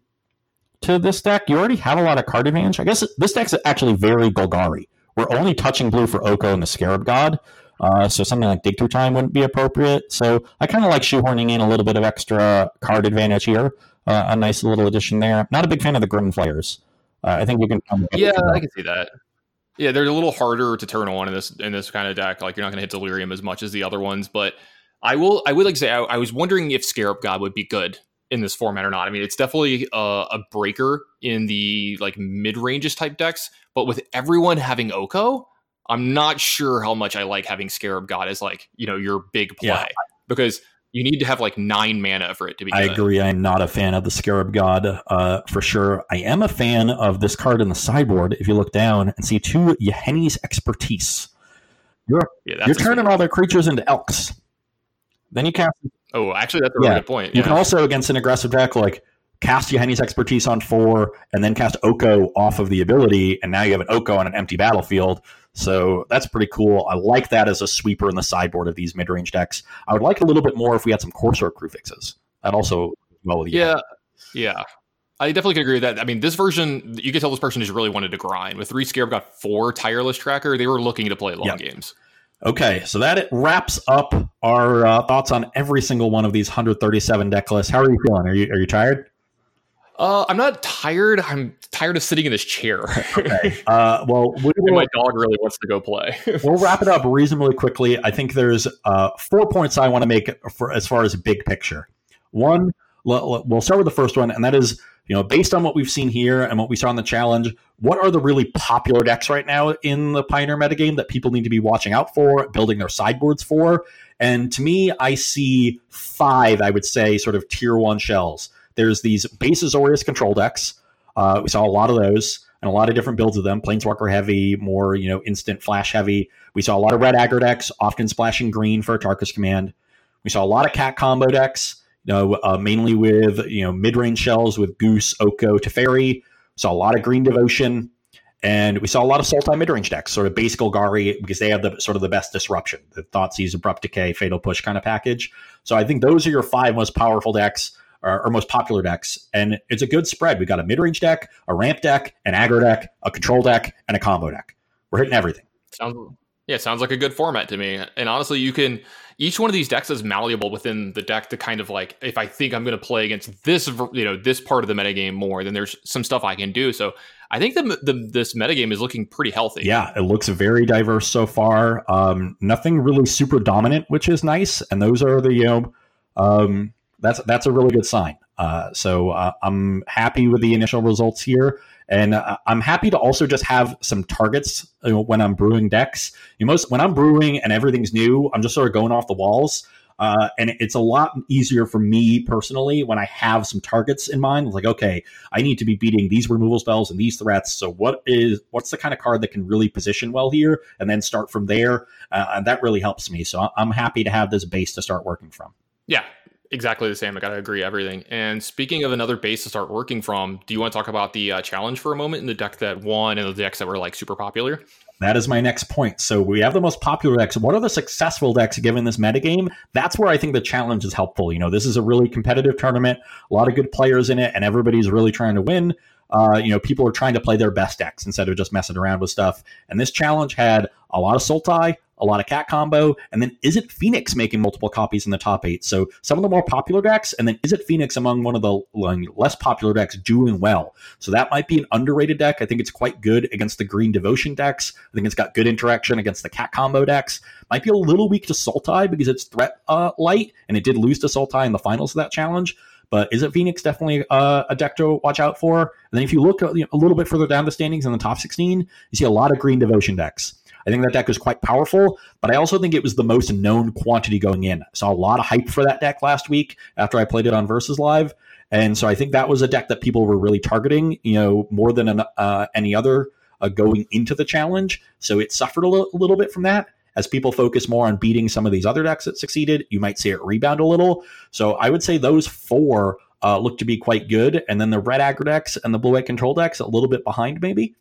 S2: to this deck. You already have a lot of card advantage. I guess this deck's actually very Golgari. We're only touching blue for Oko and the Scarab God. Uh, so something like dig through time wouldn't be appropriate. So I kind of like shoehorning in a little bit of extra card advantage here. Uh, a nice little addition there. Not a big fan of the Grim Flayers. Uh, I think you can.
S1: Yeah, I can see that. Yeah, they're a little harder to turn on in this in this kind of deck. Like you're not going to hit Delirium as much as the other ones, but I will. I would like to say I, I was wondering if Scarab God would be good in this format or not. I mean, it's definitely a, a breaker in the like mid ranges type decks, but with everyone having Oko, I'm not sure how much I like having Scarab God as like you know your big play yeah. because you need to have like nine mana for it to be.
S2: I agree. I'm not a fan of the Scarab God uh, for sure. I am a fan of this card in the sideboard. If you look down and see two Yahenni's expertise, you're yeah, you're turning all their creatures into elks. Then you cast.
S1: Oh, actually, that's a yeah. really good point.
S2: You can also against an aggressive deck like cast Yahenni's expertise on four, and then cast Oko off of the ability, and now you have an Oko on an empty battlefield. So that's pretty cool. I like that as a sweeper in the sideboard of these mid range decks. I would like a little bit more if we had some Corsair crew fixes. That also well with.
S1: Yeah, yeah. I definitely could agree with that. I mean, this version, you can tell this person just really wanted to grind. With three Scarab God four tireless tracker, they were looking to play long yep. games.
S2: Okay, so that it wraps up our uh, thoughts on every single one of these 137 deck lists. How are you feeling? Are you are you tired?
S1: Uh, I'm not tired. I'm tired of sitting in this chair.
S2: okay. Uh, well, we
S1: will, my dog really wants to go play.
S2: we'll wrap it up reasonably quickly. I think there's uh, four points I want to make for as far as big picture. One, we'll start with the first one, and that is, you know, based on what we've seen here and what we saw in the challenge, what are the really popular decks right now in the Pioneer metagame that people need to be watching out for, building their sideboards for? And to me, I see five, I would say, sort of tier one shells. There's these base Azorius control decks. Uh, we saw a lot of those and a lot of different builds of them. Planeswalker heavy, more you know instant flash heavy. We saw a lot of red aggro decks, often splashing green for Atarka's command. We saw a lot of cat combo decks, you know, uh, mainly with you know mid range shells with Goose, Oko, Teferi. We saw a lot of green devotion, and we saw a lot of Sultai mid range decks, sort of base Golgari because they have the sort of the best disruption, the Thoughtseize, Abrupt Decay, Fatal Push kind of package. So I think those are your five most powerful decks our, our most popular decks, and it's a good spread. We got a mid range deck, a ramp deck, an aggro deck, a control deck, and a combo deck. We're hitting everything.
S1: Sounds yeah, sounds like a good format to me. And honestly, you can each one of these decks is malleable within the deck to kind of like if I think I'm going to play against this you know this part of the metagame more, then there's some stuff I can do. So I think the, the this metagame is looking pretty healthy.
S2: Yeah, it looks very diverse so far. Um, nothing really super dominant, which is nice. And those are the you know um, that's that's a really good sign. Uh, so uh, I'm happy with the initial results here, and uh, I'm happy to also just have some targets when I'm brewing decks. You most when I'm brewing and everything's new, I'm just sort of going off the walls. Uh, and it's a lot easier for me personally when I have some targets in mind. Like, okay, I need to be beating these removal spells and these threats. So, what is what's the kind of card that can really position well here, and then start from there? Uh, and that really helps me. So, I'm happy to have this base to start working from.
S1: Yeah, exactly the same. I gotta agree everything. And speaking of another base to start working from, do you want to talk about the uh, challenge for a moment in the deck that won and the decks that were like super popular?
S2: That is my next point. So we have the most popular decks. What are the successful decks given this metagame? That's where I think the challenge is helpful. You know, this is a really competitive tournament, a lot of good players in it, and everybody's really trying to win. Uh, you know, people are trying to play their best decks instead of just messing around with stuff. And this challenge had a lot of Sultai, a lot of cat combo, and then Izzet Phoenix making multiple copies in the top eight? So some of the more popular decks, and then Izzet Phoenix among one of the less popular decks doing well? So that might be an underrated deck. I think it's quite good against the Green Devotion decks. I think it's got good interaction against the cat combo decks. Might be a little weak to Sultai because it's threat uh, light, and it did lose to Sultai in the finals of that challenge. But Izzet Phoenix definitely uh, a deck to watch out for? And then if you look a, you know, a little bit further down the standings in the top 16, you see a lot of Green Devotion decks. I think that deck was quite powerful, but I also think it was the most known quantity going in. I saw a lot of hype for that deck last week after I played it on Versus Live. And so I think that was a deck that people were really targeting, you know, more than an, uh, any other uh, going into the challenge. So it suffered a little bit from that. As people focus more on beating some of these other decks that succeeded, you might see it rebound a little. So I would say those four uh, look to be quite good. And then the red aggro decks and the blue white control decks a little bit behind, maybe.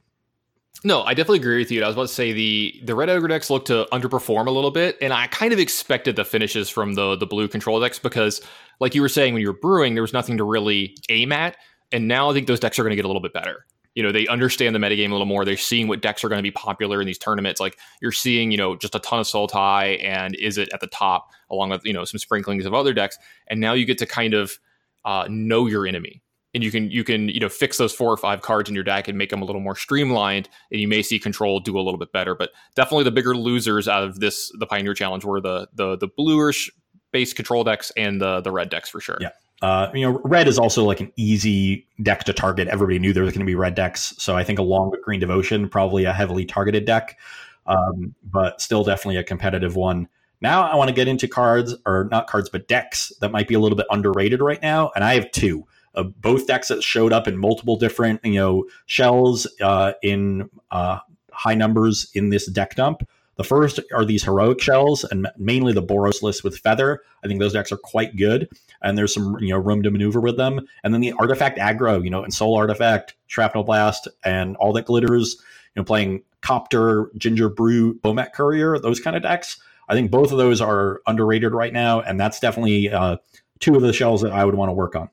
S1: No, I definitely agree with you. I was about to say the the red aggro decks look to underperform a little bit, and I kind of expected the finishes from the the blue control decks because, like you were saying, when you were brewing, there was nothing to really aim at, and now I think those decks are going to get a little bit better. You know, they understand the metagame a little more. They're seeing what decks are going to be popular in these tournaments. Like you're seeing, you know, just a ton of Sultai and Izzet at the top, along with you know some sprinklings of other decks, and now you get to kind of uh, know your enemy and you can you can you know fix those four or five cards in your deck and make them a little more streamlined and you may see control do a little bit better. But definitely the bigger losers out of this the pioneer challenge were the the the bluish base control decks and the the red decks for sure.
S2: Yeah. Uh, you know, red is also like an easy deck to target. Everybody knew there was going to be red decks, so I think along with Green Devotion, probably a heavily targeted deck, um, but still definitely a competitive one. Now I want to get into cards, or not cards, but decks that might be a little bit underrated right now, and I have two uh, both decks that showed up in multiple different you know shells uh, in uh, high numbers in this deck dump. The first are these heroic shells, and mainly the Boros list with Feather. I think those decks are quite good, and there's some you know room to maneuver with them. And then the artifact aggro, you know, and Ensoul Artifact, Shrapnel Blast, and all that glitters. You know, playing Copter, Gingerbrute, Bomat Courier, those kind of decks. I think both of those are underrated right now, and that's definitely uh, two of the shells that I would want to work on.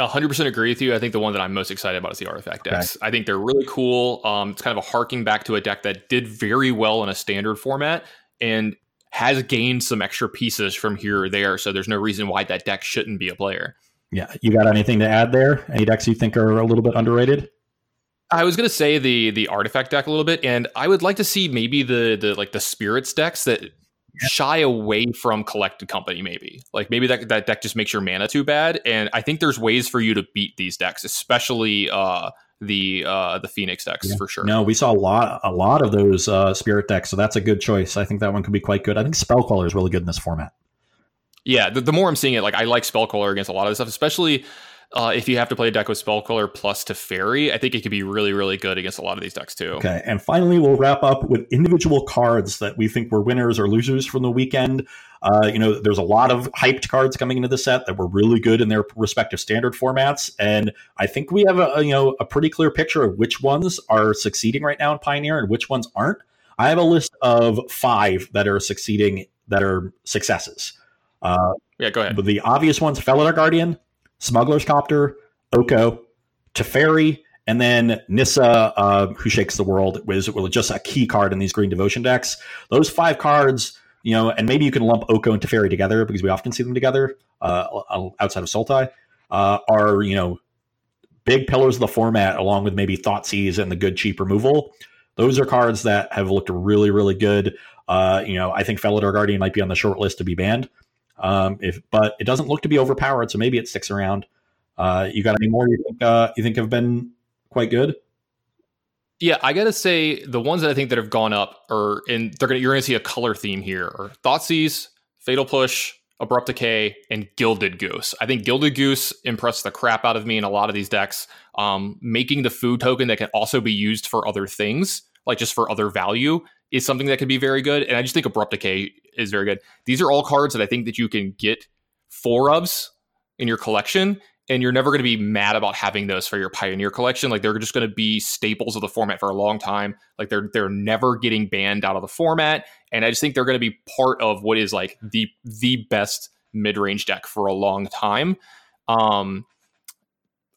S1: 100% agree with you. I think the one that I'm most excited about is the artifact decks. Okay. I think they're really cool. Um, it's kind of a harking back to a deck that did very well in a standard format and has gained some extra pieces from here or there. So there's no reason why that deck shouldn't be a player.
S2: Yeah. You got anything to add there? Any decks you think are a little bit underrated?
S1: I was gonna say the the artifact deck a little bit, and I would like to see maybe the the like the spirits decks that shy away from collected company maybe. Like maybe that, that deck just makes your mana too bad and i think there's ways for you to beat these decks especially uh the uh the phoenix decks yeah. for sure.
S2: No we saw a lot a lot of those uh spirit decks so that's a good choice. I think that one could be quite good. I think Spell Queller is really good in this format.
S1: Yeah the, the more i'm seeing it like i like Spell Queller against a lot of this stuff especially uh, if you have to play a deck with Spell Queller plus to Teferi, I think it could be really, really good against a lot of these decks too.
S2: Okay, and finally, we'll wrap up with individual cards that we think were winners or losers from the weekend. Uh, you know, there's a lot of hyped cards coming into the set that were really good in their respective standard formats, and I think we have a, a you know a pretty clear picture of which ones are succeeding right now in Pioneer and which ones aren't. I have a list of five that are succeeding that are successes.
S1: Uh, yeah, go ahead.
S2: But the obvious ones: Felidar Guardian, Smuggler's Copter, Oko, Teferi, and then Nissa, uh, who shakes the world, was, was just a key card in these Green Devotion decks. Those five cards, you know, and maybe you can lump Oko and Teferi together because we often see them together uh, outside of Sultai, uh, are, you know, big pillars of the format along with maybe Thoughtseize and the good cheap removal. Those are cards that have looked really, really good. Uh, you know, I think Felidar Guardian might be on the short list to be banned. Um, if but it doesn't look to be overpowered, so maybe it sticks around. Uh, you got any more you think uh, you think have been quite good?
S1: Yeah, I gotta say the ones that I think that have gone up are and they're gonna you're gonna see a color theme here are Thoughtseize, Fatal Push, Abrupt Decay, and Gilded Goose. I think Gilded Goose impressed the crap out of me in a lot of these decks. Um, making the food token that can also be used for other things, like just for other value, is something that could be very good. And I just think Abrupt Decay is very good. These are all cards that I think that you can get four ofs in your collection and you're never going to be mad about having those for your pioneer collection. Like they're just going to be staples of the format for a long time. Like they're they're never getting banned out of the format and i just think they're going to be part of what is like the the best mid-range deck for a long time. Um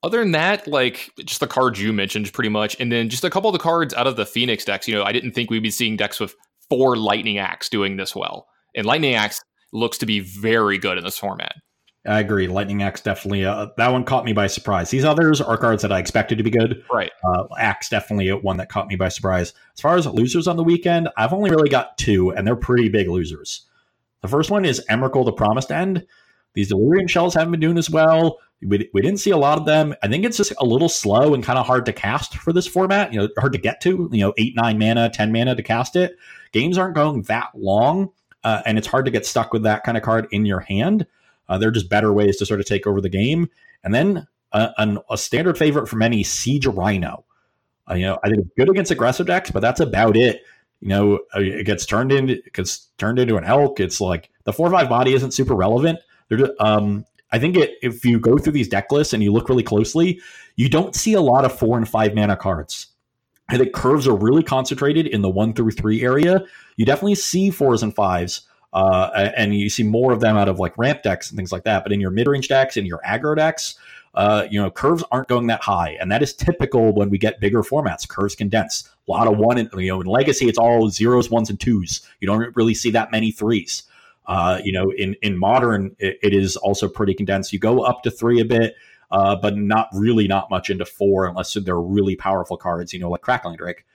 S1: other than that like just the cards you mentioned pretty much and then just a couple of the cards out of the phoenix decks. You know i didn't think we'd be seeing decks with four lightning axe doing this well and lightning axe looks to be very good in this format
S2: I agree. Lightning Axe definitely uh, that one caught me by surprise. These others are cards that I expected to be good.
S1: Right.
S2: Uh, Axe definitely one that caught me by surprise. As far as losers on the weekend, I've only really got two, and they're pretty big losers. The first one is Emrakul, the Promised End. These Delirium shells haven't been doing as well. We, we didn't see a lot of them. I think it's just a little slow and kind of hard to cast for this format. You know, hard to get to. You know, eight, nine mana, ten mana to cast it. Games aren't going that long, uh, and it's hard to get stuck with that kind of card in your hand. Uh, they're just better ways to sort of take over the game. And then uh, an, a standard favorite for many, Siege Rhino. Uh, you know, I think it's good against aggressive decks, but that's about it. You know, uh, it gets turned into it gets turned into an elk. It's like the four five body isn't super relevant. They're, um, I think it, if you go through these deck lists and you look really closely, you don't see a lot of four and five mana cards. I think curves are really concentrated in the one through three area. You definitely see fours and fives, uh, and you see more of them out of like ramp decks and things like that. But in your mid range decks, in your aggro decks, uh, you know, curves aren't going that high, and that is typical when we get bigger formats. Curves condense. A lot of one, in, you know, in Legacy, it's all zeros, ones, and twos. You don't really see that many threes. Uh, you know, in in modern, it, it is also pretty condensed. You go up to three a bit, uh, but not really not much into four unless they're really powerful cards. You know, like Crackling Drake.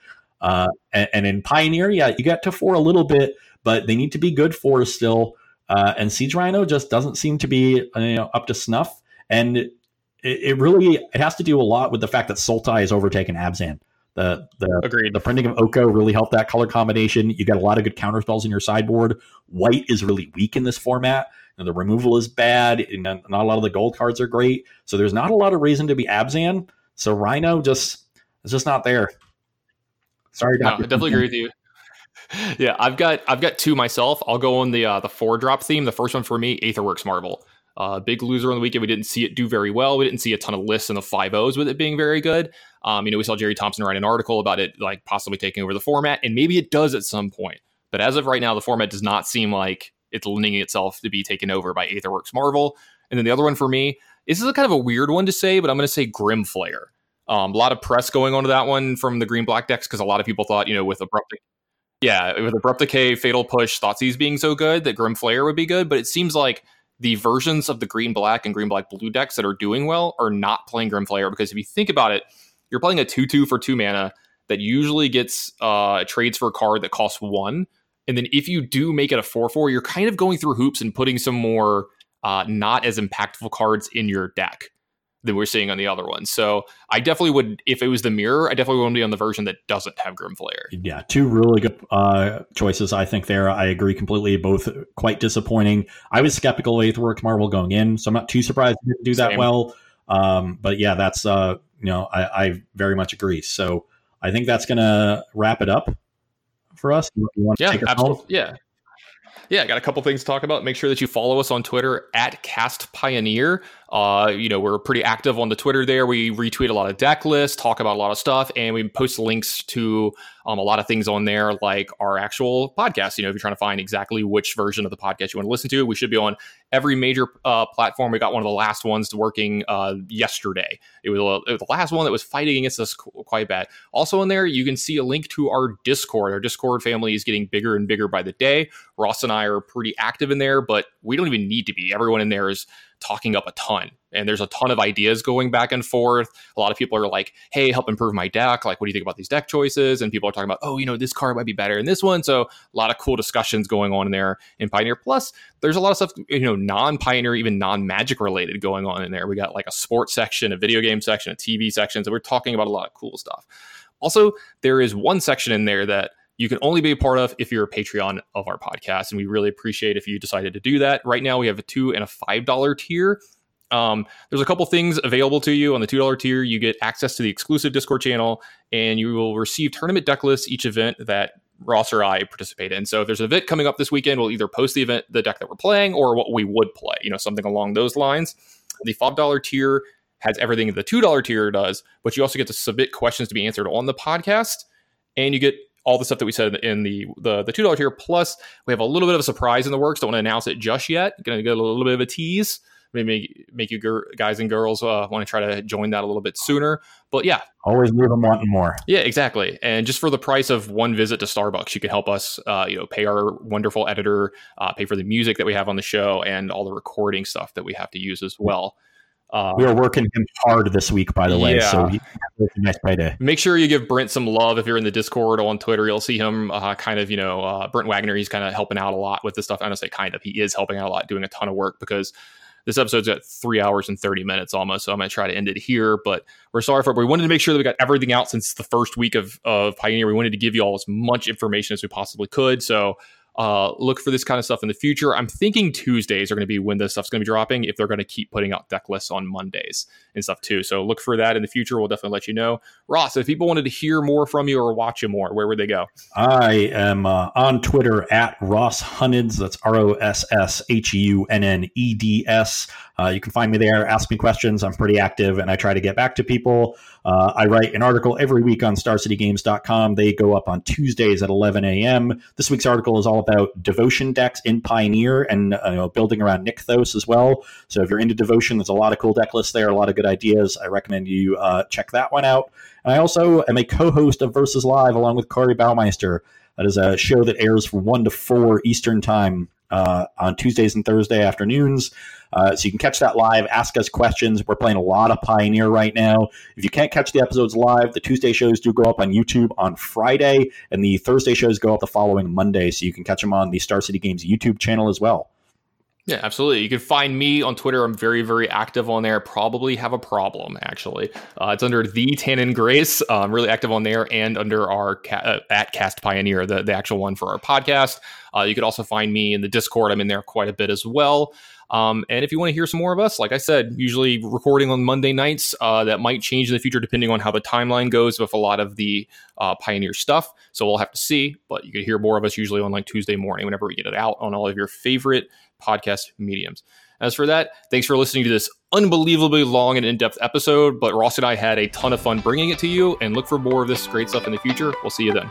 S2: Uh, and, and, in Pioneer, yeah, you get to four a little bit, but they need to be good for still. Uh, and Siege Rhino just doesn't seem to be uh, you know, up to snuff. And it, it, really it has to do a lot with the fact that Sultai has overtaken Abzan. The the
S1: Agreed.
S2: the printing of Oko really helped that color combination. You got a lot of good counter spells in your sideboard. White is really weak in this format. And the removal is bad. And not a lot of the gold cards are great. So there's not a lot of reason to be Abzan. So Rhino just is just not there. Sorry,
S1: Doctor. No, I definitely agree with you yeah, I've got I've got two myself. I'll go on the uh, the four drop theme. The first one for me, Aetherworks Marvel. Uh, big loser on the weekend. We didn't see it do very well. We didn't see a ton of lists in the five O's with it being very good. Um, you know, we saw Jerry Thompson write an article about it like possibly taking over the format, and maybe it does at some point. But as of right now, the format does not seem like it's lending itself to be taken over by Aetherworks Marvel. And then the other one for me, this is a kind of a weird one to say, but I'm going to say Grimflayer. Um, a lot of press going on to that one from the green black decks because a lot of people thought, you know, with abrupt yeah, with Abrupt Decay, Fatal Push, Thoughtseize being so good that Grimflayer would be good, but it seems like the versions of the green black and green black blue decks that are doing well are not playing Grimflayer because if you think about it, you're playing a 2 2 for two mana that usually gets uh, trades for a card that costs one. And then if you do make it a 4 4, you're kind of going through hoops and putting some more uh, not as impactful cards in your deck than we're seeing on the other one. So I definitely would, if it was the mirror, I definitely want to be on the version that doesn't have Grimflayer.
S2: Yeah, two really good uh, choices, I think, there. I agree completely. Both quite disappointing. I was skeptical of Aetherworks Marvel going in, so I'm not too surprised it didn't do that Same. well. Um, but yeah, that's, uh, you know, I, I, very much agree. So I think that's going to wrap it up for us.
S1: You, you yeah, absolutely. Yeah yeah, I got a couple things to talk about. Make sure that you follow us on Twitter at Cast Pioneer. Uh, you know, we're pretty active on the Twitter there. We retweet a lot of deck lists, talk about a lot of stuff, and we post links to um, a lot of things on there, like our actual podcast. You know, if you're trying to find exactly which version of the podcast you want to listen to, we should be on every major uh, platform. We got one of the last ones working uh, yesterday. It was, a, it was, the last one that was fighting against us quite bad. Also, in there, you can see a link to our Discord. Our Discord family is getting bigger and bigger by the day. Ross and I are pretty active in there, but we don't even need to be. Everyone in there is talking up a ton. And there's a ton of ideas going back and forth. A lot of people are like hey help improve my deck. Like what do you think about these deck choices? And people are talking about oh you know this card might be better than this one. So a lot of cool discussions going on in there in pioneer. Plus there's a lot of stuff you know non-pioneer even non-magic related going on in there. We got like a sports section a video game section a tv section. So we're talking about a lot of cool stuff. Also there is one section in there that you can only be a part of if you're a Patreon of our podcast. And we really appreciate if you decided to do that. Right now, we have a two and a $5 tier. Um, there's a couple things available to you on the $2 tier. You get access to the exclusive Discord channel, and you will receive tournament deck lists each event that Ross or I participate in. So if there's an event coming up this weekend, we'll either post the event, the deck that we're playing, or what we would play, you know, something along those lines. The $5 tier has everything the $2 tier does, but you also get to submit questions to be answered on the podcast, and you get all the stuff that we said in the the, the two dollar tier. Plus, we have a little bit of a surprise in the works. Don't want to announce it just yet. Going to get a little bit of a tease. Maybe make you guys and girls uh, want to try to join that a little bit sooner. But yeah,
S2: always leave them wanting more.
S1: Yeah, exactly. And just for the price of one visit to Starbucks, you can help us, uh, you know, pay our wonderful editor, uh, pay for the music that we have on the show, and all the recording stuff that we have to use as well.
S2: Uh, we are working him hard this week, by the way. Yeah. So he a nice payday.
S1: Make sure you give Brent some love if you're in the Discord or on Twitter. You'll see him uh, kind of, you know, uh, Brent Wagner. He's kind of helping out a lot with this stuff. I don't say kind of. He is helping out a lot, doing a ton of work because this episode's got three hours and 30 minutes almost. So I'm going to try to end it here. But we're sorry for it. But we wanted to make sure that we got everything out since the first week of, of Pioneer. We wanted to give you all as much information as we possibly could. So uh, look for this kind of stuff in the future. I'm thinking Tuesdays are going to be when this stuff's going to be dropping if they're going to keep putting out deck lists on Mondays and stuff too. So look for that in the future. We'll definitely let you know. Ross, if people wanted to hear more from you or watch you more, where would they go?
S2: I am uh, on Twitter at Ross Hunneds. That's R O S S H U N N E D S. Uh, you can find me there. Ask me questions. I'm pretty active and I try to get back to people. Uh, I write an article every week on StarCityGames.com. They go up on Tuesdays at 11 a.m. This week's article is all about devotion decks in Pioneer and uh, building around Nykthos as well. So if you're into devotion, there's a lot of cool deck lists there, a lot of good ideas. I recommend you uh, check that one out. And I also am a co-host of Versus Live along with Corey Baumeister. That is a show that airs from 1 to 4 Eastern Time uh, on Tuesdays and Thursday afternoons. Uh, so you can catch that live, ask us questions. We're playing a lot of Pioneer right now. If you can't catch the episodes live, the Tuesday shows do go up on YouTube on Friday, and the Thursday shows go up the following Monday. So you can catch them on the Star City Games YouTube channel as well.
S1: Yeah, absolutely. You can find me on Twitter. I'm very, very active on there. Probably have a problem, actually. Uh, it's under the Tannon Grace. Uh, I'm really active on there and under our ca- uh, at Cast Pioneer, the, the actual one for our podcast. Uh, you could also find me in the Discord. I'm in there quite a bit as well. Um, and if you want to hear some more of us, like I said, usually recording on Monday nights, uh, that might change in the future depending on how the timeline goes with a lot of the uh, Pioneer stuff. So we'll have to see, but you can hear more of us usually on like Tuesday morning whenever we get it out on all of your favorite podcast mediums. As for that, thanks for listening to this unbelievably long and in depth episode. But Ross and I had a ton of fun bringing it to you, and look for more of this great stuff in the future. We'll see you then.